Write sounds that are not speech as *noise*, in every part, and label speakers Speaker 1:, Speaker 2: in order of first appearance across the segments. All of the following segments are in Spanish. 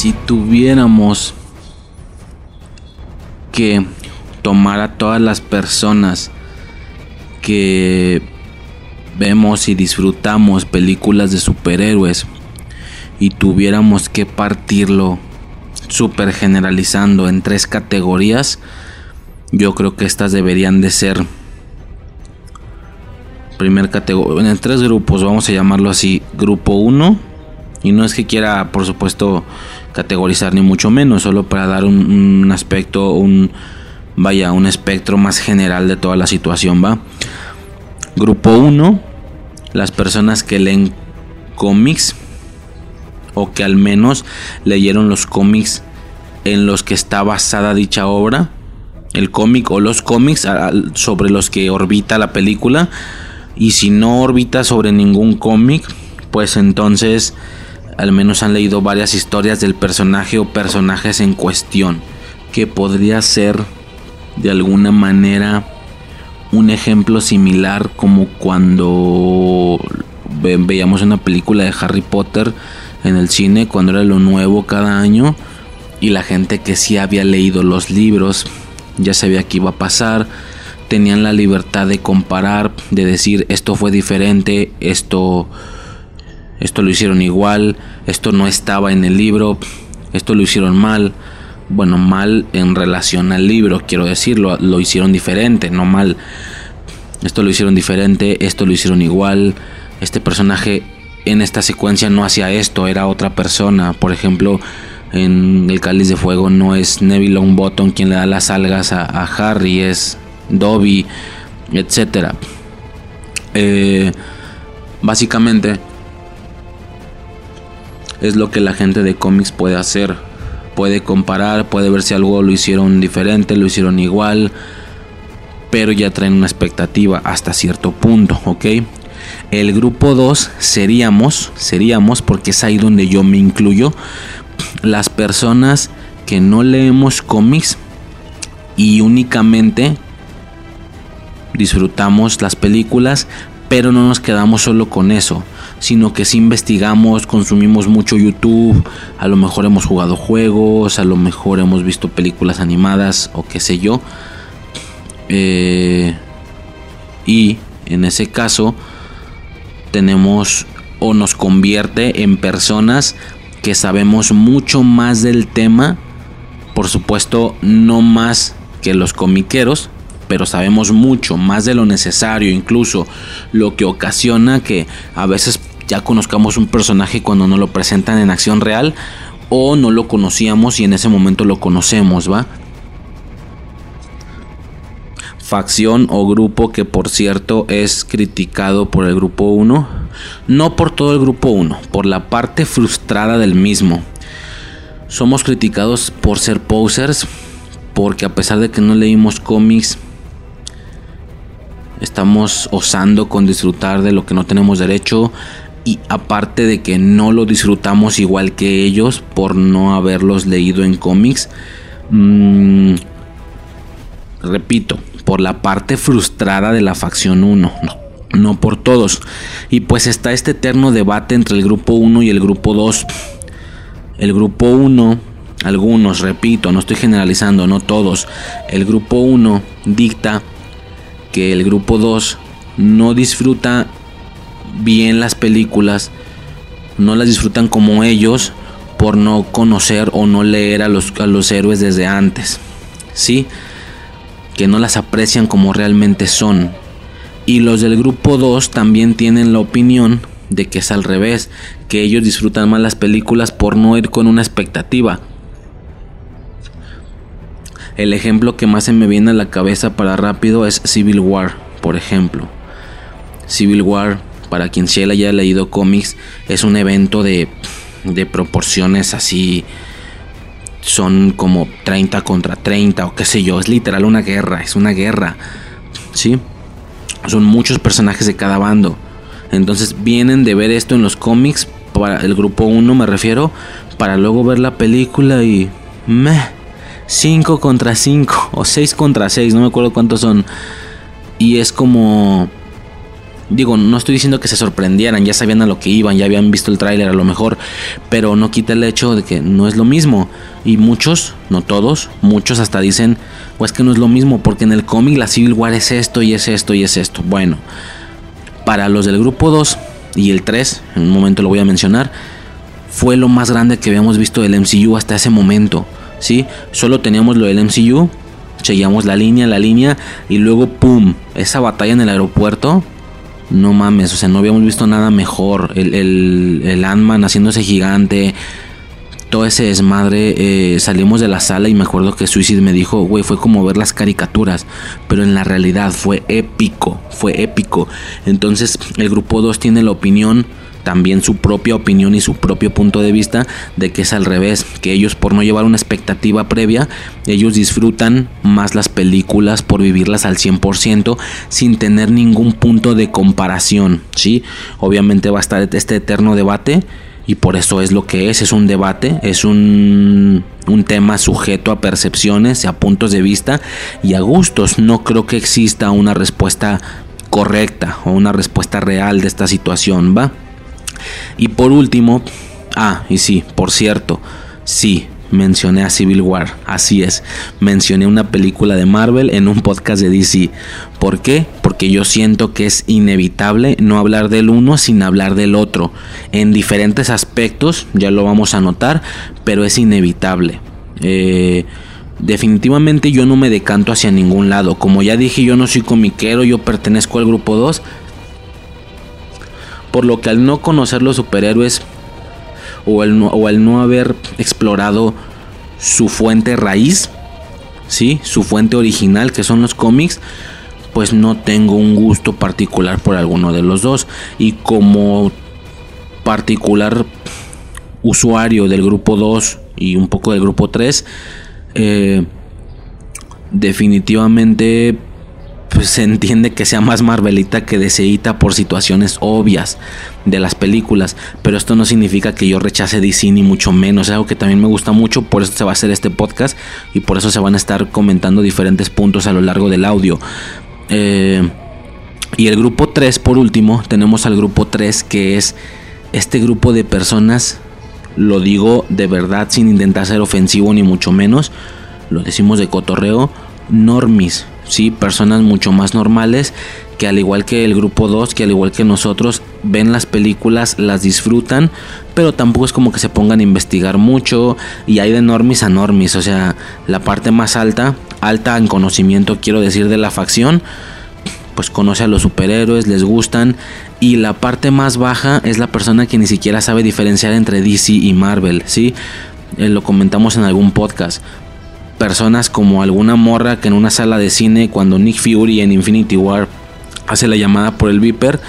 Speaker 1: si tuviéramos que tomar a todas las personas que vemos y disfrutamos películas de superhéroes y tuviéramos que partirlo super generalizando en tres categorías, yo creo que estas deberían de ser primer categoría en tres grupos, vamos a llamarlo así, grupo 1 y no es que quiera, por supuesto, categorizar ni mucho menos, solo para dar un, aspecto, un vaya, un espectro más general de toda la situación, va. Grupo 1, las personas que leen cómics o que al menos leyeron los cómics en los que está basada dicha obra, el cómic o los cómics sobre los que orbita la película. Y si no orbita sobre ningún cómic, pues entonces al menos han leído varias historias del personaje o personajes en cuestión, que podría ser de alguna manera un ejemplo similar como cuando veíamos una película de Harry Potter en el cine cuando era lo nuevo cada año y la gente que sí había leído los libros ya sabía que iba a pasar tenían la libertad de comparar de decir esto fue diferente esto esto lo hicieron igual esto no estaba en el libro esto lo hicieron mal bueno, mal en relación al libro, quiero decirlo, lo hicieron diferente, no mal. Esto lo hicieron diferente, esto lo hicieron igual. Este personaje en esta secuencia no hacía esto, era otra persona. Por ejemplo, en El Cáliz de Fuego no es Neville Longbottom quien le da las algas a, Harry, es Dobby, etc. Eh, básicamente es lo que la gente de cómics puede hacer puede comparar, puede ver si algo lo hicieron diferente, lo hicieron igual, pero ya traen una expectativa hasta cierto punto, ¿ok? El grupo 2 seríamos, seríamos, porque es ahí donde yo me incluyo, las personas que no leemos cómics y únicamente disfrutamos las películas, pero no nos quedamos solo con eso sino que si investigamos, consumimos mucho YouTube, a lo mejor hemos jugado juegos, a lo mejor hemos visto películas animadas o qué sé yo. Eh, y en ese caso tenemos o nos convierte en personas que sabemos mucho más del tema, por supuesto no más que los comiqueros, pero sabemos mucho más de lo necesario, incluso lo que ocasiona que a veces ya conozcamos un personaje cuando nos lo presentan en acción real o no lo conocíamos y en ese momento lo conocemos, ¿va? Facción o grupo que por cierto es criticado por el grupo 1, no por todo el grupo 1, por la parte frustrada del mismo. Somos criticados por ser posers, porque a pesar de que no leímos cómics, estamos osando con disfrutar de lo que no tenemos derecho, y aparte de que no lo disfrutamos igual que ellos por no haberlos leído en cómics, mm, repito, por la parte frustrada de la facción 1, no, no por todos. Y pues está este eterno debate entre el grupo 1 y el grupo 2. El grupo 1, algunos, repito, no estoy generalizando, no todos. El grupo 1 dicta que el grupo 2 no disfruta bien las películas, no las disfrutan como ellos por no conocer o no leer a los, a los héroes desde antes. ¿Sí? Que no las aprecian como realmente son. Y los del grupo 2 también tienen la opinión de que es al revés, que ellos disfrutan más las películas por no ir con una expectativa. El ejemplo que más se me viene a la cabeza para rápido es Civil War, por ejemplo. Civil War para quien sí haya leído cómics, es un evento de, de proporciones así. Son como 30 contra 30 o qué sé yo. Es literal una guerra, es una guerra. ¿Sí? Son muchos personajes de cada bando. Entonces vienen de ver esto en los cómics, para el grupo 1 me refiero, para luego ver la película y... Meh, 5 contra 5 o 6 contra 6, no me acuerdo cuántos son. Y es como Digo, no estoy diciendo que se sorprendieran, ya sabían a lo que iban, ya habían visto el tráiler a lo mejor, pero no quita el hecho de que no es lo mismo. Y muchos, no todos, muchos hasta dicen, pues que no es lo mismo, porque en el cómic la Civil War es esto y es esto y es esto. Bueno, para los del grupo 2 y el 3, en un momento lo voy a mencionar, fue lo más grande que habíamos visto del MCU hasta ese momento. ¿sí? Solo teníamos lo del MCU, seguíamos la línea, la línea, y luego, ¡pum! Esa batalla en el aeropuerto no mames, o sea, no habíamos visto nada mejor. El, el, el Ant-Man haciéndose gigante, todo ese desmadre. Eh, salimos de la sala y me acuerdo que Suicide me dijo, güey, fue como ver las caricaturas, pero en la realidad fue épico, fue épico. Entonces, el grupo 2 tiene la opinión también su propia opinión y su propio punto de vista de que es al revés, que ellos por no llevar una expectativa previa, ellos disfrutan más las películas por vivirlas al 100% sin tener ningún punto de comparación, ¿sí? Obviamente va a estar este eterno debate y por eso es lo que es, es un debate, es un, un, tema sujeto a percepciones, a puntos de vista y a gustos. No creo que exista una respuesta correcta o una respuesta real de esta situación, ¿va? Y por último, ah, y sí, por cierto, sí, mencioné a Civil War, así es, mencioné una película de Marvel en un podcast de DC. ¿Por qué? Porque yo siento que es inevitable no hablar del uno sin hablar del otro. En diferentes aspectos, ya lo vamos a notar, pero es inevitable. Eh, definitivamente yo no me decanto hacia ningún lado. Como ya dije, yo no soy comiquero, yo pertenezco al grupo 2 por lo que al no conocer los superhéroes o al no, o no haber explorado su fuente raíz, ¿sí? su fuente original que son los cómics, pues no tengo un gusto particular por alguno de los dos. Y como particular usuario del grupo 2 y un poco del grupo 3, eh, definitivamente pues se entiende que sea más Marvelita que deseita por situaciones obvias de las películas, pero esto no significa que yo rechace DC ni mucho menos, es algo que también me gusta mucho, por eso se va a hacer este podcast y por eso se van a estar comentando diferentes puntos a lo largo del audio. Eh, y el grupo 3, por último, tenemos al grupo 3 que es este grupo de personas, lo digo de verdad sin intentar ser ofensivo ni mucho menos, lo decimos de cotorreo, normis ¿sí? Personas mucho más normales que al igual que el grupo 2, que al igual que nosotros, ven las películas, las disfrutan, pero tampoco es como que se pongan a investigar mucho y hay de normis a normis, o sea, la parte más alta, alta en conocimiento quiero decir de la facción, pues conoce a los superhéroes, les gustan y la parte más baja es la persona que ni siquiera sabe diferenciar entre DC y Marvel, ¿sí? Eh, lo comentamos en algún podcast personas como alguna morra que en una sala de cine cuando Nick Fury en Infinity War hace la llamada por el Viper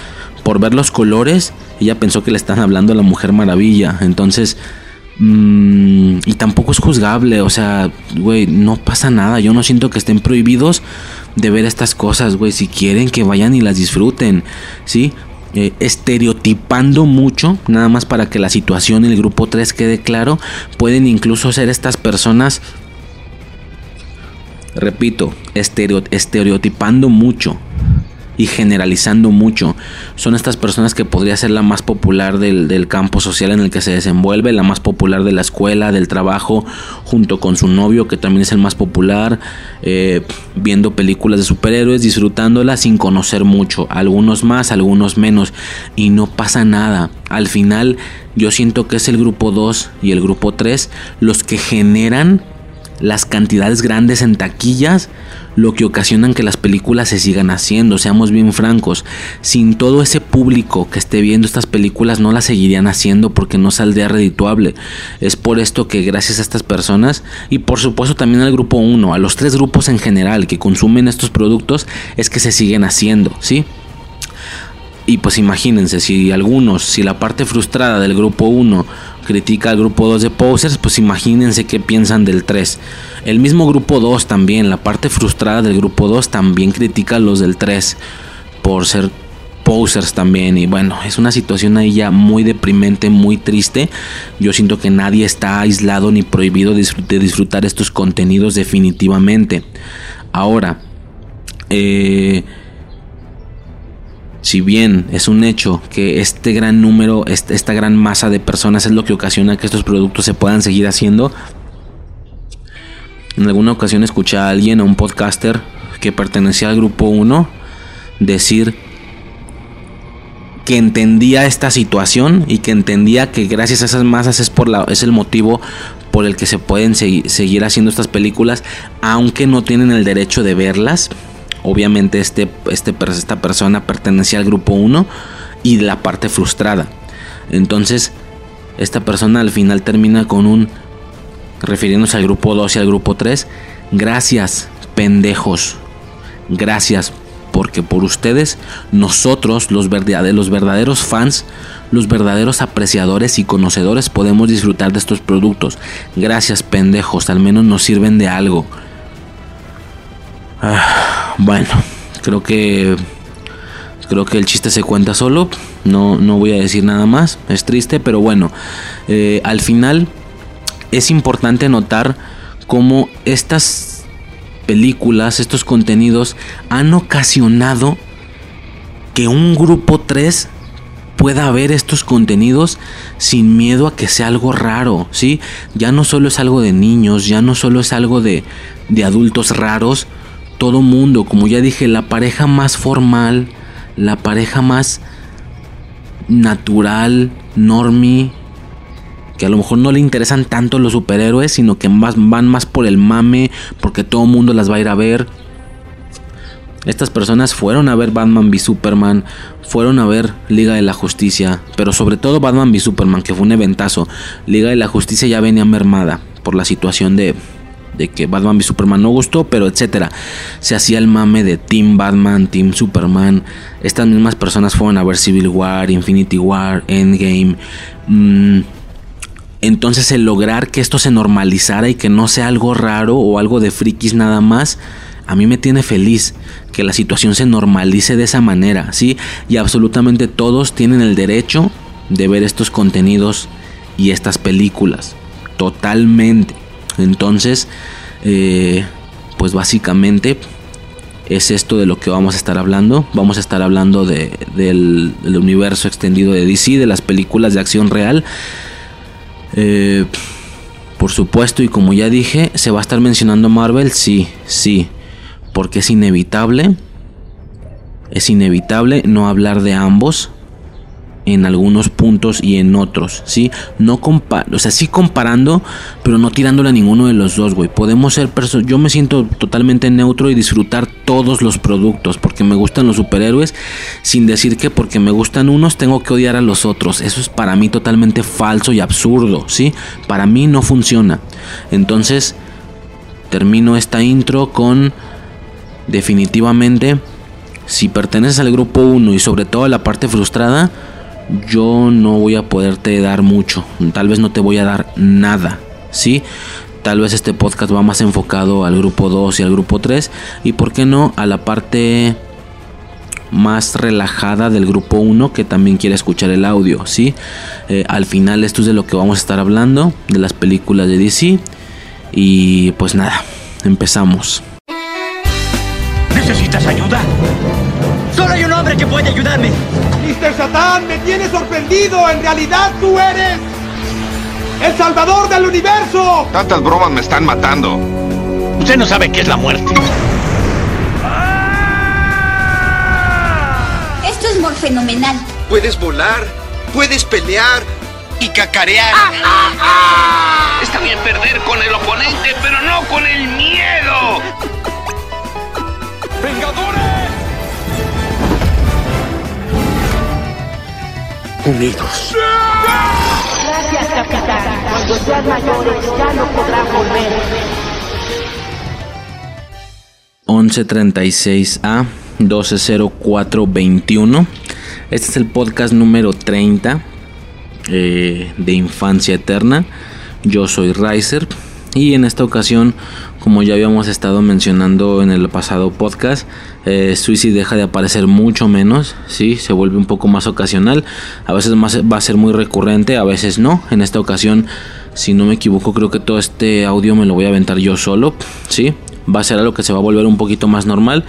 Speaker 1: por ver los colores ella pensó que le están hablando a la Mujer Maravilla. Entonces mmm, y tampoco es juzgable o sea güey no pasa nada. Yo no siento que estén prohibidos de ver estas cosas güey. Si quieren que vayan y las disfruten sí eh, estereotipando mucho, nada más para que la situación en el grupo 3 quede claro, pueden incluso ser estas personas repito, estereotipando mucho y generalizando mucho. Son estas personas que podría ser la más popular del, campo social en el que se desenvuelve, la más popular de la escuela, del trabajo, junto con su novio que también es el más popular, eh, viendo películas de superhéroes, disfrutándolas sin conocer mucho, algunos más, algunos menos, y no pasa nada. Al final yo siento que es el grupo 2 y el grupo 3 los que generan las cantidades grandes en taquillas lo que ocasionan que las películas se sigan haciendo, seamos bien francos, sin todo ese público que esté viendo estas películas no las seguirían haciendo porque no saldría redituable. Es por esto que gracias a estas personas y por supuesto también al grupo 1, a los tres grupos en general que consumen estos productos es que se siguen haciendo, ¿sí? Y pues imagínense, si algunos, si la parte frustrada del grupo 1 critica al grupo 2 de posers, pues imagínense qué piensan del 3. El mismo grupo 2 también, la parte frustrada del grupo 2 también critica a los del 3 por ser posers también y bueno, es una situación ahí ya muy deprimente, muy triste. Yo siento que nadie está aislado ni prohibido de disfrutar estos contenidos definitivamente. Ahora, eh, si bien es un hecho que este gran número, esta gran masa de personas es lo que ocasiona que estos productos se puedan seguir haciendo, en alguna ocasión escuché a alguien, a un podcaster que pertenecía al grupo 1, decir que entendía esta situación y que entendía que gracias a esas masas es, por la, es el motivo por el que se pueden seguir haciendo estas películas, aunque no tienen el derecho de verlas Obviamente este, este, esta persona pertenecía al grupo 1 y la parte frustrada. Entonces, esta persona al final termina con un, refiriéndose al grupo 2 y al grupo 3, gracias, pendejos. Gracias, porque por ustedes, nosotros, los, verdaderos, los verdaderos fans, los verdaderos apreciadores y conocedores, podemos disfrutar de estos productos. Gracias, pendejos, al menos nos sirven de algo. Ah, bueno, creo que creo que el chiste se cuenta solo. No, no voy a decir nada más. Es triste, pero bueno. Eh, al final es importante notar cómo estas películas, estos contenidos han ocasionado que un grupo 3 pueda ver estos contenidos sin miedo a que sea algo raro, ¿sí? Ya no solo es algo de niños, ya no solo es algo de, de adultos raros, todo mundo, como ya dije, la pareja más formal, la pareja más natural, normie, que a lo mejor no le interesan tanto los superhéroes, sino que van más por el mame, porque todo mundo las va a ir a ver. Estas personas fueron a ver Batman v Superman, fueron a ver Liga de la Justicia, pero sobre todo Batman v Superman, que fue un eventazo. Liga de la Justicia ya venía mermada por la situación de, de que Batman v Superman no gustó, pero etcétera. Se hacía el mame de Team Batman, Team Superman. Estas mismas personas fueron a ver Civil War, Infinity War, Endgame. Mm, entonces el lograr que esto se normalizara y que no sea algo raro o algo de frikis nada más, a mí me tiene feliz que la situación se normalice de esa manera, ¿sí? Y absolutamente todos tienen el derecho de ver estos contenidos y estas películas. Totalmente. Entonces, eh, pues básicamente es esto de lo que vamos a estar hablando. Vamos a estar hablando del, universo extendido de DC, de las películas de acción real. Eh, por supuesto, y como ya dije, ¿se va a estar mencionando Marvel? Sí, sí, porque es inevitable. Es inevitable no hablar de ambos en algunos puntos y en otros, ¿sí? No compa o sea, sí comparando, pero no tirándole a ninguno de los dos, güey. Podemos ser personas, yo me siento totalmente neutro y disfrutar todos los productos porque me gustan los superhéroes, sin decir que porque me gustan unos tengo que odiar a los otros. Eso es para mí totalmente falso y absurdo, ¿sí? Para mí no funciona. Entonces, termino esta intro con definitivamente si perteneces al grupo 1 y sobre todo a la parte frustrada, yo no voy a poderte dar mucho, tal vez no te voy a dar nada, ¿sí? Tal vez este podcast va más enfocado al grupo 2 y al grupo 3 y por qué no a la parte más relajada del grupo 1 que también quiere escuchar el audio, ¿sí? Eh, al final esto es de lo que vamos a estar hablando, de las películas de DC y pues nada, empezamos.
Speaker 2: ¿Necesitas ayuda? Solo hay un hombre que puede ayudarme.
Speaker 3: Mr. Satán, me tienes sorprendido. En realidad tú eres el salvador del universo.
Speaker 4: Tantas bromas me están matando.
Speaker 2: Usted no sabe qué es la muerte.
Speaker 5: Esto es muy fenomenal.
Speaker 6: Puedes volar, puedes pelear y cacarear.
Speaker 7: Está bien perder con el oponente, pero no con el miedo.
Speaker 3: ¡Vengadores!
Speaker 2: Unidos.
Speaker 8: Gracias, capitán. Cuando sean mayores ya no podrán volver.
Speaker 1: 1136A 120421. Este es el podcast número 30 eh, de Infancia Eterna. Yo soy Riser y en esta ocasión, como ya habíamos estado mencionando en el pasado podcast, eh, Suicide deja de aparecer mucho menos, ¿sí? se vuelve un poco más ocasional, a veces más, va a ser muy recurrente, a veces no. En esta ocasión, si no me equivoco, creo que todo este audio me lo voy a aventar yo solo, ¿sí? va a ser algo que se va a volver un poquito más normal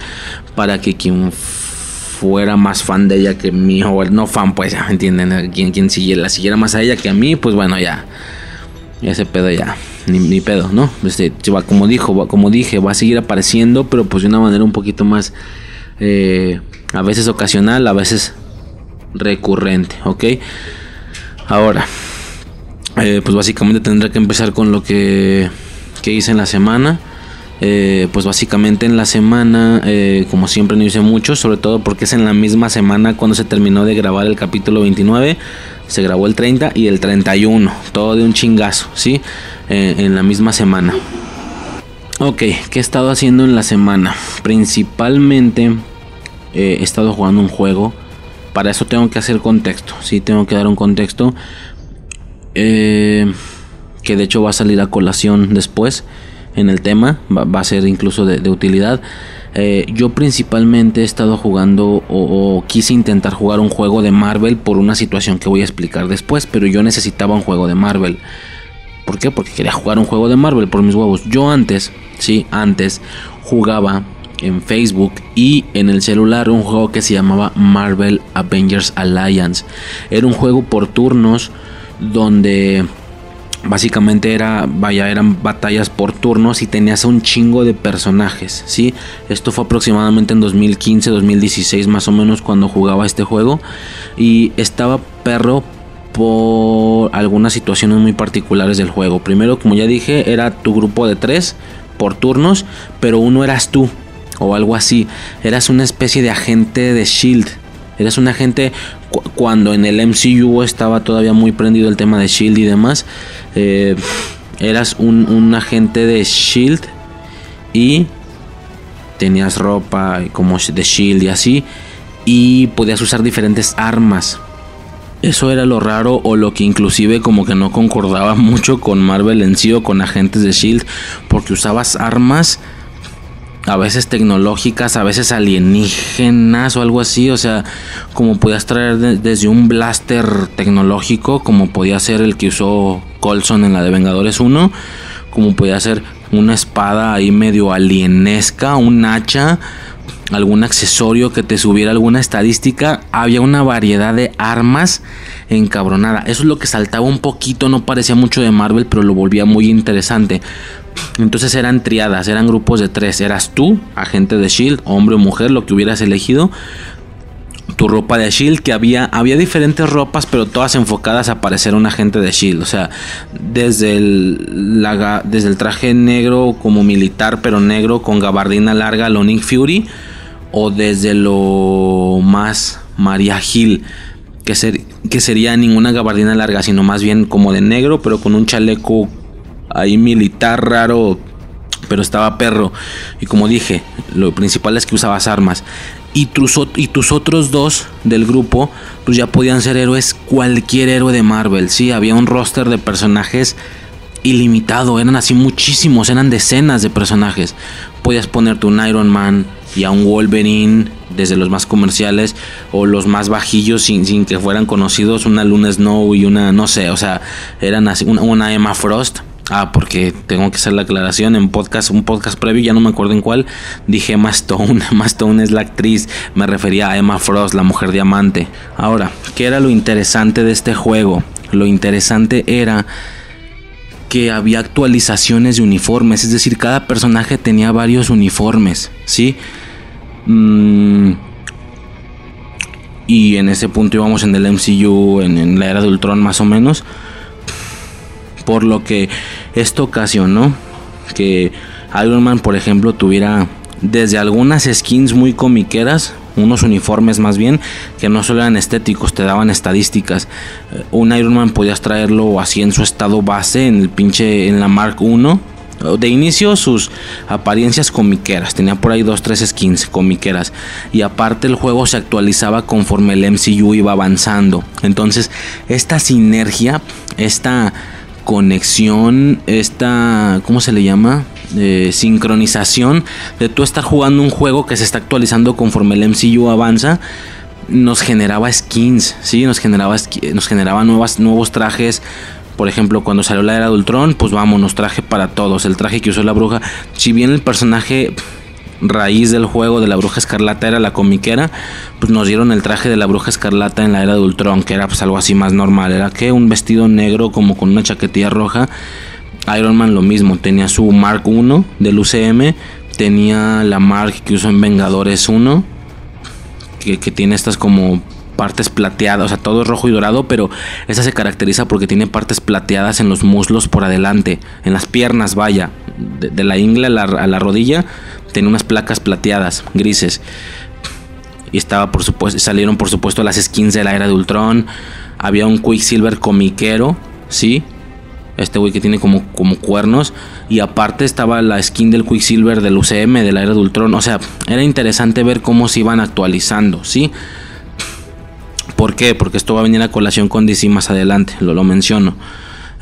Speaker 1: para que quien fuera más fan de ella que mí, o no fan, pues ya entienden, quien, quien la siguiera más a ella que a mí, pues bueno, ya, ese pedo ya, ni, pedo, ¿no? Este, como dijo, como dije, va a seguir apareciendo, pero pues de una manera un poquito más, eh, a veces ocasional, a veces recurrente, ¿ok? Ahora, eh, pues básicamente tendré que empezar con lo que, que hice en la semana. Eh, pues básicamente en la semana, eh, como siempre no hice mucho, sobre todo porque es en la misma semana cuando se terminó de grabar el capítulo 29, se grabó el 30 y el 31, todo de un chingazo, ¿sí? en la misma semana. Ok, ¿qué he estado haciendo en la semana? Principalmente he estado jugando un juego. Para eso tengo que hacer contexto, sí, tengo que dar un contexto. que de hecho va a salir a colación después en el tema, va, a ser incluso de, utilidad. Eh, yo principalmente he estado jugando o, quise intentar jugar un juego de Marvel por una situación que voy a explicar después, pero yo necesitaba un juego de Marvel. ¿Por qué? Porque quería jugar un juego de Marvel por mis huevos. Yo antes, sí, antes jugaba en Facebook y en el celular un juego que se llamaba Marvel Avengers Alliance. Era un juego por turnos donde básicamente era, vaya, eran batallas por turnos y tenías un chingo de personajes, ¿sí? Esto fue aproximadamente en 2015, 2016 más o menos cuando jugaba este juego y estaba perro por algunas situaciones muy particulares del juego. Primero, como ya dije, era tu grupo de tres por turnos, pero uno eras tú o algo así. Eras una especie de agente de Shield. Eras un agente cuando en el MCU estaba todavía muy prendido el tema de Shield y demás. Eh, eras un, agente de Shield y tenías ropa como de Shield y así. Y podías usar diferentes armas. Eso era lo raro o lo que inclusive como que no concordaba *laughs* mucho con Marvel en sí o con agentes de Shield. Porque usabas armas a veces tecnológicas, a veces alienígenas o algo así, o sea, como podías traer desde un blaster tecnológico, como podía ser el que usó Colson en la de Vengadores 1, como podía ser una espada ahí medio alienesca, un hacha, algún accesorio que te subiera alguna estadística, había una variedad de armas encabronada. Eso es lo que saltaba un poquito, no parecía mucho de Marvel, pero lo volvía muy interesante. Entonces eran triadas, eran grupos de tres. Eras tú, agente de Shield, hombre o mujer, lo que hubieras elegido. Tu ropa de Shield, que había, había diferentes ropas, pero todas enfocadas a parecer un agente de Shield. O sea, desde el, desde el traje negro como militar, pero negro con gabardina larga, lo Nick Fury. O desde lo más Maria Hill, que, ser, que sería ninguna gabardina larga, sino más bien como de negro, pero con un chaleco ahí militar raro, pero estaba perro. Y como dije, lo principal es que usabas armas. Y tus, y tus otros dos del grupo, pues ya podían ser héroes, cualquier héroe de Marvel. Sí, había un roster de personajes ilimitado, eran así muchísimos, eran decenas de personajes. Podías ponerte un Iron Man y a un Wolverine, desde los más comerciales o los más bajillos sin, sin que fueran conocidos, una Luna Snow y una, no sé, o sea, eran así, una Emma Frost Ah, porque tengo que hacer la aclaración en podcast, un podcast previo, ya no me acuerdo en cuál, dije Emma Stone, *laughs* Emma Stone es la actriz, me refería a Emma Frost, la mujer diamante. Ahora, ¿qué era lo interesante de este juego? Lo interesante era que había actualizaciones de uniformes, es decir, cada personaje tenía varios uniformes, ¿sí? Mm, y en ese punto íbamos en el MCU, en, en la era de Ultron más o menos por lo que esto ocasionó que Iron Man, por ejemplo, tuviera desde algunas skins muy comiqueras, unos uniformes más bien, que no solo eran estéticos, te daban estadísticas. Eh, un Iron Man podías traerlo así en su estado base, en el pinche, en la Mark 1. De inicio sus apariencias comiqueras, tenía por ahí dos, tres skins comiqueras. Y aparte el juego se actualizaba conforme el MCU iba avanzando. Entonces esta sinergia, esta conexión, esta, ¿cómo se le llama? Eh, sincronización de tú estar jugando un juego que se está actualizando conforme el MCU avanza nos generaba skins, sí, nos generaba nos generaba nuevas nuevos trajes. Por ejemplo, cuando salió la era de Ultron, pues vámonos, traje para todos, el traje que usó la bruja. Si bien el personaje raíz del juego de la Bruja Escarlata era la comiquera, pues nos dieron el traje de la Bruja Escarlata en la era de Ultron, que era pues algo así más normal, era que un vestido negro como con una chaquetilla roja. Iron Man lo mismo, tenía su Mark 1 del UCM, tenía la Mark que usó en Vengadores 1, que, que tiene estas como partes plateadas, o sea, todo es rojo y dorado, pero esta se caracteriza porque tiene partes plateadas en los muslos por adelante, en las piernas, vaya, de, la ingle a la, rodilla, tiene unas placas plateadas, grises. Y estaba por supuesto, salieron por supuesto las skins de la era de Ultron. Había un Quicksilver comiquero, ¿sí? Este güey que tiene como, como cuernos. Y aparte estaba la skin del Quicksilver del UCM, de la era de Ultron. O sea, era interesante ver cómo se iban actualizando, ¿sí? ¿Por qué? Porque esto va a venir a colación con DC más adelante, lo, lo menciono.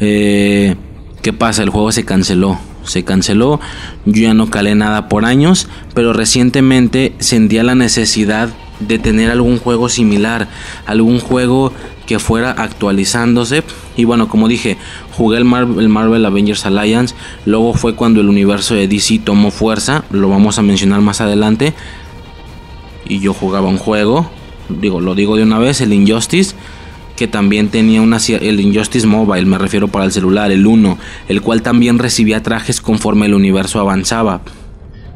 Speaker 1: Eh, ¿Qué pasa? El juego se canceló. Se canceló, yo ya no calé nada por años, pero recientemente sentía la necesidad de tener algún juego similar, algún juego que fuera actualizándose. Y bueno, como dije, jugué el Marvel, el Marvel, Avengers Alliance. Luego fue cuando el universo de DC tomó fuerza. Lo vamos a mencionar más adelante. Y yo jugaba un juego. Digo, lo digo de una vez, el Injustice que también tenía una, el Injustice Mobile, me refiero para el celular, el 1, el cual también recibía trajes conforme el universo avanzaba.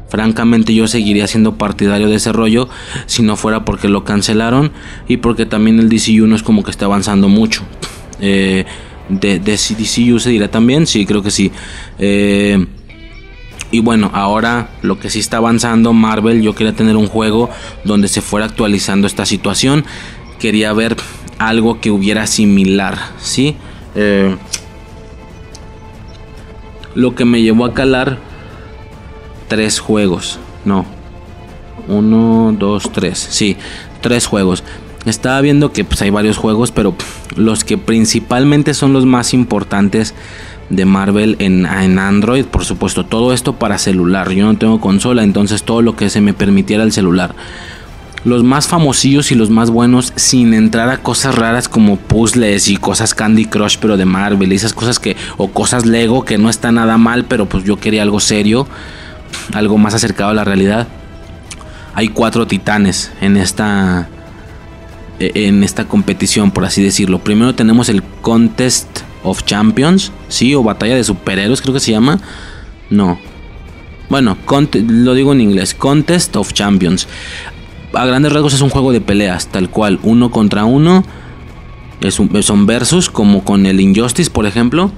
Speaker 1: Francamente yo seguiría siendo partidario de ese rollo si no fuera porque lo cancelaron y porque también el DCU no es como que esté avanzando mucho. Eh, de, DCU se dirá también, sí, creo que sí. Eh, y bueno, ahora lo que sí está avanzando Marvel, yo quería tener un juego donde se fuera actualizando esta situación. Quería ver algo que hubiera similar, ¿sí? Eh, lo que me llevó a calar tres juegos, no. Uno, dos, tres, sí, tres juegos. Estaba viendo que pues, hay varios juegos, pero los que principalmente son los más importantes de Marvel en, en, Android, por supuesto, todo esto para celular. Yo no tengo consola, entonces todo lo que se me permitiera el celular los más famosillos y los más buenos sin entrar a cosas raras como puzzles y cosas Candy Crush pero de Marvel y esas cosas que o cosas Lego que no está nada mal pero pues yo quería algo serio algo más acercado a la realidad. Hay cuatro titanes en esta e, en esta competición por así decirlo. Primero tenemos el Contest of Champions sí o batalla de superhéroes creo que se llama. No. Bueno, lo digo en inglés, Contest of Champions a grandes rasgos es un juego de peleas, tal cual, uno contra uno. Es un, son versus, como con el Injustice, por ejemplo.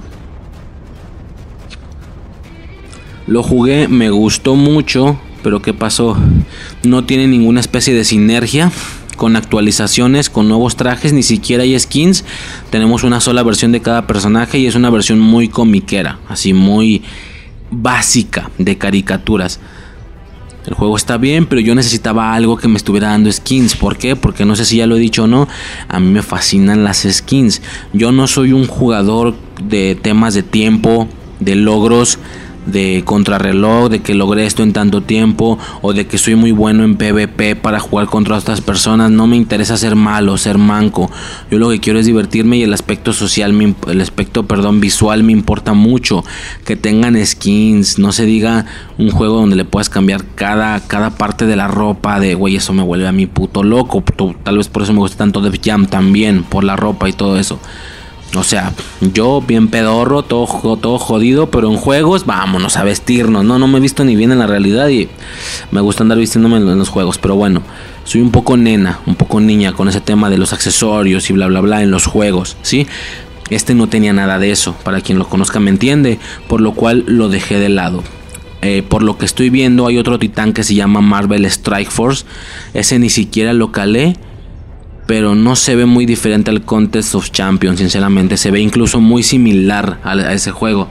Speaker 1: Lo jugué, me gustó mucho, pero ¿qué pasó? No tiene ninguna especie de sinergia con actualizaciones, con nuevos trajes, ni siquiera hay skins. Tenemos una sola versión de cada personaje y es una versión muy comiquera, así muy básica de caricaturas. El juego está bien, pero yo necesitaba algo que me estuviera dando skins. ¿Por qué? Porque no sé si ya lo he dicho o no. A mí me fascinan las skins. Yo no soy un jugador de temas de tiempo, de logros de contrarreloj, de que logré esto en tanto tiempo o de que soy muy bueno en PvP para jugar contra otras personas. No me interesa ser malo, ser manco. Yo lo que quiero es divertirme y el aspecto social, el aspecto, perdón, visual me importa mucho. Que tengan skins, no se diga un juego donde le puedas cambiar cada, cada parte de la ropa. De, güey, eso me vuelve a mi puto loco. Tal vez por eso me gusta tanto Def Jam también, por la ropa y todo eso. O sea, yo bien pedorro, todo, todo jodido, pero en juegos vámonos a vestirnos. No, no me he visto ni bien en la realidad y me gusta andar vistiéndome en los juegos. Pero bueno, soy un poco nena, un poco niña con ese tema de los accesorios y bla, bla, bla en los juegos, ¿sí? Este no tenía nada de eso, para quien lo conozca me entiende, por lo cual lo dejé de lado. Eh, por lo que estoy viendo hay otro titán que se llama Marvel Strike Force. Ese ni siquiera lo calé pero no se ve muy diferente al Contest of Champions, sinceramente. Se ve incluso muy similar a, ese juego.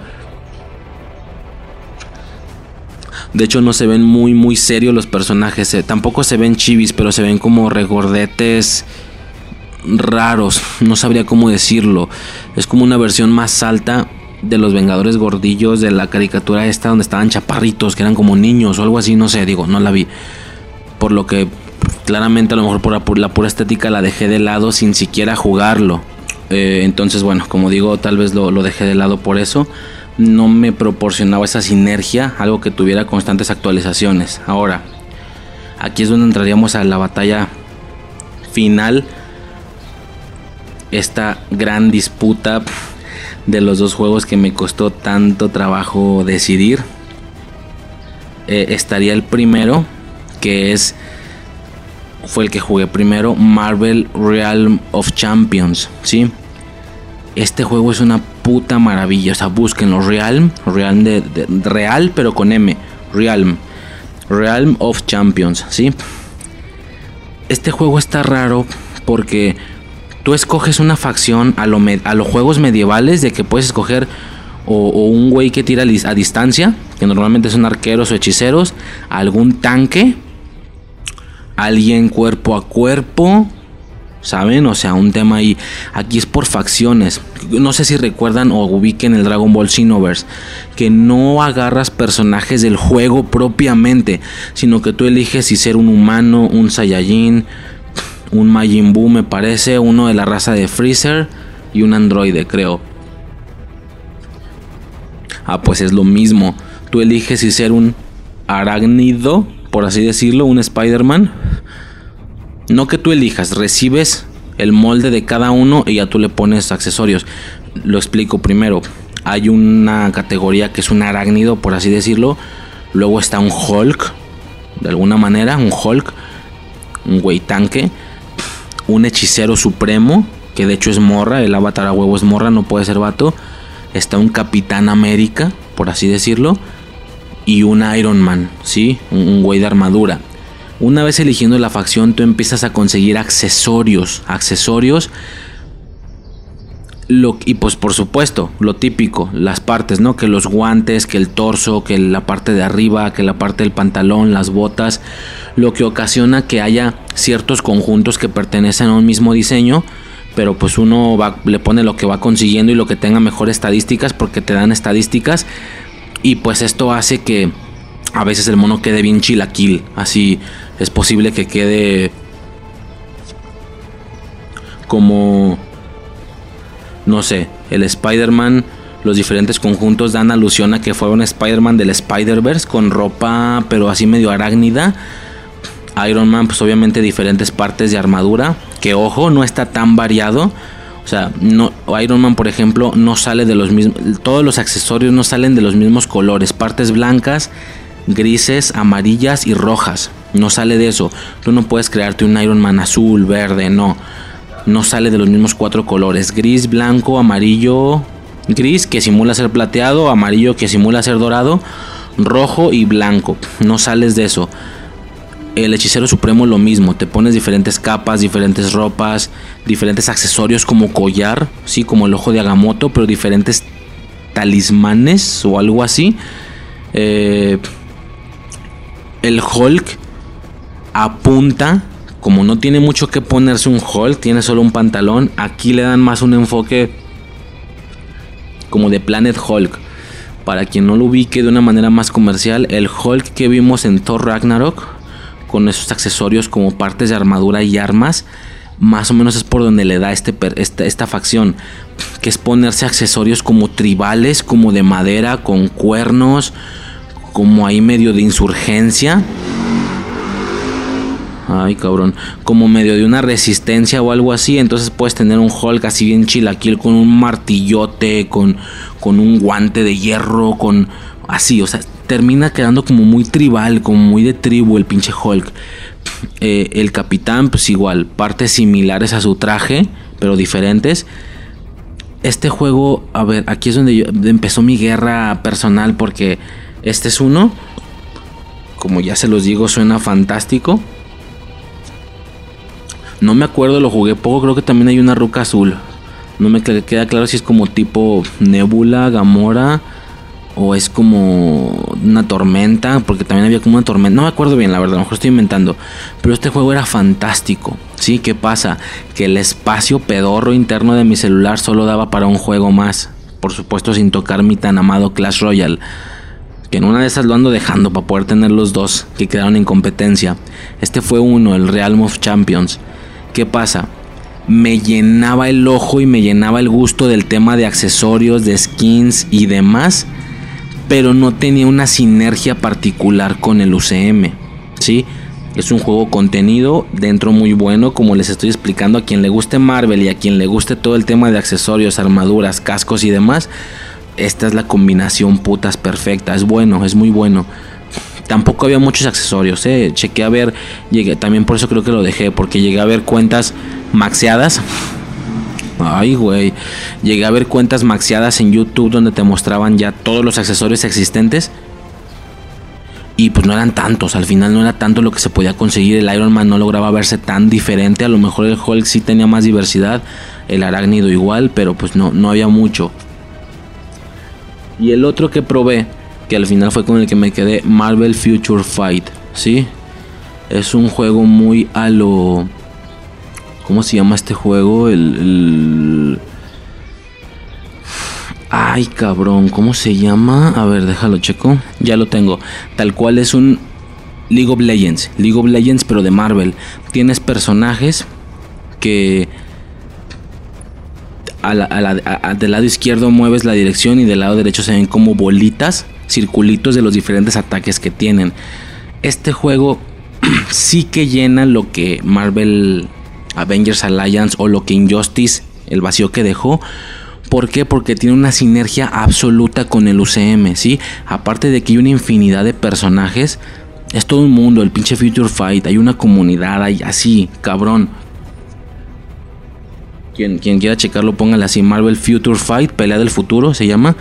Speaker 1: De hecho, no se ven muy, muy serios los personajes. Eh, tampoco se ven chivis, pero se ven como regordetes raros. No sabría cómo decirlo. Es como una versión más alta de los Vengadores gordillos de la caricatura esta donde estaban chaparritos, que eran como niños o algo así. No sé, digo, no la vi. Por lo que claramente a lo mejor por la, pura estética la dejé de lado sin siquiera jugarlo. Eh, entonces, bueno, como digo, tal vez lo, dejé de lado por eso. no me proporcionaba esa sinergia, algo que tuviera constantes actualizaciones. Ahora, aquí es donde entraríamos a la batalla final. Esta gran disputa de los dos juegos que me costó tanto trabajo decidir. Eh, estaría el primero, que es fue el que jugué primero, Marvel Realm of Champions, ¿sí? Este juego es una puta maravilla, o sea, búsquenlo, Realm, Realm de, Real, pero con M, Realm, Realm of Champions, ¿sí? Este juego está raro porque tú escoges una facción a, a los juegos medievales de que puedes escoger o, un güey que tira a distancia, que normalmente son arqueros o hechiceros, algún tanque, alguien cuerpo a cuerpo, ¿saben? O sea, un tema ahí. Aquí es por facciones. No sé si recuerdan o ubiquen el Dragon Ball Xenoverse. Que no agarras personajes del juego propiamente. Sino que tú eliges si ser un humano, un Saiyajin, un Majin Buu, me parece. Uno de la raza de Freezer. Y un androide, creo. Ah, pues es lo mismo. Tú eliges si ser un arácnido, por así decirlo, un Spider-Man no que tú elijas, recibes el molde de cada uno y ya tú le pones accesorios. Lo explico primero. Hay una categoría que es un arácnido, por así decirlo. Luego está un Hulk, de alguna manera, un Hulk, un güey tanque, un hechicero supremo, que de hecho es morra, el avatar a huevo es morra, no puede ser vato. Está un Capitán América, por así decirlo, y un Iron Man, ¿sí? Un güey de armadura. Una vez eligiendo la facción, tú empiezas a conseguir accesorios. Accesorios. Lo, y pues por supuesto, lo típico, las partes, ¿no? Que los guantes, que el torso, que la parte de arriba, que la parte del pantalón, las botas. Lo que ocasiona que haya ciertos conjuntos que pertenecen a un mismo diseño. Pero pues uno le pone lo que va consiguiendo y lo que tenga mejores estadísticas porque te dan estadísticas. Y pues esto hace que a veces el mono quede bien chilaquil. Así es posible que quede como, no sé, el Spider-Man, los diferentes conjuntos dan alusión a que fue un Spider-Man del Spider-Verse con ropa, pero así medio arácnida. Iron Man, pues obviamente diferentes partes de armadura, que ojo, no está tan variado. O sea, no, Iron Man, por ejemplo, no sale de los mismos. Todos los accesorios no salen de los mismos colores. Partes blancas, grises, amarillas y rojas. No sale de eso. Tú no puedes crearte un Iron Man azul, verde, no. No sale de los mismos cuatro colores. Gris, blanco, amarillo, gris que simula ser plateado, amarillo que simula ser dorado, rojo y blanco. No sales de eso. El hechicero supremo lo mismo, te pones diferentes capas, diferentes ropas, diferentes accesorios como collar, sí, como el ojo de Agamotto, pero diferentes talismanes o algo así. Eh, el Hulk apunta, como no tiene mucho que ponerse un Hulk, tiene solo un pantalón, aquí le dan más un enfoque como de Planet Hulk. Para quien no lo ubique de una manera más comercial, el Hulk que vimos en Thor Ragnarok, con esos accesorios como partes de armadura y armas, más o menos es por donde le da este, esta, esta facción, que es ponerse accesorios como tribales, como de madera, con cuernos, como ahí medio de insurgencia. Ay, cabrón. Como medio de una resistencia o algo así. Entonces puedes tener un Hulk así bien chilaquil con un martillote, con, con un guante de hierro, con así. O sea, termina quedando como muy tribal, como muy de tribu el pinche Hulk. Eh, el capitán, pues igual, partes similares a su traje, pero diferentes. Este juego, a ver, aquí es donde empezó mi guerra personal porque este es uno. Como ya se los digo, suena fantástico. No me acuerdo, lo jugué poco. Creo que también hay una ruca azul. No me queda claro si es como tipo Nebula, Gamora. O es como una tormenta. Porque también había como una tormenta. No me acuerdo bien, la verdad. A lo mejor estoy inventando. Pero este juego era fantástico. ¿Sí? ¿Qué pasa? Que el espacio pedorro interno de mi celular solo daba para un juego más. Por supuesto, sin tocar mi tan amado Clash Royale que en una de esas lo ando dejando para poder tener los dos que quedaron en competencia. Este fue uno, el Realm of Champions. ¿Qué pasa? me llenaba el ojo y me llenaba el gusto del tema de accesorios, de skins y demás, pero no tenía una sinergia particular con el UCM, ¿sí? Es un juego contenido dentro muy bueno, como les estoy explicando a quien le guste Marvel y a quien le guste todo el tema de accesorios, armaduras, cascos y demás. Esta es la combinación putas perfecta, es bueno, es muy bueno. Tampoco había muchos accesorios, eh. Chequé a ver, llegué, también por eso creo que lo dejé, porque llegué a ver cuentas maxeadas. Ay, güey. Llegué a ver cuentas maxeadas en YouTube donde te mostraban ya todos los accesorios existentes y pues no eran tantos, al final no era tanto lo que se podía conseguir, el Iron Man no lograba verse tan diferente, a lo mejor el Hulk sí tenía más diversidad, el arácnido igual, pero pues no, no había mucho. Y el otro que probé, que al final fue con el que me quedé, Marvel Future Fight, ¿sí? Es un juego muy a lo... ¿Cómo se llama este juego? el Ay, cabrón, ¿cómo se llama? A ver, déjalo checo. Ya lo tengo. Tal cual es un League of Legends. League of Legends, pero de Marvel. Tienes personajes que del lado izquierdo mueves la dirección y del lado derecho se ven como bolitas, circulitos de los diferentes ataques que tienen. Este juego *clears throat* sí que llena lo que Marvel Avengers Alliance o lo que Injustice, el vacío que dejó ¿Por qué? Porque tiene una sinergia absoluta con el UCM, ¿sí? Aparte de que hay una infinidad de personajes, es todo un mundo, el pinche Future Fight, hay una comunidad, hay así, cabrón. Quien, quien quiera checarlo, póngale así, Marvel Future Fight, pelea del futuro, se llama.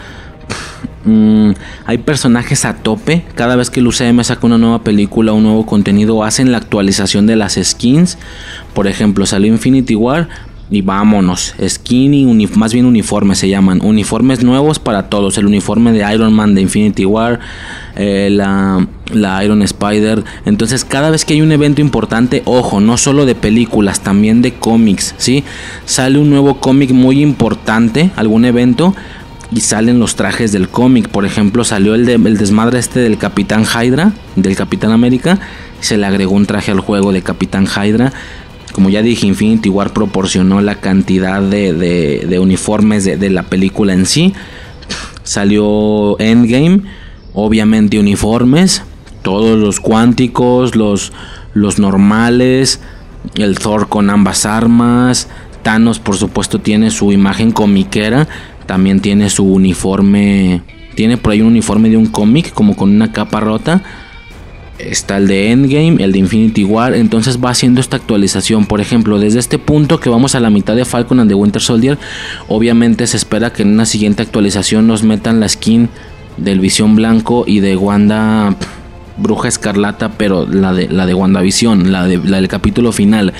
Speaker 1: Mm, hay personajes a tope. Cada vez que el UCM saca una nueva película, un nuevo contenido, hacen la actualización de las skins. Por ejemplo, salió Infinity War y vámonos. Skinny, más bien uniformes se llaman. Uniformes nuevos para todos. El uniforme de Iron Man de Infinity War. Eh, la, la, Iron Spider. Entonces cada vez que hay un evento importante, ojo, no solo de películas, también de cómics. ¿sí? Sale un nuevo cómic muy importante, algún evento. Y salen los trajes del cómic. Por ejemplo, salió el, de, el desmadre este del Capitán Hydra, del Capitán América. Se le agregó un traje al juego de Capitán Hydra como ya dije, Infinity War proporcionó la cantidad de, uniformes de, la película en sí. Salió Endgame, obviamente uniformes, todos los cuánticos, los, los normales, el Thor con ambas armas, Thanos por supuesto tiene su imagen comiquera, también tiene su uniforme, tiene por ahí un uniforme de un cómic como con una capa rota está el de Endgame, el de Infinity War, entonces va haciendo esta actualización. Por ejemplo, desde este punto que vamos a la mitad de Falcon and the Winter Soldier, obviamente se espera que en una siguiente actualización nos metan la skin del Visión Blanco y de Wanda Bruja Escarlata, pero la de la de WandaVision, la, de, la del capítulo final.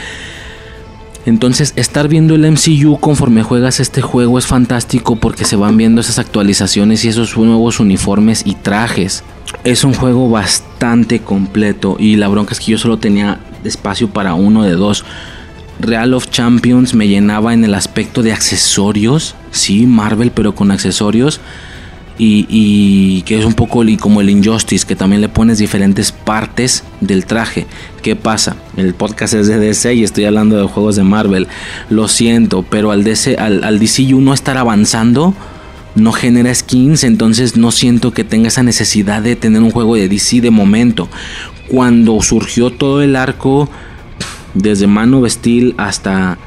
Speaker 1: Entonces, estar viendo el MCU conforme juegas este juego es fantástico porque se van viendo esas actualizaciones y esos nuevos uniformes y trajes. Es un juego bastante completo y la bronca es que yo solo tenía espacio para uno de dos. Real of Champions me llenaba en el aspecto de accesorios, sí, Marvel, pero con accesorios y, que es un poco como el Injustice, que también le pones diferentes partes del traje. ¿Qué pasa? El podcast es de DC y estoy hablando de juegos de Marvel. Lo siento, pero al, DC, al, al DCU no estar avanzando no genera skins, entonces no siento que tenga esa necesidad de tener un juego de DC de momento. Cuando surgió todo el arco, desde Mano Vestil hasta,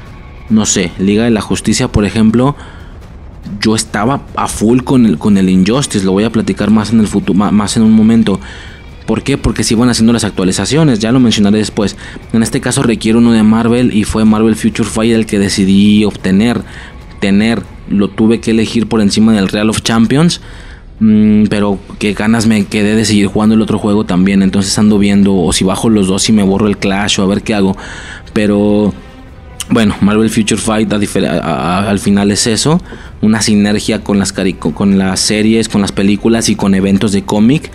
Speaker 1: no sé, Liga de la Justicia, por ejemplo, yo estaba a full con el, con el Injustice, lo voy a platicar más en el futuro, más en un momento. ¿Por qué? Porque si van haciendo las actualizaciones, ya lo mencionaré después. En este caso requiere uno de Marvel y fue Marvel Future Fight el que decidí obtener, tener, lo tuve que elegir por encima del Real of Champions. Mm, pero qué ganas me quedé de seguir jugando el otro juego también. Entonces ando viendo o si bajo los dos y me borro el Clash o a ver qué hago. Pero bueno, Marvel Future Fight al final es eso, una sinergia con las, con las series, con las películas y con eventos de cómic.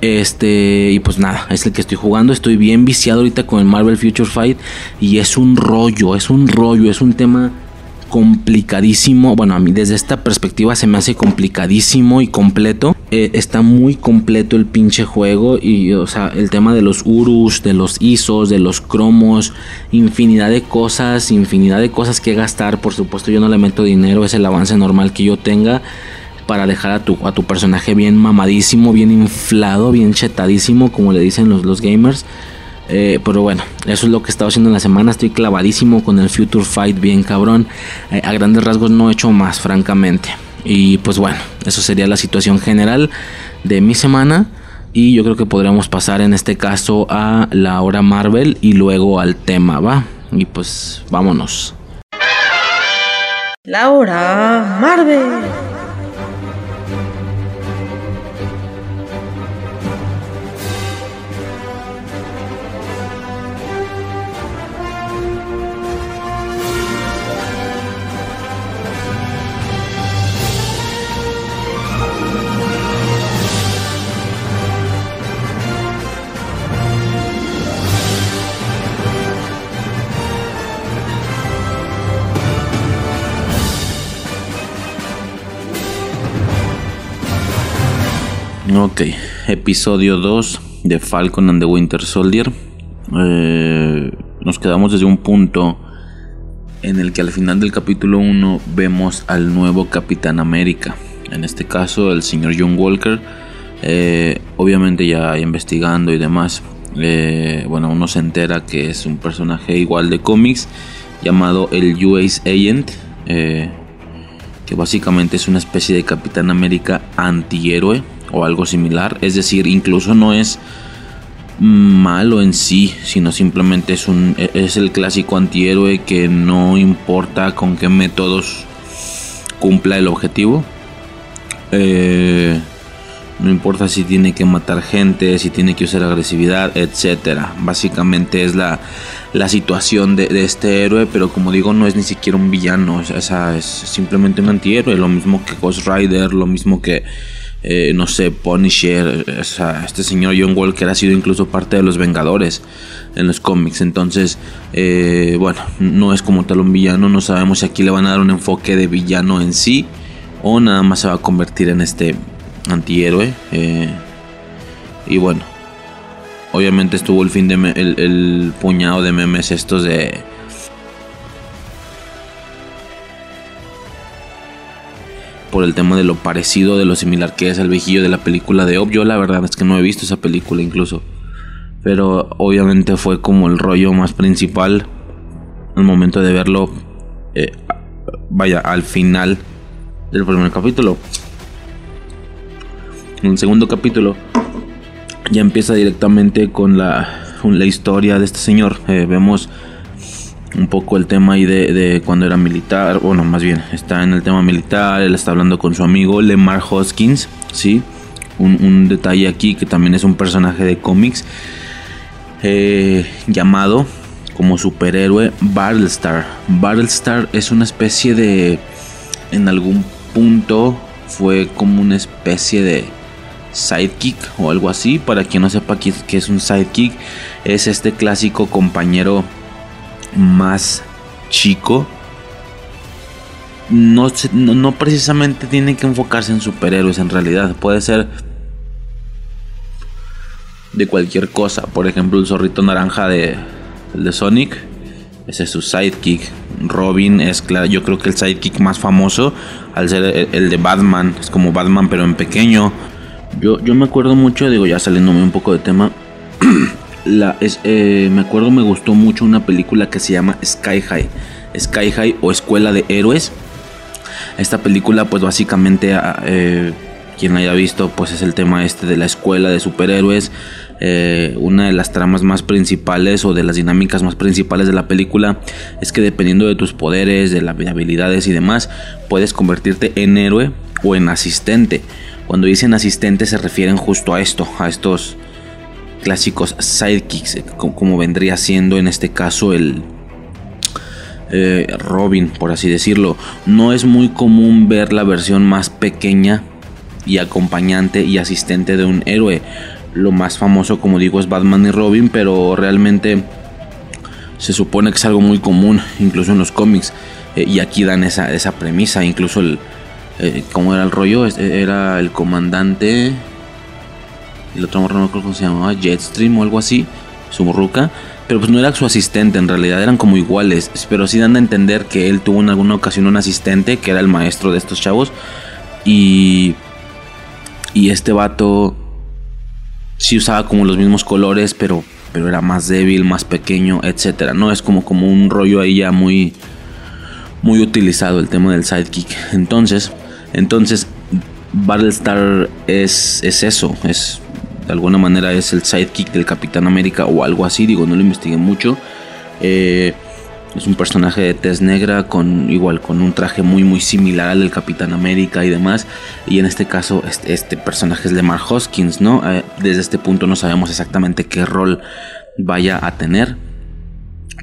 Speaker 1: Este, y pues nada, es el que estoy jugando. Estoy bien viciado ahorita con el Marvel Future Fight. Y es un rollo, es un rollo, es un tema complicadísimo. Bueno, a mí desde esta perspectiva se me hace complicadísimo y completo. Eh, está muy completo el pinche juego. Y, o sea, el tema de los Urus, de los ISOs, de los cromos, infinidad de cosas, infinidad de cosas que gastar. Por supuesto, yo no le meto dinero, es el avance normal que yo tenga. Para dejar a tu, a tu personaje bien mamadísimo, bien inflado, bien chetadísimo, como le dicen los, los gamers. Eh, pero bueno, eso es lo que he estado haciendo en la semana. Estoy clavadísimo con el Future Fight, bien cabrón. Eh, a grandes rasgos no he hecho más, francamente. Y pues bueno, eso sería la situación general de mi semana. Y yo creo que podríamos pasar en este caso a la hora Marvel y luego al tema, ¿va? Y pues vámonos.
Speaker 5: La hora Marvel.
Speaker 1: Ok, episodio 2 de Falcon and the Winter Soldier. Eh, nos quedamos desde un punto en el que al final del capítulo 1 vemos al nuevo Capitán América. En este caso, el señor John Walker. Eh, obviamente ya investigando y demás. eh, bueno, uno se entera que es un personaje igual de cómics llamado el US Agent. que básicamente es una especie de Capitán América antihéroe o algo similar. Es decir, incluso no es malo en sí, sino simplemente es un es el clásico antihéroe que no importa con qué métodos cumpla el objetivo. Eh, no importa si tiene que matar gente, si tiene que usar agresividad, etcétera. Básicamente es la, la situación de, de este héroe, pero como digo, no es ni siquiera un villano. O sea, es simplemente un antihéroe. Lo mismo que Ghost Rider, lo mismo que, eh, no sé, Punisher. Este señor John Walker ha sido incluso parte de los Vengadores en los cómics. Entonces, eh, bueno, no es como tal un villano. No sabemos si aquí le van a dar un enfoque de villano en sí o nada más se va a convertir en este antihéroe. eh, y bueno, obviamente estuvo el fin de el puñado de memes estos de por el tema de lo parecido, de lo similar que es el viejillo de la película de Ob. Yo la verdad es que no he visto esa película incluso. Pero obviamente fue como el rollo más principal al momento de verlo. eh, vaya, al final del primer capítulo. En el segundo capítulo ya empieza directamente con la, la historia de este señor. Eh, vemos un poco el tema ahí de, de cuando era militar. Bueno, más bien, está en el tema militar. Él está hablando con su amigo Lemar Hoskins. ¿sí? Un, un detalle aquí que también es un personaje de cómics. eh, llamado como superhéroe Battlestar. Battlestar es una especie de... En algún punto fue como una especie de sidekick o algo así. Para quien no sepa qué, es un sidekick, es este clásico compañero más chico. No, no precisamente tiene que enfocarse en superhéroes en realidad. Puede ser de cualquier cosa. Por ejemplo, el zorrito naranja de, el de Sonic. Ese es su sidekick. Robin es, claro, yo creo que el sidekick más famoso. Al ser el, el de Batman. Es como Batman, pero en pequeño. Yo, yo me acuerdo mucho, digo, ya saliéndome un poco de tema. *clears throat* La, es, eh, me acuerdo, me gustó mucho una película que se llama Sky High. Sky High o Escuela de Héroes. Esta película, pues básicamente, ah, eh, quien la haya visto, pues es el tema este de la escuela de superhéroes. Eh, una de las tramas más principales o de las dinámicas más principales de la película es que dependiendo de tus poderes, de las habilidades y demás, puedes convertirte en héroe o en asistente. Cuando dicen asistente se refieren justo a esto, a estos clásicos sidekicks, eh, co- como vendría siendo en este caso el, eh, Robin, por así decirlo. No es muy común ver la versión más pequeña y acompañante y asistente de un héroe. Lo más famoso, como digo, es Batman y Robin, pero realmente se supone que es algo muy común, incluso en los cómics. Eh, y aquí dan esa, esa premisa, incluso el... ¿Cómo era el rollo? Era el comandante... El otro morro no creo cómo se llamaba, Jetstream o algo así, su ruca. Pero pues no era su asistente, en realidad eran como iguales. Pero sí dan a entender que él tuvo en alguna ocasión un asistente que era el maestro de estos chavos. Y... Y este vato sí usaba como los mismos colores, pero, pero era más débil, más pequeño, etcétera. No es como, como un rollo ahí ya muy, muy utilizado el tema del sidekick. Entonces, entonces Battlestar es, es eso, es de alguna manera es el sidekick del Capitán América o algo así. Digo, no lo investigué mucho. Eh, es un personaje de tez negra con igual con un traje muy muy similar al del Capitán América y demás. Y en este caso este, este personaje es Lemar Hoskins, ¿no? Eh, desde este punto no sabemos exactamente qué rol vaya a tener.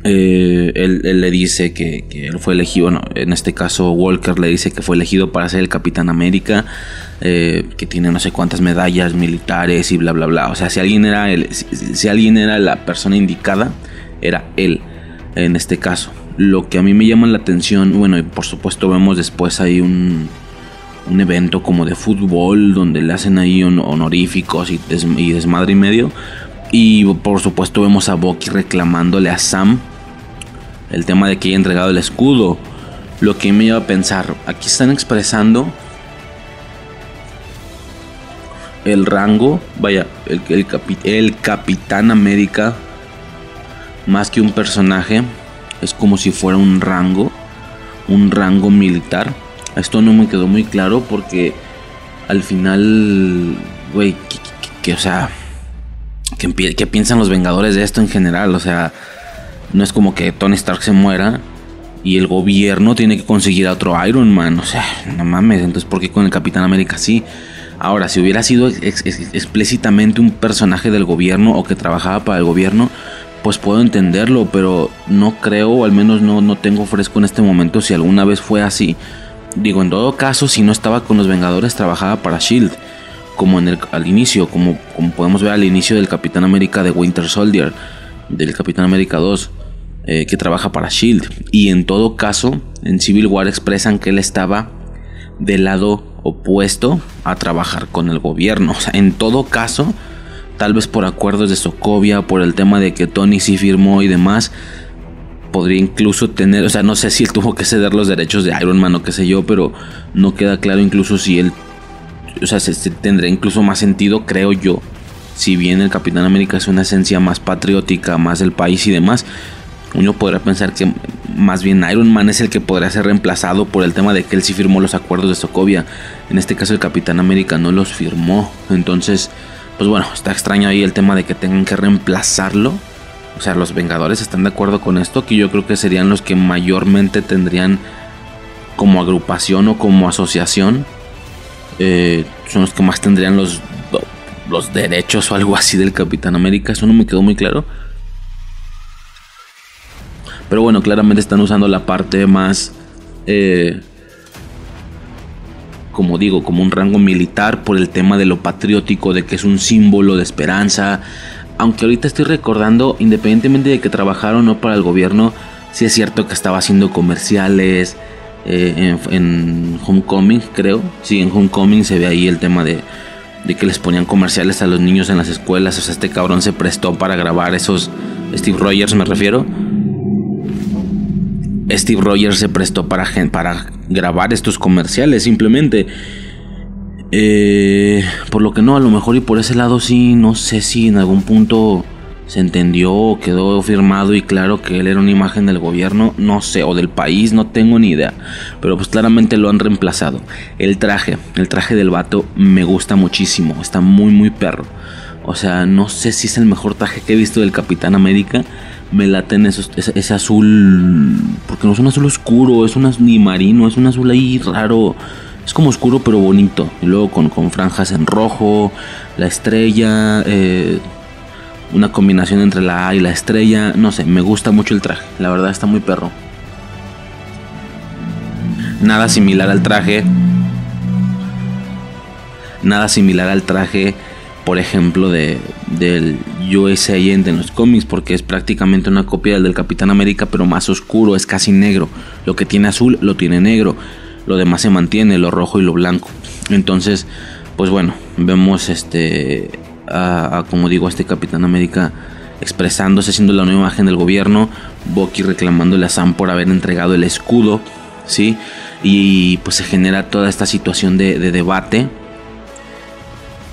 Speaker 1: Eh, él, le dice que, él fue elegido, en este caso Walker le dice que fue elegido para ser el Capitán América, eh, que tiene no sé cuántas medallas militares y bla bla bla. O sea, si alguien era si alguien era la persona indicada, era él en este caso. Lo que a mí me llama la atención, bueno, y por supuesto vemos después ahí un, un evento como de fútbol donde le hacen ahí honoríficos y, desmadre y medio. Y por supuesto vemos a Bucky reclamándole a Sam el tema de que haya entregado el escudo. Lo que me lleva a pensar, aquí están expresando el rango, vaya, el, el, Capitán América más que un personaje, es como si fuera un rango, un rango militar. Esto no me quedó muy claro porque al final, güey, que, o sea, ¿qué piensan los Vengadores de esto en general? O sea, no es como que Tony Stark se muera y el gobierno tiene que conseguir a otro Iron Man. O sea, no mames, entonces ¿por qué con el Capitán América sí? Ahora, si hubiera sido explícitamente un personaje del gobierno o que trabajaba para el gobierno, pues puedo entenderlo, pero no creo, o al menos no, no tengo fresco en este momento si alguna vez fue así. Digo, en todo caso, si no estaba con los Vengadores, trabajaba para Shield, como en el, al inicio, como, como podemos ver al inicio del Capitán América de Winter Soldier, del Capitán América 2, eh, que trabaja para Shield. Y en todo caso, en Civil War expresan que él estaba del lado opuesto a trabajar con el gobierno. O sea, en todo caso, tal vez por acuerdos de Sokovia, por el tema de que Tony sí firmó y demás, podría incluso tener, o sea, no sé si él tuvo que ceder los derechos de Iron Man o qué sé yo, pero no queda claro incluso si él, o sea, se, tendría incluso más sentido, creo yo, si bien el Capitán América es una esencia más patriótica, más del país y demás, uno podría pensar que más bien Iron Man es el que podría ser reemplazado por el tema de que él sí firmó los acuerdos de Sokovia. En este caso el Capitán América no los firmó. Entonces, pues bueno, está extraño ahí el tema de que tengan que reemplazarlo. O sea, los Vengadores están de acuerdo con esto, que yo creo que serían los que mayormente tendrían como agrupación o como asociación. Eh, son los que más tendrían los, los derechos o algo así del Capitán América. Eso no me quedó muy claro. Pero bueno, claramente están usando la parte más eh, como digo, como un rango militar por el tema de lo patriótico, de que es un símbolo de esperanza. Aunque ahorita estoy recordando, independientemente de que trabajaron o no para el gobierno, sí es cierto que estaba haciendo comerciales eh, en, Homecoming, creo. Sí, en Homecoming se ve ahí el tema de, de que les ponían comerciales a los niños en las escuelas. O sea, este cabrón se prestó para grabar esos. Steve Rogers me refiero. Steve Rogers se prestó para, para grabar estos comerciales simplemente. Eh, por lo que no, a lo mejor y por ese lado sí, no sé si en algún punto se entendió quedó firmado y claro que él era una imagen del gobierno, no sé, o del país, no tengo ni idea. Pero pues claramente lo han reemplazado. El traje, el traje del vato me gusta muchísimo, está muy muy perro. O sea, no sé si es el mejor traje que he visto del Capitán América me laten esos, ese, azul, porque no es un azul oscuro, es un azul ni marino, es un azul ahí raro, es como oscuro pero bonito, y luego con, con franjas en rojo, la estrella, eh, una combinación entre la A y la estrella, no sé, me gusta mucho el traje, la verdad está muy perro. Nada similar al traje, nada similar al traje, por ejemplo, de del USA Agent en los cómics porque es prácticamente una copia del, Capitán América pero más oscuro, es casi negro. Lo que tiene azul lo tiene negro, lo demás se mantiene, lo rojo y lo blanco. Entonces, pues bueno, vemos este, a, como digo, a este Capitán América expresándose, siendo la nueva imagen del gobierno, Bucky reclamándole a Sam por haber entregado el escudo, ¿sí? Y pues se genera toda esta situación de debate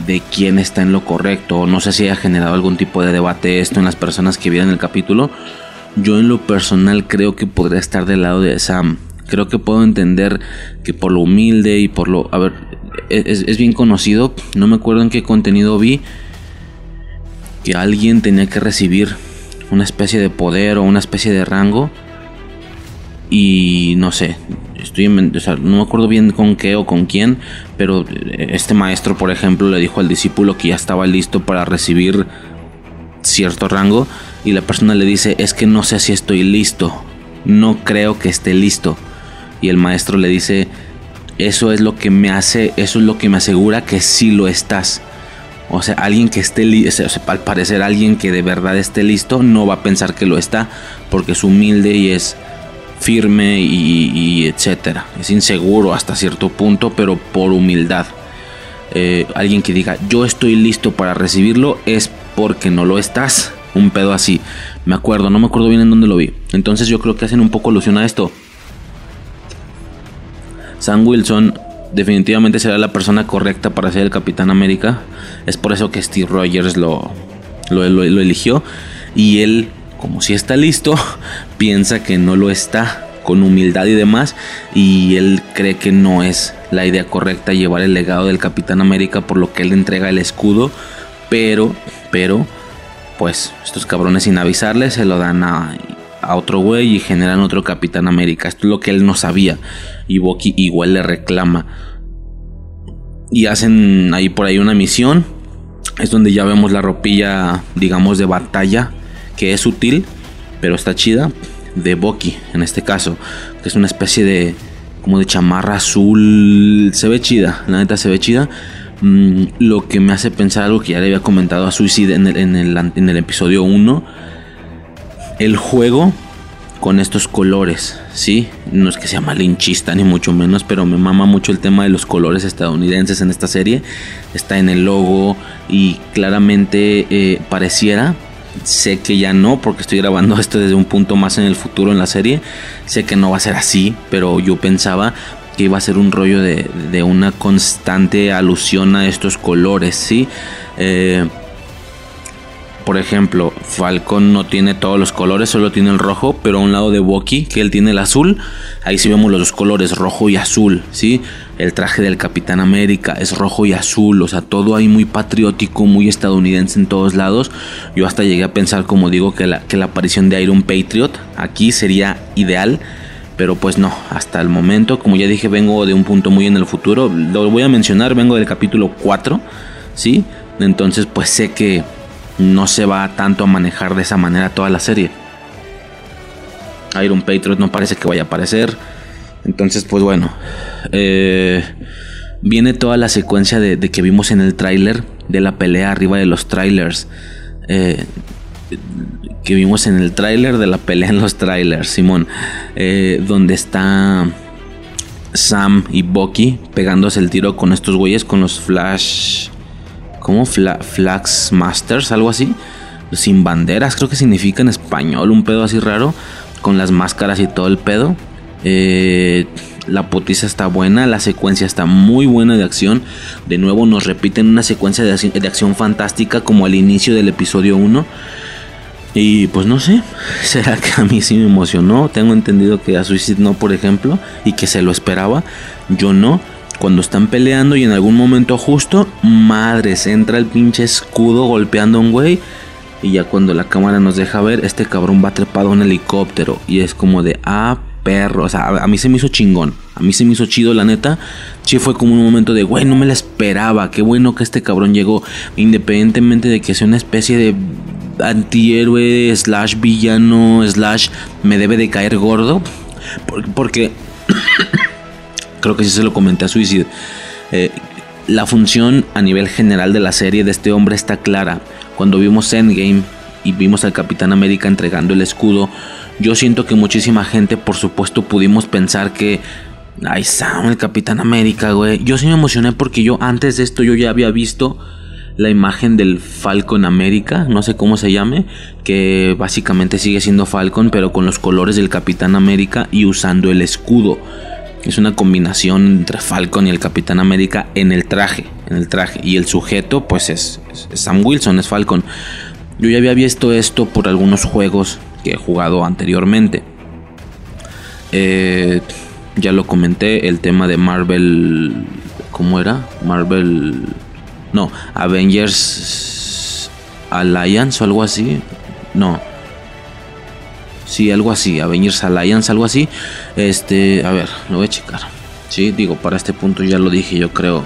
Speaker 1: de quién está en lo correcto. No sé si haya generado algún tipo de debate esto en las personas que vieron el capítulo. Yo en lo personal creo que podría estar del lado de Sam. Creo que puedo entender que por lo humilde y por lo... A ver, es, es bien conocido. No me acuerdo en qué contenido vi. Que alguien tenía que recibir una especie de poder o una especie de rango. Y no sé, estoy no me acuerdo bien con qué o con quién, pero este maestro, por ejemplo, le dijo al discípulo que ya estaba listo para recibir cierto rango y la persona le dice, es que no sé si estoy listo, no creo que esté listo. Y el maestro le dice, eso es lo que me hace, eso es lo que me asegura que sí lo estás. O sea, alguien que esté listo, al parecer alguien que de verdad esté listo, no va a pensar que lo está, porque es humilde y es firme y, etcétera. Es inseguro hasta cierto punto, pero por humildad. Eh, alguien que diga yo estoy listo para recibirlo es porque no lo estás. Un pedo así. Me acuerdo, no me acuerdo bien en dónde lo vi. Entonces yo creo que hacen un poco alusión a esto. Sam Wilson definitivamente será la persona correcta para ser el Capitán América. Es por eso que Steve Rogers lo, lo eligió. Y él como si está listo, *laughs* piensa que no lo está con humildad y demás y él cree que no es la idea correcta llevar el legado del Capitán América por lo que él entrega el escudo, pero pero pues estos cabrones sin avisarle se lo dan a, a otro güey y generan otro Capitán América. Esto es lo que él no sabía y Bucky igual le reclama. Y hacen ahí por ahí una misión. Es donde ya vemos la ropilla, digamos, de batalla que es útil, pero está chida, de Bucky en este caso, que es una especie de como de chamarra azul, se ve chida, la neta se ve chida. Mm, lo que me hace pensar algo que ya le había comentado a Suicide en el, en el, en el episodio 1, el juego con estos colores, ¿sí? No es que sea malinchista ni mucho menos, pero me mama mucho el tema de los colores estadounidenses en esta serie. Está en el logo y claramente eh, pareciera Sé que ya no, porque estoy grabando esto desde un punto más en el futuro en la serie. Sé que no va a ser así, pero yo pensaba que iba a ser un rollo de, de una constante alusión a estos colores, ¿sí? Eh, por ejemplo, Falcon no tiene todos los colores, solo tiene el rojo, pero a un lado de Bucky, que él tiene el azul, ahí sí vemos los dos colores, rojo y azul, ¿sí? El traje del Capitán América es rojo y azul, o sea, todo ahí muy patriótico, muy estadounidense en todos lados. Yo hasta llegué a pensar, como digo, que la, que la aparición de Iron Patriot aquí sería ideal. Pero pues no, hasta el momento, como ya dije, vengo de un punto muy en el futuro. Lo voy a mencionar, vengo del capítulo 4, ¿sí? Entonces pues sé que no se va tanto a manejar de esa manera toda la serie. Iron Patriot no parece que vaya a aparecer. Entonces, pues bueno. Eh, viene toda la secuencia de, que vimos en el tráiler. De la pelea arriba de los trailers. Eh, que vimos en el tráiler de la pelea en los trailers, Simón. Eh, donde está Sam y Bucky pegándose el tiro con estos güeyes, con los Flash como Fla Flax Masters, algo así. Sin banderas, creo que significa en español, un pedo así raro. Con las máscaras y todo el pedo. Eh, la potiza está buena, la secuencia está muy buena de acción. De nuevo nos repiten una secuencia de acción, de acción fantástica como al inicio del episodio 1. Y pues no sé, *laughs* será que a mí sí me emocionó. Tengo entendido que a Suicide no, por ejemplo, y que se lo esperaba. Yo no cuando están peleando y en algún momento justo, madres, entra el pinche escudo golpeando a un güey. Y ya cuando la cámara nos deja ver, este cabrón va trepado a un helicóptero. Y es como de, ah, perro. O sea, a, mí se me hizo chingón. A mí se me hizo chido, la neta. Sí fue como un momento de, güey, no me la esperaba. Qué bueno que este cabrón llegó. Independientemente de que sea una especie de antihéroe, slash villano, slash me debe de caer gordo. Porque... creo que sí se lo comenté a Suicide. Eh, la función a nivel general de la serie de este hombre está clara. cuando vimos Endgame y vimos al Capitán América entregando el escudo, yo siento que muchísima gente, por supuesto, pudimos pensar que Ay, Sam, el Capitán América, güey. Yo sí me emocioné porque yo antes de esto yo ya había visto la imagen del Falcon América, no sé cómo se llame, que básicamente sigue siendo Falcon, pero con los colores del Capitán América y usando el escudo. Es una combinación entre Falcon y el Capitán América en el traje, en el traje. Y el sujeto, pues es, Sam Wilson, es Falcon. Yo ya había visto esto por algunos juegos que he jugado anteriormente. Eh, ya lo comenté, el tema de Marvel. ¿Cómo era? Marvel. No, Avengers Alliance o algo así. No. Sí, algo así. Avengers Alliance, algo así. Este, a ver, lo voy a checar. Sí, digo, para este punto ya lo dije, yo creo.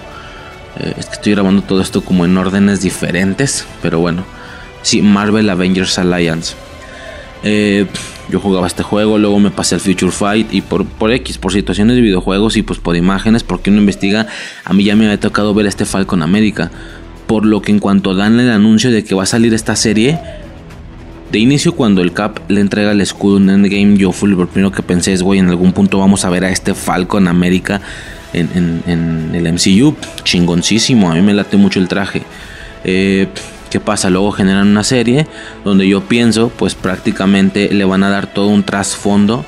Speaker 1: Eh, es que estoy grabando todo esto como en órdenes diferentes. Pero bueno. Sí, Marvel Avengers Alliance. Eh, yo jugaba este juego, luego me pasé al Future Fight y por, por X, por situaciones de videojuegos y pues por imágenes, porque uno investiga, a mí ya me había tocado ver este Falcon América. Por lo que en cuanto dan el anuncio de que va a salir esta serie, de inicio cuando el Cap le entrega el escudo en Endgame, yo fui lo primero que pensé es, güey, en algún punto vamos a ver a este Falcon América en, el MCU. Chingoncísimo, a mí me late mucho el traje. Eh, ¿Qué pasa? Luego generan una serie donde yo pienso, pues prácticamente le van a dar todo un trasfondo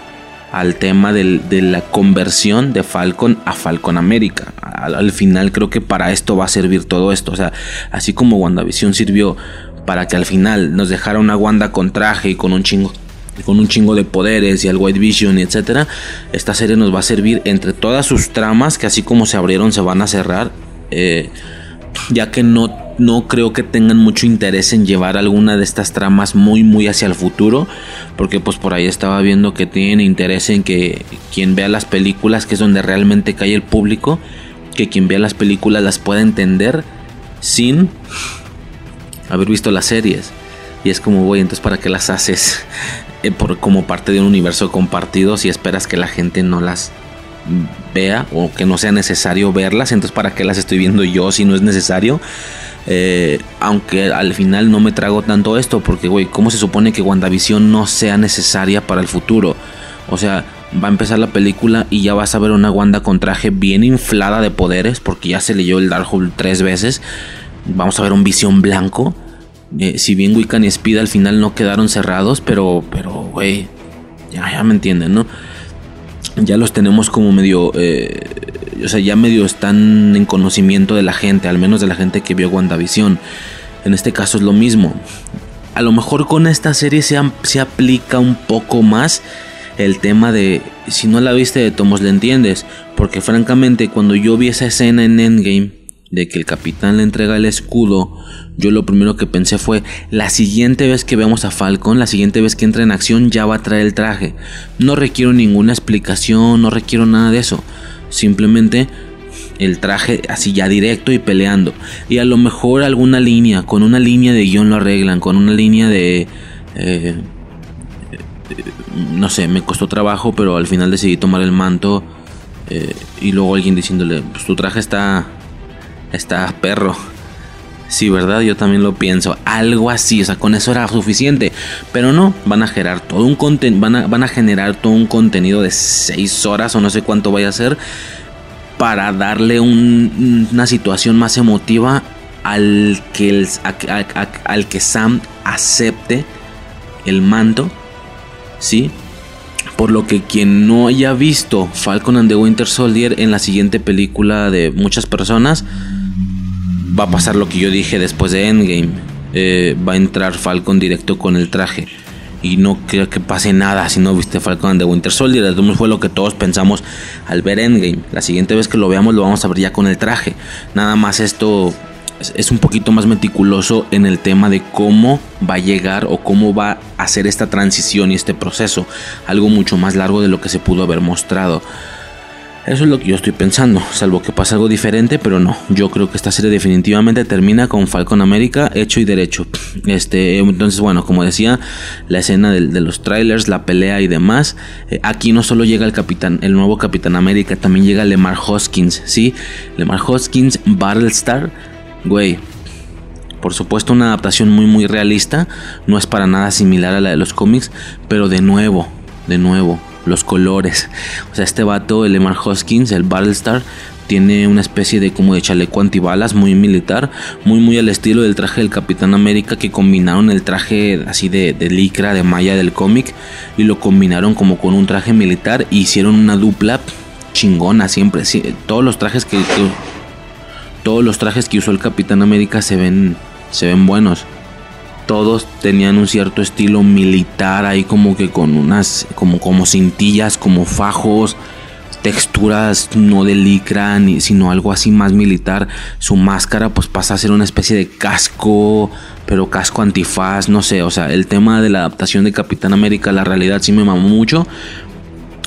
Speaker 1: al tema de la conversión de Falcon a Falcon América. Al, final creo que para esto va a servir todo esto. O sea, así como WandaVision sirvió para que al final nos dejara una Wanda con traje y con un chingo con un chingo de poderes y al White Vision y etcétera, esta serie nos va a servir entre todas sus tramas que así como se abrieron se van a cerrar, eh, ya que no no creo que tengan mucho interés en llevar alguna de estas tramas muy muy hacia el futuro porque pues por ahí estaba viendo que tienen interés en que quien vea las películas que es donde realmente cae el público que quien vea las películas las pueda entender sin haber visto las series y es como güey entonces para qué las haces *laughs* eh, por, como parte de un universo compartido si esperas que la gente no las vea o que no sea necesario verlas entonces para qué las estoy viendo yo si no es necesario eh, aunque al final no me trago tanto esto, porque, güey, ¿cómo se supone que WandaVision no sea necesaria para el futuro? O sea, va a empezar la película y ya vas a ver una Wanda con traje bien inflada de poderes, porque ya se leyó el Darkhold tres veces. Vamos a ver un visión blanco. Eh, si bien Wiccan y Speed al final no quedaron cerrados, pero, pero, güey, ya, ya me entienden, ¿no? Ya los tenemos como medio eh, o sea, ya medio están en conocimiento de la gente, al menos de la gente que vio WandaVision. En este caso es lo mismo. A lo mejor con esta serie se, se aplica un poco más el tema de si no la viste de Tomos le entiendes. Porque francamente cuando yo vi esa escena en Endgame de que el capitán le entrega el escudo, yo lo primero que pensé fue, la siguiente vez que veamos a Falcon, la siguiente vez que entre en acción ya va a traer el traje. No requiero ninguna explicación, no requiero nada de eso. Simplemente el traje así ya directo y peleando. Y a lo mejor alguna línea, con una línea de guion lo arreglan, con una línea de... Eh, no sé, me costó trabajo, pero al final decidí tomar el manto. Eh, y luego alguien diciéndole, pues tu traje está... Está perro. Sí, ¿verdad? Yo también lo pienso. Algo así, o sea, con eso era suficiente. Pero no, van a generar todo un van a, van a generar todo un contenido de 6 horas o no sé cuánto vaya a ser para darle una situación más emotiva al que, al que Sam acepte el manto, ¿sí? Por lo que quien no haya visto Falcon and the Winter Soldier en la siguiente película de muchas personas, va a pasar lo que yo dije después de Endgame. Eh, va a entrar Falcon directo con el traje. Y no creo que pase nada si no viste Falcon de Winter Soldier. Fue lo que todos pensamos al ver Endgame. La siguiente vez que lo veamos lo vamos a ver ya con el traje. Nada más esto es un poquito más meticuloso en el tema de cómo va a llegar o cómo va a hacer esta transición y este proceso. Algo mucho más largo de lo que se pudo haber mostrado. Eso es lo que yo estoy pensando, salvo que pase algo diferente, pero no. Yo creo que esta serie definitivamente termina con Falcon América hecho y derecho. Este, entonces, bueno, como decía, la escena de, los trailers, la pelea y demás. Eh, aquí no solo llega el capitán, el nuevo Capitán América, también llega Lemar Hoskins, ¿sí? Lemar Hoskins, Battlestar, güey. Por supuesto una adaptación muy muy realista, no es para nada similar a la de los cómics, pero de nuevo, de nuevo, los colores. O sea, este vato, el Emar Hoskins, el Battlestar, tiene una especie de como de chaleco antibalas muy militar, muy muy al estilo del traje del Capitán América que combinaron el traje así de, de licra de malla del cómic y lo combinaron como con un traje militar y hicieron una dupla chingona siempre. todos los trajes que, todos los trajes que usó el Capitán América se ven se ven buenos. Todos tenían un cierto estilo militar ahí como que con unas como como cintillas, como fajos texturas no de licra, ni, sino algo así más militar. Su máscara pues pasa a ser una especie de casco, pero casco antifaz, no sé, o sea, el tema de la adaptación de Capitán América la realidad sí me mamó mucho.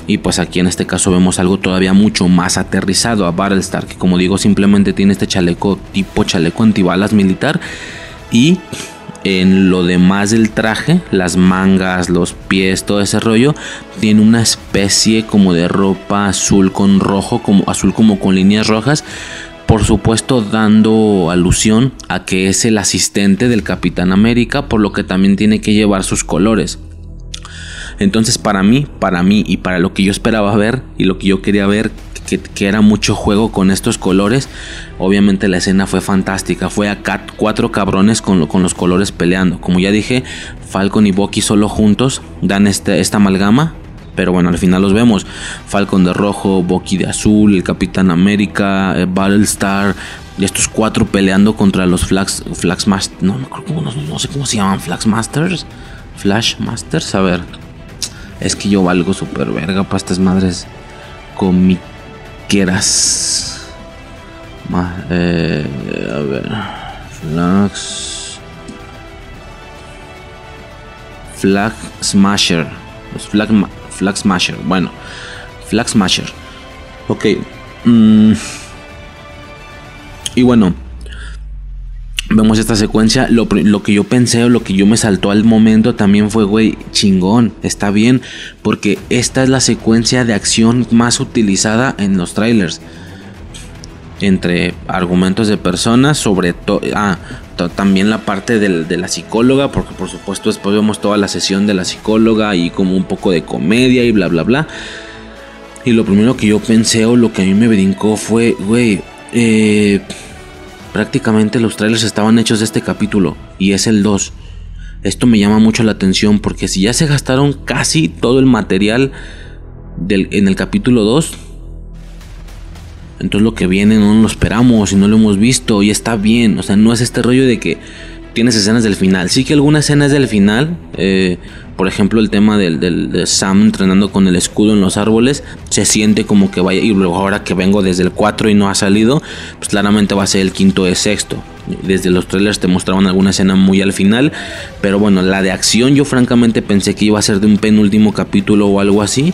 Speaker 1: Y pues aquí en este caso vemos algo todavía mucho más aterrizado a Battlestar, que como digo simplemente tiene este chaleco tipo chaleco antibalas militar y en lo demás del traje, las mangas, los pies, todo ese rollo, tiene una especie como de ropa azul con rojo, como azul como con líneas rojas. Por supuesto, dando alusión a que es el asistente del Capitán América, por lo que también tiene que llevar sus colores. Entonces, para mí, para mí y para lo que yo esperaba ver y lo que yo quería ver, que, era mucho juego con estos colores. Obviamente la escena fue fantástica. Fue a cuatro cabrones con, con, los colores peleando. Como ya dije, Falcon y Bucky solo juntos dan este, esta amalgama. Pero bueno, al final los vemos. Falcon de rojo, Bucky de azul, el Capitán América, eh, Battlestar. Y estos cuatro peleando contra los Flax, Masters. No, no, sé cómo se llaman. Flax Masters. Flash Masters. A ver. Es que yo valgo super verga para estas madres cómic quieras. Eh, a ver. Flags. Flag Smasher. Flag, flag Smasher. Bueno. Flag Smasher. Ok. Mm. Y bueno vemos esta secuencia, lo, que yo pensé o lo que yo me saltó al momento también fue, güey, chingón, está bien, porque esta es la secuencia de acción más utilizada en los trailers. Entre argumentos de personas, sobre todo, ah, también la parte de la psicóloga, porque por supuesto después vemos toda la sesión de la psicóloga y como un poco de comedia y bla, bla, bla. Y lo primero que yo pensé o lo que a mí me brincó fue, güey, eh Prácticamente los trailers estaban hechos de este capítulo y es el 2. Esto me llama mucho la atención porque si ya se gastaron casi todo el material en el capítulo 2, entonces lo que viene no lo esperamos y no lo hemos visto y está bien. O sea, no es este rollo de que tienes escenas del final. Sí que algunas escenas del final, eh, por ejemplo, el tema del, de Sam entrenando con el escudo en los árboles, se siente como que vaya, y luego ahora que vengo desde el 4 y no ha salido, pues claramente va a ser el quinto de sexto. Desde los trailers te mostraban alguna escena muy al final, pero bueno, la de acción yo francamente pensé que iba a ser de un penúltimo capítulo o algo así.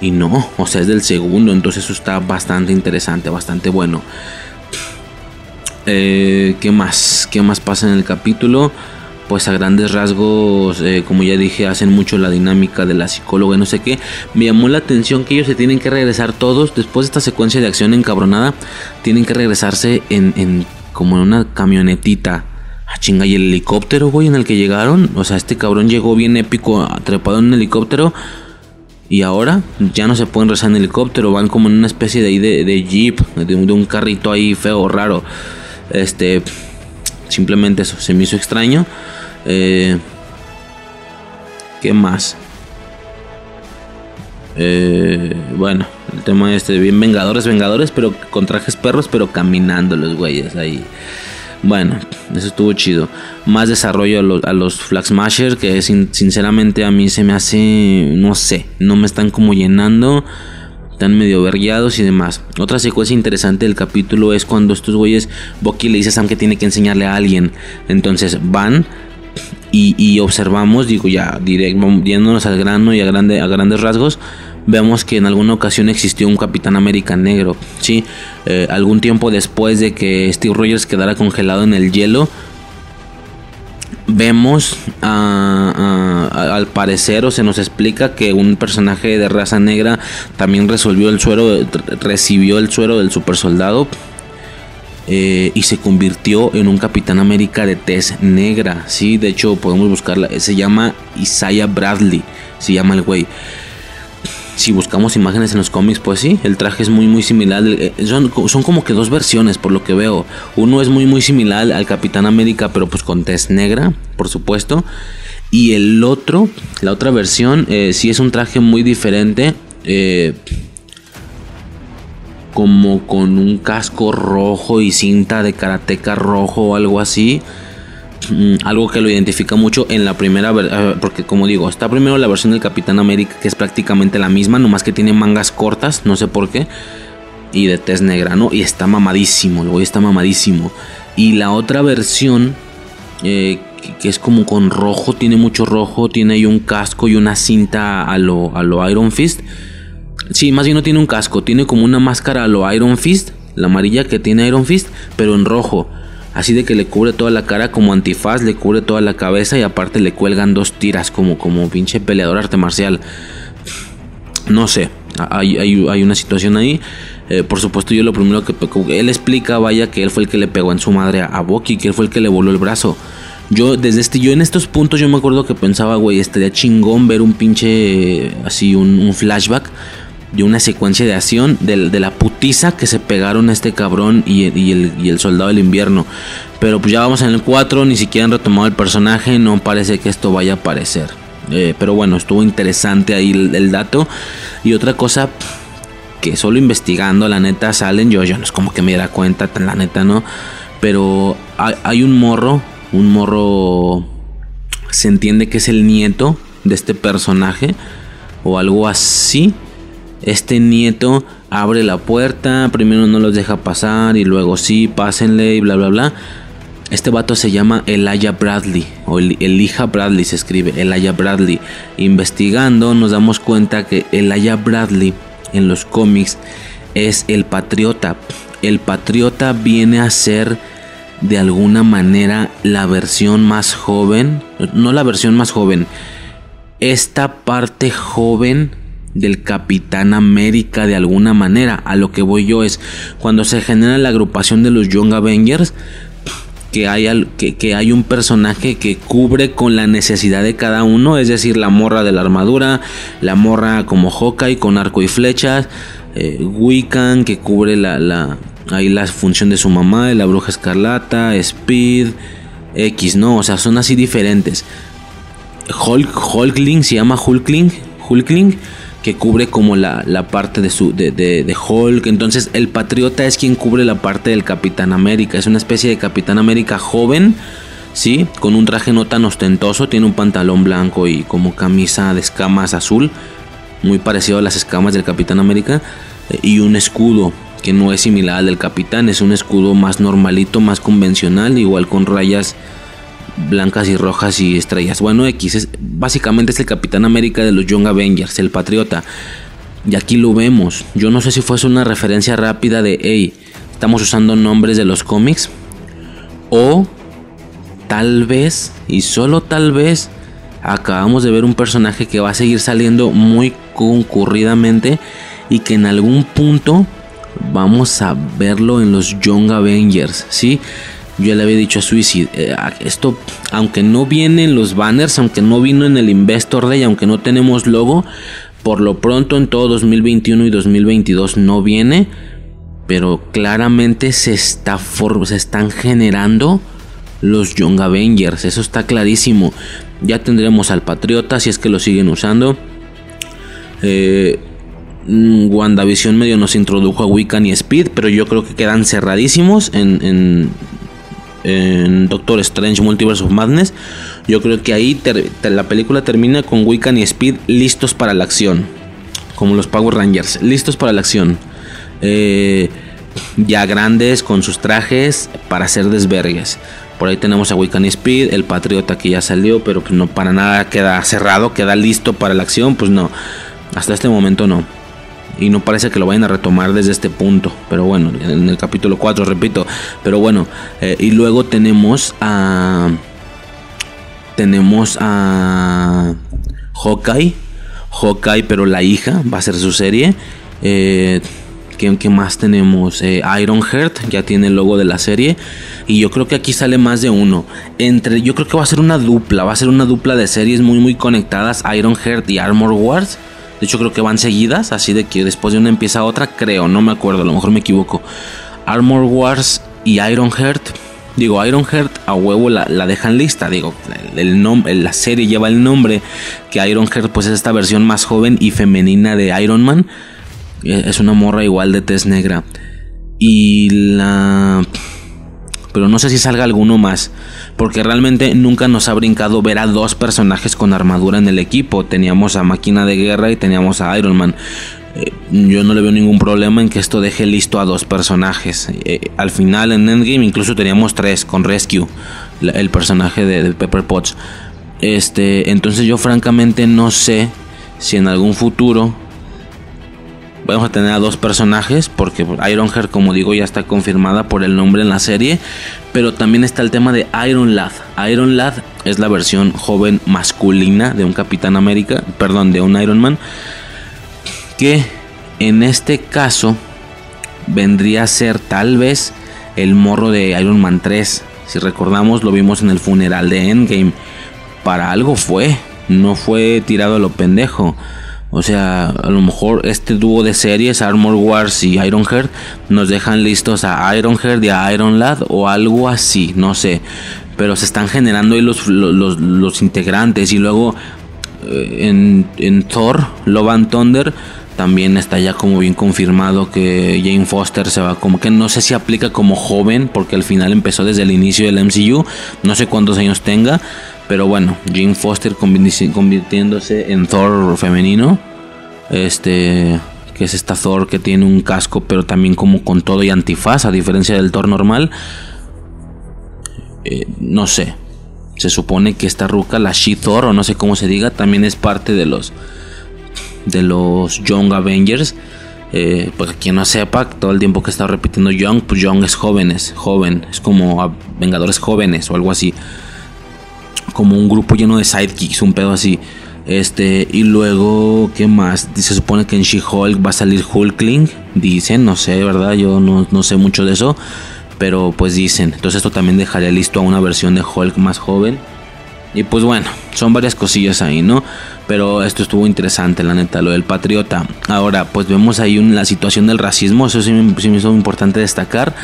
Speaker 1: Y no, o sea, es del segundo, entonces eso está bastante interesante, bastante bueno. Eh, ¿Qué más? ¿Qué más pasa en el capítulo? Pues a grandes rasgos, eh, como ya dije, hacen mucho la dinámica de la psicóloga y no sé qué. Me llamó la atención que ellos se tienen que regresar todos, después de esta secuencia de acción encabronada, tienen que regresarse en, como en una camionetita. Ah, chinga, y el helicóptero, güey, en el que llegaron. O sea, este cabrón llegó bien épico, trepado en un helicóptero. Y ahora ya no se pueden regresar en helicóptero, van como en una especie de, de, jeep, de, de un carrito ahí feo, raro. Este, simplemente eso, se me hizo extraño. Eh, ¿Qué más? Eh, bueno, el tema este, bien Vengadores, Vengadores, pero con trajes perros, pero caminando los güeyes ahí. Bueno, eso estuvo chido. Más desarrollo a los, a los Flag Smashers, que sinceramente a mí se me hace, no sé, no me están como llenando. Están medio vergueados y demás. Otra secuencia interesante del capítulo es cuando estos güeyes, Bucky le dice a Sam que tiene que enseñarle a alguien. Entonces van, y, observamos, digo ya, directo, yéndonos al grano y a, a grandes rasgos, vemos que en alguna ocasión existió un Capitán América negro. Sí, eh, algún tiempo después de que Steve Rogers quedara congelado en el hielo, vemos al parecer o se nos explica que un personaje de raza negra también resolvió el suero, recibió el suero del super soldado eh, y se convirtió en un Capitán América de tez negra. Sí, de hecho podemos buscarla. Se llama Isaiah Bradley. Se llama el güey. Si buscamos imágenes en los cómics, pues sí, el traje es muy muy similar. Eh, son, son como que dos versiones, por lo que veo. Uno es muy muy similar al Capitán América, pero pues con tez negra, por supuesto. Y el otro, la otra versión, eh, sí es un traje muy diferente. Eh, como con un casco rojo y cinta de karateca rojo o algo así. Mm, algo que lo identifica mucho en la primera eh, porque como digo está primero la versión del Capitán América que es prácticamente la misma nomás que tiene mangas cortas no sé por qué y de tez negra no y está mamadísimo güey está mamadísimo. Y la otra versión eh, que, es como con rojo tiene mucho rojo tiene ahí un casco y una cinta a lo, a lo Iron Fist. Sí, más bien no tiene un casco, tiene como una máscara a lo Iron Fist, la amarilla que tiene Iron Fist, pero en rojo. Así de que le cubre toda la cara como antifaz, le cubre toda la cabeza y aparte le cuelgan dos tiras como, como pinche peleador arte marcial. No sé, hay, hay, una situación ahí. Eh, por supuesto, yo lo primero que él explica, vaya, que él fue el que le pegó en su madre a, Bucky, que él fue el que le voló el brazo. Yo, desde este, yo en estos puntos, yo me acuerdo que pensaba, güey, estaría chingón ver un pinche, así, un flashback de una secuencia de acción de, de la putiza que se pegaron este cabrón y, el, soldado del invierno. Pero pues ya vamos en el 4, ni siquiera han retomado el personaje, no parece que esto vaya a aparecer. Eh, pero bueno, estuvo interesante ahí el, dato. Y otra cosa que solo investigando, la neta, salen, yo, yo no es como que me diera cuenta, la neta, ¿no? Pero hay un morro, un morro, se entiende que es el nieto de este personaje o algo así este nieto abre la puerta, primero no los deja pasar y luego sí, pásenle y bla bla bla. Este vato se llama Elijah Bradley, o el, hija Bradley se escribe, Elijah Bradley. Investigando nos damos cuenta que Elijah Bradley en los cómics es el patriota. El patriota viene a ser de alguna manera la versión más joven, no la versión más joven, esta parte joven del Capitán América de alguna manera. A lo que voy yo es cuando se genera la agrupación de los Young Avengers. Que hay, que, hay un personaje que cubre con la necesidad de cada uno, es decir, la morra de la armadura, la morra como Hawkeye con arco y flechas, eh, Wiccan que cubre la, la, la función de su mamá, la bruja escarlata, Speed, X, no, o sea, son así diferentes. Hulk, Hulkling se llama Hulkling, Hulkling que cubre como la, parte de, su, de, de, Hulk. Entonces el Patriota es quien cubre la parte del Capitán América. Es una especie de Capitán América joven, ¿sí? Con un traje no tan ostentoso. Tiene un pantalón blanco y como camisa de escamas azul. Muy parecido a las escamas del Capitán América. Eh, y un escudo que no es similar al del Capitán. Es un escudo más normalito, más convencional. Igual con rayas blancas y rojas y estrellas. Bueno, X es, básicamente es el Capitán América de los Young Avengers, el Patriota. Y aquí lo vemos. Yo no sé si fuese una referencia rápida de, hey, estamos usando nombres de los cómics. O tal vez, y solo tal vez, acabamos de ver un personaje que va a seguir saliendo muy concurridamente y que en algún punto vamos a verlo en los Young Avengers, ¿sí? Yo le había dicho a Suicide, eh, esto, aunque no viene en los banners, aunque no vino en el Investor Day, aunque no tenemos logo, por lo pronto en todo 2021 y 2022 no viene, pero claramente se, está se están generando los Young Avengers, eso está clarísimo. Ya tendremos al Patriota si es que lo siguen usando. Eh, mm, WandaVision medio nos introdujo a Wiccan y Speed, pero yo creo que quedan cerradísimos en en Doctor Strange Multiverse of Madness. Yo creo que ahí la película termina con Wiccan y Speed listos para la acción. Como los Power Rangers, listos para la acción. Eh, ya grandes con sus trajes para hacer desvergues. Por ahí tenemos a Wiccan y Speed, el Patriota que ya salió, pero pues no para nada queda cerrado, queda listo para la acción. Pues no, hasta este momento no y no parece que lo vayan a retomar desde este punto. Pero bueno, en el capítulo 4, repito. Pero bueno, eh, y luego tenemos a. Tenemos a. Hawkeye. Hawkeye, pero la hija va a ser su serie. Eh, ¿Qué, más tenemos? Eh, Ironheart ya tiene el logo de la serie. Y yo creo que aquí sale más de uno. Entre, yo creo que va a ser una dupla. Va a ser una dupla de series muy muy conectadas. Ironheart y Armor Wars. De hecho creo que van seguidas. Así de que después de una empieza otra. Creo, no me acuerdo. A lo mejor me equivoco. Armor Wars y Ironheart. Digo, Ironheart a huevo la, dejan lista. Digo, el, nombre, la serie lleva el nombre. Que Ironheart pues es esta versión más joven y femenina de Iron Man. Es una morra igual de tez negra. Y la... Pero no sé si salga alguno más. Porque realmente nunca nos ha brincado ver a dos personajes con armadura en el equipo. Teníamos a Máquina de Guerra y teníamos a Iron Man. Eh, yo no le veo ningún problema en que esto deje listo a dos personajes. Eh, al final en Endgame incluso teníamos tres con Rescue. el personaje de, de Pepper Potts. Este, entonces yo francamente no sé si en algún futuro vamos a tener a dos personajes porque Ironheart como digo ya está confirmada por el nombre en la serie pero también está el tema de Iron Lad. Iron Lad es la versión joven masculina de un Capitán América perdón de un Iron Man que en este caso vendría a ser tal vez el morro de Iron Man 3 si recordamos lo vimos en el funeral de Endgame. Para algo fue no fue tirado a lo pendejo o sea, a lo mejor este dúo de series, Armor Wars y Ironheart, nos dejan listos a Ironheart y a Iron Lad o algo así, no sé. Pero se están generando ahí los, los, integrantes. Y luego eh, en, en, Thor, Love and Thunder, también está ya como bien confirmado que Jane Foster se va, como que no sé si aplica como joven, porque al final empezó desde el inicio del MCU, no sé cuántos años tenga pero bueno, Jane Foster convirtiéndose en Thor femenino. Este, que es esta Thor que tiene un casco, pero también como con todo y antifaz, a diferencia del Thor normal. Eh, no sé. Se supone que esta ruca, la She-Thor, o no sé cómo se diga, también es parte de los de los Young Avengers. Eh, quien no sepa, todo el tiempo que he estado repitiendo Young, pues Young es jóvenes, joven, es como Vengadores jóvenes o algo así como un grupo lleno de sidekicks, un pedo así. Este, y luego, ¿qué más? Se supone que en She-Hulk va a salir Hulkling. Dicen, no sé, ¿verdad? Yo no, sé mucho de eso. Pero pues dicen. Entonces esto también dejaría listo a una versión de Hulk más joven. Y pues bueno, son varias cosillas ahí, ¿no? Pero esto estuvo interesante, la neta, lo del patriota. Ahora, pues vemos ahí la situación del racismo. Eso sí me, sí me hizo importante destacar.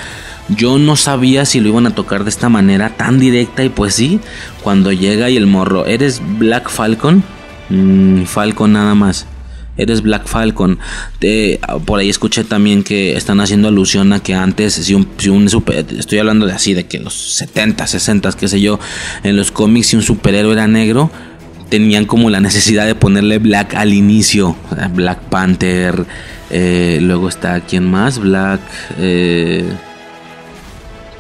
Speaker 1: Yo no sabía si lo iban a tocar de esta manera tan directa y pues sí, cuando llega y el morro, ¿eres Black Falcon? Mm, Falcon nada más. Eres Black Falcon. por ahí escuché también que están haciendo alusión a que antes, si un, si un super, estoy hablando de así, de que los 70, 60, qué sé yo, en los cómics si un superhéroe era negro, tenían como la necesidad de ponerle Black al inicio. Black Panther, eh, luego está, ¿quién más? Black... Eh,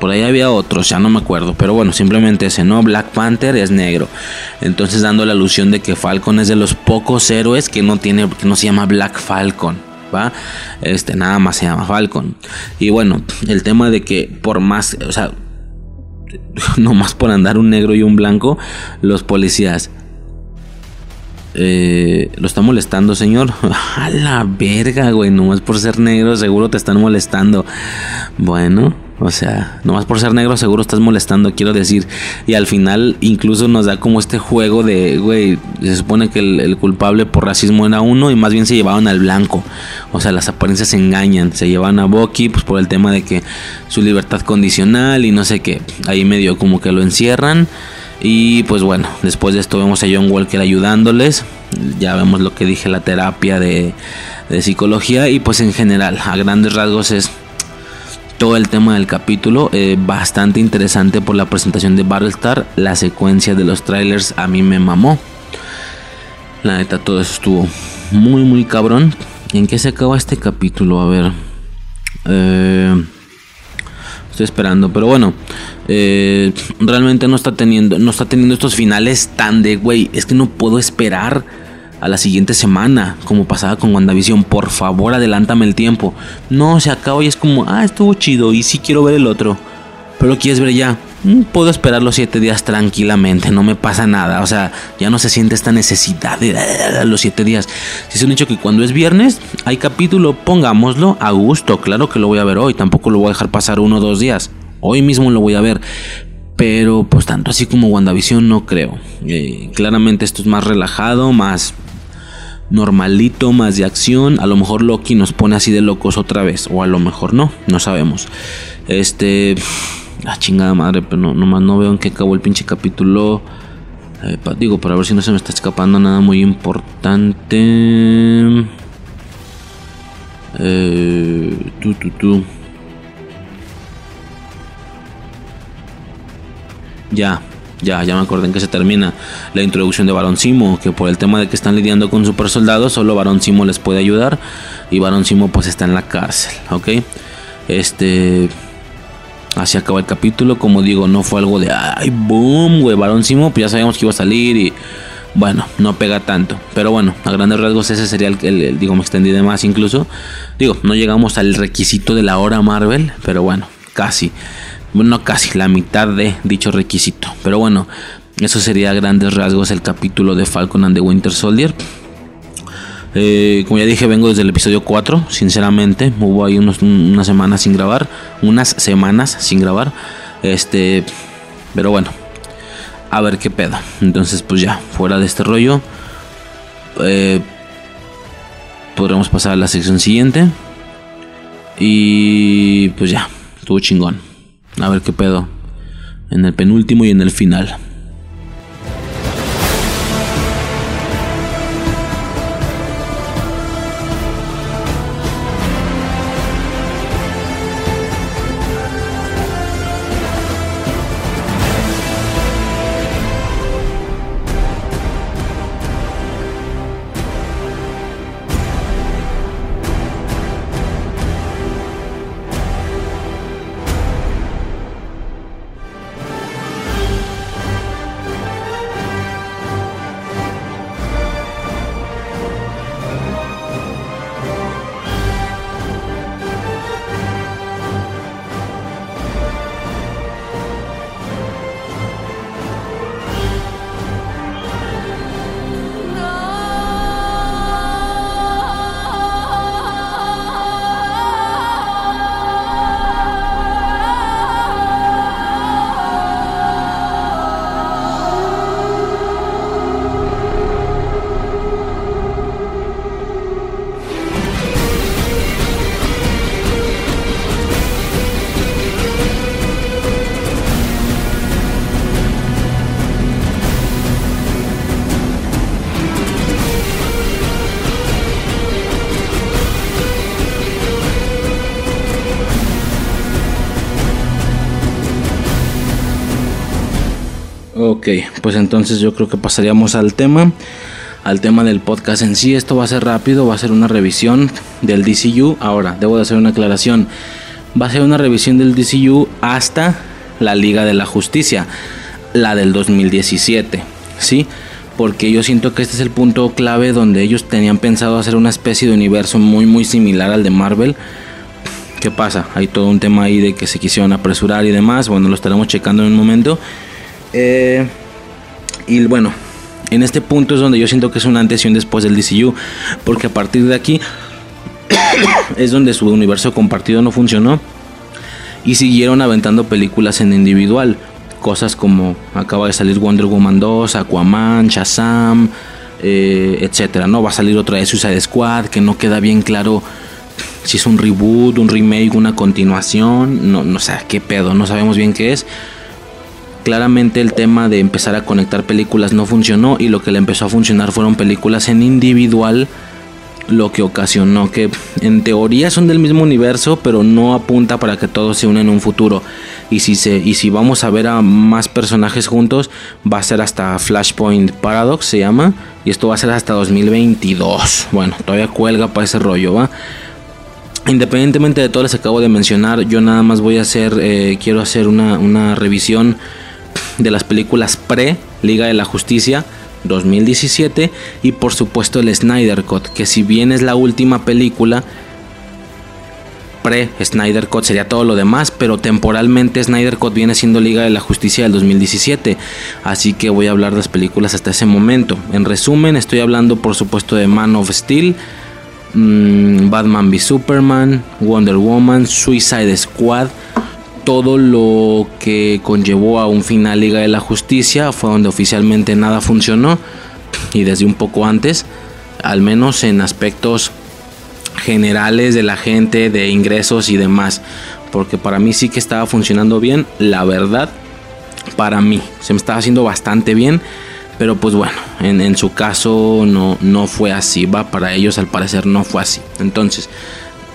Speaker 1: por ahí había otros, ya no me acuerdo. Pero bueno, simplemente ese, ¿no? Black Panther es negro. Entonces dando la alusión de que Falcon es de los pocos héroes que no tiene, que no se llama Black Falcon. ¿Va? Este, nada más se llama Falcon. Y bueno, el tema de que por más, o sea, *laughs* no más por andar un negro y un blanco, los policías. Eh, lo está molestando, señor. *laughs* A la verga, güey. Nomás por ser negro, seguro te están molestando. Bueno, o sea, nomás por ser negro seguro estás molestando, quiero decir. Y al final incluso nos da como este juego de, güey, se supone que el, culpable por racismo era uno y más bien se llevaban al blanco. O sea, las apariencias se engañan. Se llevan a Bucky pues por el tema de que su libertad condicional y no sé qué. Ahí medio como que lo encierran. Y pues bueno, después de esto vemos a John Walker ayudándoles. Ya vemos lo que dije, la terapia de psicología. Y pues en general, a grandes rasgos es todo el tema del capítulo. Eh, bastante interesante por la presentación de Battlestar. La secuencia de los trailers a mí me mamó. La neta, todo estuvo muy, muy cabrón. ¿En qué se acaba este capítulo? A ver. Eh, estoy esperando, pero bueno. Eh, realmente no está teniendo. No está teniendo estos finales tan de güey. Es que no puedo esperar a la siguiente semana, como pasaba con WandaVision. Por favor, adelántame el tiempo. No, se acaba y es como, ah, estuvo chido y sí quiero ver el otro. Pero quieres ver ya. mm, puedo esperar los siete días tranquilamente, no me pasa nada. O sea, ya no se siente esta necesidad de *laughs* los siete días. Si es un hecho que cuando es viernes hay capítulo, pongámoslo a gusto. Claro que lo voy a ver hoy, tampoco lo voy a dejar pasar uno o dos días. Hoy mismo lo voy a ver. Pero pues tanto así como WandaVision no creo. Eh, claramente esto es más relajado, más normalito, más de acción. A lo mejor Loki nos pone así de locos otra vez. O a lo mejor no, no sabemos. Este... La chingada madre, pero no, nomás no veo en qué acabó el pinche capítulo. Eh, digo, para ver si no se me está escapando nada muy importante. Eh, tú, tú, tú. Ya, ya, ya me acordé en que se termina la introducción de Barón Simo, que por el tema de que están lidiando con super soldados, solo Barón Simo les puede ayudar y Barón Simo pues está en la cárcel, ¿ok? Este... Así acaba el capítulo, como digo, no fue algo de, ay, boom, güey, Barón Simo, pues ya sabíamos que iba a salir y bueno, no pega tanto. Pero bueno, a grandes rasgos ese sería el, el, digo, me extendí de más incluso. Digo, no llegamos al requisito de la hora Marvel, pero bueno, casi no casi la mitad de dicho requisito. Pero bueno, eso sería a grandes rasgos el capítulo de Falcon and the Winter Soldier. Eh, como ya dije, vengo desde el episodio 4. Sinceramente, hubo ahí unos, unas semanas sin grabar. Unas semanas sin grabar. Este, pero bueno, a ver qué pedo. Entonces, pues ya, fuera de este rollo, eh, podremos pasar a la sección siguiente. Y pues ya, estuvo chingón. A ver qué pedo. En el penúltimo y en el final. Entonces yo creo que pasaríamos al tema, al tema del podcast en sí. Esto va a ser rápido, va a ser una revisión del DCU. Ahora, debo de hacer una aclaración. Va a ser una revisión del DCU hasta la Liga de la Justicia, la del 2017, ¿sí? Porque yo siento que este es el punto clave donde ellos tenían pensado hacer una especie de universo muy muy similar al de Marvel. ¿Qué pasa? Hay todo un tema ahí de que se quisieron apresurar y demás. Bueno, lo estaremos checando en un momento. Eh, y bueno, en este punto es donde yo siento que es una antes y un después del DCU. Porque a partir de aquí *coughs* es donde su universo compartido no funcionó. Y siguieron aventando películas en individual. Cosas como acaba de salir Wonder Woman 2, Aquaman, Shazam, eh, etcétera. No va a salir otra de Suicide Squad que no queda bien claro si es un reboot, un remake, una continuación. No, no sé qué pedo, no sabemos bien qué es claramente el tema de empezar a conectar películas no funcionó y lo que le empezó a funcionar fueron películas en individual lo que ocasionó que en teoría son del mismo universo pero no apunta para que todos se unan en un futuro. Y si se y si vamos a ver a más personajes juntos va a ser hasta Flashpoint Paradox se llama y esto va a ser hasta 2022 bueno todavía cuelga para ese rollo va independientemente de todo les acabo de mencionar yo nada más voy a hacer eh, quiero hacer una, una revisión de las películas pre Liga de la Justicia 2017 y por supuesto el Snyder Cut, que si bien es la última película, pre-Snyder Cut sería todo lo demás, pero temporalmente Snyder Cut viene siendo Liga de la Justicia del 2017, así que voy a hablar de las películas hasta ese momento. En resumen, estoy hablando por supuesto de Man of Steel, mm, Batman v Superman, Wonder Woman, Suicide Squad, todo lo que conllevó a un final Liga de la Justicia, fue donde oficialmente nada funcionó y desde un poco antes, al menos en aspectos generales de la gente, de ingresos y demás. Porque para mí sí que estaba funcionando bien, la verdad, para mí se me estaba haciendo bastante bien. Pero pues bueno, en, su caso no, no fue así, va, para ellos al parecer no fue así. Entonces,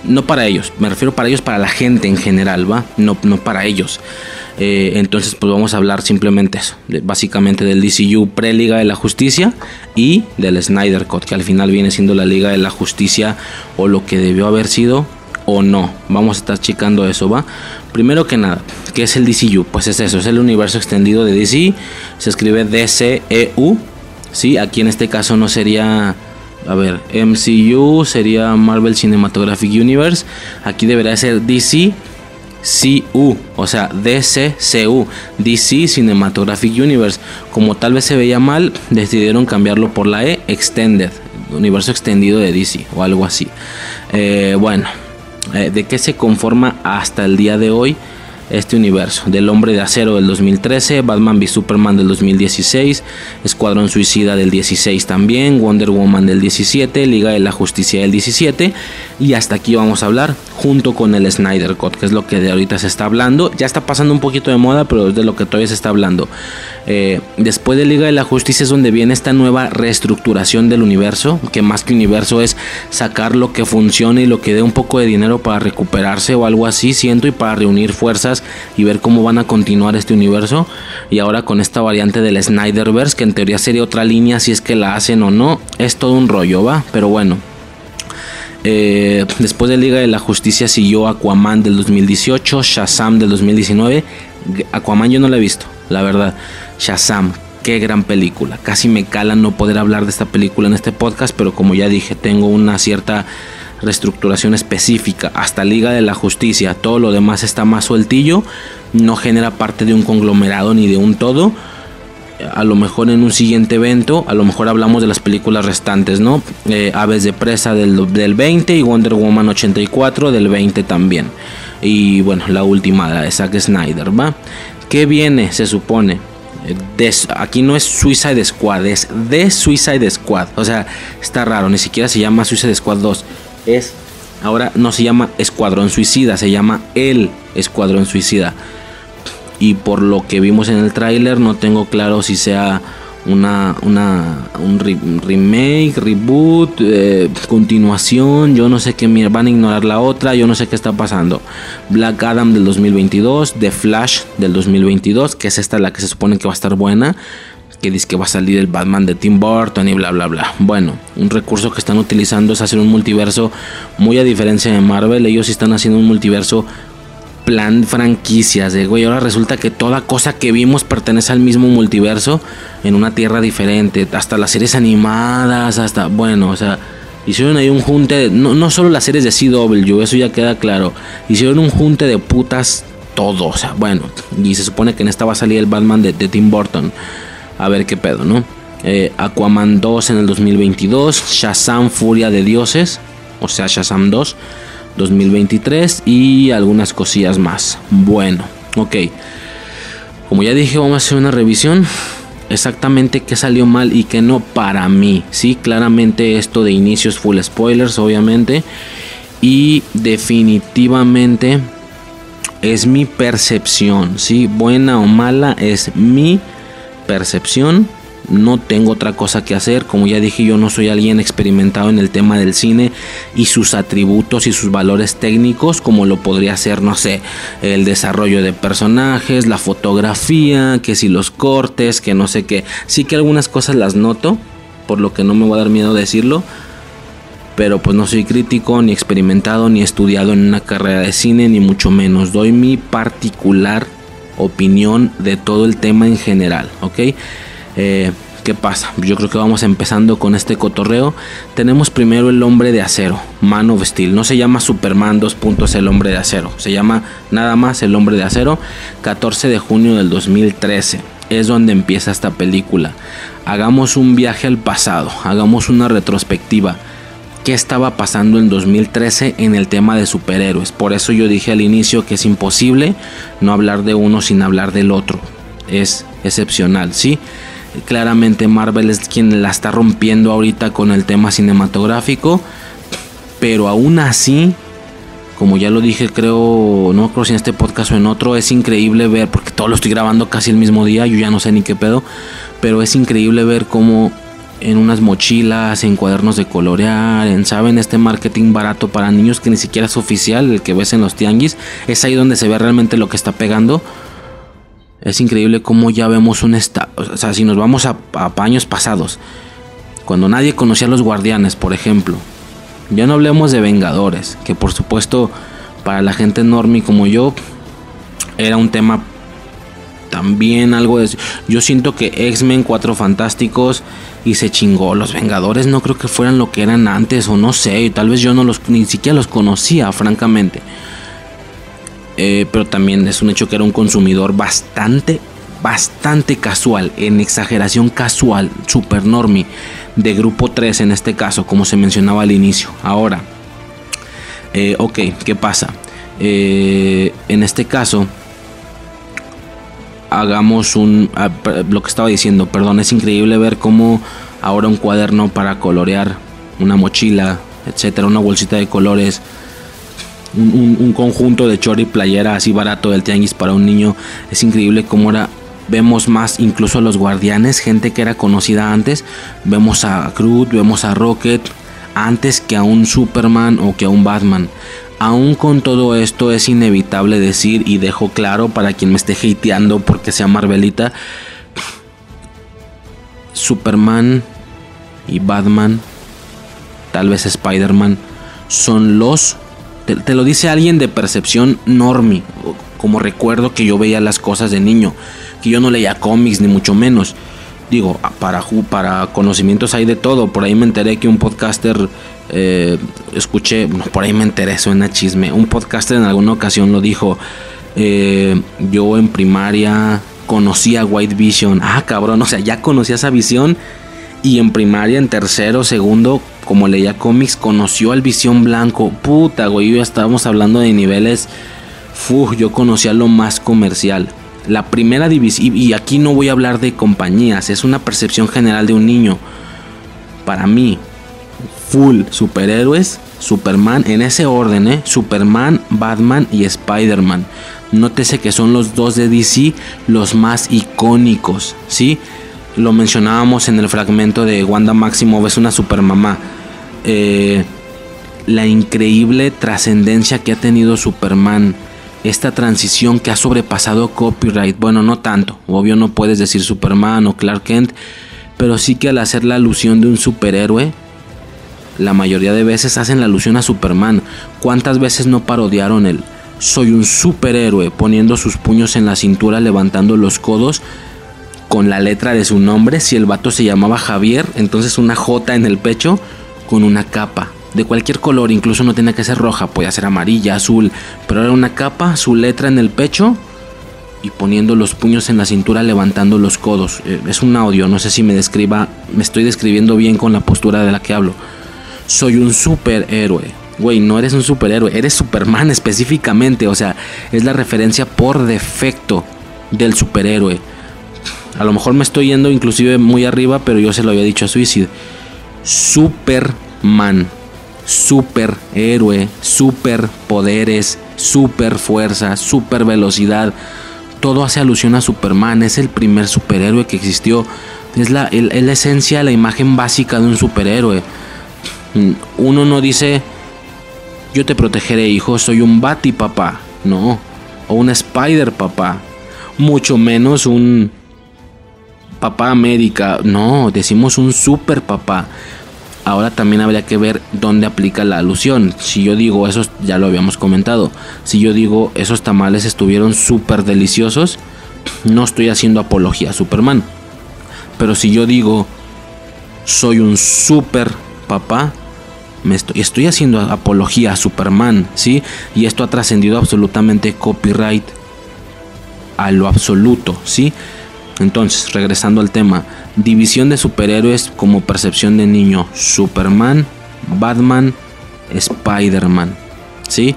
Speaker 1: no para ellos, me refiero para ellos, para la gente en general, va, no, no para ellos. Eh, entonces, pues vamos a hablar simplemente eso, básicamente del DCU pre-Liga de la Justicia y del Snyder Cut, que al final viene siendo la Liga de la Justicia o lo que debió haber sido o no. Vamos a estar checando eso, ¿va? Primero que nada, ¿qué es el DCU? Pues es eso, es el universo extendido de DC, se escribe DCEU, ¿sí? Aquí en este caso no sería... A ver, MCU sería Marvel Cinematographic Universe. Aquí debería ser DC CU, o sea, DCCU, DC Cinematographic Universe. Como tal vez se veía mal, decidieron cambiarlo por la E, Extended, universo extendido de DC o algo así. Eh, bueno, eh, ¿de qué se conforma hasta el día de hoy? Este universo. Del Hombre de Acero del 2013, Batman v Superman del 2016, Escuadrón Suicida del 16 también, Wonder Woman del 17, Liga de la Justicia del 17 y hasta aquí vamos a hablar junto con el Snyder Cut, que es lo que de ahorita se está hablando. Ya está pasando un poquito de moda, pero es de lo que todavía se está hablando. Eh, después de Liga de la Justicia es donde viene esta nueva reestructuración del universo, que más que universo es sacar lo que funcione y lo que dé un poco de dinero para recuperarse o algo así, siento, y para reunir fuerzas y ver cómo van a continuar este universo. Y ahora con esta variante del Snyderverse, que en teoría sería otra línea si es que la hacen o no, es todo un rollo, ¿va? Pero bueno. Eh, después de Liga de la Justicia siguió Aquaman del 2018, Shazam del 2019. Aquaman yo no la he visto, la verdad. Shazam, qué gran película. Casi me cala no poder hablar de esta película en este podcast, pero como ya dije, tengo una cierta reestructuración específica, hasta Liga de la Justicia, todo lo demás está más sueltillo, no genera parte de un conglomerado ni de un todo. A lo mejor en un siguiente evento, a lo mejor hablamos de las películas restantes, ¿no? Eh, Aves de Presa del, del 20 y Wonder Woman 84 del 20 también. Y bueno, la última, la de Zack Snyder, ¿va? ¿Qué viene, se supone? aquí no es Suicide Squad, es The Suicide Squad. O sea, está raro, ni siquiera se llama Suicide Squad 2. Es, ahora no se llama Escuadrón Suicida, se llama El Escuadrón Suicida. Y por lo que vimos en el tráiler, no tengo claro si sea una, una un remake, reboot, eh, continuación, yo no sé qué van a ignorar la otra, yo no sé qué está pasando. Black Adam del 2022, The Flash del 2022, que es esta la que se supone que va a estar buena, que dice que va a salir el Batman de Tim Burton y bla bla bla. Bueno, un recurso que están utilizando es hacer un multiverso muy a diferencia de Marvel, ellos están haciendo un multiverso plan franquicias de güey. Ahora resulta que toda cosa que vimos pertenece al mismo multiverso en una tierra diferente. Hasta las series animadas, hasta bueno, o sea, hicieron ahí un junte. no, no solo las series de CW, eso ya queda claro. Hicieron un junte de putas todo. O sea, bueno, y se supone que en esta va a salir el Batman de, Tim Burton. A ver qué pedo, ¿no? Eh, Aquaman 2 en el 2022. Shazam Furia de Dioses. O sea, Shazam 2. 2023 y algunas cosillas más. Bueno, ok. Como ya dije, vamos a hacer una revisión. Exactamente qué salió mal y qué no para mí. Sí, claramente esto de inicios full spoilers, obviamente. Y definitivamente es mi percepción. Sí, buena o mala es mi no tengo otra cosa que hacer. Como ya dije, yo no soy alguien experimentado en el tema del cine y sus atributos y sus valores técnicos, como lo podría ser, no sé, el desarrollo de personajes, la fotografía, que si los cortes, que no sé qué. Sí que algunas cosas las noto, por lo que no me voy a dar miedo decirlo. Pero pues no soy crítico, ni experimentado, ni estudiado en una carrera de cine, ni mucho menos. Doy mi particular opinión de todo el tema en general, ¿ok? Eh, ¿qué pasa? Yo creo que vamos empezando con este cotorreo. Tenemos primero el hombre de acero, Man of Steel. No se llama Superman 2. el hombre de acero. Se llama nada más el hombre de acero. 14 de junio del 2013. Es donde empieza esta película. Hagamos un viaje al pasado. Hagamos una retrospectiva. ¿Qué estaba pasando en 2013 en el tema de superhéroes? Por eso yo dije al inicio que es imposible no hablar de uno sin hablar del otro. Es excepcional, ¿sí? Claramente Marvel es quien la está rompiendo ahorita con el tema cinematográfico. Pero aún así, como ya lo dije, creo, no creo si en este podcast o en otro, es increíble ver, porque todo lo estoy grabando casi el mismo día, yo ya no sé ni qué pedo, pero es increíble ver cómo en unas mochilas, en cuadernos de colorear, en, ¿saben? Este marketing barato para niños que ni siquiera es oficial, el que ves en los tianguis, es ahí donde se ve realmente lo que está pegando. Es increíble cómo ya vemos un estado. O sea, si nos vamos a, años pasados, cuando nadie conocía a los guardianes, por ejemplo. Ya no hablemos de Vengadores, que por supuesto para la gente enorme como yo era un tema también algo de... Yo siento que X-Men, Cuatro Fantásticos y se chingó. Los Vengadores no creo que fueran lo que eran antes o no sé. Tal vez yo no los ni siquiera los conocía, francamente. Eh, pero también es un hecho que era un consumidor bastante, bastante casual, en exageración casual, super normie, de grupo 3 en este caso, como se mencionaba al inicio. Ahora, eh, ok, ¿qué pasa? Eh, en este caso, hagamos un... Ah, lo que estaba diciendo, perdón, es increíble ver cómo ahora un cuaderno para colorear, una mochila, etcétera, una bolsita de colores un, conjunto de chori playera así barato del tianguis para un niño. Es increíble cómo ahora vemos más incluso a los guardianes, gente que era conocida antes. Vemos a Groot, vemos a Rocket antes que a un Superman o que a un Batman. Aún con todo esto es inevitable decir y dejo claro para quien me esté hateando porque sea Marvelita. Superman y Batman, tal vez Spider-Man, son los te, lo dice alguien de percepción normi, como recuerdo que yo veía las cosas de niño, que yo no leía cómics ni mucho menos. Digo, para, para conocimientos hay de todo. Por ahí me enteré que un podcaster, eh, escuché, por ahí me enteré, suena chisme. Un podcaster en alguna ocasión lo dijo. Eh, yo en primaria conocía White Vision. Ah, cabrón, o sea, ya conocía esa visión. Y en primaria, en tercero, segundo, como leía cómics, conoció al Visión Blanco. Puta, güey, ya estábamos hablando de niveles. Uf, yo conocía lo más comercial. La primera división, y aquí no voy a hablar de compañías, es una percepción general de un niño. Para mí, full superhéroes, Superman, en ese orden, ¿eh? Superman, Batman y Spider-Man. Nótese que son los dos de DC los más icónicos, ¿sí? Lo mencionábamos en el fragmento de Wanda Maximoff es una supermamá. Eh, la increíble trascendencia que ha tenido Superman, esta transición que ha sobrepasado copyright, bueno, no tanto, obvio no puedes decir Superman o Clark Kent, pero sí que al hacer la alusión de un superhéroe, la mayoría de veces hacen la alusión a Superman. ¿Cuántas veces no parodiaron el soy un superhéroe poniendo sus puños en la cintura, levantando los codos? con la letra de su nombre. Si el vato se llamaba Javier, entonces una J en el pecho con una capa de cualquier color, incluso no tenía que ser roja, podía ser amarilla, azul, pero era una capa, su letra en el pecho y poniendo los puños en la cintura, levantando los codos. Eh, es un audio, no sé si me describa, me estoy describiendo bien con la postura de la que hablo. Soy un superhéroe. Güey, no eres un superhéroe, eres Superman específicamente, o sea, es la referencia por defecto del superhéroe. A lo mejor me estoy yendo inclusive muy arriba, pero yo se lo había dicho a Suicide. Superman, superhéroe, superpoderes, super fuerza, super velocidad. Todo hace alusión a Superman. Es el primer superhéroe que existió. Es la, la esencia, la imagen básica de un superhéroe. Uno no dice, yo te protegeré, hijo, soy un Bati papá. No. O un Spider papá. Mucho menos un papá América. No, decimos un super papá. Ahora también habría que ver dónde aplica la alusión. Si yo digo, esos ya lo habíamos comentado. Si yo digo, esos tamales estuvieron súper deliciosos, no estoy haciendo apología a Superman. Pero si yo digo, soy un super papá, estoy haciendo apología a Superman, ¿sí? Y esto ha trascendido absolutamente copyright a lo absoluto, ¿sí? Entonces, regresando al tema, división de superhéroes como percepción de niño, Superman, Batman, Spider-Man, ¿sí?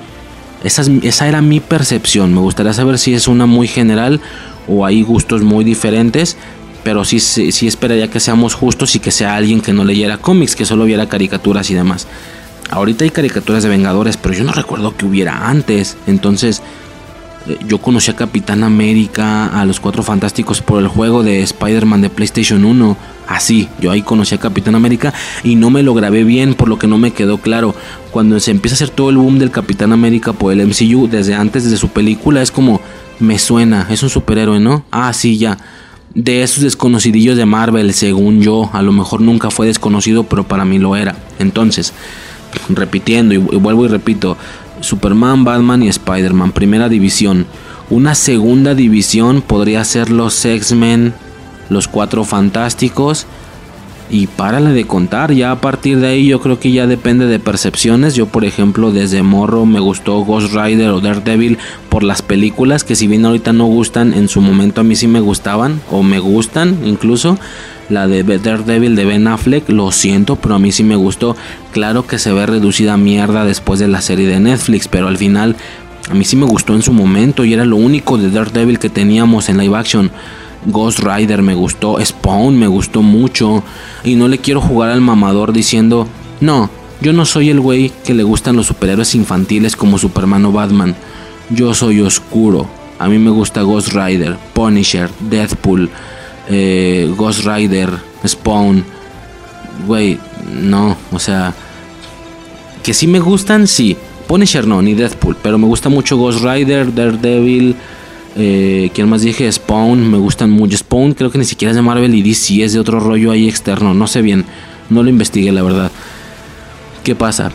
Speaker 1: Esa, esa era mi percepción, me gustaría saber si es una muy general o hay gustos muy diferentes, pero sí, sí, esperaría que seamos justos y que sea alguien que no leyera cómics, que solo viera caricaturas y demás. Ahorita hay caricaturas de Vengadores, pero yo no recuerdo que hubiera antes. Entonces, eh, yo conocí a Capitán América, a los Cuatro Fantásticos por el juego de Spider-Man de PlayStation 1. Así, yo ahí conocí a Capitán América y no me lo grabé bien, por lo que no me quedó claro. Cuando se empieza a hacer todo el boom del Capitán América por el MCU, desde antes de su película, es como, me suena, es un superhéroe, ¿no? Ah, sí, ya de esos desconocidillos de Marvel, según yo, a lo mejor nunca fue desconocido, pero para mí lo era. Entonces, repitiendo y, vuelvo y repito, Superman, Batman y Spider-Man, primera división. Una segunda división podría ser los X-Men, los Cuatro Fantásticos y párale de contar. Ya a partir de ahí yo creo que ya depende de percepciones. Yo por ejemplo desde morro me gustó Ghost Rider o Daredevil por las películas que si bien ahorita no gustan, en su momento a mí sí me gustaban o me gustan incluso. La de Daredevil de Ben Affleck, lo siento, pero a mí sí me gustó. Claro que se ve reducida a mierda después de la serie de Netflix, pero al final a mí sí me gustó en su momento y era lo único de Daredevil que teníamos en live action. Ghost Rider me gustó, Spawn me gustó mucho. Y no le quiero jugar al mamador diciendo, no, yo no soy el güey que le gustan los superhéroes infantiles como Superman o Batman. Yo soy oscuro. A mí me gusta Ghost Rider, Punisher, Deathpool, eh, Ghost Rider, Spawn. Güey, no, o sea... Que sí me gustan, sí. Punisher no, ni Deathpool. Pero me gusta mucho Ghost Rider, Daredevil, eh, ¿Quién más dije? Spawn, me gustan mucho. Spawn creo que ni siquiera es de Marvel y DC, es de otro rollo ahí externo. No sé bien, no lo investigué la verdad. ¿Qué pasa?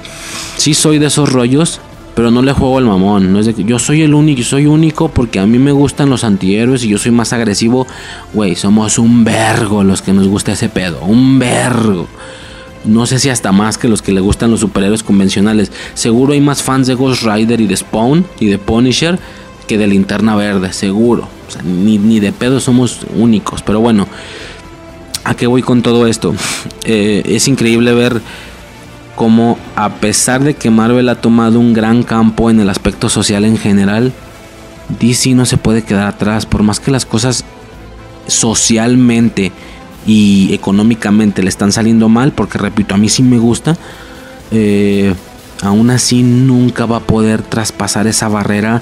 Speaker 1: Sí soy de esos rollos, pero no le juego al mamón. No es que yo soy el único, soy único porque a mí me gustan los antihéroes y yo soy más agresivo. Güey, somos un vergo los que nos gusta ese pedo. Un vergo. No sé si hasta más que los que le gustan los superhéroes convencionales. Seguro hay más fans de Ghost Rider y de Spawn y de Punisher que de linterna verde, seguro. ni, de pedo somos únicos. Pero bueno, ¿a qué voy con todo esto? *laughs* Eh, es increíble ver cómo a pesar de que Marvel ha tomado un gran campo en el aspecto social en general, DC no se puede quedar atrás. Por más que las cosas socialmente y económicamente le están saliendo mal, porque repito, a mí sí me gusta. Eh, aún así nunca va a poder traspasar esa barrera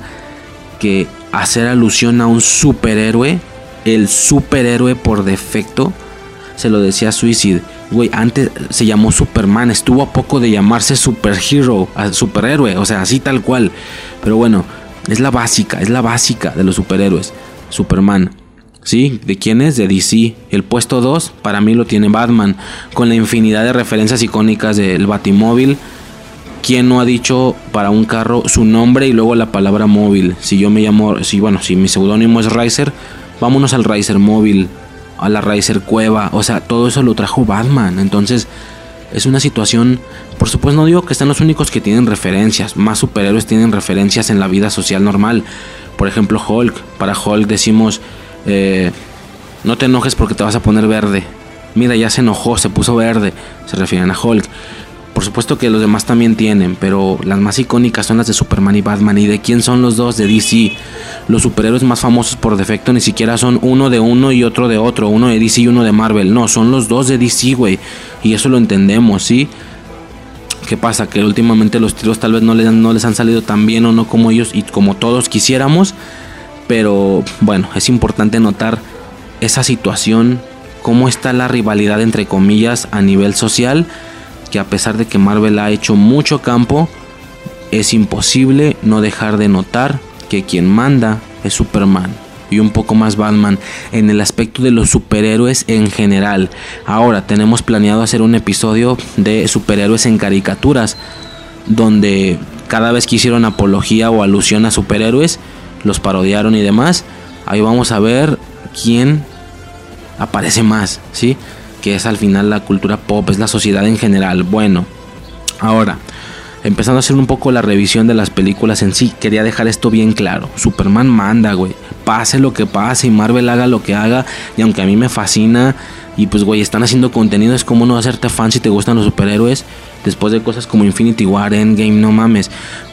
Speaker 1: que hacer alusión a un superhéroe, el superhéroe por defecto, se lo decía Suicide. Güey, antes se llamó Superman, estuvo a poco de llamarse Superhero, superhéroe, o sea, así tal cual. Pero bueno, es la básica, es la básica de los superhéroes. Superman. ¿Sí? ¿De quién es? De DC. El puesto 2 para mí lo tiene Batman, con la infinidad de referencias icónicas del Batimóvil ¿Quién no ha dicho para un carro su nombre y luego la palabra móvil? Si yo me llamo, si bueno, si mi seudónimo es Riser, vámonos al Riser móvil, a la Riser cueva, o sea, todo eso lo trajo Batman. Entonces, es una situación, por supuesto no digo que están los únicos que tienen referencias, más superhéroes tienen referencias en la vida social normal. Por ejemplo, Hulk, para Hulk decimos, eh, no te enojes porque te vas a poner verde. Mira, ya se enojó, se puso verde. Se refieren a Hulk. Por supuesto que los demás también tienen, pero las más icónicas son las de Superman y Batman. ¿Y de quién son los dos? De DC. Los superhéroes más famosos por defecto ni siquiera son uno de uno y otro de otro, uno de DC y uno de Marvel. No, son los dos de DC, güey. Y eso lo entendemos, ¿sí? ¿Qué pasa? Que últimamente los tiros tal vez no les, no les han salido tan bien o no como ellos y como todos quisiéramos. Pero bueno, es importante notar esa situación, cómo está la rivalidad entre comillas a nivel social que a pesar de que Marvel ha hecho mucho campo, es imposible no dejar de notar que quien manda es Superman y un poco más Batman en el aspecto de los superhéroes en general. Ahora tenemos planeado hacer un episodio de superhéroes en caricaturas donde cada vez que hicieron apología o alusión a superhéroes los parodiaron y demás. Ahí vamos a ver quién aparece más, ¿sí? Que es al final la cultura pop, es la sociedad en general. Bueno, ahora, empezando a hacer un poco la revisión de las películas en sí, quería dejar esto bien claro. Superman manda, güey. Pase lo que pase y Marvel haga lo que haga. Y aunque a mí me fascina, y pues, güey, están haciendo contenido, es como no hacerte fan si te gustan los superhéroes. Después de cosas como Infinity War, Endgame, no mames.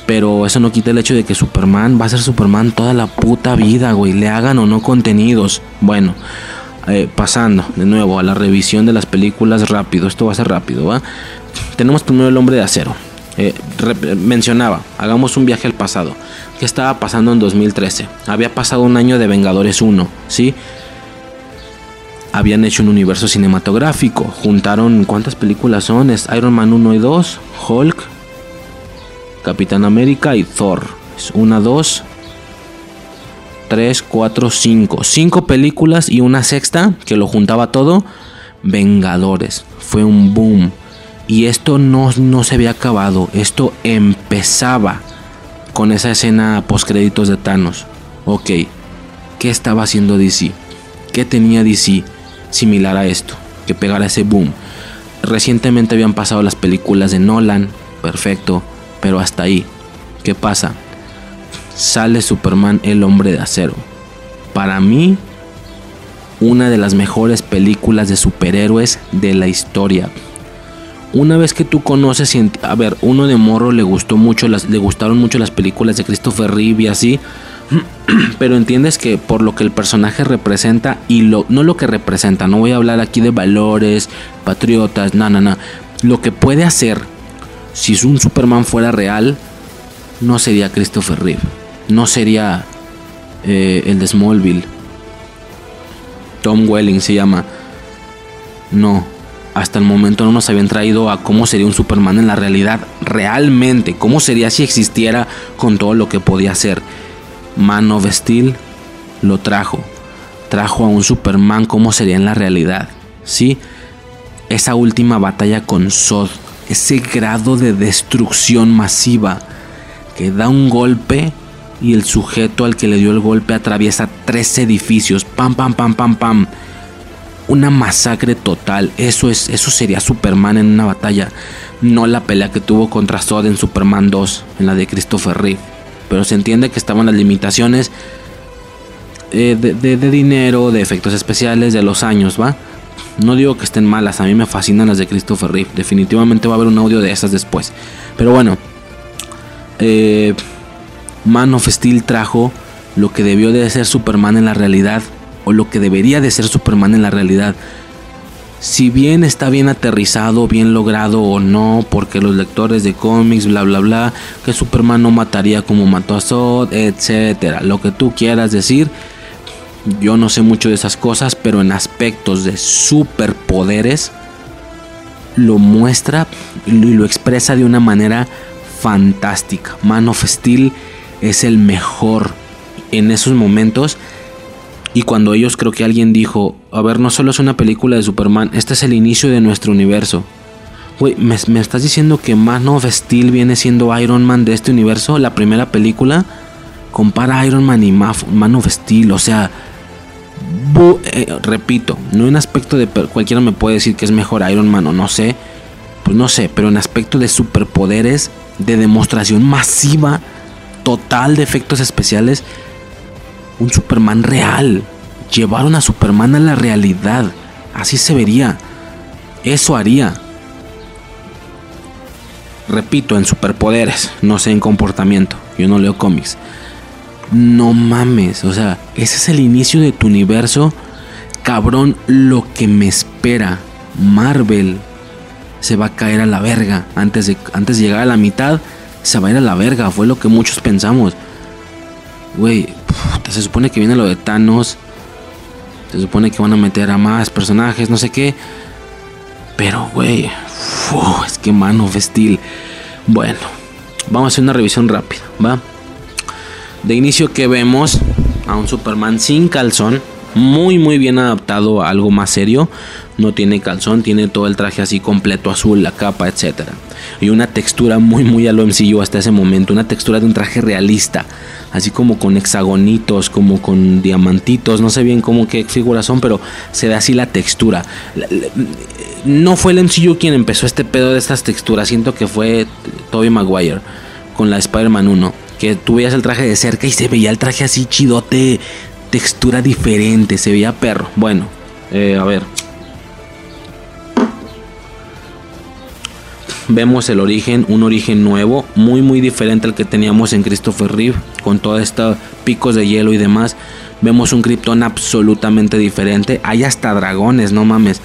Speaker 1: Pero eso no quita el hecho de que Superman va a ser Superman toda la puta vida, güey. Le hagan o no contenidos. Bueno, eh, pasando de nuevo a la revisión de las películas rápido. Esto va a ser rápido, ¿va? Tenemos primero el hombre de acero. Eh, mencionaba, hagamos un viaje al pasado. ¿Qué estaba pasando en 2013? Había pasado un año de Vengadores 1, ¿sí? Habían hecho un universo cinematográfico. Juntaron, ¿cuántas películas son? Es Iron Man 1 y 2, Hulk, Capitán América y Thor. Es 1, 2, 3, 4, 5. 5 películas y una sexta que lo juntaba todo. Vengadores. Fue un boom. Y esto no, no se había acabado. Esto empezaba con esa escena post créditos de Thanos. Ok. ¿Qué estaba haciendo DC? ¿Qué tenía DC similar a esto? Que pegara ese boom. Recientemente habían pasado las películas de Nolan. Perfecto. Pero hasta ahí. ¿Qué pasa? Sale Superman el hombre de acero. Para mí, una de las mejores películas de superhéroes de la historia. Una vez que tú conoces, a ver, uno de morro le gustó mucho, le gustaron mucho las películas de Christopher Reeve y así, *clears throat* pero entiendes que por lo que el personaje representa y lo, no lo que representa, no voy a hablar aquí de valores, patriotas, no, no, no, lo que puede hacer si un Superman fuera real, no sería Christopher Reeve. No sería eh, el de Smallville. Tom Welling se llama. No. Hasta el momento no nos habían traído a cómo sería un Superman en la realidad. Realmente. Cómo sería si existiera con todo lo que podía hacer. Man of Steel lo trajo. Trajo a un Superman como sería en la realidad. ¿Sí? Esa última batalla con Zod ese grado de destrucción masiva que da un golpe y el sujeto al que le dio el golpe atraviesa tres edificios, pam pam pam pam pam. Una masacre total, eso es eso sería Superman en una batalla, no la pelea que tuvo contra Zod en Superman 2, en la de Christopher Reeve. Pero se entiende que estaban las limitaciones eh, de dinero, de efectos especiales, de los años, ¿va? No digo que estén malas, a mí me fascinan las de Christopher Reeve. Definitivamente va a haber un audio de esas después. Pero bueno, eh, Man of Steel trajo lo que debió de ser Superman en la realidad, o lo que debería de ser Superman en la realidad. Si bien está bien aterrizado, bien logrado o no, porque los lectores de cómics, bla bla bla, que Superman no mataría como mató a Zod, etcétera, lo que tú quieras decir, yo no sé mucho de esas cosas, pero en aspectos de superpoderes lo muestra y lo expresa de una manera fantástica. Man of Steel es el mejor en esos momentos. Y cuando ellos creo que alguien dijo, a ver, no solo es una película de Superman, este es el inicio de nuestro universo. Güey, ¿me, ¿me, estás diciendo que Man of Steel viene siendo Iron Man de este universo? La primera película compara Iron Man y Man of Steel, o sea, eh, repito, no en aspecto de cualquiera me puede decir que es mejor Iron Man o no sé, pues no sé, pero en aspecto de superpoderes, de demostración masiva, total de efectos especiales, un Superman real. Llevaron a Superman a la realidad. Así se vería. Eso haría. Repito, en superpoderes, no sé en comportamiento. Yo no leo cómics no mames, o sea, ese es el inicio de tu universo, cabrón, lo que me espera. Marvel se va a caer a la verga. Antes de, antes de llegar a la mitad, se va a ir a la verga. Fue lo que muchos pensamos. Güey, se supone que viene lo de Thanos. Se supone que van a meter a más personajes, no sé qué. Pero, güey, es que mano of Bueno, vamos a hacer una revisión rápida, ¿va? De inicio que vemos a un Superman sin calzón, muy muy bien adaptado a algo más serio. No tiene calzón, tiene todo el traje así completo azul, la capa, etcétera. Y una textura muy muy a lo MCU hasta ese momento, una textura de un traje realista, así como con hexagonitos, como con diamantitos, no sé bien cómo qué figuras son, pero se da así la textura. No fue el MCU quien empezó este pedo de estas texturas, siento que fue Tobey Maguire con la Spider-Man 1, que tú veías el traje de cerca y se veía el traje así chidote, textura diferente, se veía perro. Bueno, eh, a ver. Vemos el origen, un origen nuevo, muy muy diferente al que teníamos en Christopher Reeve, con todos estos picos de hielo y demás. Vemos un Krypton absolutamente diferente. Hay hasta dragones, no mames.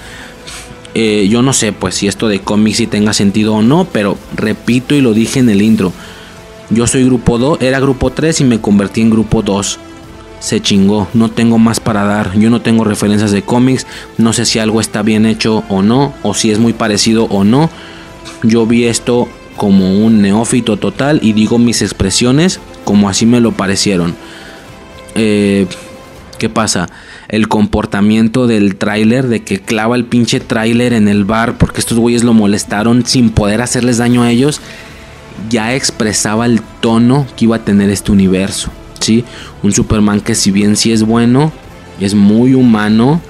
Speaker 1: Eh, yo no sé pues si esto de cómics si tenga sentido o no, pero repito y lo dije en el intro. Yo soy grupo 2, era grupo 3 y me convertí en grupo 2 se chingó, no tengo más para dar, yo no tengo referencias de cómics, no sé si algo está bien hecho o no, o si es muy parecido o no. Yo vi esto como un neófito total y digo mis expresiones como así me lo parecieron. Eh, ¿Qué pasa? El comportamiento del tráiler, de que clava el pinche tráiler en el bar porque estos güeyes lo molestaron sin poder hacerles daño a ellos, ya expresaba el tono que iba a tener este universo. Un Superman que si bien sí es bueno, es muy humano.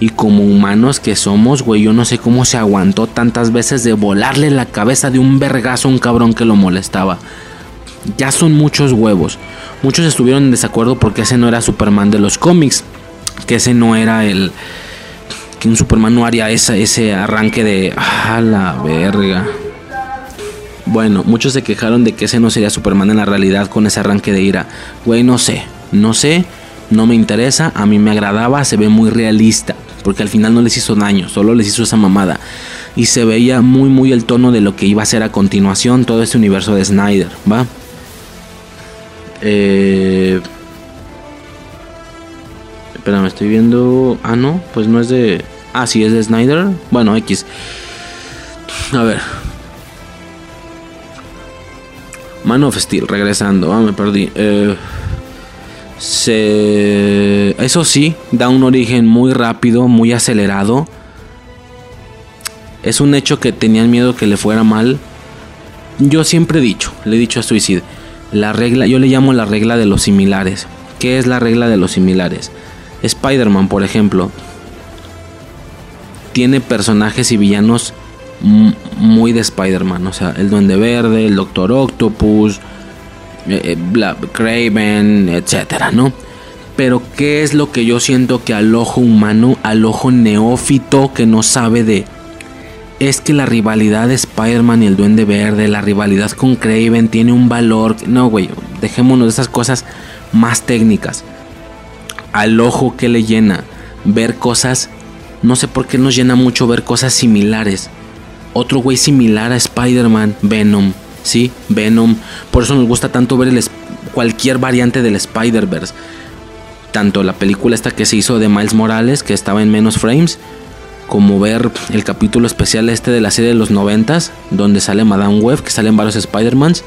Speaker 1: Y como humanos que somos, güey, yo no sé cómo se aguantó tantas veces de volarle la cabeza de un vergazo a un cabrón que lo molestaba. Ya son muchos huevos. Muchos estuvieron en desacuerdo porque ese no era Superman de los cómics. Que ese no era el... Que un Superman no haría ese arranque de... A la verga. Bueno, muchos se quejaron de que ese no sería Superman en la realidad con ese arranque de ira. Güey, no sé, no sé, no me interesa, a mí me agradaba, se ve muy realista, porque al final no les hizo daño, solo les hizo esa mamada. Y se veía muy, muy el tono de lo que iba a ser a continuación todo este universo de Snyder, ¿va? Eh... Espera, me estoy viendo... Ah, no, pues no es de... Ah, sí, es de Snyder. Bueno, X. A ver, Man of Steel, regresando. Ah, me perdí. Eh, eso sí, da un origen muy rápido, muy acelerado. Es un hecho que tenían miedo que le fuera mal. Yo siempre he dicho, le he dicho a Suicide, la regla, yo le llamo la regla de los similares. ¿Qué es la regla de los similares? Spider-Man, por ejemplo, tiene personajes y villanos muy de Spider-Man. O sea, el Duende Verde, el Doctor Octopus, eh, eh Craven, etcétera, ¿no? Pero, ¿qué es lo que yo siento que al ojo humano, al ojo neófito que no sabe de. Es que la rivalidad de Spider-Man y el Duende Verde, la rivalidad con Craven tiene un valor. No, güey, dejémonos de esas cosas más técnicas. Al ojo que le llena ver cosas. No sé por qué nos llena mucho ver cosas similares otro güey similar a Spider-Man, Venom, ¿sí? Venom. Por eso nos gusta tanto ver el, cualquier variante del Spider-Verse. Tanto la película esta que se hizo de Miles Morales, que estaba en menos frames, como ver el capítulo especial este de la serie de los noventas, donde sale Madame Web, que salen varios Spider-Mans.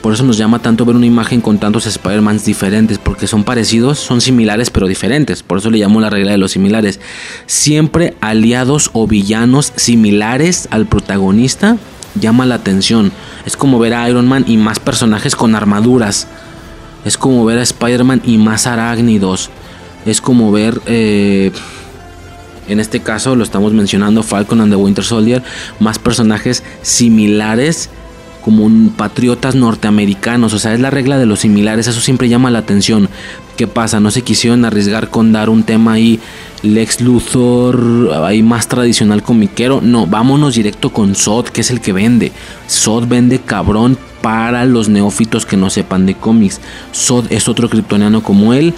Speaker 1: Por eso nos llama tanto ver una imagen con tantos Spider-Mans diferentes, porque son parecidos, son similares pero diferentes. Por eso le llamo la regla de los similares. Siempre aliados o villanos similares al protagonista llama la atención. Es como ver a Iron Man y más personajes con armaduras. Es como ver a Spider-Man y más arácnidos. Es como ver... Eh, en este caso lo estamos mencionando Falcon and the Winter Soldier, más personajes similares como un patriotas norteamericanos, o sea, es la regla de los similares, eso siempre llama la atención. ¿Qué pasa? No se quisieron arriesgar con dar un tema ahí Lex Luthor, ahí más tradicional comiquero, no, vámonos directo con Sod, que es el que vende. Sod vende cabrón para los neófitos que no sepan de cómics. Sod es otro kryptoniano como él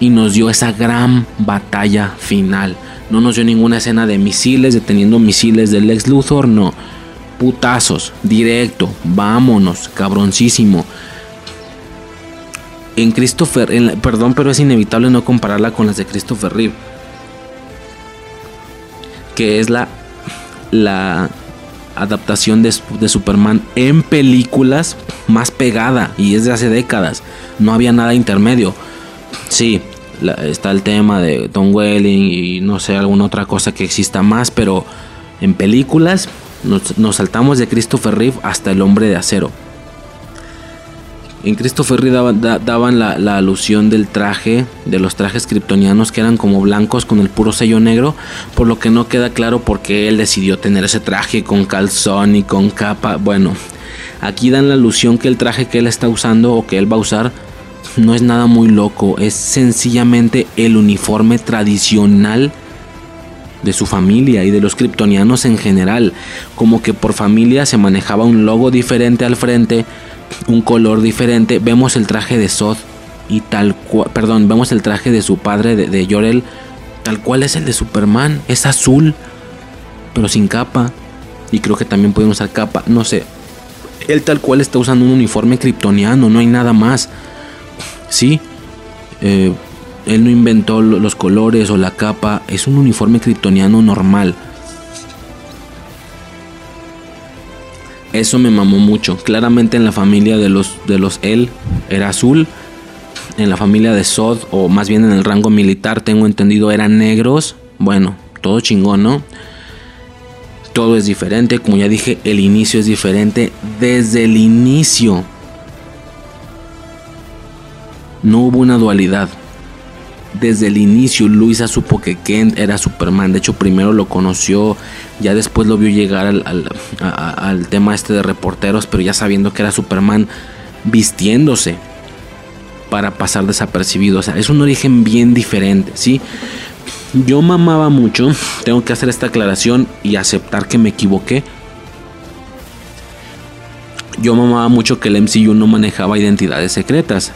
Speaker 1: y nos dio esa gran batalla final. No nos dio ninguna escena de misiles, deteniendo misiles del Lex Luthor, no putazos, directo, vámonos, cabroncísimo. En Christopher, en perdón, pero es inevitable no compararla con las de Christopher Reeve, que es la, la adaptación de, de, Superman en películas más pegada y es de hace décadas. No había nada intermedio. Sí, la- está el tema de Tom Welling y no sé, alguna otra cosa que exista más, pero en películas nos, nos saltamos de Christopher Reeve hasta el hombre de acero. En Christopher Reeve daban, da- daban la, la alusión del traje, de los trajes kryptonianos que eran como blancos con el puro sello negro, por lo que no queda claro por qué él decidió tener ese traje con calzón y con capa. Bueno, aquí dan la alusión que el traje que él está usando o que él va a usar no es nada muy loco, es sencillamente el uniforme tradicional de su familia y de los kryptonianos en general. Como que por familia se manejaba un logo diferente al frente, un color diferente. Vemos el traje de Sod y tal cual, perdón, vemos el traje de su padre, de, de Jor-El, tal cual es el de Superman. Es azul, pero sin capa. Y creo que también pueden usar capa, no sé. Él tal cual está usando un uniforme kryptoniano, no hay nada más. Sí, eh, él no inventó lo- los colores o la capa, es un uniforme kryptoniano normal. Eso me mamó mucho. Claramente en la familia de los de los él era azul. En la familia de Sod, o más bien en el rango militar, tengo entendido, eran negros. Bueno, todo chingón, ¿no? Todo es diferente, como ya dije, el inicio es diferente. Desde el inicio no hubo una dualidad. Desde el inicio Luisa supo que Kent era Superman. De hecho, primero lo conoció, ya después lo vio llegar al, tema este de reporteros, pero ya sabiendo que era Superman vistiéndose para pasar desapercibido. O sea, es un origen bien diferente, ¿sí? Yo mamaba mucho, tengo que hacer esta aclaración y aceptar que me equivoqué. Yo mamaba mucho que el MCU no manejaba identidades secretas,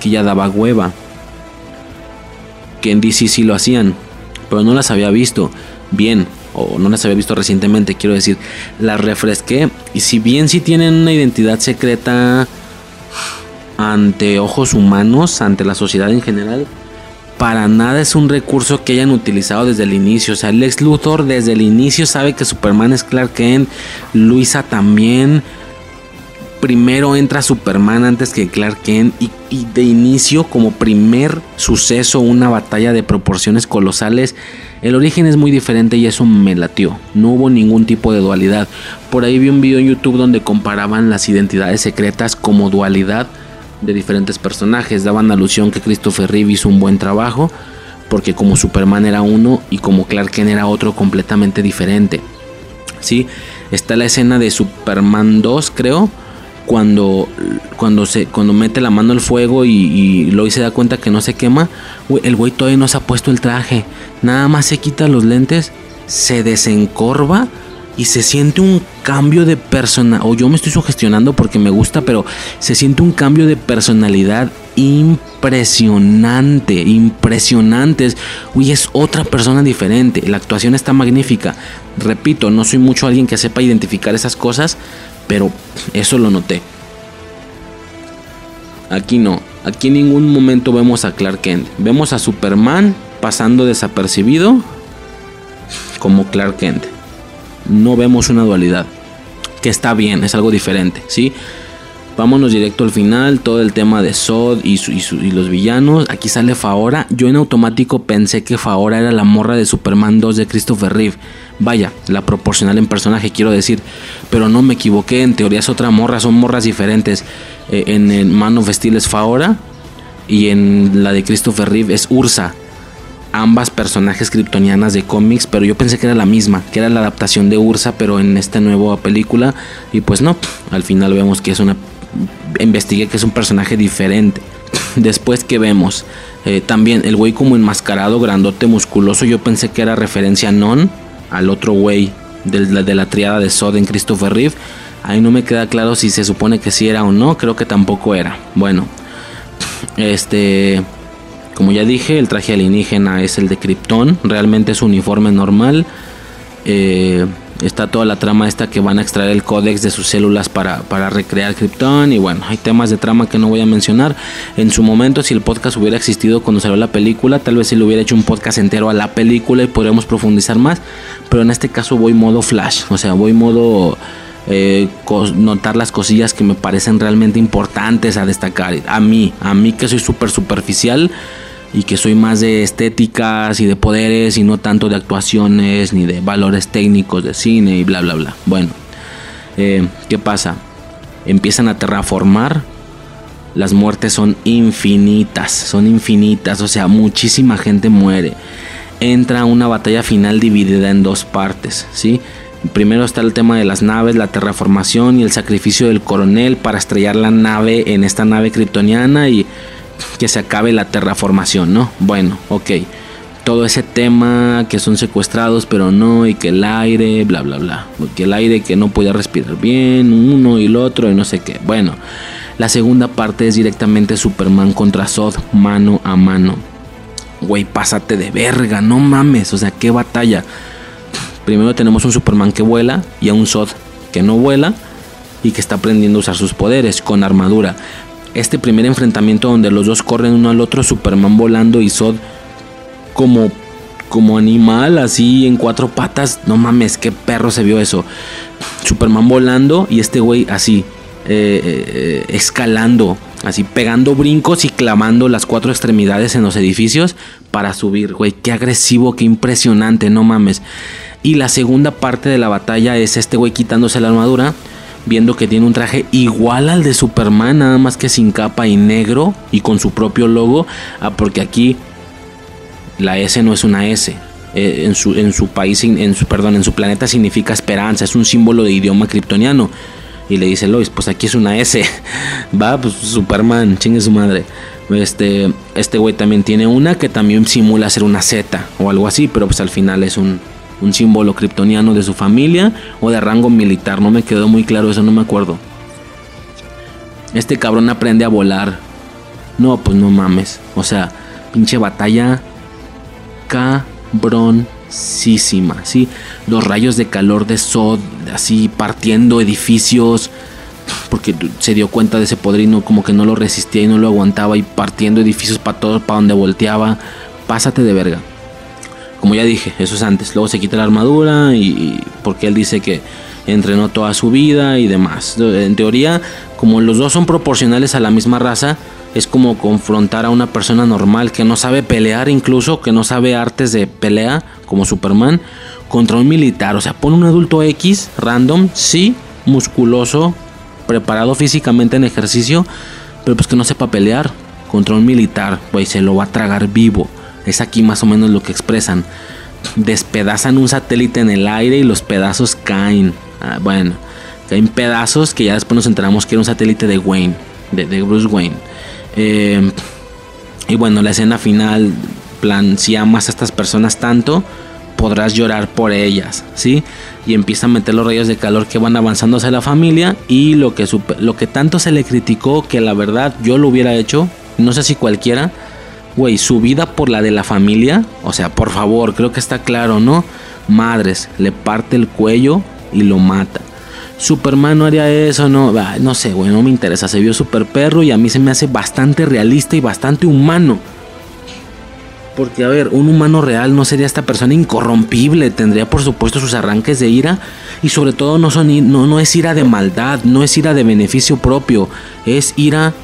Speaker 1: que ya daba hueva. Que en DC sí lo hacían, pero no las había visto bien, o no las había visto recientemente, quiero decir, las refresqué. Y si bien sí tienen una identidad secreta ante ojos humanos, ante la sociedad en general, para nada es un recurso que hayan utilizado desde el inicio. O sea, Lex Luthor desde el inicio sabe que Superman es Clark Kent, Luisa también. Primero entra Superman antes que Clark Kent y, de inicio como primer suceso una batalla de proporciones colosales. El origen es muy diferente y eso me latió. No hubo ningún tipo de dualidad. Por ahí vi un video en YouTube donde comparaban las identidades secretas como dualidad de diferentes personajes. Daban alusión que Christopher Reeve hizo un buen trabajo porque como Superman era uno y como Clark Kent era otro completamente diferente. ¿Sí? Está la escena de Superman 2, creo, cuando, cuando, se, cuando mete la mano al fuego y, y se da cuenta que no se quema. El güey todavía no se ha puesto el traje. Nada más se quita los lentes, se desencorva y se siente un cambio de persona. O yo me estoy sugestionando porque me gusta, pero se siente un cambio de personalidad impresionante, impresionante. Uy, es otra persona diferente. La actuación está magnífica. Repito, no soy mucho alguien que sepa identificar esas cosas, pero eso lo noté. Aquí no. Aquí en ningún momento vemos a Clark Kent. Vemos a Superman pasando desapercibido como Clark Kent. No vemos una dualidad. Que está bien, es algo diferente, ¿sí? Vámonos directo al final, todo el tema de Sod y, los villanos. Aquí sale Faora. Yo en automático pensé que Faora era la morra de Superman 2 de Christopher Reeve. Vaya, la proporcional en personaje, quiero decir. Pero no me equivoqué, en teoría es otra morra, son morras diferentes. Eh, en el Man of Steel es Faora y en la de Christopher Reeve es Ursa. Ambas personajes kryptonianas de cómics, pero yo pensé que era la misma, que era la adaptación de Ursa, pero en esta nueva película. Y pues no, al final vemos que es una. Investigué que es un personaje diferente. *laughs* Después que vemos eh, también el güey como enmascarado, grandote, musculoso, yo pensé que era referencia a Non, al otro güey de la, de la triada de Sod en Christopher Reeve. Ahí no me queda claro si se supone que sí era o no, creo que tampoco era. Bueno, *laughs* este, como ya dije, el traje alienígena es el de Krypton, realmente es un uniforme normal. Eh, está toda la trama esta que van a extraer el códex de sus células para, para recrear Krypton. Y bueno, hay temas de trama que no voy a mencionar. En su momento, si el podcast hubiera existido cuando salió la película, tal vez si le hubiera hecho un podcast entero a la película y podríamos profundizar más. Pero en este caso voy modo flash, o sea, voy modo eh, notar las cosillas que me parecen realmente importantes a destacar. A mí, a mí que soy súper superficial, y que soy más de estéticas y de poderes y no tanto de actuaciones ni de valores técnicos de cine y bla bla bla. Bueno, eh, ¿qué pasa? Empiezan a terraformar. Las muertes son infinitas, son infinitas, o sea, muchísima gente muere. Entra una batalla final dividida en dos partes, ¿sí? Primero está el tema de las naves, la terraformación y el sacrificio del coronel para estrellar la nave en esta nave kryptoniana y que se acabe la terraformación, ¿no? Bueno, ok. Todo ese tema que son secuestrados, pero no, y que el aire, bla, bla, bla. Que el aire que no podía respirar bien, uno y el otro, y no sé qué. Bueno, la segunda parte es directamente Superman contra Zod, mano a mano. Güey, pásate de verga, no mames, o sea, qué batalla. Primero tenemos un Superman que vuela y a un Zod que no vuela y que está aprendiendo a usar sus poderes con armadura este primer enfrentamiento donde los dos corren uno al otro, Superman volando y Zod como como animal así en cuatro patas, no mames, qué perro se vio eso. Superman volando y este güey así eh, eh, escalando, así pegando brincos y clamando las cuatro extremidades en los edificios para subir, güey, qué agresivo, qué impresionante, no mames. Y la segunda parte de la batalla es este güey quitándose la armadura viendo que tiene un traje igual al de Superman, nada más que sin capa y negro y con su propio logo, ah, porque aquí la S no es una S. Eh, en, su, en su país, en su, perdón, en su planeta significa esperanza, es un símbolo de idioma kryptoniano. Y le dice Lois, pues aquí es una S. *laughs* Va, pues Superman, chingue su madre. Este, este güey también tiene una que también simula ser una Z o algo así, pero pues al final es un, un símbolo kryptoniano de su familia o de rango militar. No me quedó muy claro eso, no me acuerdo. Este cabrón aprende a volar. No, pues no mames. O sea, pinche batalla cabroncísima, ¿sí? Los rayos de calor de Sod, así partiendo edificios. Porque se dio cuenta de ese podrino, como que no lo resistía y no lo aguantaba. Y partiendo edificios para todos, para donde volteaba. Pásate de verga como ya dije, eso es antes. Luego se quita la armadura y, porque él dice que entrenó toda su vida y demás. En teoría, como los dos son proporcionales a la misma raza, es como confrontar a una persona normal que no sabe pelear incluso, que no sabe artes de pelea, como Superman, contra un militar. O sea, pone un adulto X, random, sí, musculoso, preparado físicamente en ejercicio, pero pues que no sepa pelear contra un militar, güey, se lo va a tragar vivo. Es aquí más o menos lo que expresan. Despedazan un satélite en el aire y los pedazos caen. Ah, bueno, caen pedazos que ya después nos enteramos que era un satélite de Wayne, de, Bruce Wayne. Eh, y bueno, la escena final, plan, si amas a estas personas tanto, podrás llorar por ellas, ¿sí? Y empieza a meter los rayos de calor que van avanzando hacia la familia y lo que, lo que tanto se le criticó que la verdad yo lo hubiera hecho, no sé si cualquiera, güey, su vida por la de la familia, o sea, por favor, creo que está claro, ¿no? Madres, le parte el cuello y lo mata. Superman no haría eso, no, no sé, güey, no me interesa. Se vio super perro y a mí se me hace bastante realista y bastante humano. Porque, a ver, un humano real no sería esta persona incorrompible, tendría por supuesto sus arranques de ira y sobre todo no, son, no, no es ira de maldad, no es ira de beneficio propio, es ira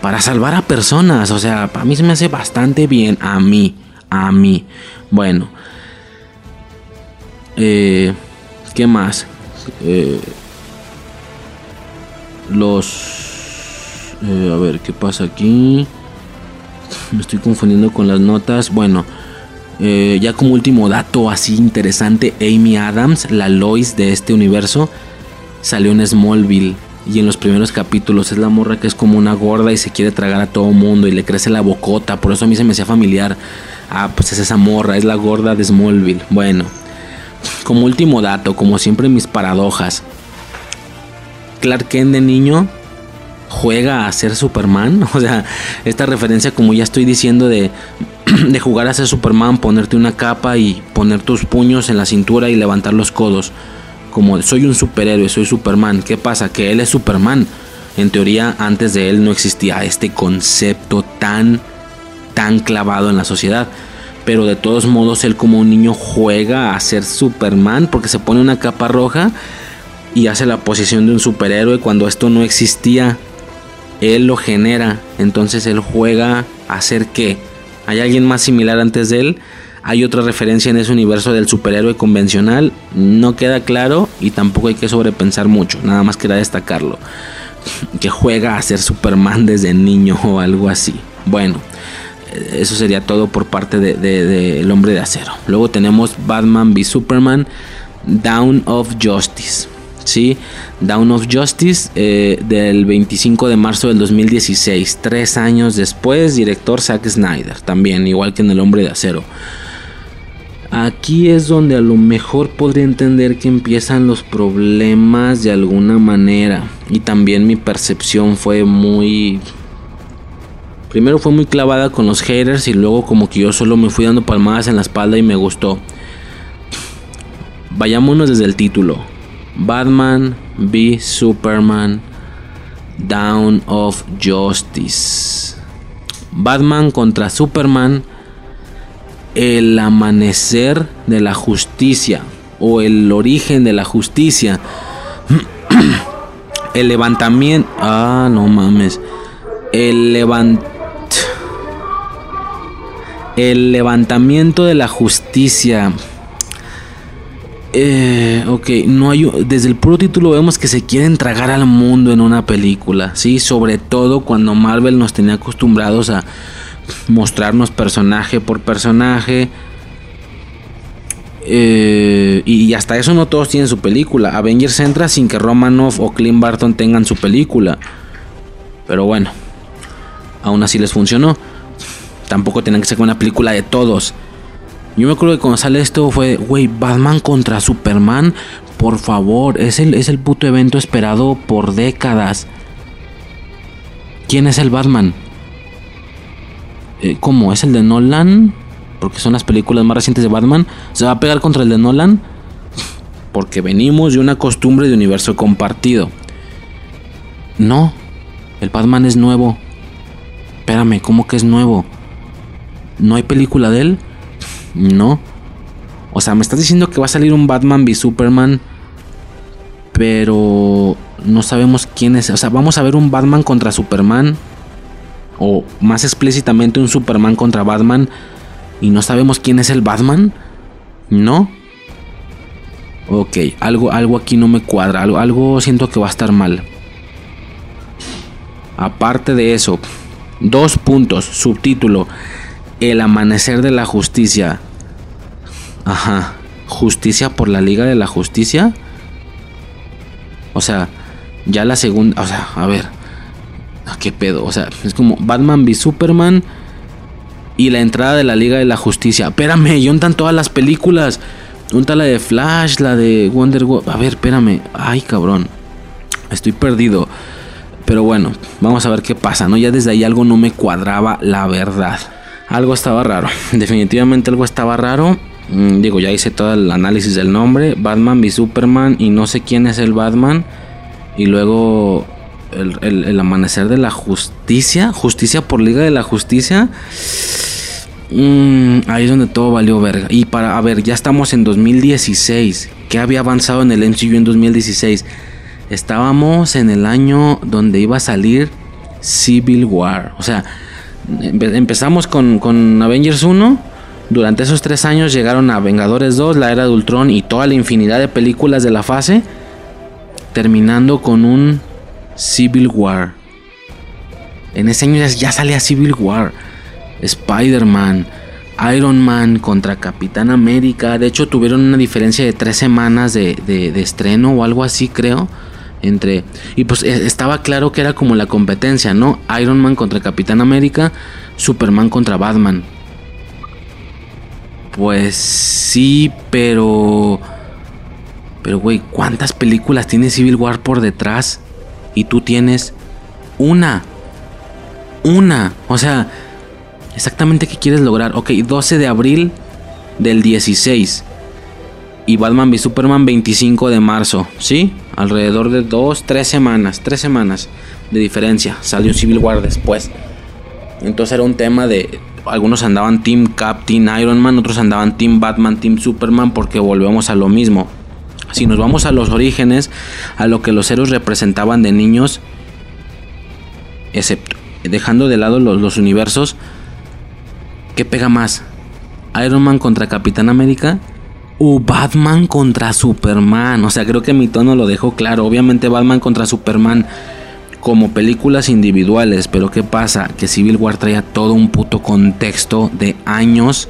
Speaker 1: para salvar a personas. O sea, para mí se me hace bastante bien. A mí, a mí. Bueno. Eh, ¿Qué más? Eh, los... Eh, a ver, ¿qué pasa aquí? *laughs* Me estoy confundiendo con las notas. Bueno, ya como último dato así interesante, Amy Adams, la Lois de este universo, salió en Smallville y en los primeros capítulos es la morra que es como una gorda y se quiere tragar a todo mundo y le crece la bocota. Por eso a mí se me hacía familiar. Ah, pues es esa morra, es la gorda de Smallville. Bueno, como último dato, como siempre mis paradojas. Clark Kent de niño juega a ser Superman. *laughs* O sea, esta referencia, como ya estoy diciendo, de, *clears throat* de jugar a ser Superman, ponerte una capa y poner tus puños en la cintura y levantar los codos como soy un superhéroe, soy Superman. ¿Qué pasa? Que él es Superman. En teoría, antes de él no existía este concepto tan, tan clavado en la sociedad. Pero de todos modos, él como un niño juega a ser Superman porque se pone una capa roja y hace la posición de un superhéroe cuando esto no existía. Él lo genera. Entonces él juega a ser qué? ¿Hay alguien más similar antes de él? ¿Hay otra referencia en ese universo del superhéroe convencional? No queda claro y tampoco hay que sobrepensar mucho. Nada más quería destacarlo. *laughs* Que juega a ser Superman desde niño o algo así. Bueno, eso sería todo por parte del de, hombre de acero. Luego tenemos Batman v Superman, Down of Justice. ¿sí? Down of Justice eh, del 25 de marzo del 2016, tres años después, director Zack Snyder, también igual que en El Hombre de Acero. Aquí es donde a lo mejor podría entender que empiezan los problemas de alguna manera. Y también mi percepción fue muy... Primero fue muy clavada con los haters y luego como que yo solo me fui dando palmadas en la espalda y me gustó. Vayámonos desde el título. Batman v Superman Down of Justice. Batman contra Superman. El amanecer de la justicia o el origen de la justicia. *clears throat* el levantamiento. Ah, no mames. El levant. El levantamiento de la justicia. Eh, ok, no hay. Desde el puro título vemos que se quieren tragar al mundo en una película, ¿sí? Sobre todo cuando Marvel nos tenía acostumbrados a mostrarnos personaje por personaje. Eh, y hasta eso no todos tienen su película. Avengers entra sin que Romanoff o Clint Barton tengan su película. Pero bueno, aún así les funcionó. Tampoco tienen que ser una película de todos. Yo me acuerdo que cuando sale esto fue, güey, Batman contra Superman. Por favor, es el, es el puto evento esperado por décadas. ¿Quién es el Batman? Eh, ¿Cómo? ¿Es el de Nolan? Porque son las películas más recientes de Batman. ¿Se va a pegar contra el de Nolan? Porque venimos de una costumbre de universo compartido. No, el Batman es nuevo. Espérame, ¿cómo que es nuevo? ¿No hay película de él? No. O sea, me estás diciendo que va a salir un Batman v Superman. Pero no sabemos quién es. O sea, vamos a ver un Batman contra Superman. O más explícitamente un Superman contra Batman. Y no sabemos quién es el Batman. No. Ok, algo, algo aquí no me cuadra. Algo, algo siento que va a estar mal. Aparte de eso, dos puntos. Subtítulo. El amanecer de la justicia. Ajá. Justicia por la Liga de la Justicia. O sea, ya la segunda. O sea, a ver. ¿Qué pedo? O sea, es como Batman v Superman. Y la entrada de la Liga de la Justicia. Espérame, ¿y están todas las películas? ¿Dónde la de Flash? La de Wonder Woman. A ver, espérame. Ay, cabrón. Estoy perdido. Pero bueno, vamos a ver qué pasa, ¿no? Ya desde ahí algo no me cuadraba, la verdad algo estaba raro. *laughs* Definitivamente algo estaba raro. Mm, digo, ya hice todo el análisis del nombre. Batman v Superman y no sé quién es el Batman. Y luego el, amanecer de la justicia. Justicia por Liga de la Justicia. Mm, ahí es donde todo valió verga. Y para, a ver, ya estamos en 2016. ¿Qué había avanzado en el MCU en 2016? Estábamos en el año donde iba a salir Civil War. O sea, empezamos con, Avengers 1. Durante esos tres años llegaron a Vengadores 2, la Era de Ultron y toda la infinidad de películas de la fase. Terminando con un Civil War. En ese año ya salía Civil War. Spider-Man, Iron Man contra Capitán América. De hecho, tuvieron una diferencia de tres semanas de, de estreno o algo así, creo entre y pues e, estaba claro que era como la competencia, ¿no? Iron Man contra Capitán América, Superman contra Batman. Pues sí, pero pero güey, ¿cuántas películas tiene Civil War por detrás? Y tú tienes una. Una, o sea, exactamente qué quieres lograr. Ok, 12 de abril del 16 y Batman v Superman 25 de marzo, ¿sí? Alrededor de dos, tres semanas, tres semanas de diferencia. Salió Civil War después. Entonces era un tema de. Algunos andaban Team Cap, Team Iron Man, otros andaban Team Batman, Team Superman, porque volvemos a lo mismo. Si nos vamos a los orígenes, a lo que los héroes representaban de niños, excepto dejando de lado los, universos, ¿Qué pega más? ¿Iron Man contra Capitán América? ¿O Batman contra Superman? O sea, creo que mi tono lo dejó claro. Obviamente Batman contra Superman como películas individuales. Pero ¿qué pasa? Que Civil War traía todo un puto contexto de años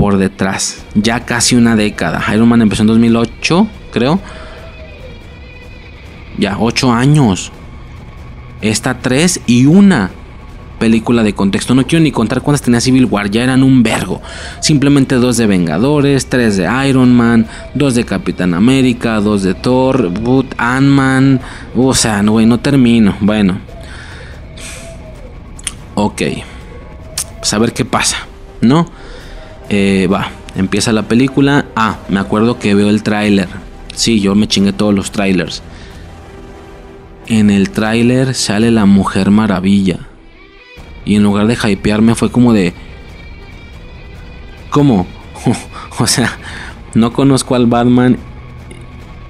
Speaker 1: por detrás. Ya casi una década. Iron Man empezó en 2008, creo. Ya, 8 años. Esta 3 y una película de contexto. No quiero ni contar cuántas tenía Civil War, ya eran un vergo. Simplemente dos de Vengadores, tres de Iron Man, dos de Capitán América, dos de Thor, Ant-Man. O sea, no, no termino. Bueno. Ok. Pues a ver qué pasa, ¿no? Eh, va, empieza la película. Ah, me acuerdo que veo el tráiler. Sí, yo me chingué todos los trailers. En el tráiler sale la Mujer Maravilla. Y en lugar de hypearme fue como de... ¿Cómo? *laughs* o sea, no conozco al Batman.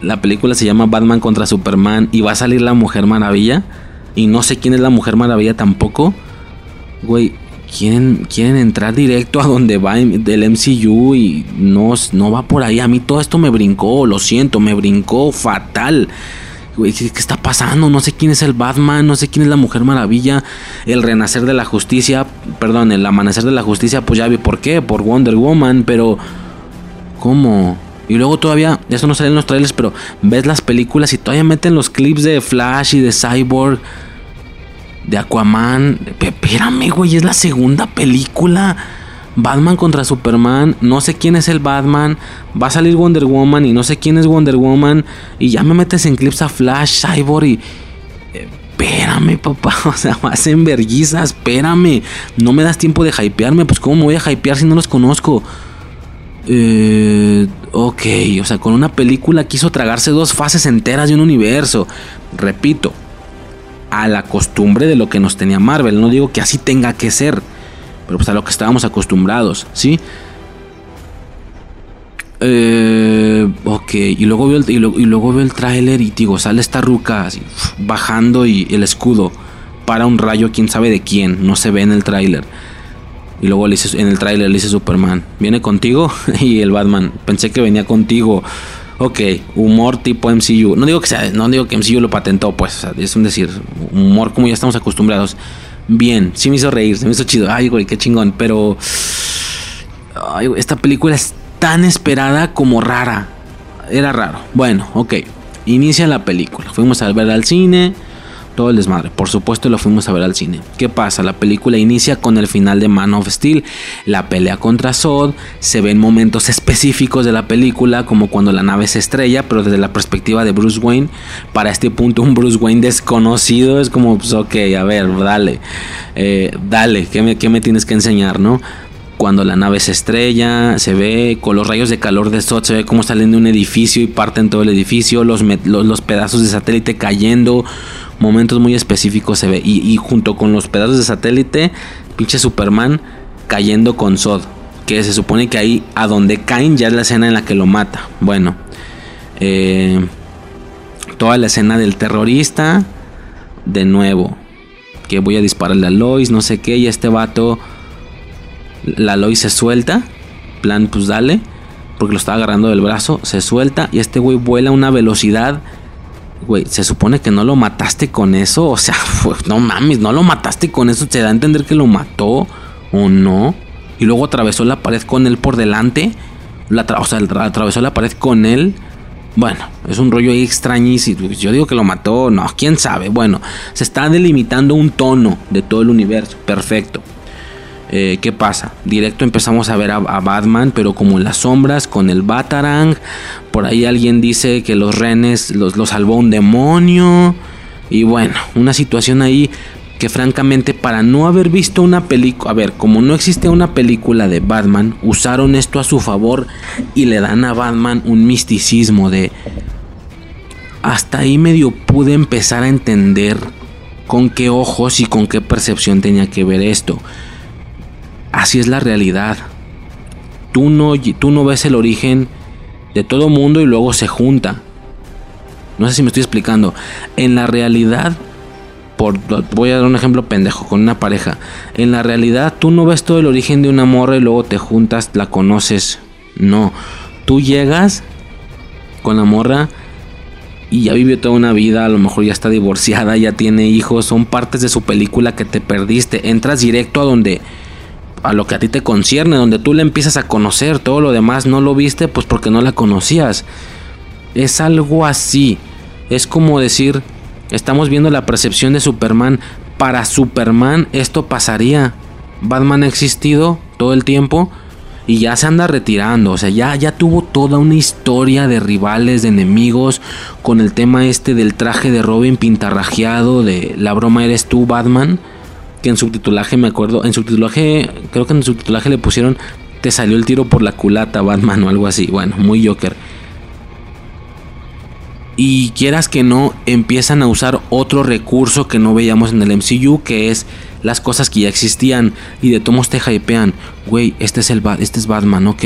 Speaker 1: La película se llama Batman contra Superman y va a salir la Mujer Maravilla. Y no sé quién es la Mujer Maravilla tampoco. Güey, quieren, quieren entrar directo a donde va del MCU y no, no va por ahí. A mí todo esto me brincó, lo siento, me brincó fatal. ¿qué, está pasando? No sé quién es el Batman, no sé quién es la Mujer Maravilla, el renacer de la justicia, perdón, el amanecer de la justicia, pues ya vi por qué, por Wonder Woman, pero ¿cómo? Y luego todavía, eso no sale en los trailers, pero ves las películas y todavía meten los clips de Flash y de Cyborg, de Aquaman. Espérame, güey, es la segunda película. Batman contra Superman, no sé quién es el Batman, va a salir Wonder Woman y no sé quién es Wonder Woman y ya me metes en clips a Flash, Cyborg y... Espérame, papá, *laughs* o sea, vas en verguiza, espérame. No me das tiempo de hypearme, pues cómo me voy a hypear si no los conozco. Eh, ok, o sea, con una película quiso tragarse dos fases enteras de un universo. Repito, a la costumbre de lo que nos tenía Marvel. No digo que así tenga que ser pero pues a lo que estábamos acostumbrados, ¿sí? Eh, ok, y luego veo el, y, luego veo el tráiler y digo, sale esta ruca bajando y el escudo para un rayo, quién sabe de quién, no se ve en el tráiler. Y luego dice, en el tráiler le dice Superman, ¿viene contigo? *laughs* y el Batman, pensé que venía contigo. Ok, humor tipo MCU. No digo que sea, no digo que MCU lo patentó, pues, es un decir, humor como ya estamos acostumbrados bien. Sí me hizo reír, se me hizo chido. Ay, güey, qué chingón. Pero. Ay, esta película es tan esperada como rara. Era raro. Bueno, ok. Inicia la película. Fuimos a ver al cine todo el desmadre. Por supuesto lo fuimos a ver al cine. ¿Qué pasa? La película inicia con el final de Man of Steel, la pelea contra Zod, se ven momentos específicos de la película como cuando la nave se estrella, pero desde la perspectiva de Bruce Wayne. Para este punto un Bruce Wayne desconocido es como, pues ok, a ver, dale, eh, dale, ¿qué me, me tienes que enseñar, no? cuando la nave se estrella, se ve con los rayos de calor de Zod, se ve cómo salen de un edificio y parten todo el edificio, los, los, pedazos de satélite cayendo, momentos muy específicos se ve. Y, junto con los pedazos de satélite, pinche Superman cayendo con Zod. Que se supone que ahí a donde caen ya es la escena en la que lo mata. Bueno, eh, toda la escena del terrorista. De nuevo, que voy a dispararle a Lois, no sé qué. Y este vato, la Lois se suelta. Plan, pues dale. Porque lo estaba agarrando del brazo. Se suelta y este güey vuela a una velocidad güey, se supone que no lo mataste con eso. O sea, *laughs* no mames, no lo mataste con eso. ¿Se da a entender que lo mató o no? Y luego atravesó la pared con él por delante. La o sea, atravesó la pared con él. Bueno, es un rollo ahí extrañísimo. Yo digo que lo mató, no, quién sabe. Bueno, se está delimitando un tono de todo el universo. Perfecto. Eh, ¿Qué pasa? Directo empezamos a ver a, Batman, pero como en las sombras, con el Batarang. Por ahí alguien dice que los renes los, los salvó un demonio. Y bueno, una situación ahí que francamente para no haber visto una película, a ver, como no existe una película de Batman, usaron esto a su favor y le dan a Batman un misticismo de... Hasta ahí medio pude empezar a entender con qué ojos y con qué percepción tenía que ver esto. Así es la realidad. Tú no, tú no ves el origen de todo mundo y luego se junta. No sé si me estoy explicando. En la realidad, por voy a dar un ejemplo pendejo con una pareja. En la realidad tú no ves todo el origen de una morra y luego te juntas, la conoces. No, tú llegas con la morra y ya vivió toda una vida, a lo mejor ya está divorciada, ya tiene hijos, son partes de su película que te perdiste. Entras directo a donde a lo que a ti te concierne, donde tú le empiezas a conocer, todo lo demás no lo viste pues porque no la conocías. Es algo así. Es como decir, estamos viendo la percepción de Superman. Para Superman esto pasaría. Batman ha existido todo el tiempo y ya se anda retirando. O sea, ya, ya tuvo toda una historia de rivales, de enemigos, con el tema este del traje de Robin pintarrajeado, de la broma eres tú, Batman. Que en subtitulaje me acuerdo, en subtitulaje, creo que en subtitulaje le pusieron te salió el tiro por la culata, Batman o algo así. Bueno, muy Joker. Y quieras que no, empiezan a usar otro recurso que no veíamos en el MCU, que es las cosas que ya existían y de tomos te hypean. Güey, este es el este es Batman, ok.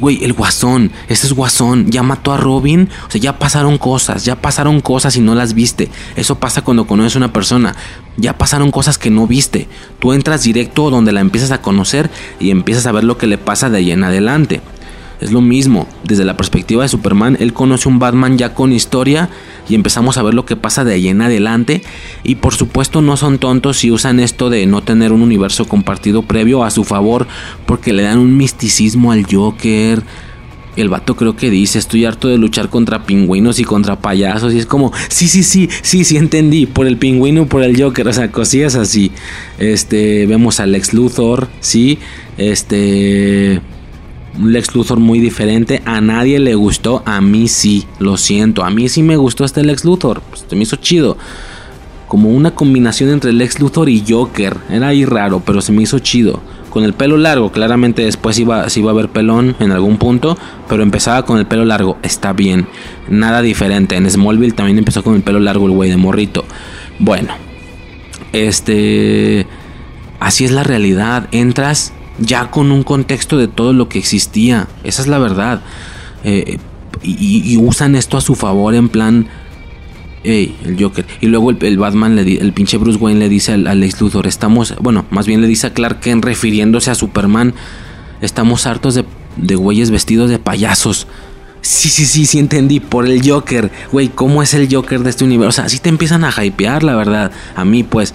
Speaker 1: Güey, el guasón, este es guasón, ya mató a Robin, o sea, ya pasaron cosas, ya pasaron cosas y no las viste. Eso pasa cuando conoces a una persona, ya pasaron cosas que no viste. Tú entras directo donde la empiezas a conocer y empiezas a ver lo que le pasa de ahí en adelante. Es lo mismo, desde la perspectiva de Superman, él conoce un Batman ya con historia y empezamos a ver lo que pasa de ahí en adelante. Y por supuesto no son tontos si usan esto de no tener un universo compartido previo a su favor porque le dan un misticismo al Joker. El vato creo que dice, estoy harto de luchar contra pingüinos y contra payasos. Y es como, sí, sí, sí, sí, sí entendí. Por el pingüino, por el Joker. O sea, cosillas así. Este, vemos al ex Luthor, sí. Este un Lex Luthor muy diferente. A nadie le gustó, a mí sí, lo siento. A mí sí me gustó este Lex Luthor, pues, me hizo chido. Como una combinación entre Lex Luthor y Joker. Era ahí raro, pero se me hizo chido. Con el pelo largo, claramente después iba, iba a haber pelón en algún punto, pero empezaba con el pelo largo, está bien. Nada diferente. En Smallville también empezó con el pelo largo el güey de morrito. Bueno, este... Así es la realidad. Entras ya con un contexto de todo lo que existía. Esa es la verdad. Eh, y, usan esto a su favor en plan... Hey, el Joker. Y luego el, Batman, le, el pinche Bruce Wayne le dice al, al Luthor, estamos, bueno, más bien le dice a Clark Kent refiriéndose a Superman, estamos hartos de, de güeyes vestidos de payasos. Sí, sí, sí, sí entendí. Por el Joker. Güey, ¿cómo es el Joker de este universo? O sea, así te empiezan a hypear, la verdad. A mí, pues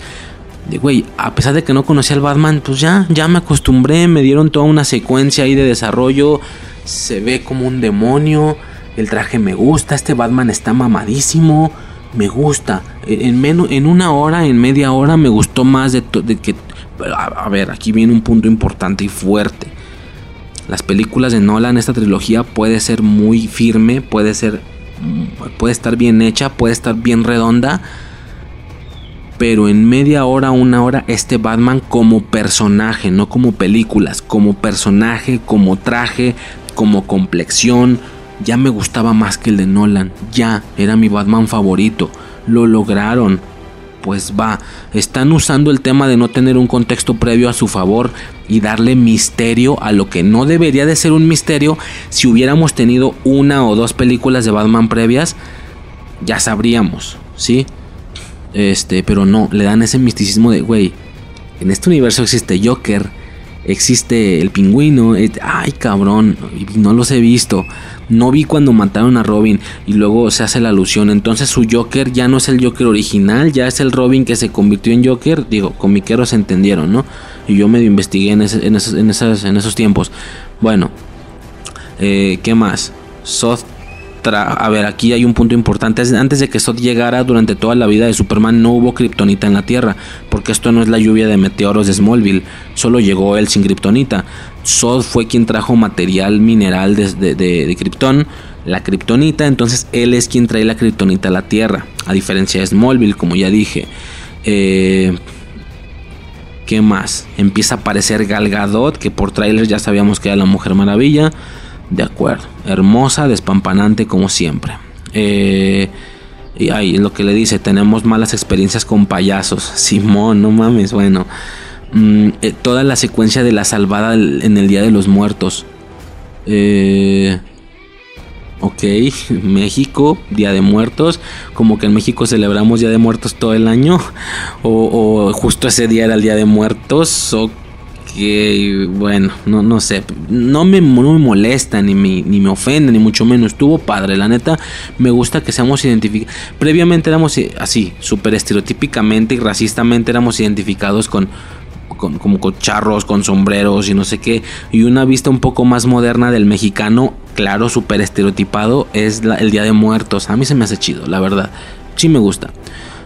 Speaker 1: de güey, a pesar de que no conocía al Batman, pues ya, ya me acostumbré, me dieron toda una secuencia ahí de desarrollo, se ve como un demonio, el traje me gusta, este Batman está mamadísimo, me gusta. En, menos, en una hora, en media hora me gustó más de, que... A, ver, aquí viene un punto importante y fuerte. Las películas de Nolan, esta trilogía puede ser muy firme, puede ser... Puede estar bien hecha, puede estar bien redonda pero en media hora, una hora, este Batman como personaje, no como películas, como personaje, como traje, como complexión, ya me gustaba más que el de Nolan, ya era mi Batman favorito, lo lograron. Pues va, están usando el tema de no tener un contexto previo a su favor y darle misterio a lo que no debería de ser un misterio si hubiéramos tenido una o dos películas de Batman previas, ya sabríamos, ¿sí? Este, pero no, le dan ese misticismo de, güey, en este universo existe Joker, existe el pingüino, ay cabrón, no los he visto. No vi cuando mataron a Robin y luego se hace la alusión. Entonces su Joker ya no es el Joker original, ya es el Robin que se convirtió en Joker. Digo, comiqueros entendieron, ¿no? Y yo medio investigué en, en, esos, en, en esos tiempos. Bueno, eh, ¿qué más? Soft a ver, aquí hay un punto importante. Antes de que Zod llegara durante toda la vida de Superman no hubo kriptonita en la Tierra, porque esto no es la lluvia de meteoros de Smallville, solo llegó él sin kriptonita. Zod fue quien trajo material mineral de, Krypton, la kriptonita, entonces él es quien trae la kriptonita a la Tierra, a diferencia de Smallville, como ya dije. Eh, ¿Qué más? Empieza a aparecer Gal Gadot, que por trailer ya sabíamos que era la Mujer Maravilla. De acuerdo. Hermosa, despampanante como siempre. Eh, y ahí lo que le dice, tenemos malas experiencias con payasos. *laughs* Simón, no mames, bueno. Mm, eh, toda la secuencia de la salvada en el Día de los Muertos. Eh, ok, *laughs* México, Día de Muertos, como que en México celebramos Día de Muertos todo el año, *laughs* o, o justo ese día era el Día de Muertos, ok, bueno, no, no sé, no me, no me molesta, ni me, ni me ofende, ni mucho menos, estuvo padre, la neta, me gusta que seamos identificados, previamente éramos así, súper estereotípicamente y racistamente éramos identificados con con, como con charros, con sombreros y no sé qué. Y una vista un poco más moderna del mexicano, claro, súper estereotipado, es el Día de Muertos. A mí se me hace chido, la verdad. Sí me gusta.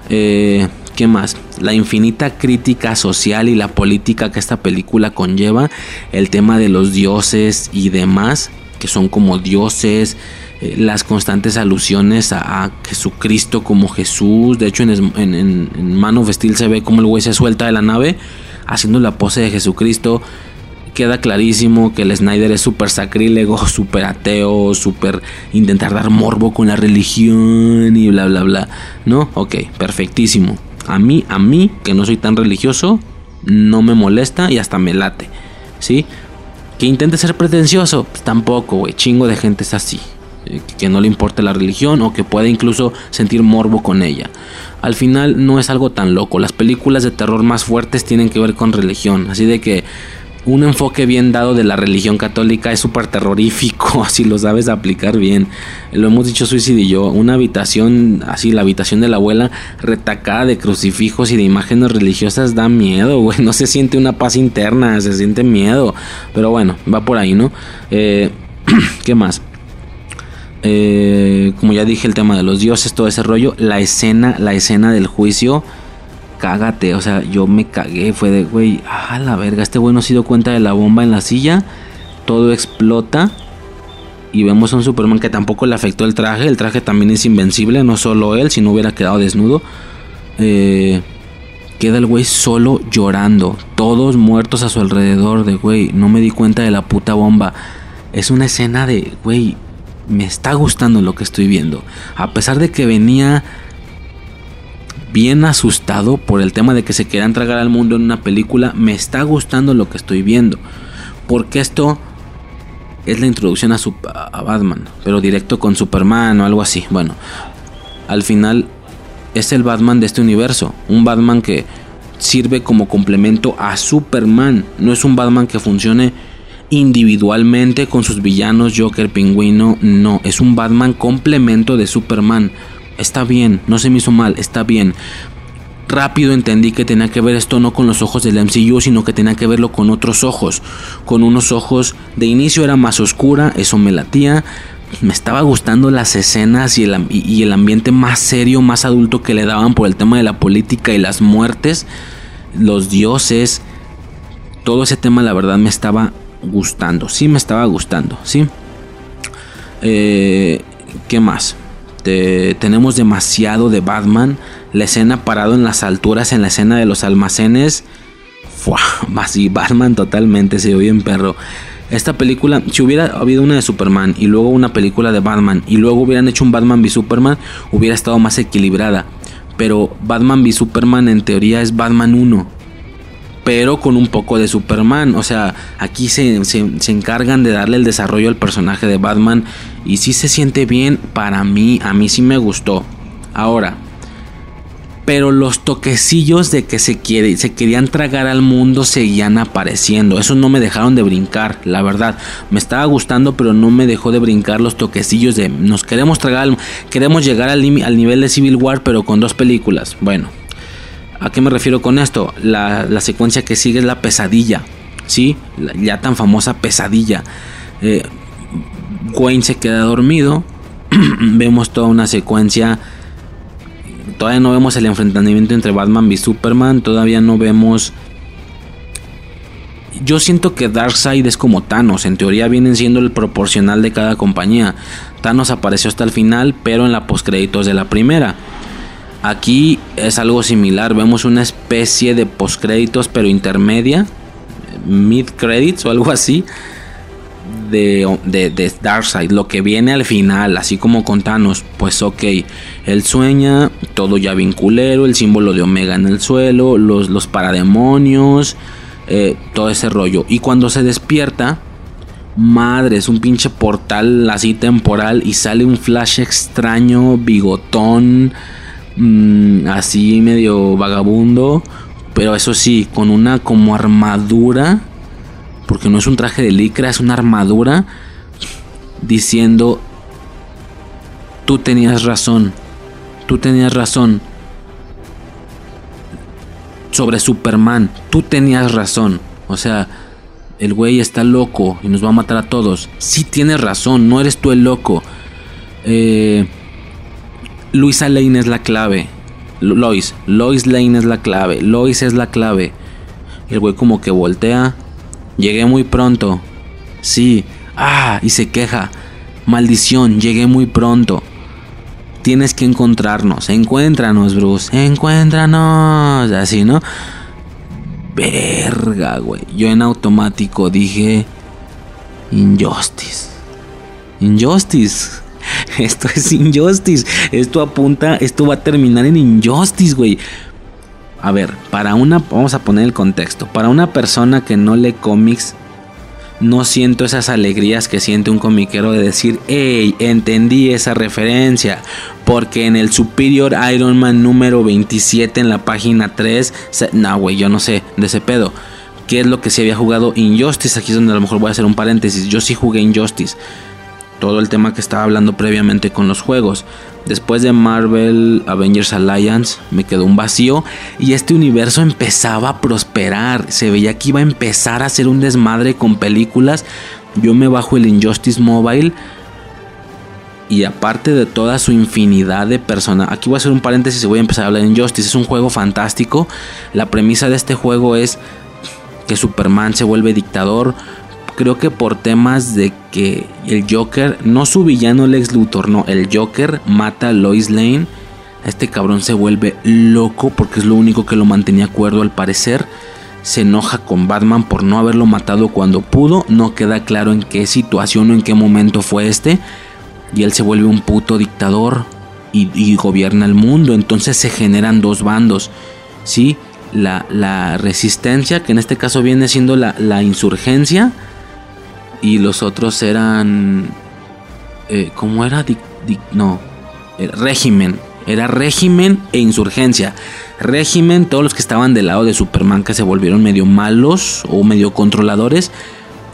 Speaker 1: Eh, ¿Qué más? La infinita crítica social y la política que esta película conlleva. El tema de los dioses y demás, que son como dioses eh, las constantes alusiones a, Jesucristo como Jesús. De hecho, en, en, en, Man of Steel se ve como el güey se suelta de la nave haciendo la pose de Jesucristo. Queda clarísimo que el Snyder es súper sacrílego, *laughs* súper ateo, súper intentar dar morbo con la religión y bla, bla, bla. ¿No? Ok, perfectísimo. A mí, a mí, que no soy tan religioso, no me molesta y hasta me late. ¿Sí? Que intente ser pretencioso, pues tampoco, güey. Chingo de gente es así. Eh, que no le importe la religión o que puede incluso sentir morbo con ella. Al final no es algo tan loco. Las películas de terror más fuertes tienen que ver con religión. Así de que un enfoque bien dado de la religión católica es súper terrorífico, *laughs* así lo sabes aplicar bien. Lo hemos dicho Suicide y yo, una habitación, así la habitación de la abuela, retacada de crucifijos y de imágenes religiosas da miedo, güey. *laughs* No se siente una paz interna, se siente miedo. Pero bueno, va por ahí, ¿no? Eh, *clears throat* ¿Qué más? Eh, como ya dije, el tema de los dioses, todo ese rollo. La escena, la escena del juicio, cágate. O sea, yo me cagué. Fue de, güey, ah, la verga. Este güey no se dio cuenta de la bomba en la silla. Todo explota. Y vemos a un Superman que tampoco le afectó el traje. El traje también es invencible. No solo él, si no hubiera quedado desnudo. Eh, queda el güey solo llorando. Todos muertos a su alrededor. De, güey, no me di cuenta de la puta bomba. Es una escena de, güey, me está gustando lo que estoy viendo. A pesar de que venía bien asustado por el tema de que se querían tragar al mundo en una película, me está gustando lo que estoy viendo. Porque esto es la introducción a, a Batman, pero directo con Superman o algo así. Bueno, al final es el Batman de este universo. Un Batman que sirve como complemento a Superman. No es un Batman que funcione individualmente con sus villanos Joker, Pingüino, no, es un Batman complemento de Superman. Está bien, no se me hizo mal, está bien. Rápido entendí que tenía que ver esto no con los ojos del MCU, sino que tenía que verlo con otros ojos. Con unos ojos de inicio era más oscura, eso me latía. Me estaba gustando las escenas y el, y el ambiente más serio, más adulto que le daban por el tema de la política y las muertes, los dioses. Todo ese tema la verdad me estaba gustando. Sí me estaba gustando, ¿sí? Eh, ¿Qué más? Tenemos demasiado de Batman. La escena parado en las alturas, en la escena de los almacenes. Fua, así, *laughs* Batman totalmente, se oye en perro. Esta película, si hubiera habido una de Superman y luego una película de Batman y luego hubieran hecho un Batman v Superman, hubiera estado más equilibrada. Pero Batman v Superman en teoría es Batman 1 pero con un poco de Superman. O sea, aquí se, se, encargan de darle el desarrollo al personaje de Batman y si se siente bien para mí, a mí sí me gustó. Ahora, pero los toquecillos de que se, quiere, se querían tragar al mundo seguían apareciendo. Eso no me dejaron de brincar, la verdad. Me estaba gustando, pero no me dejó de brincar los toquecillos de nos queremos tragar, queremos llegar al nivel de Civil War, pero con dos películas. Bueno, ¿A qué me refiero con esto? La, secuencia que sigue es la pesadilla, ¿sí? ya tan famosa pesadilla. Eh, Wayne se queda dormido, *clears throat* vemos toda una secuencia. Todavía no vemos el enfrentamiento entre Batman y Superman, todavía no vemos... Yo siento que Darkseid es como Thanos, en teoría vienen siendo el proporcional de cada compañía. Thanos apareció hasta el final, pero en la postcréditos de la primera. Aquí es algo similar, vemos una especie de postcréditos pero intermedia, mid credits o algo así de, de, Darkseid, lo que viene al final, así como con Thanos, pues ok, él sueña, todo ya vinculero, el símbolo de Omega en el suelo, los, los parademonios, eh, todo ese rollo. Y cuando se despierta, madre, es un pinche portal así temporal y sale un flash extraño, bigotón, mm, así medio vagabundo, pero eso sí, con una como armadura, porque no es un traje de licra, es una armadura, diciendo, tú tenías razón, tú tenías razón. Sobre Superman, tú tenías razón. O sea, el güey está loco y nos va a matar a todos. Sí tienes razón, no eres tú el loco. Eh, Luisa Lane es la clave. Lois, Lois Lane es la clave. Lois es la clave. El güey como que voltea. Llegué muy pronto. Sí. Ah, y se queja. Maldición, llegué muy pronto. Tienes que encontrarnos. Encuéntranos, Bruce. Encuéntranos. Así, ¿no? Verga, güey. Yo en automático dije... Injustice. Injustice. *laughs* Esto es Injustice. Esto apunta, esto va a terminar en Injustice, güey. A ver, para una, vamos a poner el contexto. Para una persona que no lee cómics, no siento esas alegrías que siente un comiquero de decir, hey, entendí esa referencia. Porque en el Superior Iron Man número 27 en la página 3, no, güey, yo no sé de ese pedo. ¿Qué es lo que se había jugado Injustice? Aquí es donde a lo mejor voy a hacer un paréntesis. Yo sí jugué Injustice todo el tema que estaba hablando previamente con los juegos. Después de Marvel Avengers Alliance me quedó un vacío y este universo empezaba a prosperar. Se veía que iba a empezar a hacer un desmadre con películas. Yo me bajo el Injustice Mobile y aparte de toda su infinidad de personas, aquí voy a hacer un paréntesis y voy a empezar a hablar de Injustice. Es un juego fantástico. La premisa de este juego es que Superman se vuelve dictador creo que por temas de que el Joker, no su villano Lex Luthor, no, el Joker mata a Lois Lane. Este cabrón se vuelve loco porque es lo único que lo mantenía cuerdo al parecer. Se enoja con Batman por no haberlo matado cuando pudo. No queda claro en qué situación o en qué momento fue este. Y él se vuelve un puto dictador y, gobierna el mundo. Entonces se generan dos bandos. ¿sí? La, resistencia, que en este caso viene siendo la, la insurgencia y los otros eran eh, ¿cómo era? no, régimen, era régimen e insurgencia. Régimen, todos los que estaban del lado de Superman que se volvieron medio malos o medio controladores.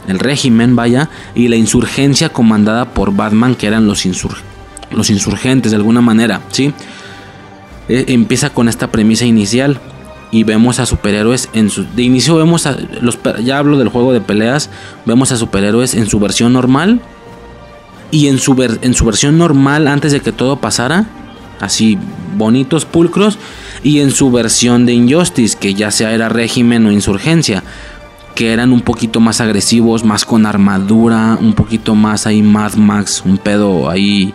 Speaker 1: El régimen, vaya, y la insurgencia comandada por Batman, que eran los, los insurgentes de alguna manera, ¿sí? Eh, empieza con esta premisa inicial y vemos a superhéroes en su de inicio vemos a los ya hablo del juego de peleas vemos a superhéroes en su versión normal y en su en su versión normal antes de que todo pasara así bonitos pulcros y en su versión de Injustice que ya sea era régimen o insurgencia que eran un poquito más agresivos más con armadura un poquito más ahí Mad Max un pedo ahí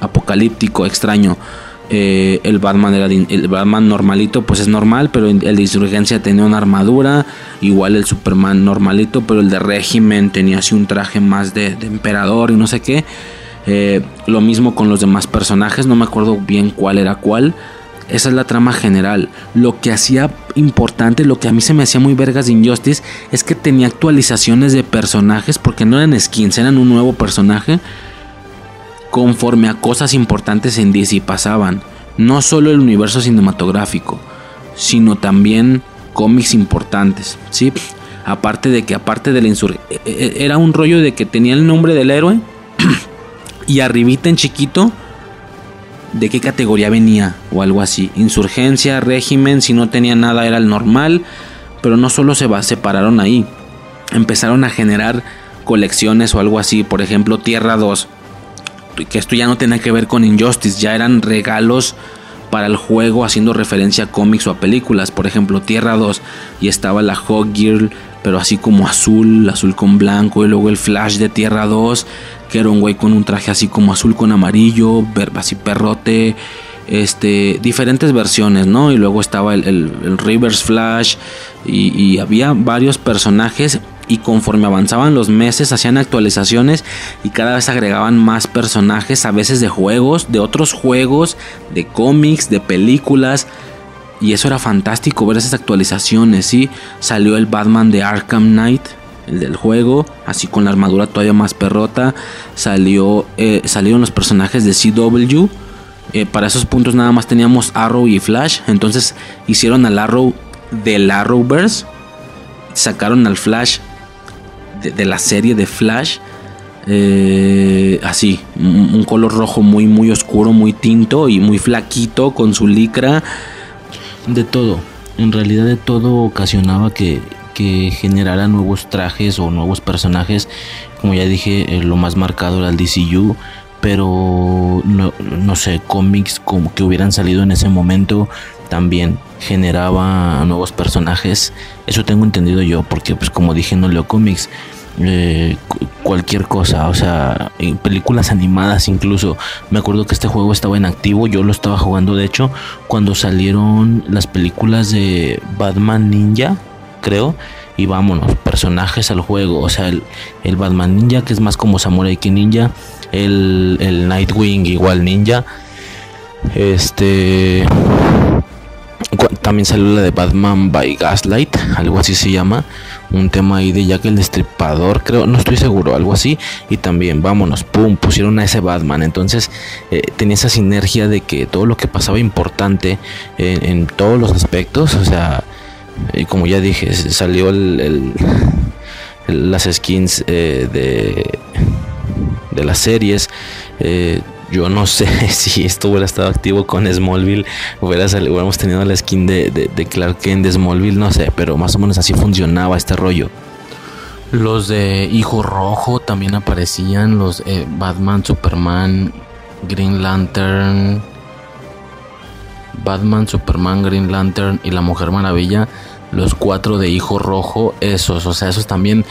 Speaker 1: apocalíptico extraño eh, el Batman el Batman normalito, pues es normal, pero el de insurgencia tenía una armadura. Igual el Superman normalito, pero el de régimen tenía así un traje más de, emperador y no sé qué. Eh, lo mismo con los demás personajes, no me acuerdo bien cuál era cuál. Esa es la trama general. Lo que hacía importante, lo que a mí se me hacía muy vergas de Injustice, es que tenía actualizaciones de personajes, porque no eran skins, eran un nuevo personaje conforme a cosas importantes en DC pasaban. No solo el universo cinematográfico, sino también cómics importantes, ¿sí? Aparte de que, aparte de la insurgencia, e, e, era un rollo de que tenía el nombre del héroe *clears throat* y arribita en chiquito de qué categoría venía o algo así. Insurgencia, régimen, si no tenía nada era el normal, pero no solo se separaron ahí, empezaron a generar colecciones o algo así, por ejemplo, Tierra 2 que esto ya no tenía que ver con Injustice, ya eran regalos para el juego haciendo referencia a cómics o a películas. Por ejemplo, Tierra 2 y estaba la Hog Girl, pero así como azul, azul con blanco. Y luego el Flash de Tierra 2, que era un güey con un traje así como azul con amarillo, así perrote. Este, diferentes versiones, ¿no? Y luego estaba el, Reverse Flash y había varios personajes y conforme avanzaban los meses hacían actualizaciones y cada vez agregaban más personajes, a veces de juegos, de otros juegos, de cómics, de películas. Y eso era fantástico ver esas actualizaciones, ¿sí? Salió el Batman de Arkham Knight, el del juego, así con la armadura todavía más perrota. Salió, eh, salieron los personajes de CW. Eh, para esos puntos nada más teníamos Arrow y Flash. Entonces hicieron al Arrow del Arrowverse. Sacaron al Flash de, la serie de Flash. Eh, así, un, color rojo muy, muy oscuro, muy tinto y muy flaquito con su licra. De todo, en realidad de todo ocasionaba que, que generara nuevos trajes o nuevos personajes. Como ya dije, eh, lo más marcado era el DCU. Pero no, no sé, cómics como que hubieran salido en ese momento también generaba nuevos personajes. Eso tengo entendido yo, porque pues como dije no leo cómics. Eh, cualquier cosa, o sea, películas animadas incluso. Me acuerdo que este juego estaba en activo, yo lo estaba jugando de hecho cuando salieron las películas de Batman Ninja, creo. Y vámonos, personajes al juego. O sea, el, Batman Ninja, que es más como Samurai que Ninja. El, el Nightwing, igual Ninja. Este. También salió la de Batman by Gaslight, algo así se llama. Un tema ahí de Jack el Destripador, creo, no estoy seguro, algo así. Y también, vámonos, pum, pusieron a ese Batman. Entonces eh, tenía esa sinergia de que todo lo que pasaba importante en todos los aspectos, o sea, y como ya dije, salió el, las skins eh, de, de las series. Eh, yo no sé *laughs* si esto hubiera estado activo con Smallville, hubiera hubiéramos tenido la skin de, de, Clark Kent de Smallville, no sé, pero más o menos así funcionaba este rollo. Los de Hijo Rojo también aparecían, los eh, Batman, Superman, Green Lantern, Batman, Superman, Green Lantern y la Mujer Maravilla, los cuatro de Hijo Rojo, esos, o sea, esos también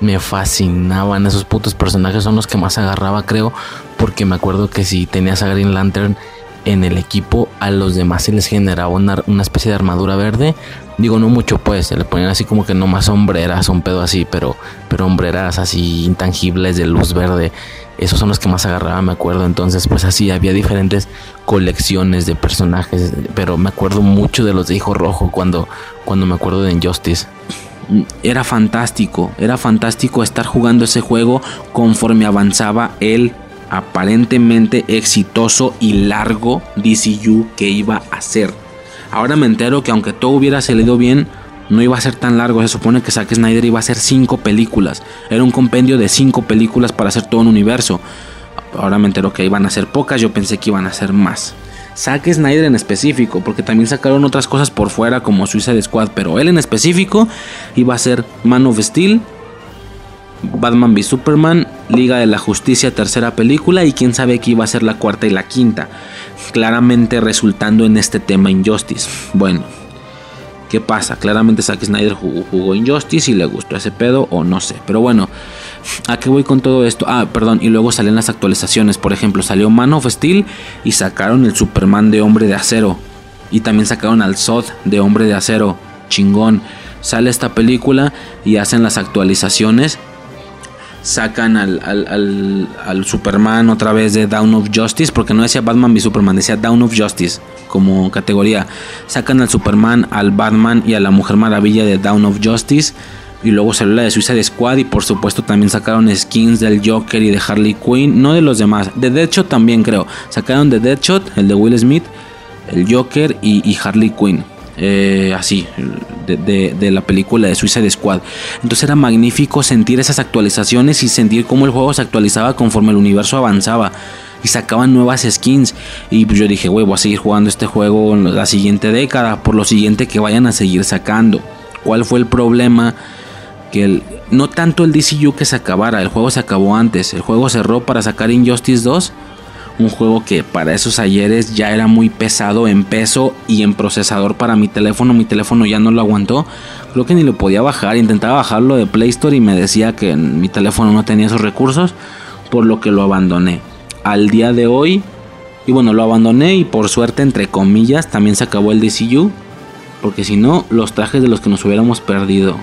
Speaker 1: me fascinaban, esos putos personajes son los que más agarraba, creo, porque me acuerdo que si tenías a Green Lantern en el equipo, a los demás se les generaba una, una especie de armadura verde. Digo, no mucho, pues, se le ponían así como que no más sombreras, un pedo así, pero, pero hombreras así intangibles de luz verde esos son los que más agarraba, me acuerdo. Entonces, pues así había diferentes colecciones de personajes, pero me acuerdo mucho de los de Hijo Rojo cuando, cuando me acuerdo de Injustice. Era fantástico, era fantástico estar jugando ese juego conforme avanzaba el aparentemente exitoso y largo DCU que iba a ser. Ahora me entero que aunque todo hubiera salido bien, no iba a ser tan largo. Se supone que Zack Snyder iba a hacer cinco películas. Era un compendio de cinco películas para hacer todo un universo. Ahora me entero que iban a ser pocas. Yo pensé que iban a ser más. Zack Snyder en específico, porque también sacaron otras cosas por fuera como Suicide Squad, pero él en específico iba a ser Man of Steel, Batman v Superman, Liga de la Justicia tercera película y quién sabe que iba a ser la cuarta y la quinta, claramente resultando en este tema Injustice. Bueno, ¿Qué pasa? Claramente Zack Snyder jugó, Injustice y le gustó ese pedo o no sé. Pero bueno, ¿a qué voy con todo esto? Ah, perdón, y luego salen las actualizaciones. Por ejemplo, salió Man of Steel y sacaron el Superman de Hombre de Acero. Y también sacaron al Zod de Hombre de Acero. Chingón. Sale esta película y hacen las actualizaciones sacan al, al, Superman otra vez de Down of Justice, porque no decía Batman v Superman, decía Down of Justice como categoría. Sacan al Superman, al Batman y a la Mujer Maravilla de Down of Justice. Y luego salió la de Suicide Squad y por supuesto también sacaron skins del Joker y de Harley Quinn, no de los demás, de Deadshot también creo. Sacaron de Deadshot, el de Will Smith, el Joker y Harley Quinn. Eh, así, de, la película de Suicide Squad. Entonces era magnífico sentir esas actualizaciones y sentir cómo el juego se actualizaba conforme el universo avanzaba. Y sacaban nuevas skins. Y pues yo dije, güey, voy a seguir jugando este juego en la siguiente década. Por lo siguiente que vayan a seguir sacando. ¿Cuál fue el problema? Que el, no tanto el DCU que se acabara. El juego se acabó antes. El juego cerró para sacar Injustice 2 un juego que para esos ayeres ya era muy pesado en peso y en procesador para mi teléfono. Mi teléfono ya no lo aguantó. Creo que ni lo podía bajar. Intentaba bajarlo de Play Store y me decía que mi teléfono no tenía esos recursos. Por lo que lo abandoné. Al día de hoy. Y bueno, lo abandoné y por suerte, entre comillas, también se acabó el DCU. Porque si no, los trajes de los que nos hubiéramos perdido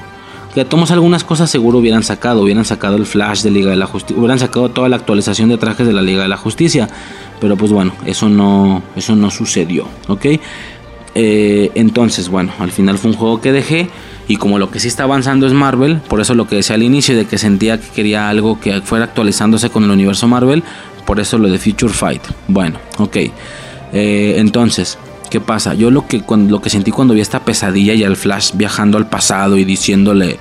Speaker 1: que tomos algunas cosas seguro hubieran sacado, hubieran sacado el Flash de Liga de la Justicia, hubieran sacado toda la actualización de trajes de la Liga de la Justicia, pero pues bueno, eso no, eso no sucedió, ¿ok? Eh, entonces, bueno, al final fue un juego que dejé. Y como lo que sí está avanzando es Marvel, por eso lo que decía al inicio de que sentía que quería algo que fuera actualizándose con el universo Marvel, por eso lo de Future Fight. Bueno, ok. Eh, entonces, ¿qué pasa? Yo lo que, lo que sentí cuando vi esta pesadilla y al Flash viajando al pasado y diciéndole,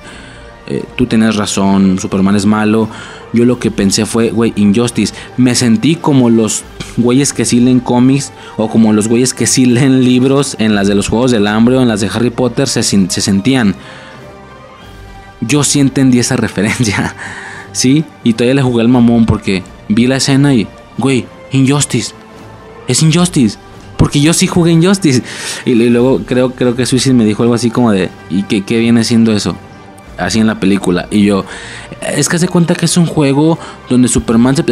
Speaker 1: eh, tú tienes razón, Superman es malo, yo lo que pensé fue, güey, Injustice. Me sentí como los güeyes que sí leen cómics o como los güeyes que sí leen libros en las de los Juegos del Hambre o en las de Harry Potter se, se sentían. Yo sí entendí esa *laughs* referencia, ¿sí? Y todavía le jugué al mamón porque vi la escena y, güey, Injustice. Es Injustice. Porque yo sí jugué Injustice. Y, y luego creo, creo que Suicide me dijo algo así como de, ¿y qué, qué viene siendo eso? Así en la película. Y yo, es que hace cuenta que es un juego donde Superman se...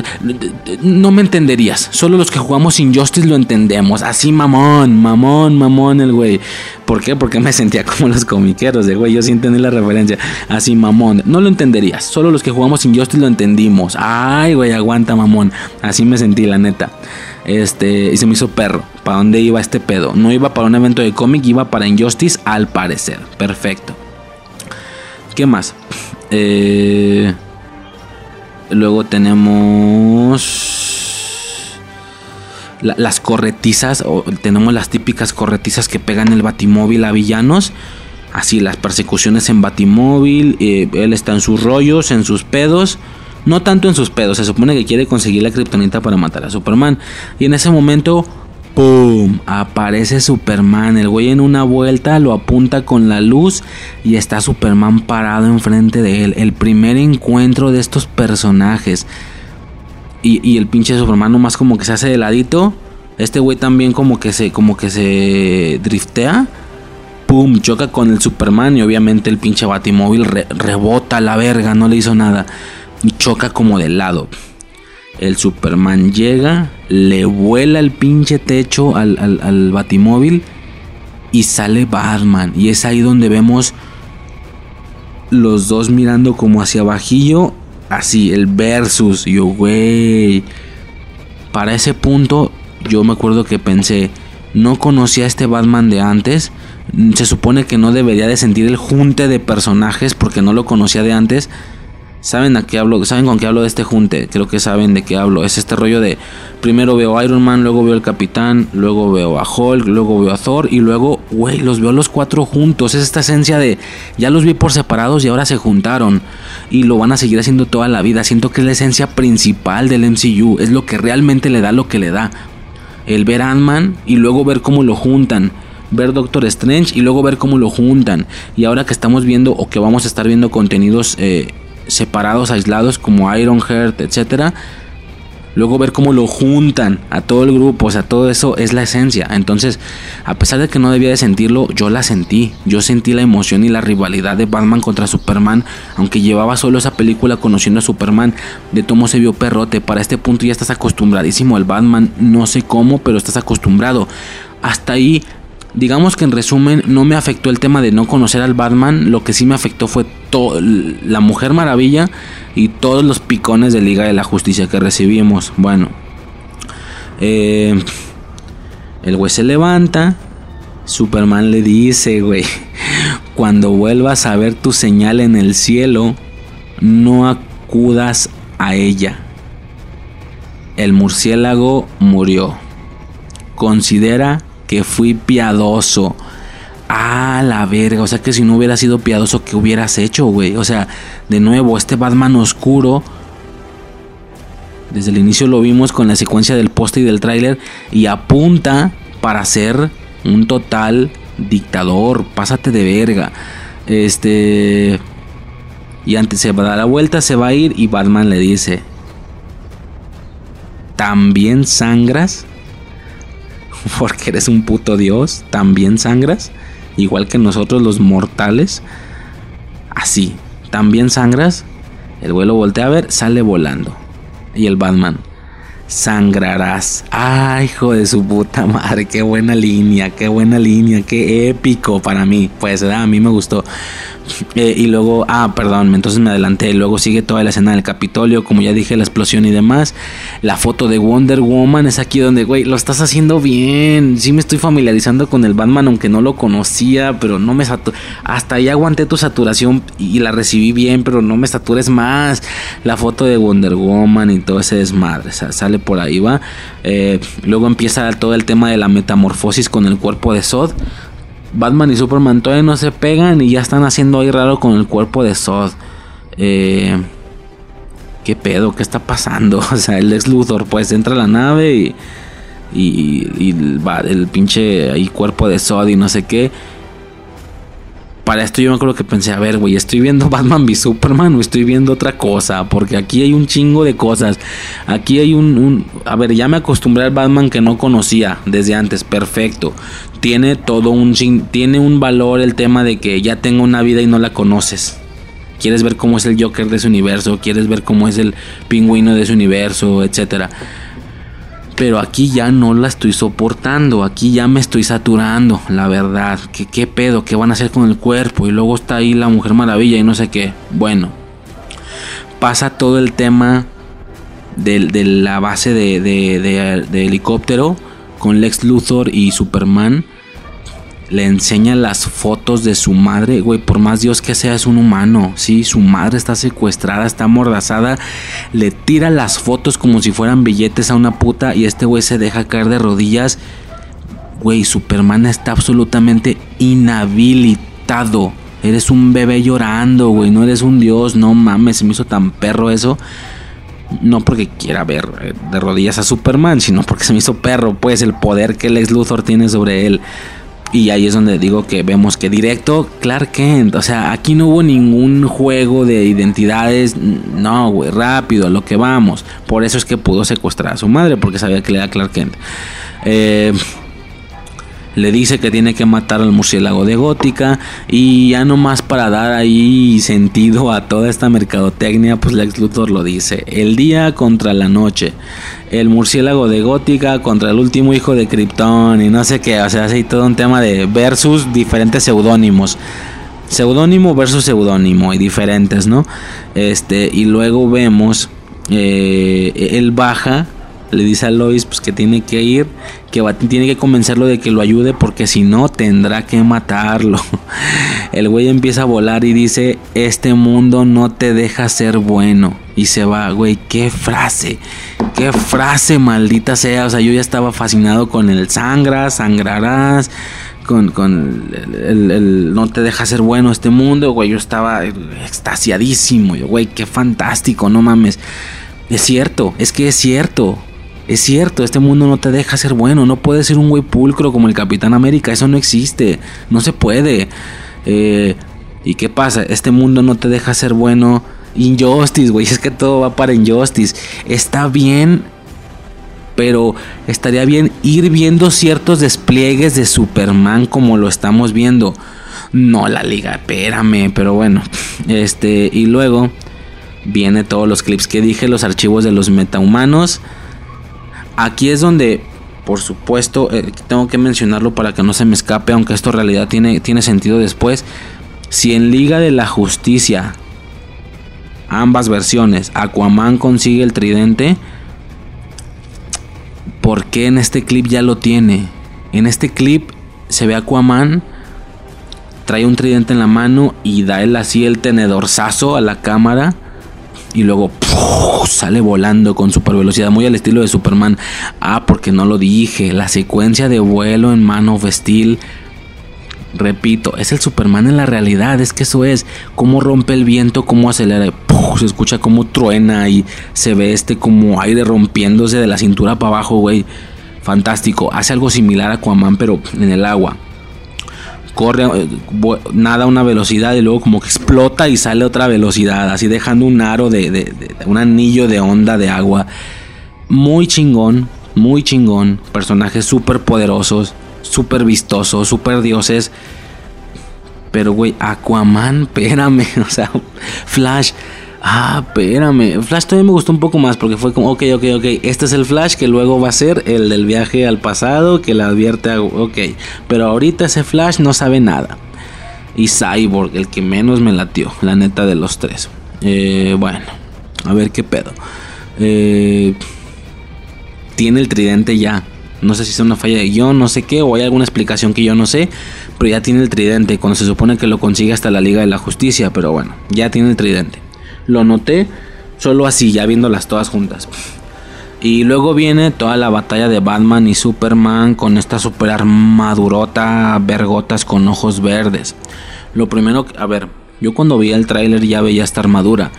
Speaker 1: No me entenderías. Solo los que jugamos Injustice lo entendemos. Así mamón, mamón, mamón el güey. ¿Por qué? Porque me sentía como los comiqueros de güey. Yo sí entendí la referencia. Así mamón. No lo entenderías. Solo los que jugamos Injustice lo entendimos. Ay, güey, aguanta mamón. Así me sentí, la neta. Este, y se me hizo perro. ¿Para dónde iba este pedo? No iba para un evento de cómic, iba para Injustice al parecer. Perfecto. ¿Qué más? *laughs* Eh, luego tenemos las corretizas, tenemos las típicas corretizas que pegan el batimóvil a villanos. Así, las persecuciones en batimóvil. Eh, él está en sus rollos, en sus pedos. No tanto en sus pedos, se supone que quiere conseguir la kriptonita para matar a Superman. Y en ese momento ¡Pum! Aparece Superman. El güey en una vuelta lo apunta con la luz y está Superman parado enfrente de él. El primer encuentro de estos personajes. Y, el pinche Superman nomás como que se hace de ladito. Este güey también como que se, como que se driftea. ¡Pum! Choca con el Superman y obviamente el pinche batimóvil rebota la verga, no le hizo nada. Choca como de lado. El Superman llega, le vuela el pinche techo al, batimóvil y sale Batman. Y es ahí donde vemos los dos mirando como hacia abajillo. Así, el versus. Yo, güey. Para ese punto, yo me acuerdo que pensé, no conocía a este Batman de antes. Se supone que no debería de sentir el junte de personajes porque no lo conocía de antes. ¿Saben a qué hablo? ¿Saben con qué hablo de este junte? Creo que saben de qué hablo. Es este rollo de primero veo a Iron Man, luego veo al Capitán, luego veo a Hulk, luego veo a Thor y luego, güey, los veo los cuatro juntos. Es esta esencia de ya los vi por separados y ahora se juntaron y lo van a seguir haciendo toda la vida. Siento que es la esencia principal del MCU, es lo que realmente le da lo que le da. El ver Ant-Man y luego ver cómo lo juntan ver Doctor Strange y luego ver cómo lo juntan. Y ahora que estamos viendo o que vamos a estar viendo contenidos eh, separados, aislados como Iron Heart, etcétera. Luego ver cómo lo juntan a todo el grupo, o sea, todo eso es la esencia. Entonces, a pesar de que no debía de sentirlo, yo la sentí. Yo sentí la emoción y la rivalidad de Batman contra Superman, aunque llevaba solo esa película conociendo a Superman. De tomo se vio perrote. Para este punto ya estás acostumbradísimo al Batman, no sé cómo, pero estás acostumbrado. Hasta ahí digamos que en resumen no me afectó el tema de no conocer al Batman, lo que sí me afectó fue la Mujer Maravilla y todos los picones de Liga de la Justicia que recibimos. Bueno, eh, el güey se levanta, Superman le dice, güey, *laughs* cuando vuelvas a ver tu señal en el cielo, no acudas a ella. El murciélago murió. Considera fui piadoso. Ah, la verga. O sea que si no hubiera sido piadoso, ¿qué hubieras hecho, güey? O sea, de nuevo, este Batman oscuro. Desde el inicio lo vimos con la secuencia del poste y del tráiler. Y apunta para ser un total dictador. Pásate de verga. Este. Y antes se va a dar la vuelta, se va a ir. Y Batman le dice: ¿También sangras? *laughs* porque eres un puto dios, también sangras, igual que nosotros los mortales. Así, también sangras. El vuelo voltea a ver, sale volando. Y el Batman, sangrarás. Ay, hijo de su puta madre, qué buena línea, qué buena línea, qué épico para mí. Pues a mí me gustó. Eh, y luego, ah, perdón, entonces me adelanté. Luego sigue toda la escena del Capitolio, como ya dije, la explosión y demás. La foto de Wonder Woman es aquí donde, güey, lo estás haciendo bien. Sí me estoy familiarizando con el Batman, aunque no lo conocía, pero no me saturé. Hasta ahí aguanté tu saturación y la recibí bien, pero no me satures más. La foto de Wonder Woman y todo ese desmadre, sale por ahí, va. Eh, luego empieza todo el tema de la metamorfosis con el cuerpo de Sod Batman y Superman todavía no se pegan y ya están haciendo ahí raro con el cuerpo de Zod. Eh, ¿Qué pedo? ¿Qué está pasando? *laughs* O sea, el ex Luthor pues entra a la nave y, y, va el pinche ahí cuerpo de Zod y no sé qué para esto yo me acuerdo que pensé, a ver, güey, estoy viendo *laughs* Batman v Superman o estoy viendo otra cosa, porque aquí hay un chingo de cosas. Aquí hay un, a ver, ya me acostumbré al Batman que no conocía desde antes, perfecto. Tiene todo un tiene un valor el tema de que ya tengo una vida y no la conoces. Quieres ver cómo es el Joker de ese universo, quieres ver cómo es el pingüino de ese universo, etcétera pero aquí ya no la estoy soportando, aquí ya me estoy saturando, la verdad. ¿Qué, qué pedo? ¿Qué van a hacer con el cuerpo? Y luego está ahí la Mujer Maravilla y no sé qué. Bueno, pasa todo el tema de, la base de helicóptero con Lex Luthor y Superman le enseña las fotos de su madre, güey, por más Dios que sea, es un humano, sí, su madre está secuestrada, está amordazada, le tira las fotos como si fueran billetes a una puta y este güey se deja caer de rodillas. Güey, Superman está absolutamente inhabilitado. Eres un bebé llorando, güey, no eres un dios, no mames, se me hizo tan perro eso. No porque quiera ver eh, de rodillas a Superman, sino porque se me hizo perro, pues el poder que Lex Luthor tiene sobre él. Y ahí es donde digo que vemos que directo Clark Kent. O sea, aquí no hubo ningún juego de identidades. No, güey, rápido, a lo que vamos. Por eso es que pudo secuestrar a su madre, porque sabía que le era Clark Kent. Eh, le dice que tiene que matar al murciélago de Gótica y ya nomás para dar ahí sentido a toda esta mercadotecnia, pues Lex Luthor lo dice, el día contra la noche, el murciélago de Gótica contra el último hijo de Krypton y no sé qué, o sea, así todo un tema de versus diferentes seudónimos. Seudónimo versus seudónimo y diferentes, ¿no? Este, y luego vemos, eh, él baja le dice a Lois pues, que tiene que ir, que tiene que convencerlo de que lo ayude porque si no tendrá que matarlo. *laughs* El güey empieza a volar y dice, este mundo no te deja ser bueno. Y se va, güey, qué frase, qué frase maldita sea. O sea, yo ya estaba fascinado con el sangra, sangrarás. Con, con el, no te deja ser bueno este mundo, güey. Yo estaba extasiadísimo, güey, qué fantástico, no mames. Es cierto, es que es cierto. Es cierto, este mundo no te deja ser bueno. No puedes ser un güey pulcro como el Capitán América. Eso no existe. No se puede. Eh, ¿Y qué pasa? Este mundo no te deja ser bueno. Injustice, güey. *laughs* Es que todo va para Injustice. Está bien. Pero estaría bien ir viendo ciertos despliegues de Superman como lo estamos viendo. No la liga, espérame. Pero bueno. Este. Y luego. Viene todos los clips que dije. Los archivos de los metahumanos. Aquí es donde, por supuesto, eh, tengo que mencionarlo para que no se me escape, aunque esto en realidad tiene, tiene sentido después. Si en Liga de la Justicia, ambas versiones, Aquaman consigue el tridente, ¿por qué en este clip ya lo tiene? En este clip se ve Aquaman, trae un tridente en la mano y da él así el tenedorzazo a la cámara y luego sale volando con super velocidad, muy al estilo de Superman. Ah, porque no lo dije, la secuencia de vuelo en Man of Steel. Repito, es el Superman en la realidad, es que eso es, cómo rompe el viento, cómo acelera, se escucha como truena y se ve este como aire rompiéndose de la cintura para abajo, güey. Fantástico, hace algo similar a Aquaman pero en el agua corre, eh, nada a una velocidad y luego como que explota y sale a otra velocidad, así dejando un aro de, un anillo de onda de agua. Muy chingón, muy chingón. Personajes súper poderosos, súper vistosos, súper dioses. Pero, güey, Aquaman, *laughs* espérame, o sea, Flash Ah, espérame. Flash todavía me gustó un poco más porque fue como, ok, ok, ok. Este es el Flash que luego va a ser el del viaje al pasado que le advierte a. Ok. Pero ahorita ese Flash no sabe nada. y Cyborg, el que menos me latió, la neta de los tres. Eh, bueno, a ver qué pedo. Eh, tiene el tridente ya. No sé si es una falla de guion, no sé qué, o hay alguna explicación que yo no sé, pero ya tiene el tridente, cuando se supone que lo consigue hasta la Liga de la Justicia, pero bueno, ya tiene el tridente. Lo noté solo así, ya viéndolas todas juntas. Y luego viene toda la batalla de Batman y Superman con esta super armadurota, vergotas con ojos verdes. Lo primero, a ver, yo cuando vi el tráiler ya veía esta armadura.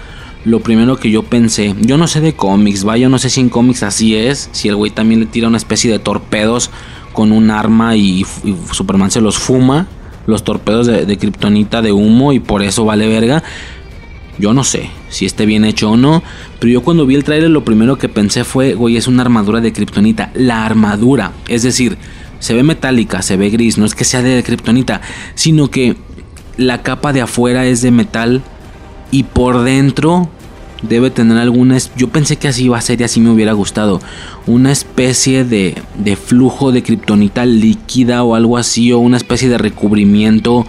Speaker 1: Lo primero que yo pensé, yo no sé de cómics, vaya, no sé si en cómics así es, si el güey también le tira una especie de torpedos con un arma y, Superman se los fuma, los torpedos de, de kriptonita de humo y por eso vale verga. Yo no sé si esté bien hecho o no, pero yo cuando vi el trailer lo primero que pensé fue, güey, es una armadura de kriptonita. La armadura, es decir, se ve metálica, se ve gris, no es que sea de kriptonita, sino que la capa de afuera es de metal y por dentro debe tener alguna... Yo pensé que así iba a ser y así me hubiera gustado. Una especie de, de flujo de kriptonita líquida o algo así, o una especie de recubrimiento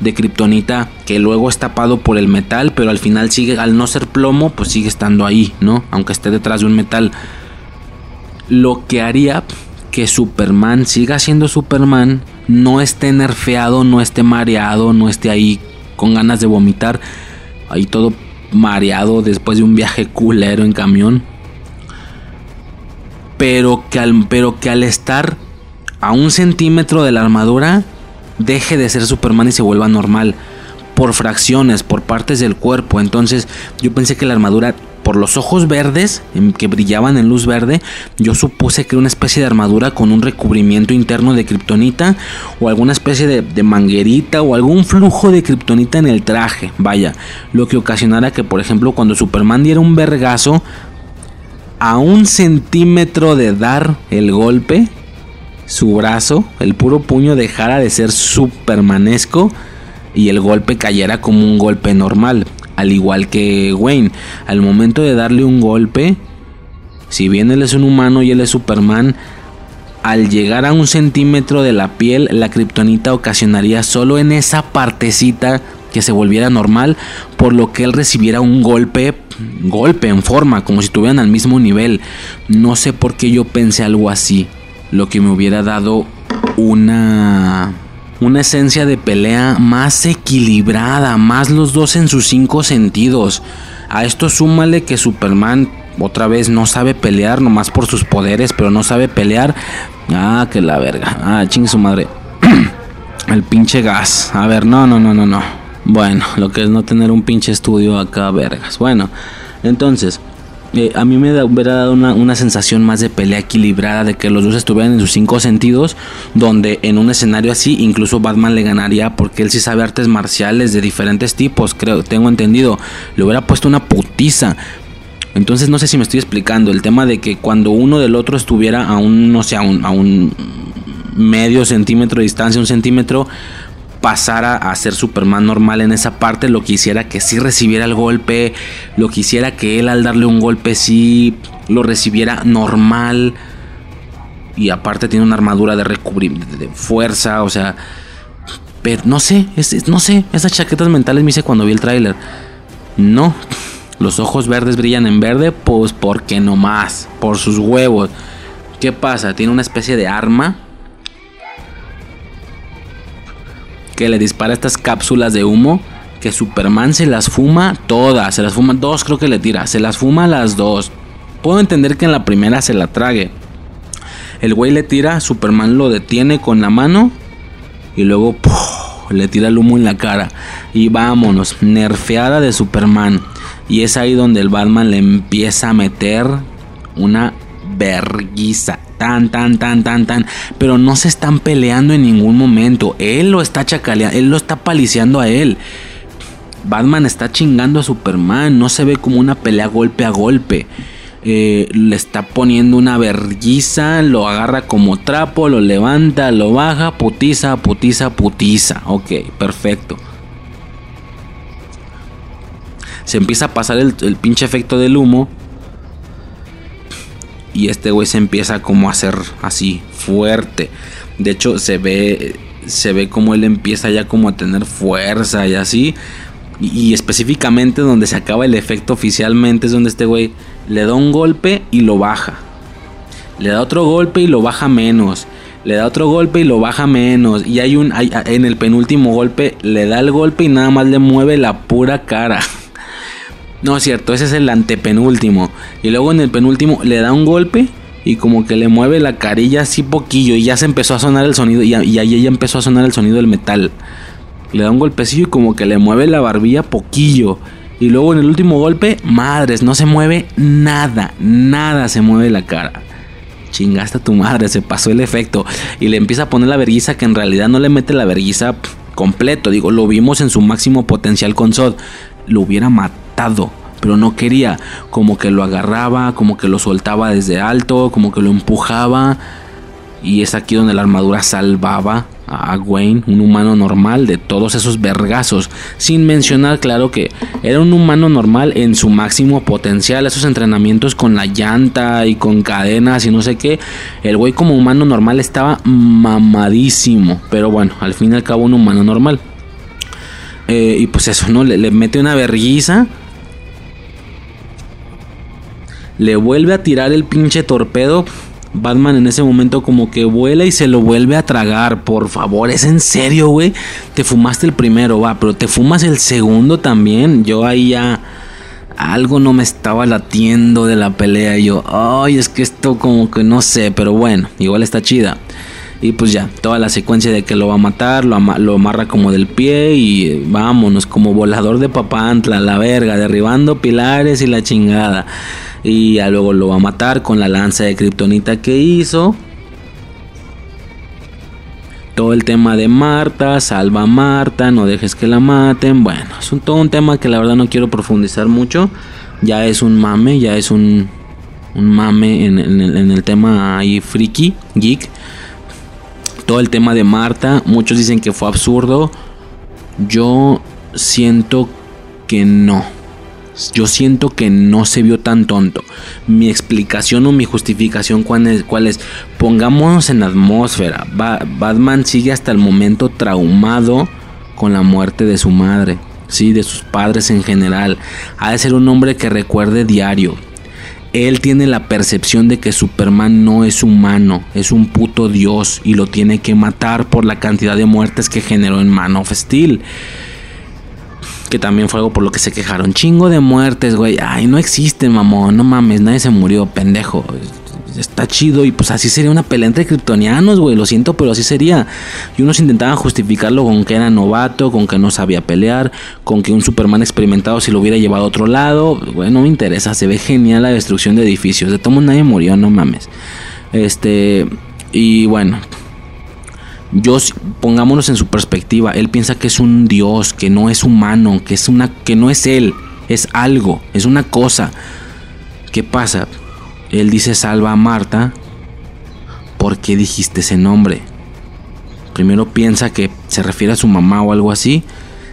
Speaker 1: de kriptonita que luego es tapado por el metal, pero al final sigue, al no ser plomo, pues sigue estando ahí, ¿no? Aunque esté detrás de un metal. Lo que haría que Superman siga siendo Superman, no esté nerfeado, no esté mareado, no esté ahí con ganas de vomitar, ahí todo mareado después de un viaje culero en camión. Pero que al, pero que al estar a un centímetro de la armadura, deje de ser Superman y se vuelva normal. Por fracciones, por partes del cuerpo. Entonces yo pensé que la armadura, por los ojos verdes, que brillaban en luz verde, yo supuse que era una especie de armadura con un recubrimiento interno de kriptonita o alguna especie de, de manguerita o algún flujo de kriptonita en el traje. Vaya, lo que ocasionara que, por ejemplo, cuando Superman diera un vergazo, a un centímetro de dar el golpe, su brazo, el puro puño dejara de ser supermanesco y el golpe cayera como un golpe normal. Al igual que Wayne, al momento de darle un golpe, si bien él es un humano y él es Superman, al llegar a un centímetro de la piel, la kriptonita ocasionaría solo en esa partecita que se volviera normal, por lo que él recibiera un golpe, golpe en forma, como si estuvieran al mismo nivel. No sé por qué yo pensé algo así lo que me hubiera dado una una esencia de pelea más equilibrada, más los dos en sus cinco sentidos. A esto súmale que Superman otra vez no sabe pelear, nomás por sus poderes, pero no sabe pelear. Ah, que la verga. Ah, ching su madre. *clears throat* El pinche gas. A ver, no, no, no, no, no. Bueno, lo que es no tener un pinche estudio acá, vergas. Bueno, entonces, eh, a mí me hubiera dado una, sensación más de pelea equilibrada, de que los dos estuvieran en sus cinco sentidos, donde en un escenario así incluso Batman le ganaría porque él sí sabe artes marciales de diferentes tipos, creo, tengo entendido, le hubiera puesto una putiza. Entonces no sé si me estoy explicando el tema de que cuando uno del otro estuviera a un, no sé, a un, a un medio centímetro de distancia, un centímetro, pasara a ser Superman normal en esa parte, lo quisiera que sí recibiera el golpe, lo quisiera que él al darle un golpe sí lo recibiera normal. Y aparte tiene una armadura de recubrimiento, de fuerza, o sea... Pero no sé, no sé, esas chaquetas mentales me hice cuando vi el tráiler. No, los ojos verdes brillan en verde, pues porque no más, por sus huevos. ¿Qué pasa? Tiene una especie de arma que le dispara estas cápsulas de humo que Superman se las fuma todas, se las fuma dos creo que le tira, se las fuma las dos. Puedo entender que en la primera se la trague. El güey le tira, Superman lo detiene con la mano y luego le tira el humo en la cara. Y vámonos, nerfeada de Superman. Y es ahí donde el Batman le empieza a meter una verguiza tan, tan, tan, tan, tan. Pero no se están peleando en ningún momento. Él lo está chacaleando, él lo está paliciando a él. Batman está chingando a Superman. No se ve como una pelea golpe a golpe. Eh, le está poniendo una verguiza, lo agarra como trapo, lo levanta, lo baja, putiza, putiza, putiza. Ok, perfecto. Se empieza a pasar el, el pinche efecto del humo y este güey se empieza como a hacer así fuerte. De hecho, se ve se ve como él empieza ya como a tener fuerza y así. Y, y específicamente donde se acaba el efecto oficialmente es donde este güey le da un golpe y lo baja. Le da otro golpe y lo baja menos. Le da otro golpe y lo baja menos. Y hay un. hay- en el penúltimo golpe le da el golpe y nada más le mueve la pura cara. *laughs* No es cierto, ese es el antepenúltimo. Y luego en el penúltimo le da un golpe y como que le mueve la carilla así poquillo. Y ya se empezó a sonar el sonido. Y, ahí ya empezó a sonar el sonido del metal. Le da un golpecillo y como que le mueve la barbilla poquillo. Y luego en el último golpe, madres, no se mueve nada. Nada se mueve la cara. Chingaste a tu madre, se pasó el efecto. Y le empieza a poner la verguiza que en realidad no le mete la verguiza completo. Digo, lo vimos en su máximo potencial con Sod. Lo hubiera matado, pero no quería. Como que lo agarraba, como que lo soltaba desde alto, como que lo empujaba. Y es aquí donde la armadura salvaba a Wayne, un humano normal, de todos esos vergazos. Sin mencionar, claro, que era un humano normal en su máximo potencial. Esos entrenamientos con la llanta y con cadenas y no sé qué. El güey como humano normal estaba mamadísimo. Pero bueno, al fin y al cabo un humano normal. Eh, y pues eso, ¿no? Le, le mete una verguiza. Le vuelve a tirar el pinche torpedo. Batman en ese momento como que vuela y se lo vuelve a tragar. Por favor, es en serio, güey. Te fumaste el primero, va, pero te fumas el segundo también. Yo ahí ya algo no me estaba latiendo de la pelea. Y yo, ay, es que esto como que no sé, pero bueno, igual está chida. Y pues ya, toda la secuencia de que lo va a matar, lo, lo amarra como del pie y eh, vámonos, como volador de papantla, la verga, derribando pilares y la chingada. Y ya luego lo va a matar con la lanza de kriptonita que hizo. Todo el tema de Marta, salva a Marta, no dejes que la maten. Bueno, es un, todo un tema que la verdad no quiero profundizar mucho. Ya es un mame, ya es un, un mame en, en el tema ahí friki, geek todo el tema de Marta. Muchos dicen que fue absurdo. Yo siento que no. Yo siento que no se vio tan tonto. Mi explicación o mi justificación cuál es, cuál es? pongámonos en atmósfera. Ba- Batman sigue hasta el momento traumado con la muerte de su madre, sí, de sus padres en general. Ha de ser un hombre que recuerde diario. Él tiene la percepción de que Superman no es humano, es un puto dios y lo tiene que matar por la cantidad de muertes que generó en Man of Steel. Que también fue algo por lo que se quejaron. Chingo de muertes, güey. Ay, no existen, mamón. No mames, nadie se murió, pendejo. Está chido y pues así sería una pelea entre kryptonianos, güey. Lo siento, pero así sería. Y unos intentaban justificarlo con que era novato, con que no sabía pelear, con que un Superman experimentado si lo hubiera llevado a otro lado. Güey, no me interesa. Se ve genial la destrucción de edificios. De todo nadie murió, no mames. Este. Y bueno, yo pongámonos en su perspectiva, él piensa que es un dios, que no es humano, que es una que no es él, es algo, es una cosa. ¿Qué pasa? Él dice salva a Marta. ¿Por qué dijiste ese nombre? Primero piensa que se refiere a su mamá o algo así.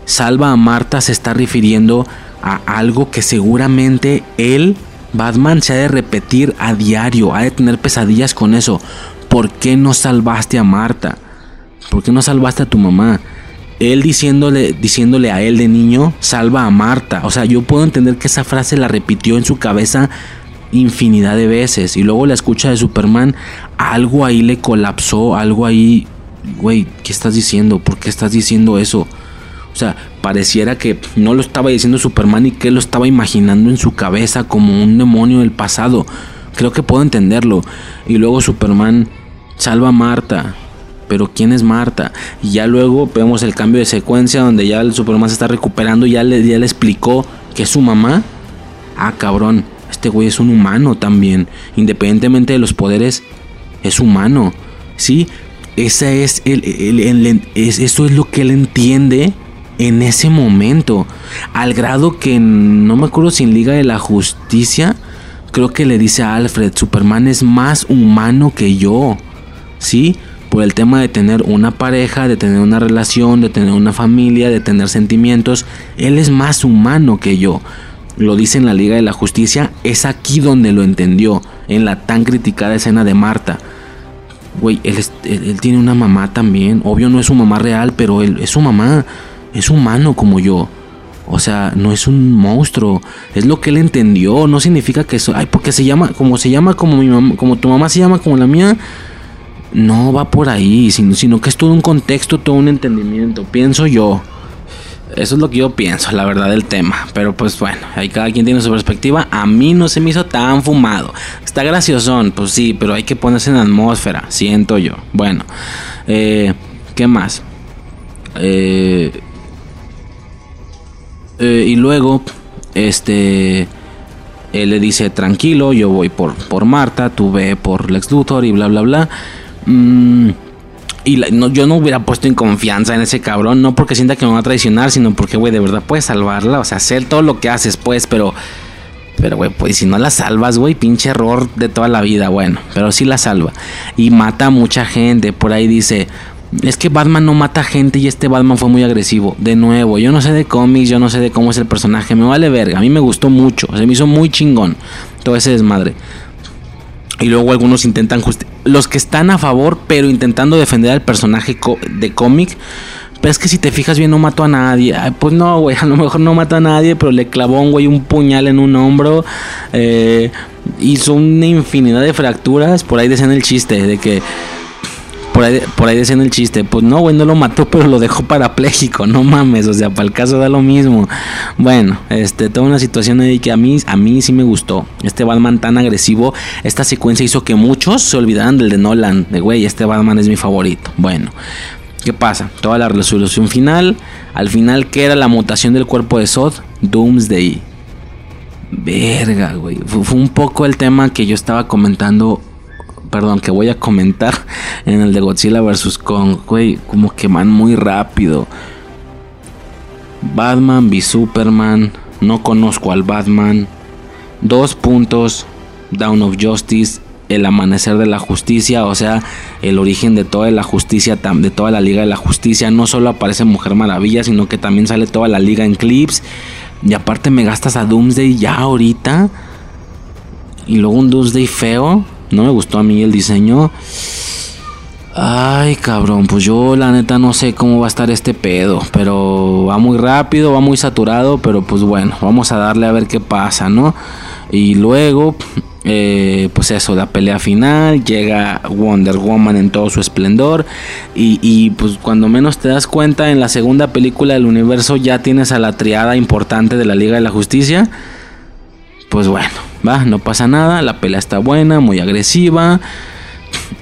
Speaker 1: Salva a Marta se está refiriendo a algo que seguramente él, Batman, se ha de repetir a diario, ha de tener pesadillas con eso. ¿Por qué no salvaste a Marta? ¿Por qué no salvaste a tu mamá? Él diciéndole, diciéndole a él de niño, salva a Marta. O sea, yo puedo entender que esa frase la repitió en su cabeza infinidad de veces. Y luego la escucha de Superman, algo ahí le colapsó, algo ahí... Güey, ¿qué estás diciendo? ¿Por qué estás diciendo eso? O sea, pareciera que no lo estaba diciendo Superman y que lo estaba imaginando en su cabeza como un demonio del pasado. Creo que puedo entenderlo. Y luego Superman salva a Marta. Pero ¿quién es Marta? Y ya luego vemos el cambio de secuencia donde ya el Superman se está recuperando ya le, ya le explicó que es su mamá. Ah, cabrón, este güey es un humano también. Independientemente de los poderes, es humano. ¿Sí? Es el, el- es, eso es lo que él entiende en ese momento. Al grado que no me acuerdo si en Liga de la Justicia, creo que le dice a Alfred, Superman es más humano que yo. ¿Sí? Por el tema de tener una pareja, de tener una relación, de tener una familia, de tener sentimientos. Él es más humano que yo. Lo dice en la Liga de la Justicia. Es aquí donde lo entendió. En la tan criticada escena de Marta. Güey, él, él- él tiene una mamá también. Obvio no es su mamá real, pero él es su mamá. Es humano como yo. O sea, no es un monstruo. Es lo que él entendió. No significa que eso. Ay, porque se llama. Como se llama como mi mamá. Como tu mamá se llama como la mía. No va por ahí. Sino que es todo un contexto, todo un entendimiento. Pienso yo. Eso es lo que yo pienso, la verdad, del tema. Pero pues bueno, ahí cada quien tiene su perspectiva. A mí no se me hizo tan fumado. Está graciosón, pues sí, pero hay que ponerse en atmósfera, siento yo. Bueno, eh, ¿qué más? Eh, eh, y luego, este, él le dice, tranquilo, yo voy por, por Marta, tú ve por Lex Luthor y bla, bla, bla. Mm, y no, yo no hubiera puesto en confianza en ese cabrón, no porque sienta que me va a traicionar, sino porque, güey, de verdad puedes salvarla, o sea, hacer todo lo que haces, pues, pero... Pero, güey, pues si no la salvas, güey, pinche error de toda la vida, bueno, pero sí la salva. Y mata a mucha gente, por ahí dice, es que Batman no mata gente y este Batman fue muy agresivo. De nuevo, yo no sé de cómics, yo no sé de cómo es el personaje, me vale verga, a mí me gustó mucho, se me hizo muy chingón todo ese desmadre. Y luego algunos intentan los que están a favor, pero intentando defender al personaje de cómic. Pero es que si te fijas bien, no mató a nadie. Pues no, güey, *laughs* a lo mejor no mató a nadie, pero le clavó un güey un puñal en un hombro. eh, hizo una infinidad de fracturas. Por ahí decían el chiste de que. Por ahí, por ahí decían el chiste, pues no, güey, no lo mató, *laughs* pero lo dejó parapléjico, no mames, o sea, para el caso da lo mismo. Bueno, este, toda una situación ahí que a mí, a mí sí me gustó. Este Batman tan agresivo, esta secuencia hizo que muchos se olvidaran del de Nolan, de güey, este Batman es mi favorito. Bueno, ¿qué pasa? Toda la resolución final, al final, ¿qué era la mutación del cuerpo de Zod? Doomsday. Verga, güey. Fue un poco el tema que yo estaba comentando perdón, que voy a comentar en el de Godzilla vs. Kong, güey, como que van muy rápido. Batman v Superman, no conozco al Batman. Dos puntos, Down of Justice, el amanecer de la justicia, o sea, el origen de toda la justicia, de toda la Liga de la Justicia. No solo aparece Mujer Maravilla, sino que también sale toda la Liga en clips. Y aparte me gastas a Doomsday ya ahorita. Y luego un Doomsday feo. No me gustó a mí el diseño. Ay, cabrón, pues yo la neta no sé cómo va a estar este pedo, pero va muy rápido, va muy saturado, pero pues bueno, vamos a darle a ver qué pasa, ¿no? Y luego, eh, pues eso, la pelea final, llega Wonder Woman en todo su esplendor y, y pues cuando menos te das cuenta, en la segunda película del universo ya tienes a la triada importante de la Liga de la Justicia. Pues bueno, va, no pasa nada, la pelea está buena, muy agresiva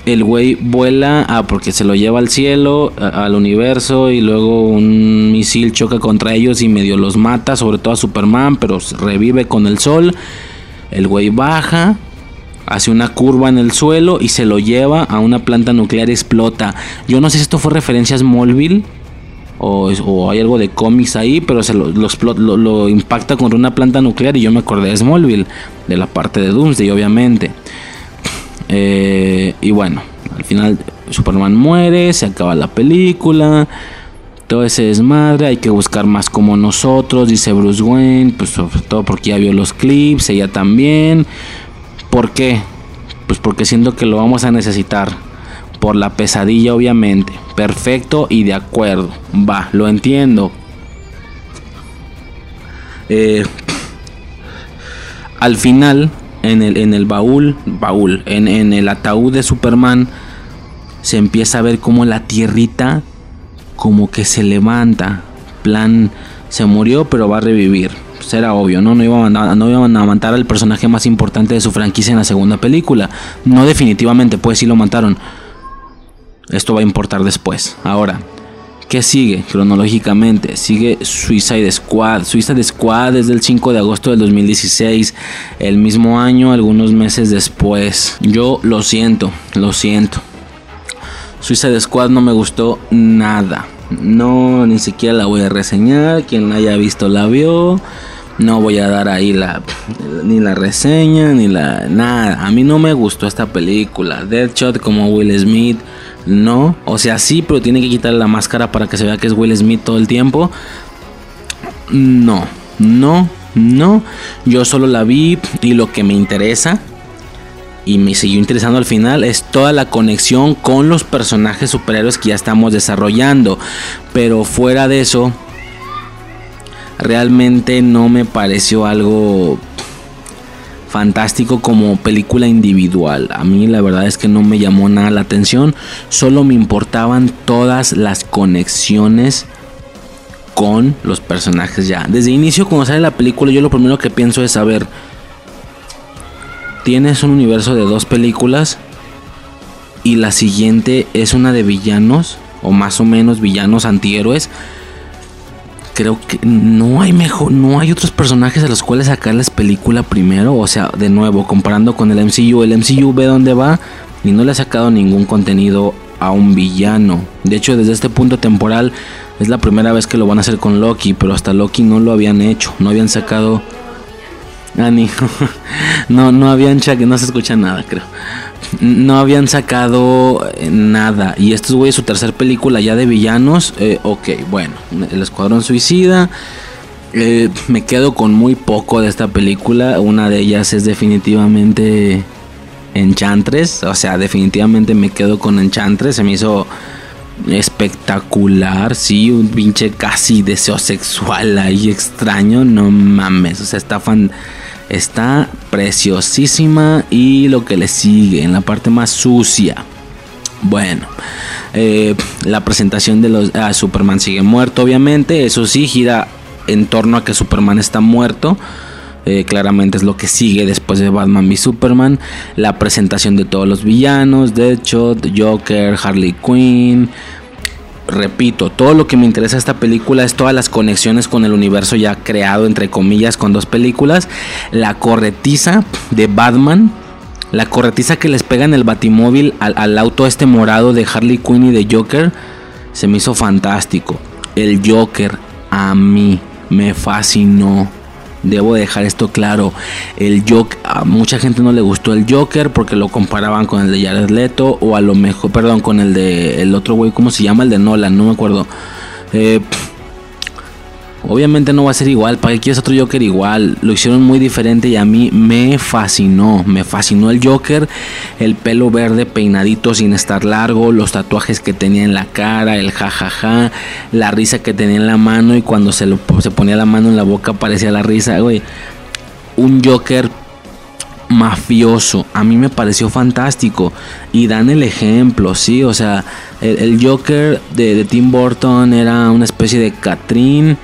Speaker 1: el güey vuela ah, porque se lo lleva al cielo, al universo, y luego un misil choca contra ellos y medio los mata, sobre todo a Superman, pero revive con el sol. El güey baja, hace una curva en el suelo y se lo lleva a una planta nuclear explota. Yo no sé si esto fue referencia a. O, hay algo de cómics ahí, pero se lo- lo impacta contra una planta nuclear y yo me acordé de Smallville, de la parte de Doomsday, obviamente. Eh, y bueno, al final Superman muere, se acaba la película. Todo ese desmadre, hay que buscar más como nosotros, dice Bruce Wayne, pues sobre todo porque ya vio los clips, ella también. ¿Por qué? Pues porque siento que lo vamos a necesitar. Por la pesadilla, obviamente. Perfecto y de acuerdo. Va, lo entiendo. Eh, al final, en el, en el baúl, baúl, en, en el ataúd de Superman, se empieza a ver como la tierrita como que se levanta. Plan, se murió pero va a revivir. Pues era obvio, ¿no? No iban, a, no iban a matar al personaje más importante de su franquicia en la segunda película. No definitivamente, pues sí lo mataron. Esto va a importar después. Ahora, ¿qué sigue cronológicamente? Sigue Suicide Squad. Suicide Squad es del 5 de agosto del 2016. El mismo año, algunos meses después. Yo lo siento, lo siento. Suicide Squad no me gustó nada. No, ni siquiera la voy a reseñar. Quien la haya visto la vio. No voy a dar ahí la ni la reseña ni la nada. A mí no me gustó esta película. Deadshot como Will Smith, no. O sea, sí, pero tiene que quitarle la máscara para que se vea que es Will Smith todo el tiempo. No, no, no. Yo solo la vi y lo que me interesa y me siguió interesando al final es toda la conexión con los personajes superhéroes que ya estamos desarrollando. Pero fuera de eso, realmente no me pareció algo fantástico como película individual. A mí la verdad es que no me llamó nada la atención, solo me importaban todas las conexiones con los personajes ya. Desde inicio cuando sale la película yo lo primero que pienso es saber, tienes un universo de dos películas y la siguiente es una de villanos o más o menos villanos antihéroes creo que no hay mejor, no hay otros personajes a los cuales sacarles película primero. O sea, de nuevo, comparando con el MCU, el MCU ve dónde va y no le ha sacado ningún contenido a un villano. De hecho, desde este punto temporal es la primera vez que lo van a hacer con Loki, pero hasta Loki no lo habían hecho, no habían sacado. Ah, *laughs* no, no habían que no se escucha nada, creo no habían sacado eh, nada. Y esto es, su tercera película ya de villanos. Eh, ok, bueno, El Escuadrón Suicida. Eh, me quedo con muy poco de esta película. Una de ellas es definitivamente Enchantress. O sea, definitivamente me quedo con Enchantress. Se me hizo espectacular. Sí, un pinche casi deseo sexual ahí extraño. No mames. O sea, está fan Está preciosísima y lo que le sigue en la parte más sucia. Bueno, eh, la presentación de los ah, Superman sigue muerto, obviamente. Eso sí, gira en torno a que Superman está muerto. Eh, claramente es lo que sigue después de Batman v Superman. La presentación de todos los villanos: Deadshot, Joker, Harley Quinn, repito, todo lo que me interesa esta película es todas las conexiones con el universo ya creado, entre comillas, con dos películas. La corretiza de Batman. La corretiza que les pega en el batimóvil al, al auto este morado de Harley Quinn y de Joker. Se me hizo fantástico. El Joker a mí me fascinó debo dejar esto claro. El Joker, a mucha gente no le gustó el Joker porque lo comparaban con el de Jared Leto o a lo mejor, perdón, con el de el otro güey, ¿cómo se llama? El de Nolan, no me acuerdo. Eh, Obviamente no va a ser igual, ¿para qué quieres otro Joker igual? Lo hicieron muy diferente y a mí me fascinó, me fascinó el Joker, el pelo verde peinadito sin estar largo, los tatuajes que tenía en la cara, el jajaja, la risa que tenía en la mano y cuando se, lo, se ponía la mano en la boca parecía la risa, güey. Un Joker mafioso. A mí me pareció fantástico. Y dan el ejemplo, sí. O sea, el, Joker de, de, Tim Burton era una especie de Catrín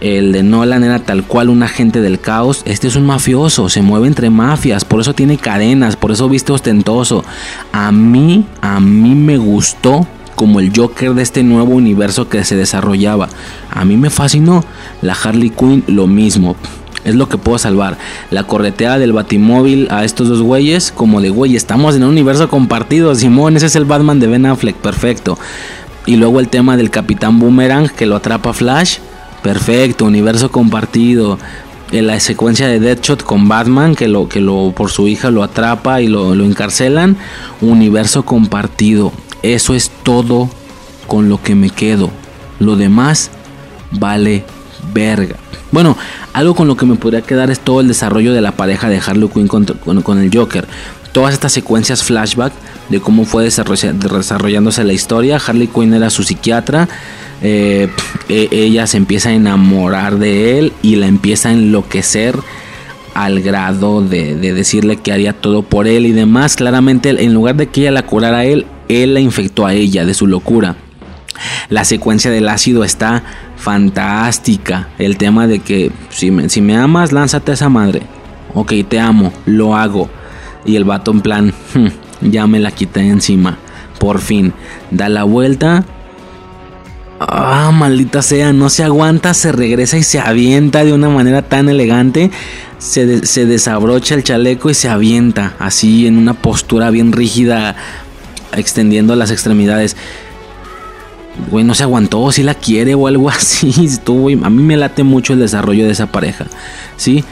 Speaker 1: el de Nolan era tal cual un agente del caos. Este es un mafioso, se mueve entre mafias, por eso tiene cadenas, por eso viste ostentoso. A mí, a mí me gustó como el Joker de este nuevo universo que se desarrollaba. A mí me fascinó. La Harley Quinn, lo mismo. Es lo que puedo salvar. La correteada del batimóvil a estos dos güeyes, como de güey, estamos en un universo compartido. Simón, ese es el Batman de Ben Affleck, perfecto. Y luego el tema del Capitán Boomerang que lo atrapa Flash Perfecto, universo compartido. En la secuencia de Deadshot con Batman, que lo que lo por su hija lo atrapa y lo, lo encarcelan, universo compartido. Eso es todo con lo que me quedo. Lo demás vale verga. Bueno, algo con lo que me podría quedar es todo el desarrollo de la pareja de Harley Quinn con, con el Joker. Todas estas secuencias flashback de cómo fue desarrollándose la historia. Harley Quinn era su psiquiatra eh, e, ella se empieza a enamorar de él y la empieza a enloquecer al grado de, decirle que haría todo por él y demás. Claramente, en lugar de que ella la curara a él, él la infectó a ella de su locura. La secuencia del ácido está fantástica. El tema de que si me, si me amas, lánzate a esa madre. Ok, te amo, lo hago. Y el vato en plan, hmm, ya me la quité encima. Por fin, da la vuelta, Ah, maldita sea, no se aguanta, se regresa y se avienta de una manera tan elegante. Se, desabrocha el chaleco y se avienta, así en una postura bien rígida, extendiendo las extremidades. Güey, no se aguantó, si la quiere o algo *laughs* así. A mí me late mucho el desarrollo de esa pareja, ¿sí?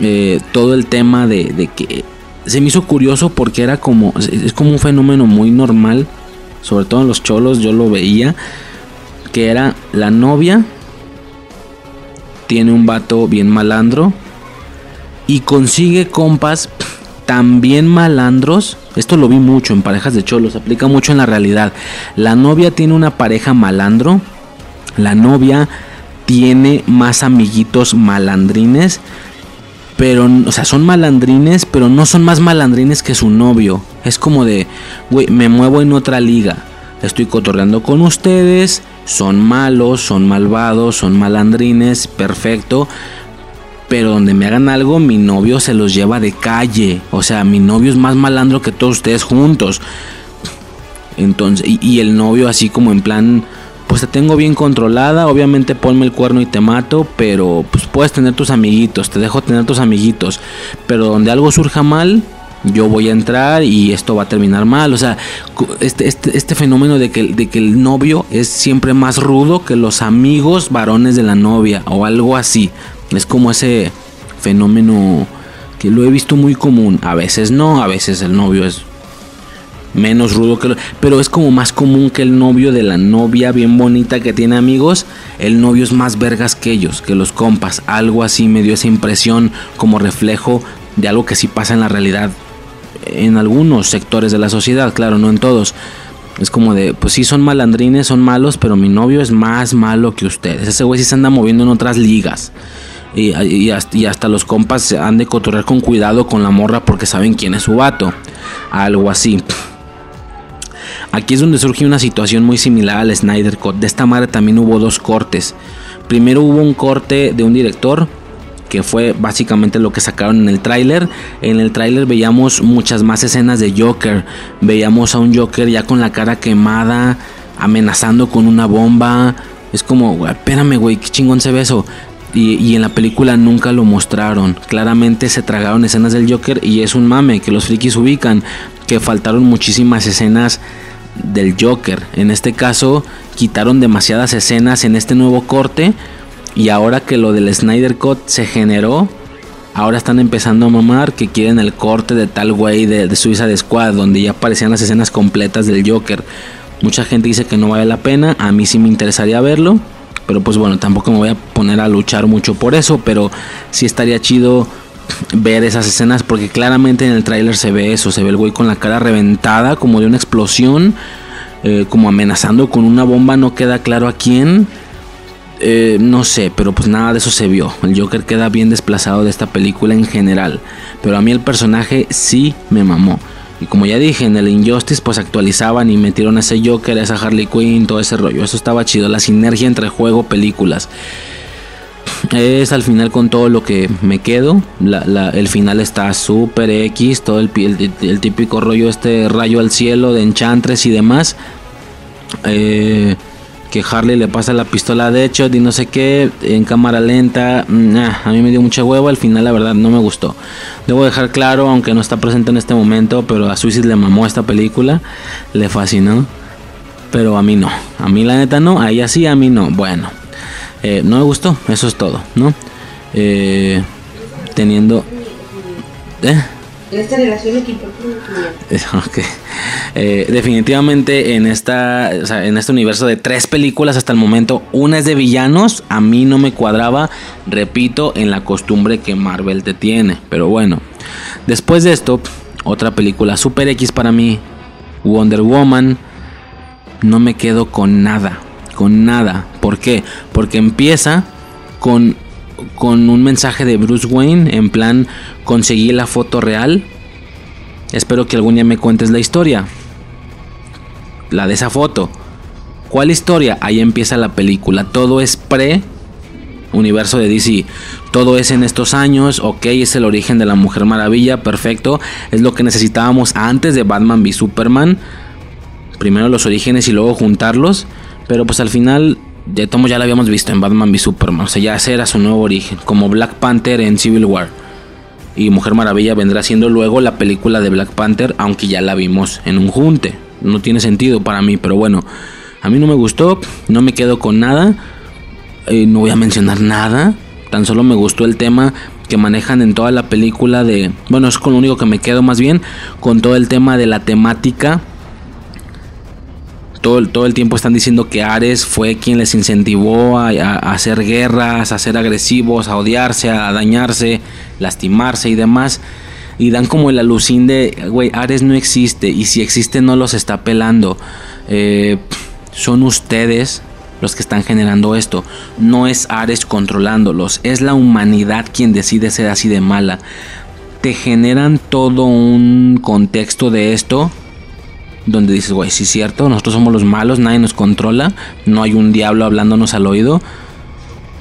Speaker 1: Eh, todo el tema de, que se me hizo curioso porque era como, es como un fenómeno muy normal, sobre todo en los cholos, yo lo veía que era la novia, tiene un vato bien malandro y consigue compas también malandros. Esto lo vi mucho en parejas de cholos, aplica mucho en la realidad. La novia tiene una pareja malandro. La novia tiene más amiguitos malandrines. Pero, o sea, son malandrines, pero no son más malandrines que su novio. Es como de, güey, me muevo en otra liga. Estoy cotorreando con ustedes. Son malos, son malvados, son malandrines, perfecto pero donde me hagan algo, mi novio se los lleva de calle. O sea, mi novio es más malandro que todos ustedes juntos. Entonces, y, el novio así como en plan, pues te tengo bien controlada, obviamente ponme el cuerno y te mato, pero pues puedes tener tus amiguitos, te dejo tener tus amiguitos, pero donde algo surja mal, yo voy a entrar y esto va a terminar mal. O sea, este, este, este fenómeno de que, de que el novio es siempre más rudo que los amigos varones de la novia o algo así. Es como ese fenómeno que lo he visto muy común. A veces no, a veces el novio es menos rudo que lo, pero es como más común que el novio de la novia bien bonita que tiene amigos, el novio es más vergas que ellos, que los compas, algo así me dio esa impresión como reflejo de algo que sí pasa en la realidad en algunos sectores de la sociedad, claro, no en todos. Es como de, pues sí son malandrines, son malos, pero mi novio es más malo que ustedes. Ese güey sí se anda moviendo en otras ligas. Y, hasta, los compas han de cotorrear con cuidado con la morra porque saben quién es su vato. Algo así. Aquí es donde surge una situación muy similar al Snyder Cut. De esta madre también hubo dos cortes. Primero hubo un corte de un director que fue básicamente lo que sacaron en el tráiler. En el tráiler veíamos muchas más escenas de Joker. Veíamos a un Joker ya con la cara quemada, amenazando con una bomba. Es como, espérame, güey, qué chingón se ve eso. Y, en la película nunca lo mostraron. Claramente se tragaron escenas del Joker y es un mame que los frikis ubican. Que faltaron muchísimas escenas del Joker. En este caso quitaron demasiadas escenas en este nuevo corte. Y ahora que lo del Snyder Cut se generó, ahora están empezando a mamar que quieren el corte de tal güey de, de Suiza Squad, donde ya aparecían las escenas completas del Joker. Mucha gente dice que no vale la pena, a mí sí me interesaría verlo. Pero pues bueno, tampoco me voy a poner a luchar mucho por eso, pero sí estaría chido ver esas escenas porque claramente en el tráiler se ve eso, se ve el güey con la cara reventada como de una explosión, eh, como amenazando con una bomba, no queda claro a quién. Eh, no sé, pero pues nada de eso se vio. El Joker queda bien desplazado de esta película en general. Pero a mí el personaje sí me mamó. Y como ya dije, en el Injustice pues actualizaban y metieron a ese Joker, a esa Harley Quinn, todo ese rollo. Eso estaba chido, la sinergia entre juego, películas. Es al final con todo lo que me quedo. el final está súper X, todo el, el, típico rollo, este rayo al cielo de enchantres y demás. Eh, que Harley le pasa la pistola de hecho y no sé qué en cámara lenta. Mm, a mí me dio mucha hueva. Al final, la verdad, no me gustó. Debo dejar claro, aunque no está presente en este momento, pero a Suicide le mamó esta película. Le fascinó. Pero a mí no. A mí, la neta, no. A ella sí, a mí no. Bueno, eh, no me gustó. Eso es todo, ¿no? Eh, teniendo. ¿Eh? En esta relación *laughs* okay. eh, definitivamente en esta o sea, en este universo de tres películas hasta el momento una es de villanos a mí no me cuadraba repito en la costumbre que Marvel te tiene pero bueno después de esto otra película super X para mí Wonder Woman no me quedo con nada con nada ¿por qué? porque empieza con con un mensaje de Bruce Wayne en plan conseguí la foto real. Espero que algún día me cuentes la historia. La de esa foto. ¿Cuál historia? Ahí empieza la película. Todo es pre universo de DC. Todo es en estos años, ok, es el origen de la Mujer Maravilla, perfecto. Es lo que necesitábamos antes de Batman v Superman. Primero los orígenes y luego juntarlos. Pero pues al final de Tomo ya lo habíamos visto en Batman v Superman. O sea, ya ese era su nuevo origen. Como Black Panther en Civil War. Y Mujer Maravilla vendrá siendo luego la película de Black Panther, aunque ya la vimos en un junte. No tiene sentido para mí, pero bueno. A mí no me gustó, no me quedo con nada. Eh, no voy a mencionar nada. Tan solo me gustó el tema que manejan en toda la película de... Bueno, es con lo único que me quedo más bien. Con todo el tema de la temática todo, el tiempo están diciendo que Ares fue quien les incentivó a, hacer guerras, a ser agresivos, a odiarse, a dañarse, lastimarse y demás. Y dan como el alucín de, güey, Ares no existe. Y si existe, no los está pelando. Eh, son ustedes los que están generando esto. No es Ares controlándolos. Es la humanidad quien decide ser así de mala. Te generan todo un contexto de esto. Donde dices, güey, sí es cierto, nosotros somos los malos, nadie nos controla, no hay un diablo hablándonos al oído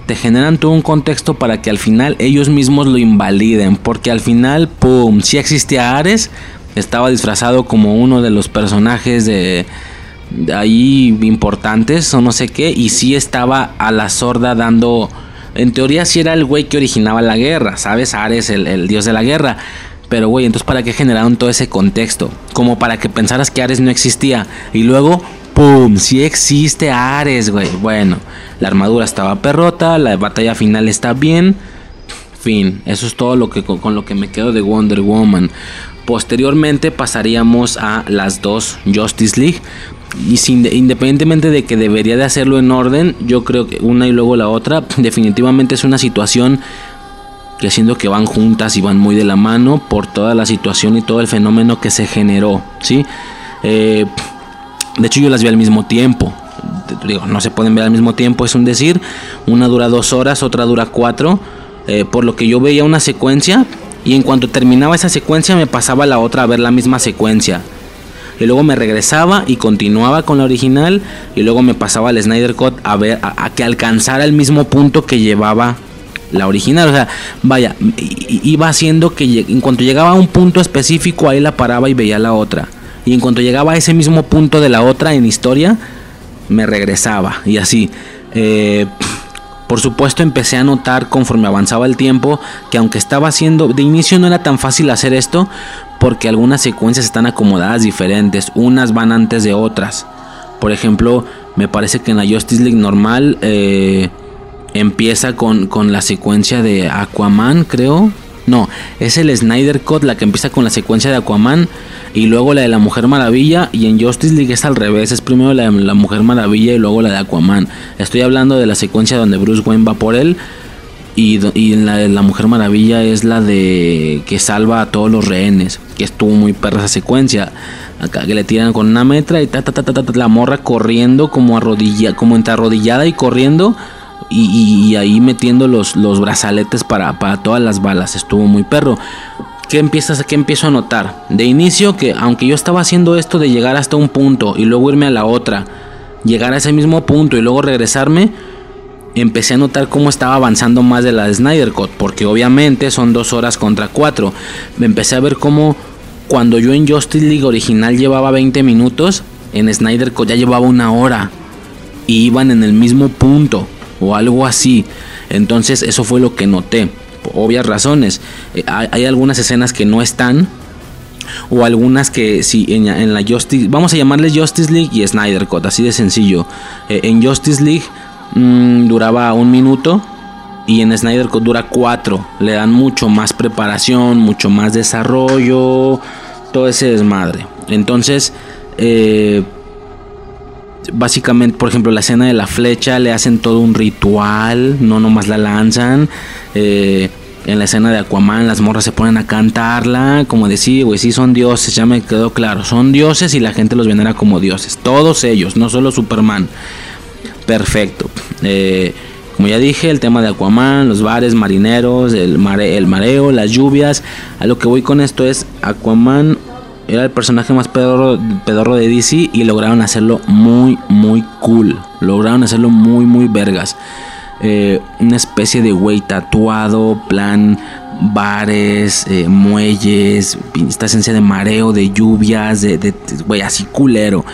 Speaker 1: te generan todo un contexto para que al final ellos mismos lo invaliden. Porque al final, ¡pum! Si existía Ares, estaba disfrazado como uno de los personajes de, ahí importantes o no sé qué. Y sí estaba a la sorda dando... En teoría sí era el güey que originaba la guerra, ¿sabes? Ares, el dios de la guerra. Pero, güey, entonces ¿para qué generaron todo ese contexto? Como para que pensaras que Ares no existía. Y luego, ¡pum! Sí existe Ares, güey. Bueno, la armadura estaba perrota, la batalla final está bien. Fin, eso es todo lo que con, lo que me quedo de Wonder Woman. Posteriormente pasaríamos a las dos Justice League. Y sin, independientemente de que debería de hacerlo en orden, yo creo que una y luego la otra, *laughs* definitivamente es una situación que siento que van juntas y van muy de la mano por toda la situación y todo el fenómeno que se generó, ¿sí? Eh, de hecho yo las vi al mismo tiempo, digo, no se pueden ver al mismo tiempo, es un decir, una dura dos horas, otra dura cuatro, eh, por lo que yo veía una secuencia y en cuanto terminaba esa secuencia me pasaba la otra a ver la misma secuencia. Y luego me regresaba y continuaba con la original y luego me pasaba al Snyder Cut a ver a, que alcanzara el mismo punto que llevaba la original. O sea, vaya, iba haciendo que en cuanto llegaba a un punto específico ahí la paraba y veía la otra. Y en cuanto llegaba a ese mismo punto de la otra en historia, me regresaba y así. Eh, por supuesto empecé a notar conforme avanzaba el tiempo que aunque estaba haciendo, de inicio no era tan fácil hacer esto porque algunas secuencias están acomodadas diferentes, unas van antes de otras. Por ejemplo, me parece que en la Justice League normal eh, empieza con, con la secuencia de Aquaman, creo. No, es el Snyder Cut la que empieza con la secuencia de Aquaman y luego la de la Mujer Maravilla y en Justice League es al revés, es primero la de la Mujer Maravilla y luego la de Aquaman. Estoy hablando de la secuencia donde Bruce Wayne va por él y, y en la de la Mujer Maravilla es la de que salva a todos los rehenes, que estuvo muy perra esa secuencia. Acá que le tiran con una metra y ta, ta, ta, ta, la morra corriendo como arrodilla, como entre arrodillada y corriendo. Y, ahí metiendo los, los brazaletes para, para todas las balas. Estuvo muy perro. ¿Qué, empiezas, ¿Qué empiezo a notar? De inicio que aunque yo estaba haciendo esto de llegar hasta un punto y luego irme a la otra, llegar a ese mismo punto y luego regresarme, empecé a notar cómo estaba avanzando más de la Snyder Cut, porque obviamente son dos horas contra cuatro. Me empecé a ver cómo cuando yo en Justice League original llevaba 20 minutos, en Snyder ya llevaba una hora y iban en el mismo punto o algo así. Entonces eso fue lo que noté obvias razones. Eh, hay, algunas escenas que no están. O algunas que si en, la Justice. Vamos a llamarles Justice League y Snyder Cut. Así de sencillo. Eh, en Justice League mm, duraba un minuto. Y en Snyder Cut dura cuatro. Le dan mucho más preparación. Mucho más desarrollo. Todo ese desmadre. Entonces. Eh, básicamente, por ejemplo, la escena de la flecha le hacen todo un ritual, no nomás la lanzan. Eh, en la escena de Aquaman las morras se ponen a cantarla, como decir, güey, sí son dioses, ya me quedó claro, son dioses y la gente los venera como dioses, todos ellos, no solo Superman. Perfecto. Eh, como ya dije, el tema de Aquaman, los bares marineros, el, el mareo, las lluvias. A lo que voy con esto es Aquaman era el personaje más pedorro, pedorro de DC y lograron hacerlo muy, muy cool. Lograron hacerlo muy, muy vergas. Eh, una especie de güey tatuado, plan bares, eh, muelles, esta esencia de mareo, de lluvias, de, güey, así culero.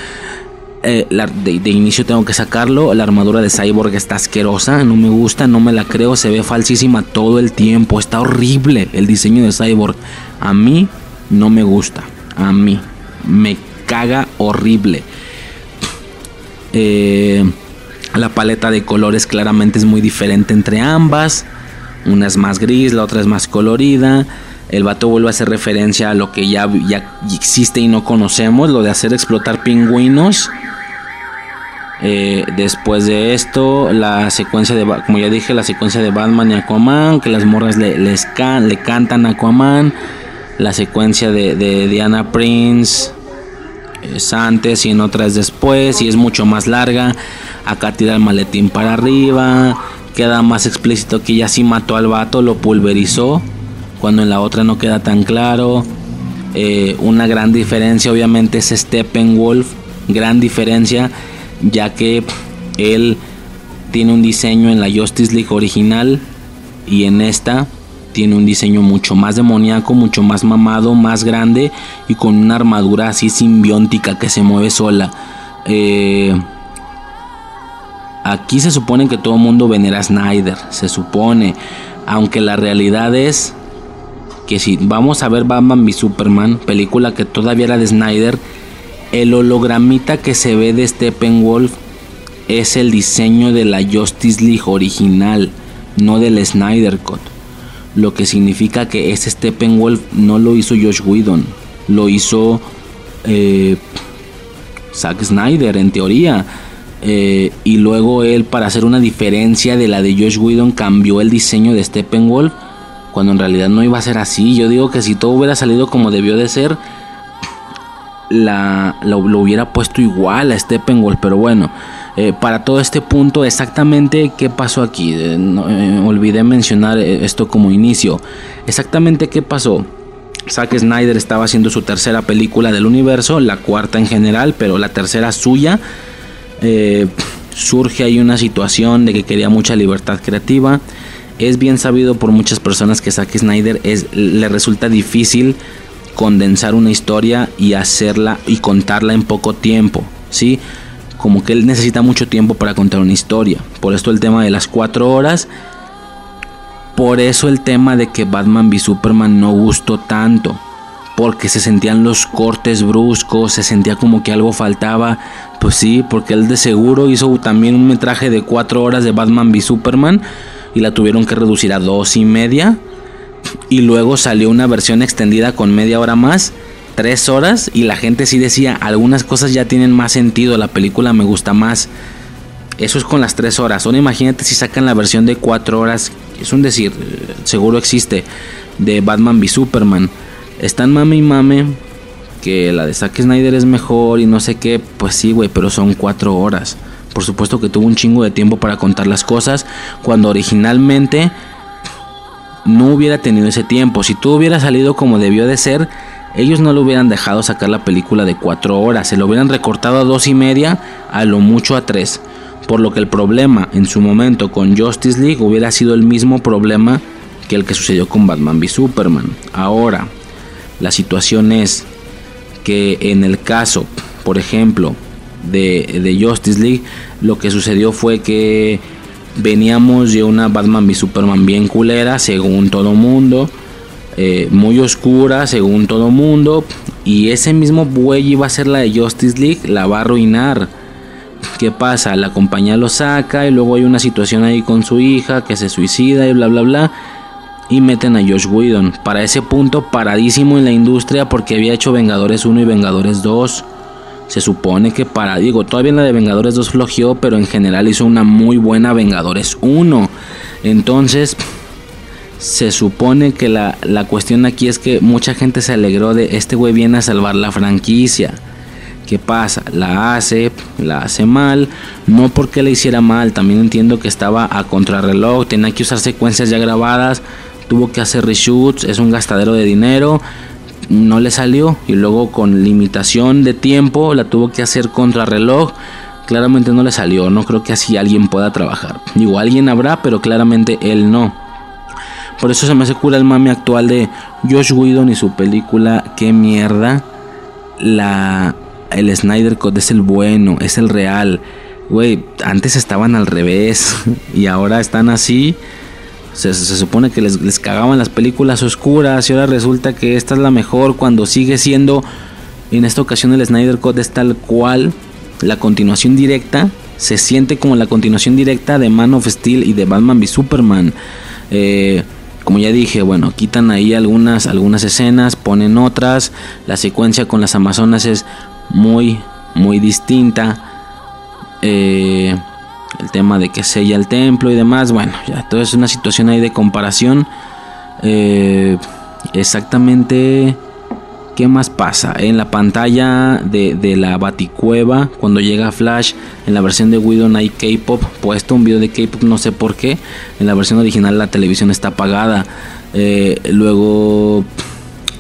Speaker 1: Eh, de, de, inicio tengo que sacarlo. La armadura de Cyborg está asquerosa, no me gusta, no me la creo, se ve falsísima todo el tiempo. Está horrible el diseño de Cyborg. A mí no me gusta a mí. Me caga horrible. Eh, la paleta de colores claramente es muy diferente entre ambas. Una es más gris, la otra es más colorida. El vato vuelve a hacer referencia a lo que ya, ya existe y no conocemos, lo de hacer explotar pingüinos. Eh, después de esto, la secuencia de, como ya dije, la secuencia de Batman y Aquaman, que las morras le, les le cantan a Aquaman. La secuencia de, Diana Prince es antes y en otra es después y es mucho más larga. Acá tira el maletín para arriba. Queda más explícito que ella sí mató al vato, lo pulverizó. Cuando en la otra no queda tan claro. Eh, una gran diferencia obviamente es Steppenwolf. Gran diferencia ya que él tiene un diseño en la Justice League original y en esta tiene un diseño mucho más demoníaco, mucho más mamado, más grande y con una armadura así simbiótica que se mueve sola. Eh, aquí se supone que todo el mundo venera a Snyder, se supone, aunque la realidad es que si vamos a ver Batman v Superman, película que todavía era de Snyder, el hologramita que se ve de Steppenwolf es el diseño de la Justice League original, no del Snyder Cut lo que significa que ese Steppenwolf no lo hizo Josh Whedon, lo hizo eh, Zack Snyder en teoría. Eh, y luego él, para hacer una diferencia de la de Josh Whedon, cambió el diseño de Steppenwolf. Cuando en realidad no iba a ser así. Yo digo que si todo hubiera salido como debió de ser, la, lo, hubiera puesto igual a Steppenwolf. Pero bueno, eh, para todo este punto, exactamente qué pasó aquí. Eh, eh, olvidé mencionar esto como inicio. Exactamente qué pasó. Zack Snyder estaba haciendo su tercera película del universo, la cuarta en general, pero la tercera suya. surge ahí una situación de que quería mucha libertad creativa. Es bien sabido por muchas personas que Zack Snyder es, le resulta difícil condensar una historia y hacerla y contarla en poco tiempo. ¿sí? Como que él necesita mucho tiempo para contar una historia. Por esto el tema de las cuatro horas. Por eso el tema de que Batman v Superman no gustó tanto. Porque se sentían los cortes bruscos, se sentía como que algo faltaba. Pues sí, porque él de seguro hizo también un metraje de cuatro horas de Batman v Superman. Y la tuvieron que reducir a dos y media. Y luego salió una versión extendida con media hora más tres horas y la gente sí decía, algunas cosas ya tienen más sentido, la película me gusta más. Eso es con las tres horas. Ahora imagínate si sacan la versión de cuatro horas, es un decir, seguro existe, de Batman v Superman. Están mame y mame que la de Zack Snyder es mejor y no sé qué, pues sí, güey, pero son cuatro horas. Por supuesto que tuvo un chingo de tiempo para contar las cosas cuando originalmente no hubiera tenido ese tiempo. Si todo hubiera salido como debió de ser, ellos no lo hubieran dejado sacar la película de cuatro horas, se lo hubieran recortado a dos y media, a lo mucho a tres. Por lo que el problema en su momento con Justice League hubiera sido el mismo problema que el que sucedió con Batman v Superman. Ahora, la situación es que en el caso, por ejemplo, de, de Justice League, lo que sucedió fue que veníamos de una Batman v Superman bien culera, según todo mundo eh, muy oscura según todo mundo. Y ese mismo buey iba a ser la de Justice League, la va a arruinar. ¿Qué pasa? La compañía lo saca y luego hay una situación ahí con su hija que se suicida y bla bla bla. Y meten a Josh Whedon. Para ese punto paradísimo en la industria porque había hecho Vengadores 1 y Vengadores 2. Se supone que para, digo, todavía la de Vengadores 2 flojeó, pero en general hizo una muy buena Vengadores 1. Entonces, se supone que la, cuestión aquí es que mucha gente se alegró de este güey viene a salvar la franquicia. ¿Qué pasa? La hace, la hace mal, no porque la hiciera mal, también entiendo que estaba a contrarreloj, tenía que usar secuencias ya grabadas, tuvo que hacer reshoots, es un gastadero de dinero, no le salió y luego con limitación de tiempo la tuvo que hacer contrarreloj, claramente no le salió, no creo que así alguien pueda trabajar. Digo, alguien habrá, pero claramente él no. Por eso se me hace cura el mame actual de Josh Whedon y su película Qué mierda. La, el Snyder Code es el bueno, es el real. Güey, antes estaban al revés *laughs* y ahora están así. Se, supone que les, les, cagaban las películas oscuras y ahora resulta que esta es la mejor cuando sigue siendo, en esta ocasión el Snyder Code es tal cual, la continuación directa, se siente como la continuación directa de Man of Steel y de Batman v Superman. Eh, como ya dije, bueno, quitan ahí algunas, algunas escenas, ponen otras. La secuencia con las Amazonas es muy, muy distinta. Eh, el tema de que sella el templo y demás, bueno, ya todo es una situación ahí de comparación. Eh, exactamente ¿Qué más pasa? En la pantalla de, la Baticueva, cuando llega Flash, en la versión de Widow hay K-pop, puesto un video de K-pop, no sé por qué. En la versión original la televisión está apagada. Eh, luego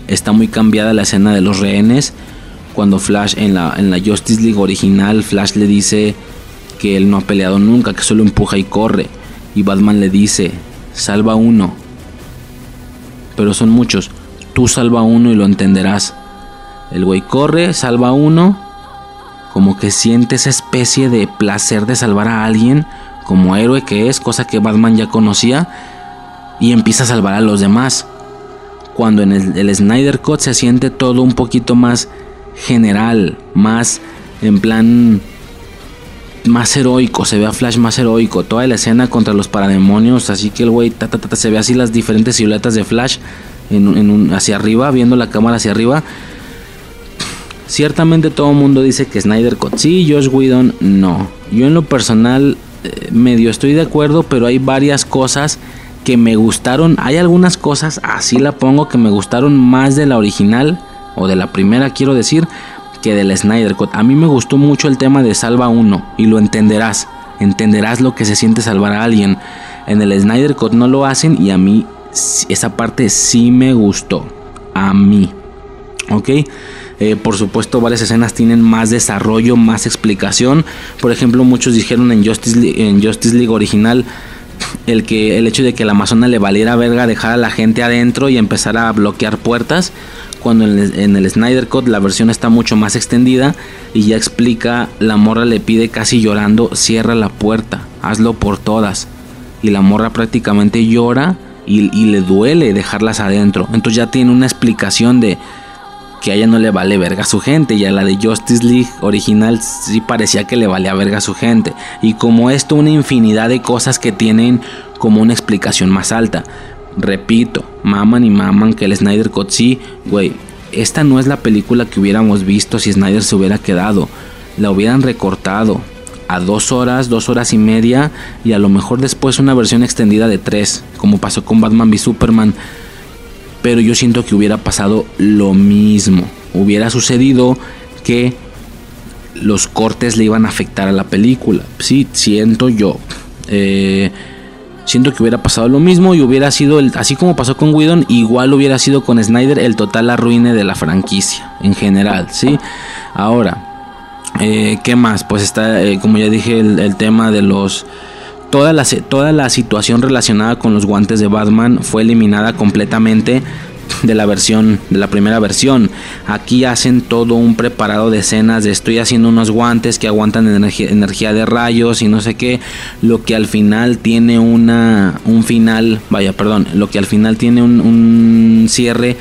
Speaker 1: está muy cambiada la escena de los rehenes. Cuando Flash en la, en la Justice League original, Flash le dice que él no ha peleado nunca, que solo empuja y corre. Y Batman le dice, salva uno. Pero son muchos tú salva uno y lo entenderás. El güey corre, salva uno, como que siente esa especie de placer de salvar a alguien, como héroe que es, cosa que Batman ya conocía, y empieza a salvar a los demás. Cuando en el, Snyder Cut se siente todo un poquito más general, más en plan más heroico, se ve a Flash más heroico, toda la escena contra los parademonios, así que el güey se ve así las diferentes siluetas de Flash hacia arriba, viendo la cámara hacia arriba. Ciertamente todo el mundo dice que Snyder Cut sí, Josh Whedon no. Yo en lo personal eh, medio estoy de acuerdo, pero hay varias cosas que me gustaron. Hay algunas cosas, así la pongo, que me gustaron más de la original o de la primera, quiero decir, que del Snyder Cut. A mí me gustó mucho el tema de Salva uno y lo entenderás. Entenderás lo que se siente salvar a alguien. En el Snyder Cut no lo hacen y a mí esa parte sí me gustó. A mí. ¿Ok? Eh, por supuesto, varias escenas tienen más desarrollo, más explicación. Por ejemplo, muchos dijeron en Justice League, original el, que, el hecho de que la Amazona le valiera verga dejar a la gente adentro y empezar a bloquear puertas. Cuando en el, en el Snyder Cut la versión está mucho más extendida y ya explica, la morra le pide casi llorando, cierra la puerta, hazlo por todas. Y la morra prácticamente llora y, le duele dejarlas adentro. Entonces ya tiene una explicación de que a ella no le vale verga a su gente. Y a la de Justice League original sí parecía que le valía verga a su gente. Y como esto, una infinidad de cosas que tienen como una explicación más alta. Repito, maman y maman que el Snyder Cut sí, güey. Esta no es la película que hubiéramos visto si Snyder se hubiera quedado. La hubieran recortado, a dos horas, dos horas y media y a lo mejor después una versión extendida de tres, como pasó con Batman v Superman. Pero yo siento que hubiera pasado lo mismo. Hubiera sucedido que los cortes le iban a afectar a la película. Sí, siento yo. Eh, siento que hubiera pasado lo mismo y hubiera sido, el, así como pasó con Whedon, igual hubiera sido con Snyder el total arruine de la franquicia en general, ¿sí? Ahora, eh, ¿Qué más? Pues está, eh, como ya dije, el, tema de los... Toda la, toda la situación relacionada con los guantes de Batman fue eliminada completamente de la versión de la primera versión aquí hacen todo un preparado de escenas de estoy haciendo unos guantes que aguantan energía, de rayos y no sé qué lo que al final tiene una un final vaya perdón lo que al final tiene un, un cierre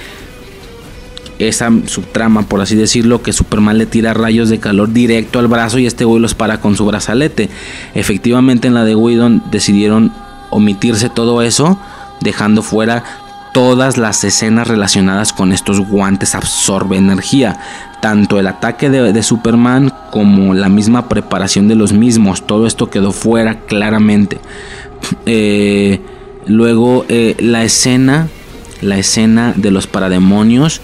Speaker 1: esa subtrama, por así decirlo, que Superman le tira rayos de calor directo al brazo y este güey los para con su brazalete. Efectivamente en la de Whedon decidieron omitirse todo eso, dejando fuera todas las escenas relacionadas con estos guantes absorbe energía. Tanto el ataque de, Superman como la misma preparación de los mismos. Todo esto quedó fuera claramente. Eh, luego eh, la escena. La escena de los parademonios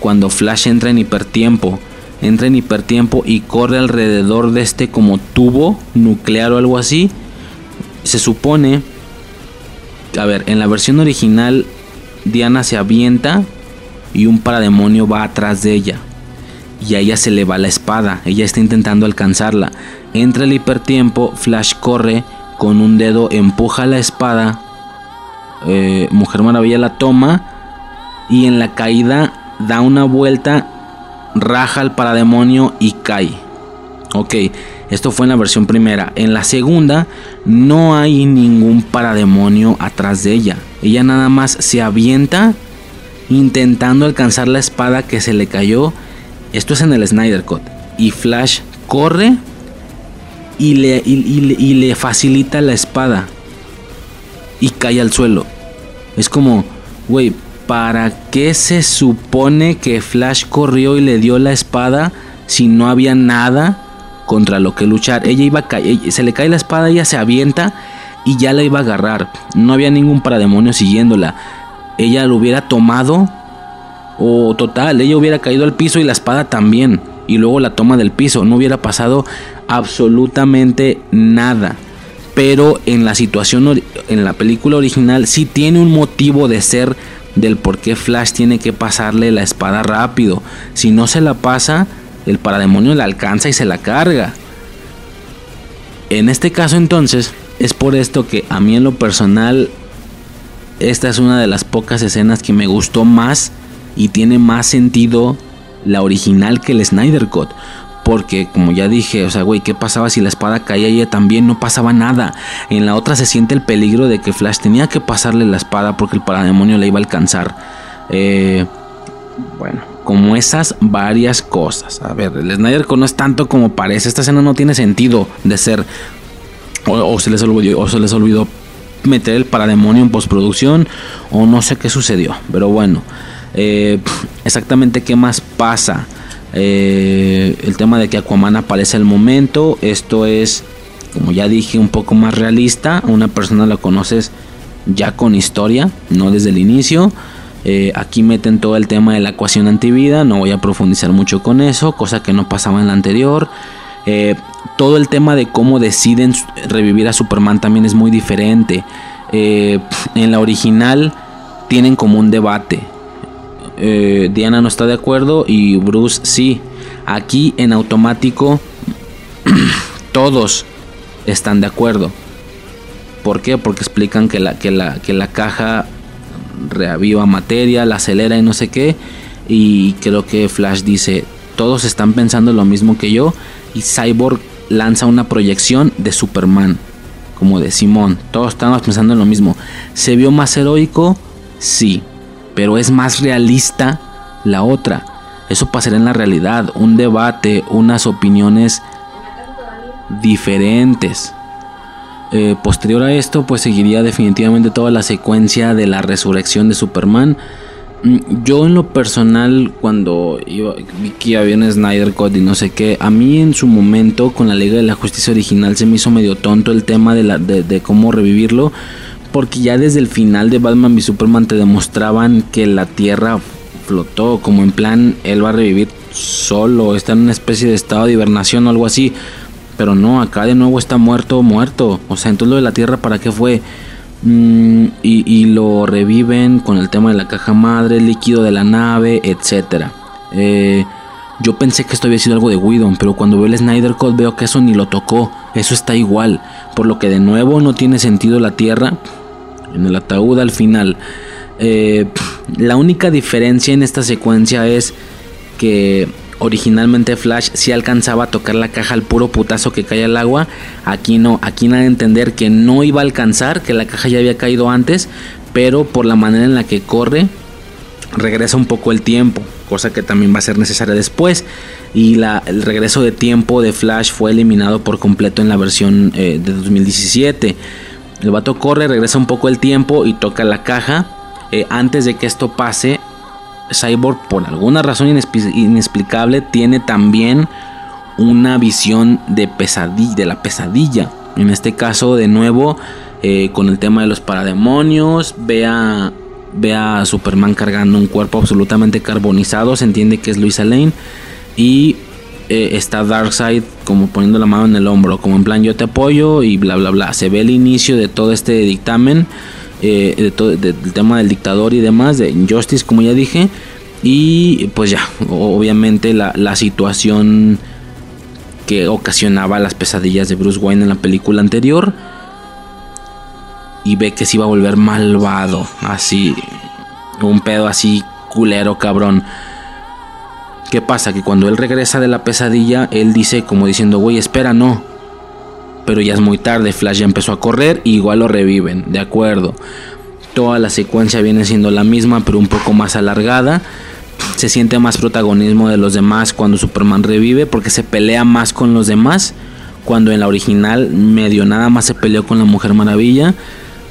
Speaker 1: cuando Flash entra en hipertiempo. Entra en hipertiempo y corre alrededor de este como tubo nuclear o algo así. Se supone... A ver, en la versión original Diana se avienta y un parademonio va atrás de ella. Y a ella se le va la espada. Ella está intentando alcanzarla. Entra el hipertiempo, Flash corre, con un dedo empuja la espada. Eh, Mujer Maravilla la toma. Y en la caída da una vuelta, raja al parademonio y cae. Ok, esto fue en la versión primera. En la segunda no hay ningún parademonio atrás de ella. Ella nada más se avienta intentando alcanzar la espada que se le cayó. Esto es en el Snyder Cut. Y Flash corre y le, y le facilita la espada. Y cae al suelo. Es como, güey, ¿para qué se supone que Flash corrió y le dio la espada si no había nada contra lo que luchar? Ella iba a se le cae la espada, ella se avienta y ya la iba a agarrar. No había ningún parademonio siguiéndola. ella lo hubiera tomado o total, ella hubiera caído al piso y la espada también. Y luego la toma del piso. No hubiera pasado absolutamente nada. Pero en la situación, en la película original, sí tiene un motivo de ser del por qué Flash tiene que pasarle la espada rápido. Si no se la pasa, el parademonio la alcanza y se la carga. En este caso entonces, es por esto que a mí en lo personal, esta es una de las pocas escenas que me gustó más y tiene más sentido la original que el Snyder Cut. Porque como ya dije, o sea, güey, ¿qué pasaba si la espada caía ella también no pasaba nada? En la otra se siente el peligro de que Flash tenía que pasarle la espada porque el parademonio la iba a alcanzar. Eh, bueno, como esas varias cosas. A ver, el Snyder no tanto como parece. Esta escena no tiene sentido de ser. O, se, les olvidó, o se les olvidó meter el parademonio en postproducción. O no sé qué sucedió. Pero bueno. Eh, exactamente qué más pasa. Eh, el tema de que Aquaman aparece al momento. Esto es, como ya dije, un poco más realista. Una persona la conoces ya con historia, no desde el inicio. Eh, aquí meten todo el tema de la ecuación antivida. No voy a profundizar mucho con eso, cosa que no pasaba en la anterior. todo el tema de cómo deciden revivir a Superman también es muy diferente. en la original tienen como un debate eh, Diana no está de acuerdo y Bruce sí. Aquí en automático *clears throat* todos están de acuerdo. ¿Por qué? Porque explican que la, que la, que la caja reaviva materia, la acelera y no sé qué. Y creo que Flash dice, todos están pensando lo mismo que yo. Y Cyborg lanza una proyección de Superman. Como de Simón. Todos estamos pensando en lo mismo. ¿Se vio más heroico? Sí pero es más realista la otra. Eso pasará en la realidad, un debate, unas opiniones diferentes. Eh, posterior a esto, pues seguiría definitivamente toda la secuencia de la resurrección de Superman. Mm, yo en lo personal, cuando vi que había un Snyder Cut y no sé qué, a mí en su momento con la Liga de la Justicia original se me hizo medio tonto el tema de, la, de cómo revivirlo porque ya desde el final de Batman y Superman te demostraban que la Tierra flotó, como en plan él va a revivir solo, está en una especie de estado de hibernación o algo así. Pero no, acá de nuevo está muerto, muerto. O sea, entonces lo de la Tierra, ¿para qué fue? Mm, y, lo reviven con el tema de la caja madre, el líquido de la nave, etc. Eh, yo pensé que esto había sido algo de Whedon, pero cuando veo el Snyder Cut veo que eso ni lo tocó. Eso está igual. Por lo que de nuevo no tiene sentido la Tierra en el ataúd al final. Eh, la única diferencia en esta secuencia es que originalmente Flash sí alcanzaba a tocar la caja al puro putazo que cae al agua. Aquí no, aquí nada de entender que no iba a alcanzar, que la caja ya había caído antes, pero por la manera en la que corre, regresa un poco el tiempo, cosa que también va a ser necesaria después. Y el regreso de tiempo de Flash fue eliminado por completo en la versión eh, de 2017. El vato corre, regresa un poco el tiempo y toca la caja. Eh, antes de que esto pase, Cyborg, por alguna razón inexplicable, tiene también una visión de pesadilla, de la pesadilla. En este caso, de nuevo, eh, con el tema de los parademonios, ve a, Superman cargando un cuerpo absolutamente carbonizado. Se entiende que es Luisa Lane. Y eh, está Darkseid como poniendo la mano en el hombro, como en plan yo te apoyo y bla bla bla. Se ve el inicio de todo este dictamen, eh, de todo, del tema del dictador y demás, de Injustice, como ya dije. Y pues ya, obviamente la, la situación que ocasionaba las pesadillas de Bruce Wayne en la película anterior. Y ve que se iba a volver malvado, así, un pedo así culero, cabrón. ¿Qué pasa? Que cuando él regresa de la pesadilla, él dice como diciendo, güey, espera, no. Pero ya es muy tarde, Flash ya empezó a correr y igual lo reviven, de acuerdo. Toda la secuencia viene siendo la misma, pero un poco más alargada. Se siente más protagonismo de los demás cuando Superman revive, porque se pelea más con los demás. Cuando en la original medio nada más se peleó con la Mujer Maravilla.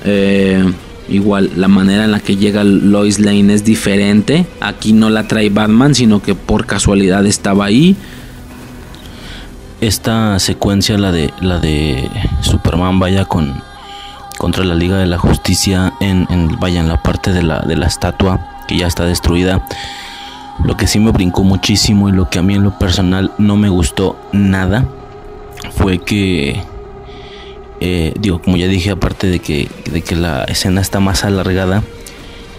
Speaker 1: Eh, Igual la manera en la que llega Lois Lane es diferente. Aquí no la trae Batman, sino que por casualidad estaba ahí. Esta secuencia, la de, la de Superman, vaya con,
Speaker 9: contra la Liga de la Justicia en, vaya en la parte de la, de la estatua que ya está destruida. Lo que sí me brincó muchísimo y lo que a mí en lo personal no me gustó nada fue que eh, digo, como ya dije, aparte de que, de que la escena está más alargada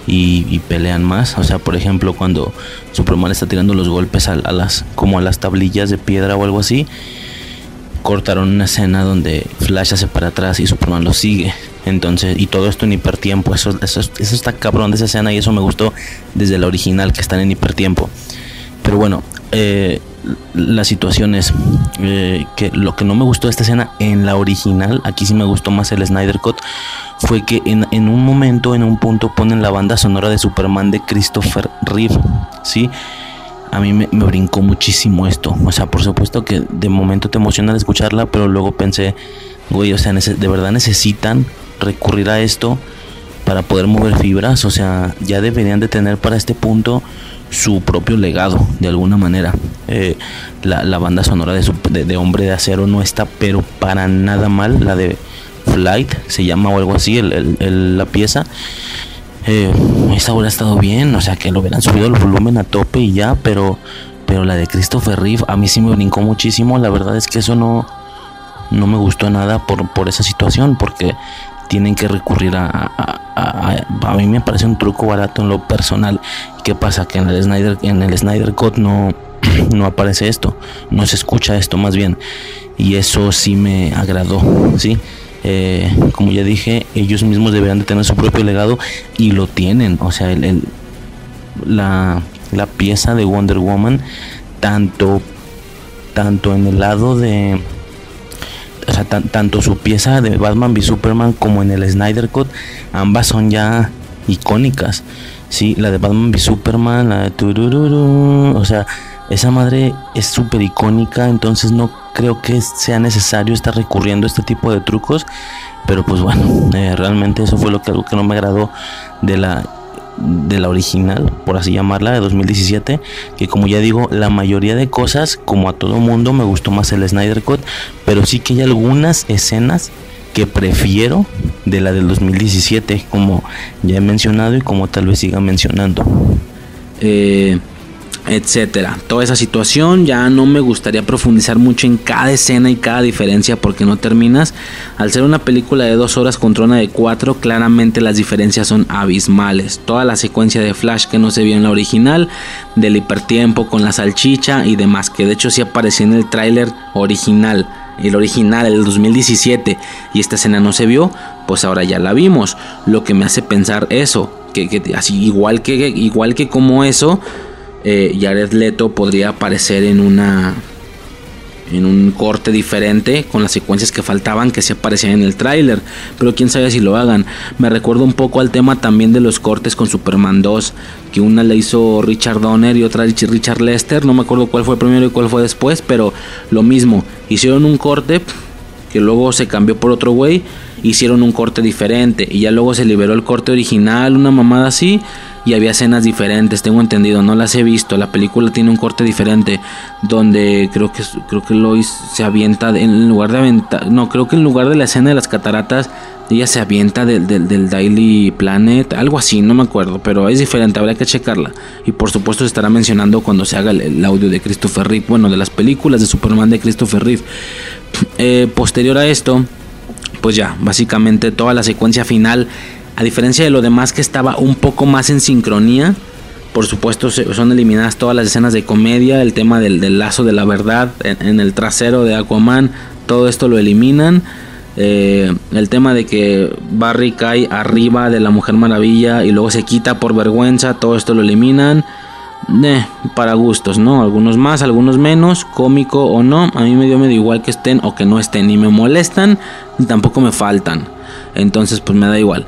Speaker 9: y, pelean más, o sea, por ejemplo, cuando Superman está tirando los golpes a, las, como a las tablillas de piedra o algo así, cortaron una escena donde Flash hace para atrás y Superman lo sigue. Entonces, y todo esto en hipertiempo, eso, eso, eso está cabrón de esa escena y eso me gustó desde la original que están en hipertiempo. Pero bueno, eh, la situación es eh, que lo que no me gustó de esta escena en la original, aquí sí me gustó más el Snyder Cut, fue que en, en un momento, en un punto, ponen la banda sonora de Superman de Christopher Reeve, ¿sí? A mí me, brincó muchísimo esto. O sea, por supuesto que de momento te emociona de escucharla, pero luego pensé, güey, o sea, de verdad necesitan recurrir a esto para poder mover fibras. O sea, ya deberían de tener para este punto su propio legado de alguna manera. Eh, la, banda sonora de, de, Hombre de Acero no está pero para nada mal. La de Flight se llama o algo así, el, la pieza. Eh, esta hubiera estado bien, o sea que lo hubieran subido el volumen a tope y ya, pero, pero la de Christopher Reeve a mí sí me brincó muchísimo. La verdad es que eso no, no me gustó nada por, por esa situación, porque tienen que recurrir a, a, mí me parece un truco barato en lo personal. ¿Qué pasa? Que en el Snyder, en el Snyder Cut no, *clears throat* no aparece esto, no se escucha esto más bien. Y eso sí me agradó, ¿sí? Eh, como ya dije, ellos mismos deberían de tener su propio legado y lo tienen. O sea, el, la, la pieza de Wonder Woman, tanto, tanto en el lado de o sea, tanto su pieza de Batman v Superman como en el Snyder Cut, ambas son ya icónicas. Sí, la de Batman v Superman, la de Turururu, o sea, esa madre es súper icónica, entonces no creo que sea necesario estar recurriendo a este tipo de trucos, pero pues bueno, *laughs* eh, realmente eso fue lo que algo que no me agradó de la de la original, por así llamarla, de 2017, que como ya digo, la mayoría de cosas, como a todo mundo, me gustó más el Snyder Cut, pero sí que hay algunas escenas que prefiero de la del 2017, como ya he mencionado y como tal vez siga mencionando.
Speaker 1: Eh, etcétera. Toda esa situación ya no me gustaría profundizar mucho en cada escena y cada diferencia porque no terminas. Al ser una película de dos horas contra una de cuatro, claramente las diferencias son abismales. Toda la secuencia de Flash que no se vio en la original, del hipertiempo con la salchicha y demás, que de hecho sí apareció en el tráiler original. El original, el 2017, y esta escena no se vio, pues ahora ya la vimos. Lo que me hace pensar eso, que, que así igual que igual que como eso, eh, Leto podría aparecer en una en un corte diferente con las secuencias que faltaban que se aparecían en el tráiler, pero quién sabe si lo hagan. Me recuerdo un poco al tema también de los cortes con Superman 2, que una le hizo Richard Donner y otra Richard Lester, no me acuerdo cuál fue primero y cuál fue después, pero lo mismo, hicieron un corte que luego se cambió por otro güey, hicieron un corte diferente y ya luego se liberó el corte original, una mamada así y había escenas diferentes, tengo entendido, no las he visto. La película tiene un corte diferente donde creo que creo que Lois se avienta en lugar de aventar, no, creo que en lugar de la escena de las cataratas ella se avienta del, del, Daily Planet, algo así, no me acuerdo, pero es diferente, habría que checarla. Y por supuesto se estará mencionando cuando se haga el, audio de Christopher Reeve, bueno, de las películas de Superman de Christopher Reeve. Eh, posterior a esto, pues ya, básicamente toda la secuencia final a diferencia de lo demás que estaba un poco más en sincronía, por supuesto son eliminadas todas las escenas de comedia, el tema del, lazo de la verdad en, el trasero de Aquaman, todo esto lo eliminan. Eh, el tema de que Barry cae arriba de la Mujer Maravilla y luego se quita por vergüenza, todo esto lo eliminan. Eh, para gustos, ¿no? Algunos más, algunos menos, cómico o no. A mí me dio medio igual que estén o que no estén, ni me molestan, ni tampoco me faltan. Entonces, pues me da igual.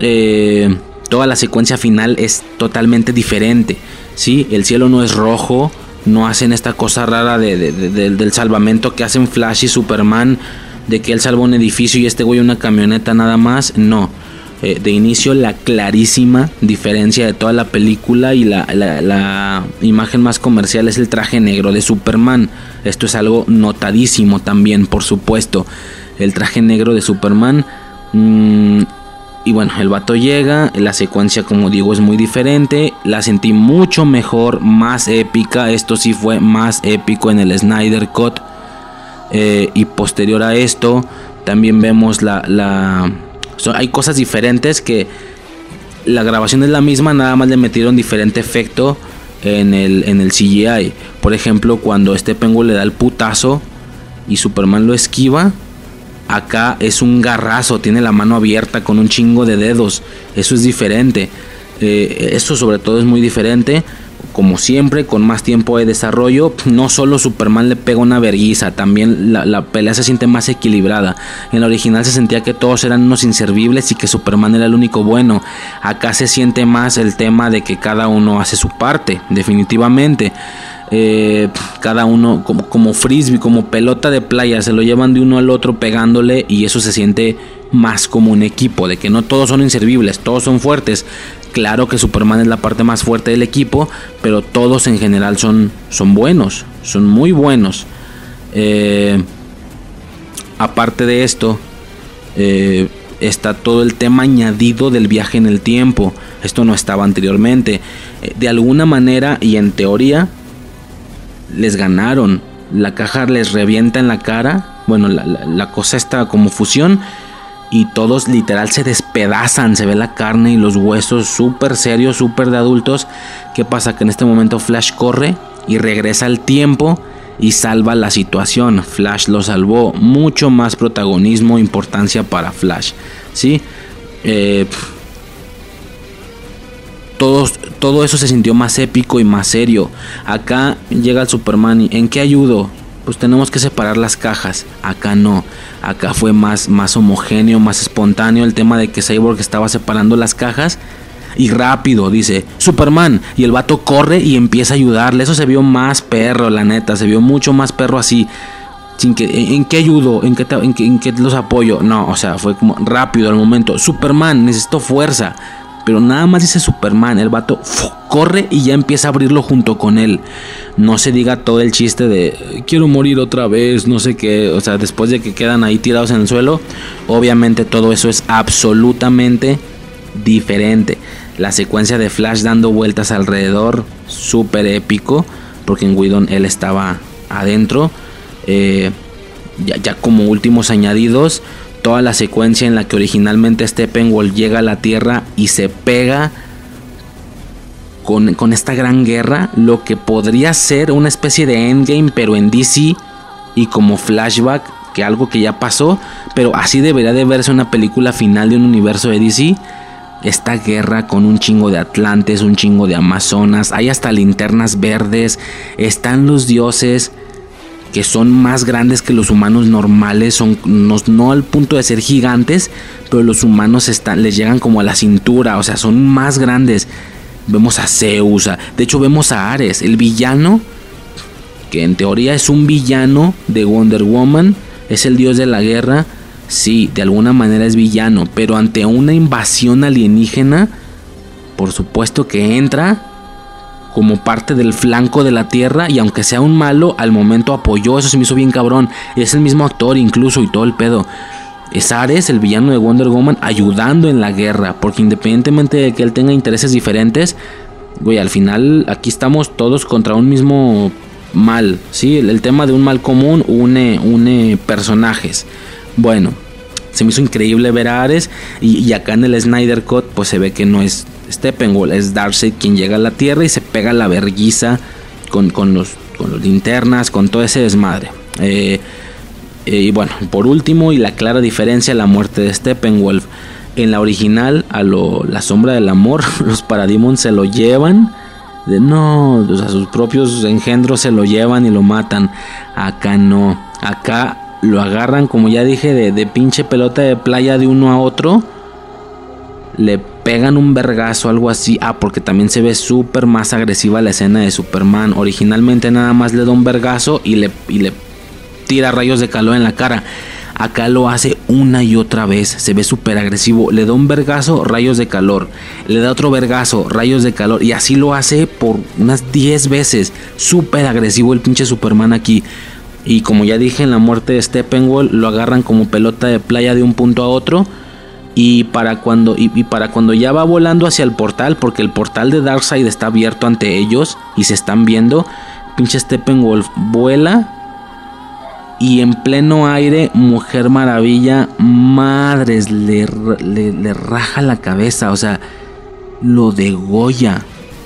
Speaker 1: Eh, toda la secuencia final es totalmente diferente. ¿sí? El cielo no es rojo, no hacen esta cosa rara del salvamento que hacen Flash y Superman, de que él salva un edificio y este güey una camioneta nada más. No. Eh, de inicio la clarísima diferencia de toda la película y la, la, imagen más comercial es el traje negro de Superman. Esto es algo notadísimo también, por supuesto. El traje negro de Superman Mm, y bueno, el vato llega, la secuencia como digo es muy diferente, la sentí mucho mejor, más épica, esto sí fue más épico en el Snyder Cut. Eh, y posterior a esto, también vemos la... la hay cosas diferentes que la grabación es la misma, nada más le metieron diferente efecto en el, en el CGI. Por ejemplo, cuando este penguin le da el putazo y Superman lo esquiva, acá es un garrazo, tiene la mano abierta con un chingo de dedos. Eso es diferente. Eh, eso sobre todo es muy diferente como siempre, con más tiempo de desarrollo, no solo Superman le pega una vergüenza, también la, pelea se siente más equilibrada. En la original se sentía que todos eran unos inservibles y que Superman era el único bueno. Acá se siente más el tema de que cada uno hace su parte, definitivamente. Eh, cada uno como, como frisbee, como pelota de playa, se lo llevan de uno al otro pegándole y eso se siente más como un equipo, de que no todos son inservibles, todos son fuertes, Claro que Superman es la parte más fuerte del equipo, pero todos en general son, son buenos, son muy buenos. Eh, aparte de esto, eh, está todo el tema añadido del viaje en el tiempo. Esto no estaba anteriormente. Eh, de alguna manera y en teoría, les ganaron. La caja les revienta en la cara. Bueno, la, la cosa está como fusión y todos literal se despedazan, se ve la carne y los huesos súper serios, súper de adultos. ¿Qué pasa? Que en este momento Flash corre y regresa al tiempo y salva la situación. Flash lo salvó, mucho más protagonismo, importancia para Flash. ¿Sí? Eh, todo eso se sintió más épico y más serio. Acá llega el Superman y ¿en qué ayudo? Pues tenemos que separar las cajas. Acá no. Acá fue más, más homogéneo, más espontáneo el tema de que Cyborg estaba separando las cajas. Y rápido, dice Superman. Y el vato corre y empieza a ayudarle. Eso se vio más perro, la neta. Se vio mucho más perro así. Sin que, ¿En, qué ayudo? ¿En qué, en, ¿En qué los apoyo? No, o sea, fue como rápido al momento. Superman, necesito fuerza. Pero nada más dice Superman, el vato corre y ya empieza a abrirlo junto con él. No se diga todo el chiste de quiero morir otra vez, no sé qué. O sea, después de que quedan ahí tirados en el suelo, obviamente todo eso es absolutamente diferente. La secuencia de Flash dando vueltas alrededor, súper épico, porque en Widon él estaba adentro. Eh, ya como últimos añadidos, toda la secuencia en la que originalmente Steppenwolf llega a la Tierra y se pega con, con, esta gran guerra, lo que podría ser una especie de endgame, pero en DC y como flashback, que algo que ya pasó, pero así debería de verse una película final de un universo de DC. Esta guerra con un chingo de Atlantes, un chingo de Amazonas, hay hasta linternas verdes, están los dioses, que son más grandes que los humanos normales, son no, al punto de ser gigantes, pero los humanos les llegan como a la cintura, o sea, son más grandes. Vemos a Zeus, de hecho vemos a Ares, el villano, que en teoría es un villano de Wonder Woman, es el dios de la guerra, sí, de alguna manera es villano, pero ante una invasión alienígena, por supuesto que entra como parte del flanco de la Tierra y aunque sea un malo, al momento apoyó, eso se me hizo bien cabrón. Es el mismo actor incluso y todo el pedo. Es Ares, el villano de Wonder Woman, ayudando en la guerra, porque independientemente de que él tenga intereses diferentes, güey, al final aquí estamos todos contra un mismo mal, ¿sí? El, tema de un mal común une, une personajes. Bueno, se me hizo increíble ver a Ares y, y acá en el Snyder Cut pues se ve que no es Steppenwolf es Darkseid quien llega a la Tierra y se pega la verguiza con, los, con linternas, con todo ese desmadre. Eh, eh, y bueno, por último, y la clara diferencia, la muerte de Steppenwolf. En la original, a lo, la sombra del amor, *laughs* los Parademons se lo llevan. De, no, o sea, sus propios engendros se lo llevan y lo matan. Acá no. Acá lo agarran, como ya dije, de, de pinche pelota de playa de uno a otro. Le pegan un vergazo, algo así. Ah, porque también se ve súper más agresiva la escena de Superman. Originalmente nada más le da un vergazo y le, y le tira rayos de calor en la cara. Acá lo hace una y otra vez. Se ve súper agresivo. Le da un vergazo, rayos de calor. Le da otro vergazo, rayos de calor. Y así lo hace por unas 10 veces. Súper agresivo el pinche Superman aquí. Y como ya dije en la muerte de Steppenwolf, lo agarran como pelota de playa de un punto a otro
Speaker 10: Y para cuando y, para cuando ya va volando hacia el portal, porque el portal de Darkseid está abierto ante ellos y se están viendo, pinche Steppenwolf vuela y en pleno aire, Mujer Maravilla, madres, le, le, le, raja la cabeza, o sea, lo degolla.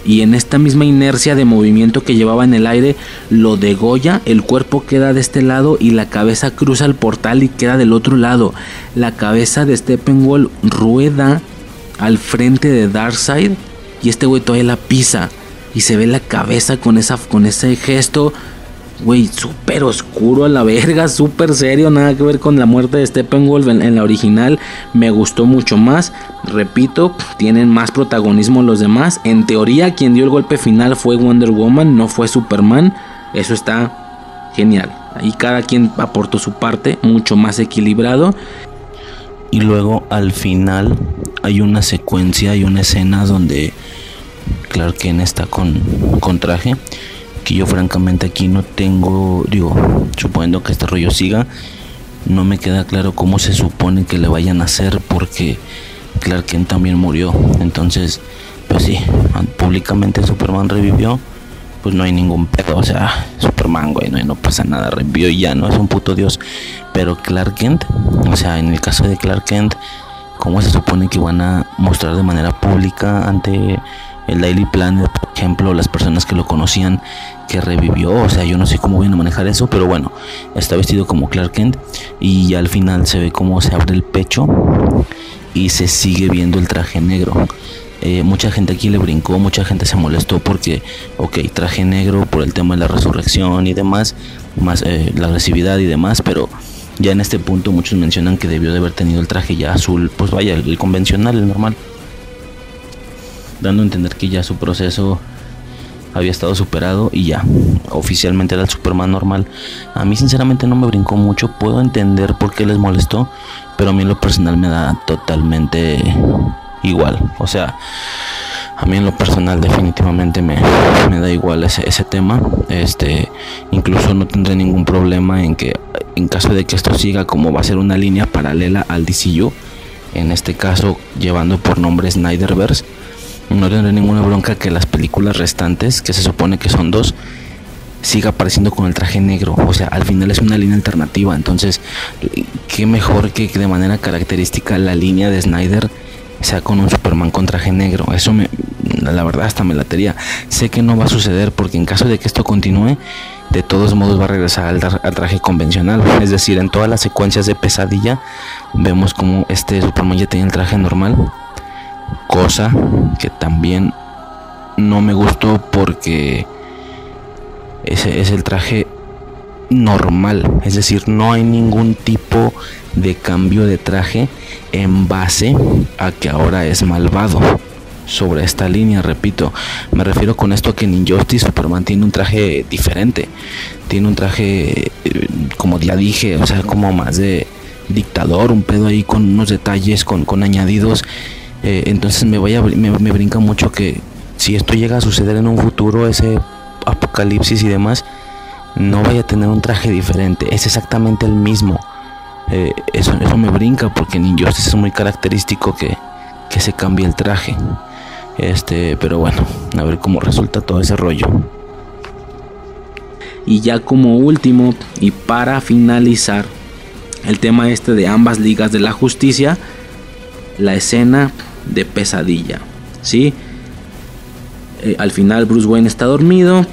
Speaker 10: Y en esta misma inercia de movimiento que llevaba en el aire, lo degolla, el cuerpo queda de este lado y la cabeza cruza el portal y queda del otro lado. La cabeza de Steppenwolf rueda al frente de Darkseid y este güey todavía la pisa. Y se ve la cabeza con, esa, con ese gesto Güey, súper oscuro a la verga, súper serio, nada que ver con la muerte de Steppenwolf en, en, la original. Me gustó mucho más. Repito, tienen más protagonismo los demás. En teoría, quien dio el golpe final fue Wonder Woman, no fue Superman. Eso está genial. Ahí cada quien aportó su parte, mucho más equilibrado.
Speaker 1: Y luego al final hay una secuencia y una escena donde Clark Kent está con, con traje que yo francamente aquí no tengo, digo, suponiendo que este rollo siga, no me queda claro cómo se supone que le vayan a hacer porque Clark Kent también murió. Entonces, pues sí, públicamente Superman revivió, pues no hay ningún pedo, o sea, Superman, güey, no, no pasa nada, revivió y ya, no es un puto dios. Pero Clark Kent, o sea, en el caso de Clark Kent, ¿cómo se supone que van a mostrar de manera pública ante el Daily Planet, por ejemplo, las personas que lo conocían, que revivió, o sea, yo no sé cómo viene a manejar eso, pero bueno, está vestido como Clark Kent y al final se ve cómo se abre el pecho y se sigue viendo el traje negro. Eh, mucha gente aquí le brincó, mucha gente se molestó porque, ok, traje negro por el tema de la resurrección y demás, más eh, la agresividad y demás, pero ya en este punto muchos mencionan que debió de haber tenido el traje ya azul, pues vaya, el convencional, el normal dando a entender que ya su proceso había estado superado y ya, oficialmente era el Superman normal. A mí sinceramente no me brincó mucho, puedo entender por qué les molestó, pero a mí en lo personal me da totalmente igual. O sea, a mí en lo personal definitivamente me, me da igual ese, ese, tema. Este, incluso no tendré ningún problema en que en caso de que esto siga como va a ser una línea paralela al DCU, en este caso llevando por nombre Snyderverse no tendré ninguna bronca que las películas restantes, que se supone que son dos, siga apareciendo con el traje negro. O sea, al final es una línea alternativa. Entonces, qué mejor que de manera característica la línea de Snyder sea con un Superman con traje negro. Eso me, la verdad, hasta me latería. Sé que no va a suceder porque en caso de que esto continúe, de todos modos va a regresar al, al, traje convencional. Es decir, en todas las secuencias de pesadilla vemos como este Superman ya tiene el traje normal cosa que también no me gustó porque ese es el traje normal, es decir, no hay ningún tipo de cambio de traje en base a que ahora es malvado. Sobre esta línea, repito, me refiero con esto a que en Injustice Superman tiene un traje diferente, tiene un traje, eh, como ya dije, o sea, como más de dictador, un pedo ahí con unos detalles, con, con añadidos eh, entonces me, voy a, me, me, brinca mucho que si esto llega a suceder en un futuro, ese apocalipsis y demás, no vaya a tener un traje diferente. Es exactamente el mismo. Eh, eso, eso me brinca porque en Injustice es muy característico que, que se cambie el traje. Este, pero bueno, a ver cómo resulta todo ese rollo.
Speaker 10: Y ya como último y para finalizar el tema este de ambas ligas de la justicia, la escena de pesadilla. ¿sí? Eh, al final Bruce Wayne está dormido,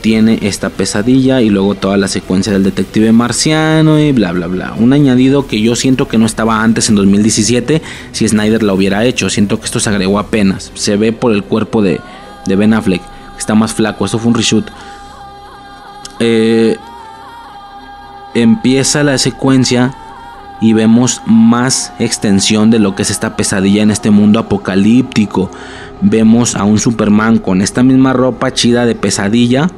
Speaker 10: tiene esta pesadilla y luego toda la secuencia del detective marciano y bla bla bla. Un añadido que yo siento que no estaba antes en 2017 si Snyder lo hubiera hecho. Siento que esto se agregó apenas. Se ve por el cuerpo de, de Ben Affleck, está más flaco. Eso fue un reshoot. Eh, empieza la secuencia y vemos más extensión de lo que es esta pesadilla en este mundo apocalíptico. Vemos a un Superman con esta misma ropa chida de pesadilla,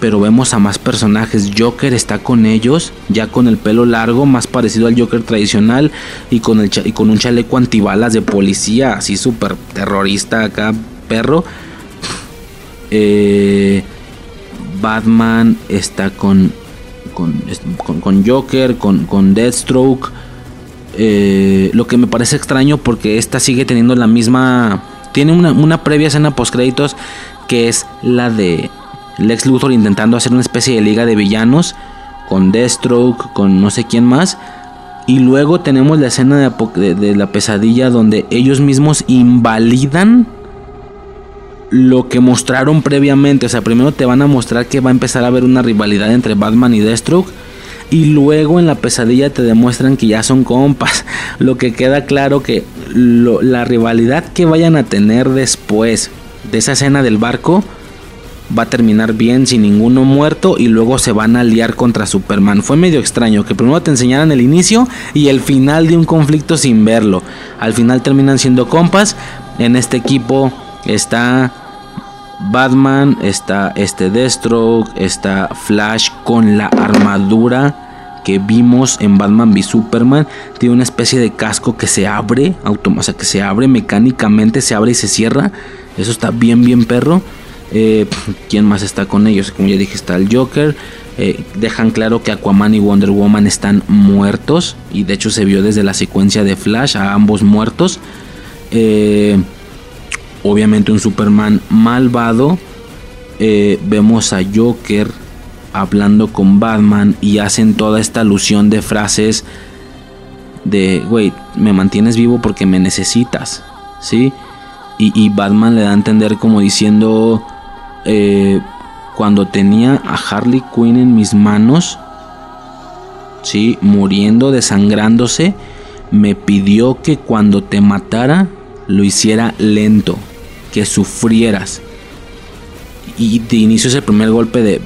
Speaker 10: pero vemos a más personajes. Joker está con ellos, ya con el pelo largo, más parecido al Joker tradicional y con, el y con un chaleco antibalas de policía, así súper terrorista acá, perro. Eh, Batman está con con, con, Joker, con, con Deathstroke.
Speaker 1: Eh, lo que me parece extraño porque esta sigue teniendo la misma... Tiene una, una previa escena post créditos que es la de Lex Luthor intentando hacer una especie de liga de villanos con Deathstroke, con no sé quién más. Y luego tenemos la escena de, la pesadilla donde ellos mismos invalidan lo que mostraron previamente. O sea, primero te van a mostrar que va a empezar a haber una rivalidad entre Batman y Deathstroke. Y luego en la pesadilla te demuestran que ya son compas. *laughs* Lo que queda claro que la rivalidad que vayan a tener después de esa escena del barco va a terminar bien sin ninguno muerto y luego se van a liar contra Superman. Fue medio extraño que primero te enseñaran el inicio y el final de un conflicto sin verlo. Al final terminan siendo compas. En este equipo está Batman, está este Deathstroke, está Flash con la armadura que vimos en Batman v Superman. Tiene una especie de casco que se abre, o sea, que se abre mecánicamente, se abre y se cierra. Eso está bien, bien perro. Eh, ¿Quién más está con ellos? Como ya dije, está el Joker. Eh, dejan claro que Aquaman y Wonder Woman están muertos. Y de hecho se vio desde la secuencia de Flash a ambos muertos. Eh, obviamente un Superman malvado. vemos a Joker hablando con Batman y hacen toda esta alusión de frases de, güey, me mantienes vivo porque me necesitas. ¿Sí? Y, Batman le da a entender como diciendo, eh, cuando tenía a Harley Quinn en mis manos, ¿sí? muriendo, desangrándose, me pidió que cuando te matara lo hiciera lento, que sufrieras. Y de inicio ese primer golpe de...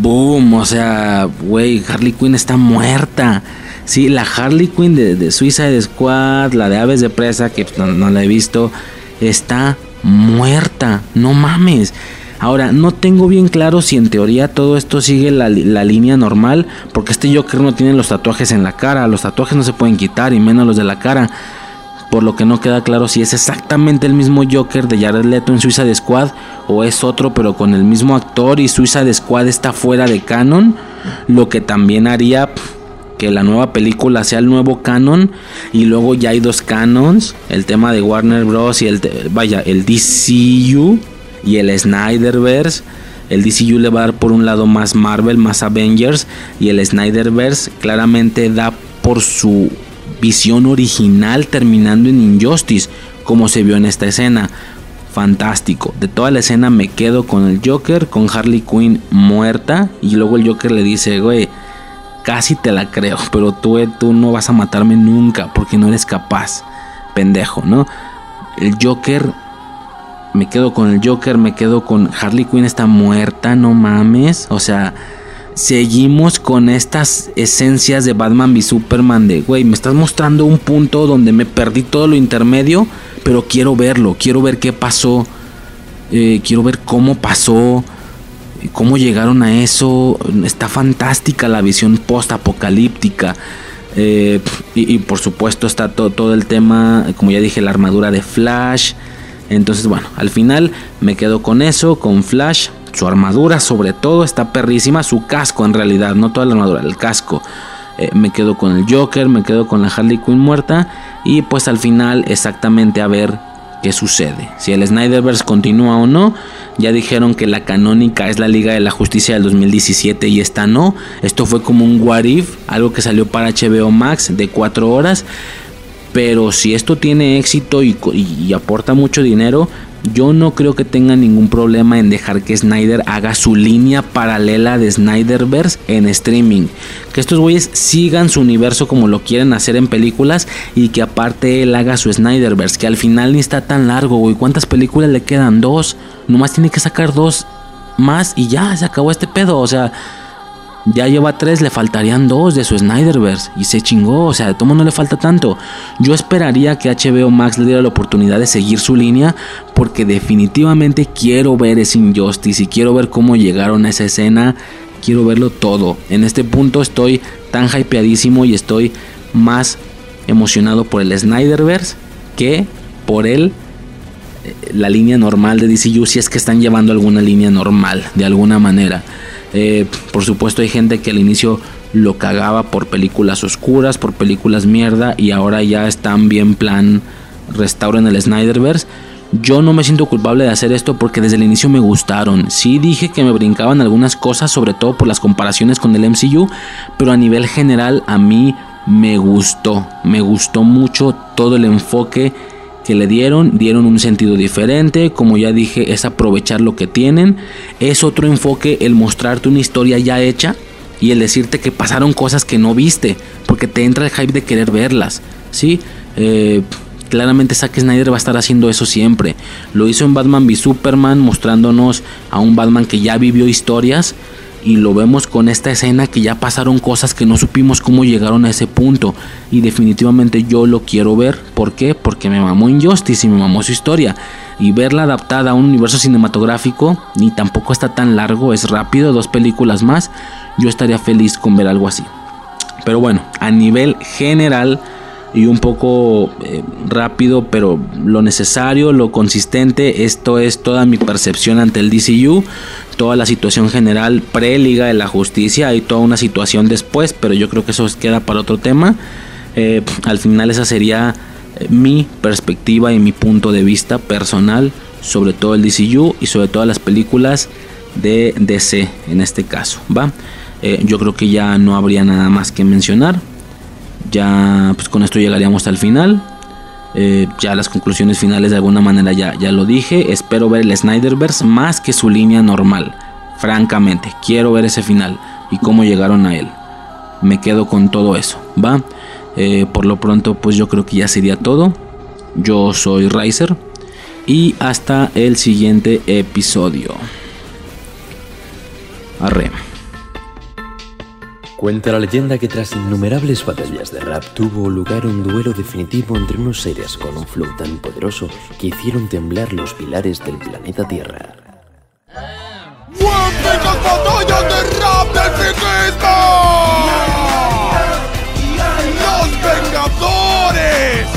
Speaker 1: Boom, o sea, güey, Harley Quinn está muerta. Sí, la Harley Quinn de, de Suicide Squad, la de Aves de Presa, que no, no la he visto, está muerta. No mames. Ahora, no tengo bien claro si en teoría todo esto sigue la, línea normal, porque este Joker no tiene los tatuajes en la cara, los tatuajes no se pueden quitar y menos los de la cara, por lo que no queda claro si es exactamente el mismo Joker de Jared Leto en Suiza Squad o es otro pero con el mismo actor y Suiza Squad está fuera de canon, lo que también haría que la nueva película sea el nuevo canon y luego ya hay dos canons, el tema de Warner Bros y el vaya, el DCU y el Snyderverse. El DCU le va a dar por un lado más Marvel, más Avengers y el Snyderverse claramente da por su visión original terminando en Injustice, como se vio en esta escena. Fantástico. De toda la escena me quedo con el Joker, con Harley Quinn muerta y luego el Joker le dice, güey, casi te la creo, pero tú, tú no vas a matarme nunca porque no eres capaz, pendejo, ¿no? El Joker, me quedo con el Joker, me quedo con Harley Quinn está muerta, no mames, o sea, seguimos con estas esencias de Batman v Superman de, güey, me estás mostrando un punto donde me perdí todo lo intermedio, pero quiero verlo, quiero ver qué pasó, eh, quiero ver cómo pasó cómo llegaron a eso. Está fantástica la visión post-apocalíptica. Eh, y, por supuesto está todo, todo el tema, como ya dije, la armadura de Flash. Entonces, bueno, al final me quedo con eso, con Flash. Su armadura sobre todo está perrísima. Su casco en realidad, no toda la armadura, el casco. Eh, me quedo con el Joker, me quedo con la Harley Quinn muerta. Y pues al final exactamente a ver qué sucede. Si el Snyderverse continúa o no. Ya dijeron que la canónica es la Liga de la Justicia del 2017 y esta no. Esto fue como un what if, algo que salió para HBO Max de 4 horas. Pero si esto tiene éxito y, y aporta mucho dinero, yo no creo que tenga ningún problema en dejar que Snyder haga su línea paralela de Snyderverse en streaming. Que estos güeyes sigan su universo como lo quieren hacer en películas y que aparte él haga su Snyderverse. Que al final ni está tan largo, güey. ¿Cuántas películas le quedan? Dos. Nomás tiene que sacar dos más y ya se acabó este pedo. O sea ya lleva tres, le faltarían dos de su Snyderverse. Y se chingó, o sea, de todo no le falta tanto. Yo esperaría que HBO Max le diera la oportunidad de seguir su línea. Porque definitivamente quiero ver ese Injustice y quiero ver cómo llegaron a esa escena. Quiero verlo todo. En este punto estoy tan hypeadísimo y estoy más emocionado por el Snyderverse que por el eh, la línea normal de DCU si es que están llevando alguna línea normal de alguna manera. Eh, por supuesto hay gente que al inicio lo cagaba por películas oscuras, por películas mierda y ahora ya están bien plan restauren el Snyderverse. Yo no me siento culpable de hacer esto porque desde el inicio me gustaron. Sí dije que me brincaban algunas cosas, sobre todo por las comparaciones con el MCU, pero a nivel general a mí me gustó. Me gustó mucho todo el enfoque que le dieron, dieron un sentido diferente, como ya dije, es aprovechar lo que tienen, es otro enfoque el mostrarte una historia ya hecha y el decirte que pasaron cosas que no viste, porque te entra el hype de querer verlas, ¿sí? Eh, claramente Zack Snyder va a estar haciendo eso siempre. Lo hizo en Batman v Superman, mostrándonos a un Batman que ya vivió historias, y lo vemos con esta escena que ya pasaron cosas que no supimos cómo llegaron a ese punto. Y definitivamente yo lo quiero ver. ¿por qué? porque me mamó Injustice y me mamó su historia. Y verla adaptada a un universo cinematográfico ni tampoco está tan largo es rápido dos películas más yo estaría feliz con ver algo así. Pero bueno a nivel general y un poco eh, rápido, pero lo necesario, lo consistente. Esto es toda mi percepción ante el DCU, toda la situación general pre-liga de la justicia. Hay toda una situación después, pero yo creo que eso queda para otro tema. Eh, al final esa sería eh, mi perspectiva y mi punto de vista personal sobre todo el DCU y sobre todas las películas de DC en este caso. ¿va? yo creo que ya no habría nada más que mencionar ya pues con esto llegaríamos al final. Eh, ya las conclusiones finales de alguna manera ya, ya lo dije. Espero ver el Snyderverse más que su línea normal. Francamente, quiero ver ese final y cómo llegaron a él. Me quedo con todo eso, ¿va? Eh, por lo pronto, pues yo creo que ya sería todo. Yo soy Riser. Y hasta el siguiente episodio. Arre.
Speaker 11: Cuenta la leyenda que tras innumerables batallas de rap tuvo lugar un duelo definitivo entre unos seres con un flow tan poderoso que hicieron temblar los pilares del planeta Tierra.
Speaker 3: batallas de rap del ¡Los Vengadores!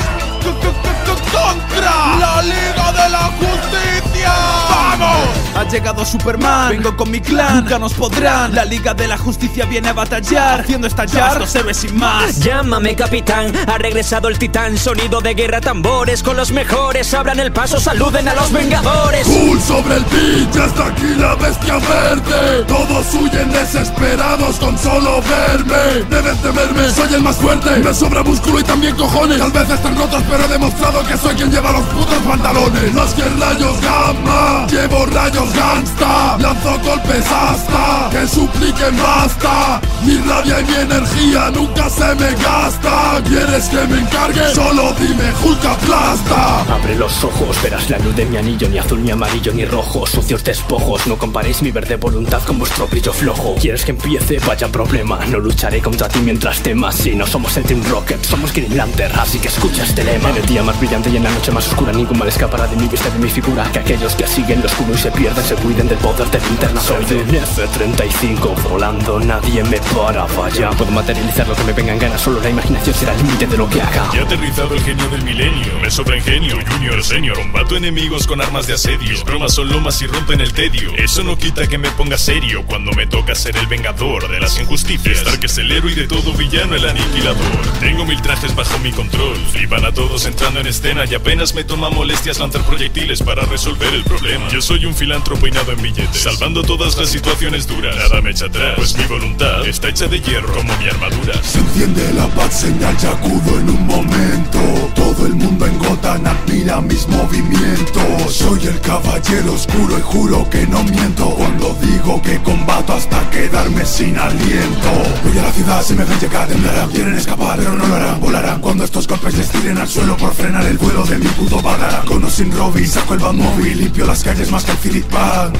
Speaker 3: ¡Contra la Liga de la Justicia! ¡Vamos!
Speaker 12: Ha llegado Superman, vengo con mi clan, nunca nos podrán. La Liga de la Justicia viene a batallar, haciendo estallar los héroes sin más.
Speaker 13: Llámame capitán, ha regresado el titán, sonido de guerra, tambores con los mejores. Abran el paso, saluden a los vengadores.
Speaker 14: Cool sobre el beat, ya está aquí la bestia verde. Todos huyen desesperados con solo verme. Deben temerme, soy el más fuerte. Me sobra músculo y también cojones. Tal vez estén rotos, pero he demostrado que soy quien lleva los putos pantalones. Más que rayos gamma, llevo rayos gangsta Lanzo golpes hasta que supliquen basta. Mi rabia y mi energía nunca se me gasta. ¿Quieres que me encargue? Solo dime Hulk aplasta.
Speaker 15: Abre los ojos, verás la luz de mi anillo Ni azul, ni amarillo, ni rojo. Sucios despojos, no comparéis mi verde voluntad con vuestro brillo flojo. ¿Quieres que empiece? Vaya problema No lucharé contra ti mientras temas. Si no somos el Team Rocket, somos Green Lantern. Así que escucha este lema. En el día más brillante y en la noche más oscura Ningún mal escapará de mi vista, de mi figura. Que aquellos que siguen lo oscuro y se pierden se cuiden del poder del interna Soy un F-35 volando, nadie me para, vaya. Puedo materializar lo que me venga en gana, solo la imaginación será el límite de lo que haga.
Speaker 16: Ya aterrizado el genio del milenio, me sobra ingenio, junior, senior. Combato enemigos con armas de asedio, mis bromas son lomas y rompen el tedio. Eso no quita que me ponga serio cuando me toca ser el vengador de las injusticias. Estar que es el héroe y de todo villano el aniquilador. Tengo mil trajes bajo mi control, flipan a todos entrando en escena Y apenas me toma molestias lanzar proyectiles para resolver el problema. Yo soy un filántropo peinado en billetes. Salvando todas las situaciones duras. Nada me echa atrás, pues mi voluntad Está hecha de hierro como mi armadura.
Speaker 14: Se enciende la paz, señal y acudo en un momento. Todo el mundo en Gotham admira mis movimientos. Soy el caballero oscuro y juro que no miento. Cuando digo que combato hasta quedarme sin aliento. Voy a la ciudad, se me ven llegar, temblarán Quieren escapar, pero no lo harán, volarán. Cuando estos golpes les tiren al suelo por frenar el vuelo de mi puto Badara Con o sin Robin, saco el Batmóvil Limpio las calles más que el Philip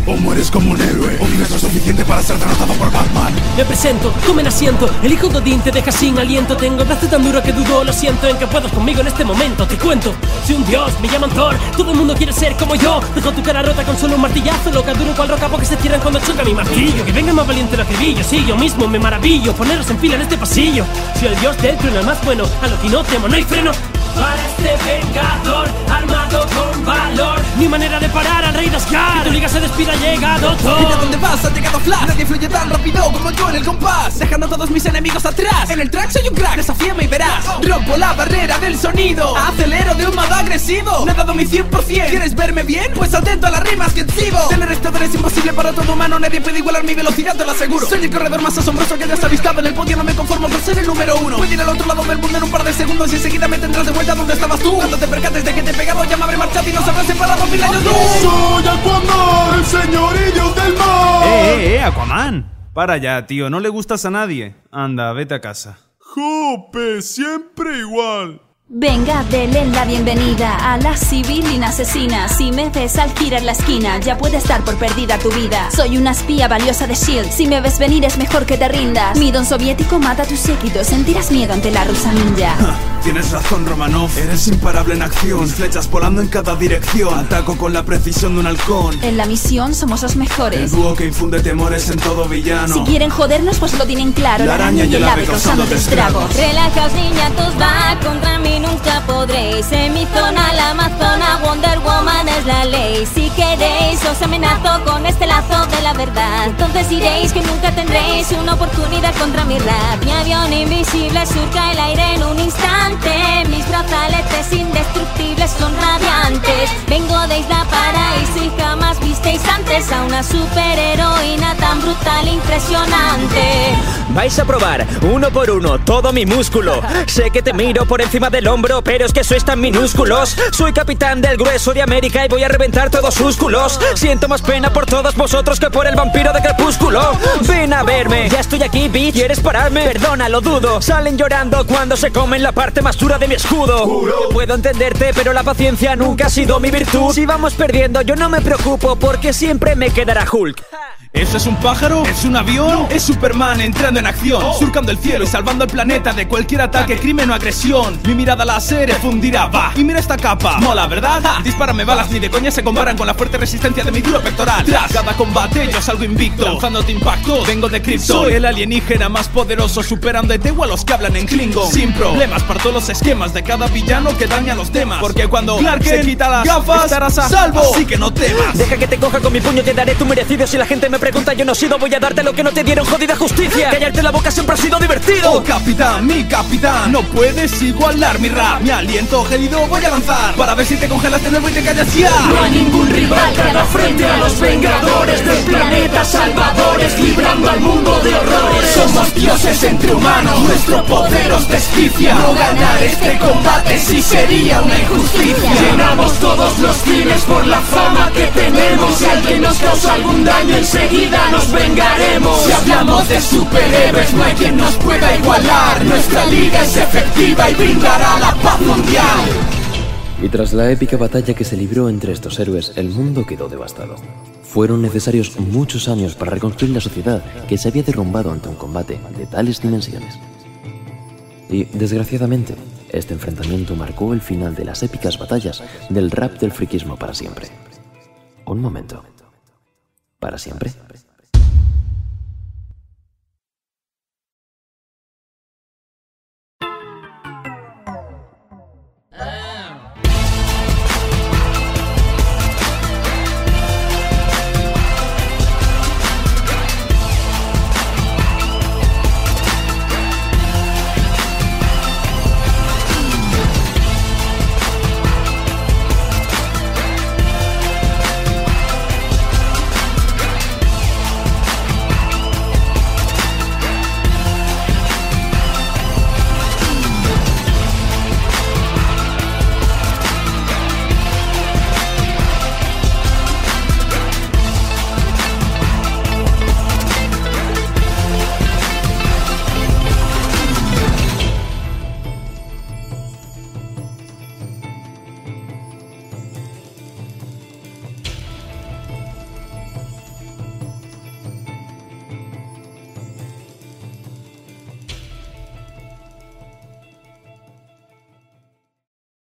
Speaker 14: o mueres como un héroe O vives lo suficiente para ser derrotado por Batman.
Speaker 17: Me presento, tomen asiento El hijo de Odín te deja sin aliento. Tengo el brazo tan duro que dudo, lo siento En que puedas conmigo en este momento, te cuento Soy un dios, me llaman Thor. Todo el mundo quiere ser como yo. Dejo tu cara rota con solo un martillazo Loca duro cual roca porque se cierran cuando choca mi martillo. Que venga más valiente lo que brillo Sí, yo mismo me maravillo. Poneros en fila en este pasillo. Soy el dios del trueno, el más bueno A lo que no temo, no hay freno para este vengador armado con valor Mi manera de parar al rey de Asgard. Que tu liga se despida, llegado.
Speaker 12: Mira dónde vas, ha llegado Flash. Nadie fluye tan rápido como yo en el compás. Dejando a todos mis enemigos atrás. En el track soy un crack, desafíame y verás. Rompo la barrera del sonido. Acelero de un modo agresivo. No he dado mi 100%. ¿Quieres verme bien? Pues atento a las rimas que exhibo. Tener estador es imposible para todo humano. Nadie puede igualar mi velocidad, te lo aseguro. Soy el corredor más asombroso que hayas avistado en el podio. No me conformo por ser el número uno. Puedo ir al otro lado del mundo en un par de segundos y enseguida me tendrás de vuelta donde estabas tú. Cuando te percates de que te he pegado, ya me habré marchado y nos habrás separado mil años luz.
Speaker 14: Soy Aquaman, el señorillo del mar.
Speaker 18: ¡Eh, eh, eh, Aquaman! Para ya, tío, no le gustas a nadie. Anda, vete a casa.
Speaker 14: Jope, siempre igual.
Speaker 19: Venga, denle la bienvenida a la civilina asesina. Si me ves al girar la esquina, ya puede estar por perdida tu vida. Soy una espía valiosa de Shield. Si me ves venir, es mejor que te rindas. Mi don soviético mata a tu séquito. Sentirás miedo ante la rusa ninja.
Speaker 12: Tienes razón, Romanov. Eres imparable en acción. Mis flechas volando en cada dirección. Ataco con la precisión de un halcón.
Speaker 19: En la misión somos los
Speaker 12: El
Speaker 19: mejores.
Speaker 12: dúo que infunde temores en todo villano.
Speaker 19: Si quieren jodernos, pues lo tienen claro.
Speaker 12: La araña y el ave causando
Speaker 19: estragos.
Speaker 20: Relajaos niñatos, va contra mí nunca podréis En mi zona, la Amazona, Wonder Woman es la ley. Si queréis os amenazo con este lazo de la verdad. Entonces diréis que nunca tendréis una oportunidad contra mi rap. Mi avión invisible surca el aire en un instante. Mis brazaletes indestructibles son radiantes. Vengo de Isla Paraíso y jamás visteis antes A una superheroína tan brutal, impresionante.
Speaker 13: Vais a probar uno por uno todo mi músculo. Sé que te miro por encima del hombro, pero es que sois tan minúsculos. Soy capitán del grueso de América y voy a reventar todos sus culos. Siento más pena por todos vosotros que por el vampiro de crepúsculo. Ven a verme, ya estoy aquí, bitch. ¿Quieres pararme? Perdona, lo dudo. Salen llorando cuando se comen la parte más dura de mi escudo. Puedo entenderte, pero la paciencia nunca ha sido mi virtud. Si vamos perdiendo, yo no me preocupo porque siempre me quedará Hulk.
Speaker 12: ¿Eso es un pájaro? ¿Es un avión? Es Superman entrando en acción, surcando el cielo y salvando el planeta de cualquier ataque, crimen o agresión. Mi mirada láser fundirá, va. Y mira esta capa, mola, ¿verdad? Ja. Dispárame balas, ni de coña se comparan con la fuerte resistencia de mi duro pectoral. Tras cada combate yo salgo invicto, lanzándote impactos. Vengo de Krypton, soy el alienígena más poderoso, superando de a los que hablan en Klingon. Sin problemas, parto los esquemas de cada villano que daña a los demás. Porque cuando Clark se quita las gafas, estarás a salvo. Así que no temas.
Speaker 13: Deja que te coja con mi puño, te daré tu merecido. Si la gente me pregunta, yo no he sido, voy a darte lo que no te dieron, jodida justicia. Callarte la boca siempre ha sido divertido.
Speaker 12: Oh capitán, mi capitán, no puedes igualar mi rap. Mi aliento gélido voy a lanzar para ver si te congelas de nuevo y te callas ya.
Speaker 21: No hay ningún rival que haga frente a los vengadores del planeta, salvadores, librando al mundo de horrores. Somos dioses entre humanos, nuestro poder os desquicia. No ganar este combate sí sería una injusticia. Llenamos todos los cines por la fama que tenemos. Si alguien nos causa algún daño, enseguida nos vengaremos. Si hablamos de superhéroes, no hay quien nos pueda igualar. Nuestra liga es efectiva y brindará la paz mundial.
Speaker 11: Y tras la épica batalla que se libró entre estos héroes, el mundo quedó devastado. Fueron necesarios muchos años para reconstruir la sociedad que se había derrumbado ante un combate de tales dimensiones. Y, desgraciadamente, este enfrentamiento marcó el final de las épicas batallas del rap del friquismo para siempre. Un momento. ¿Para siempre?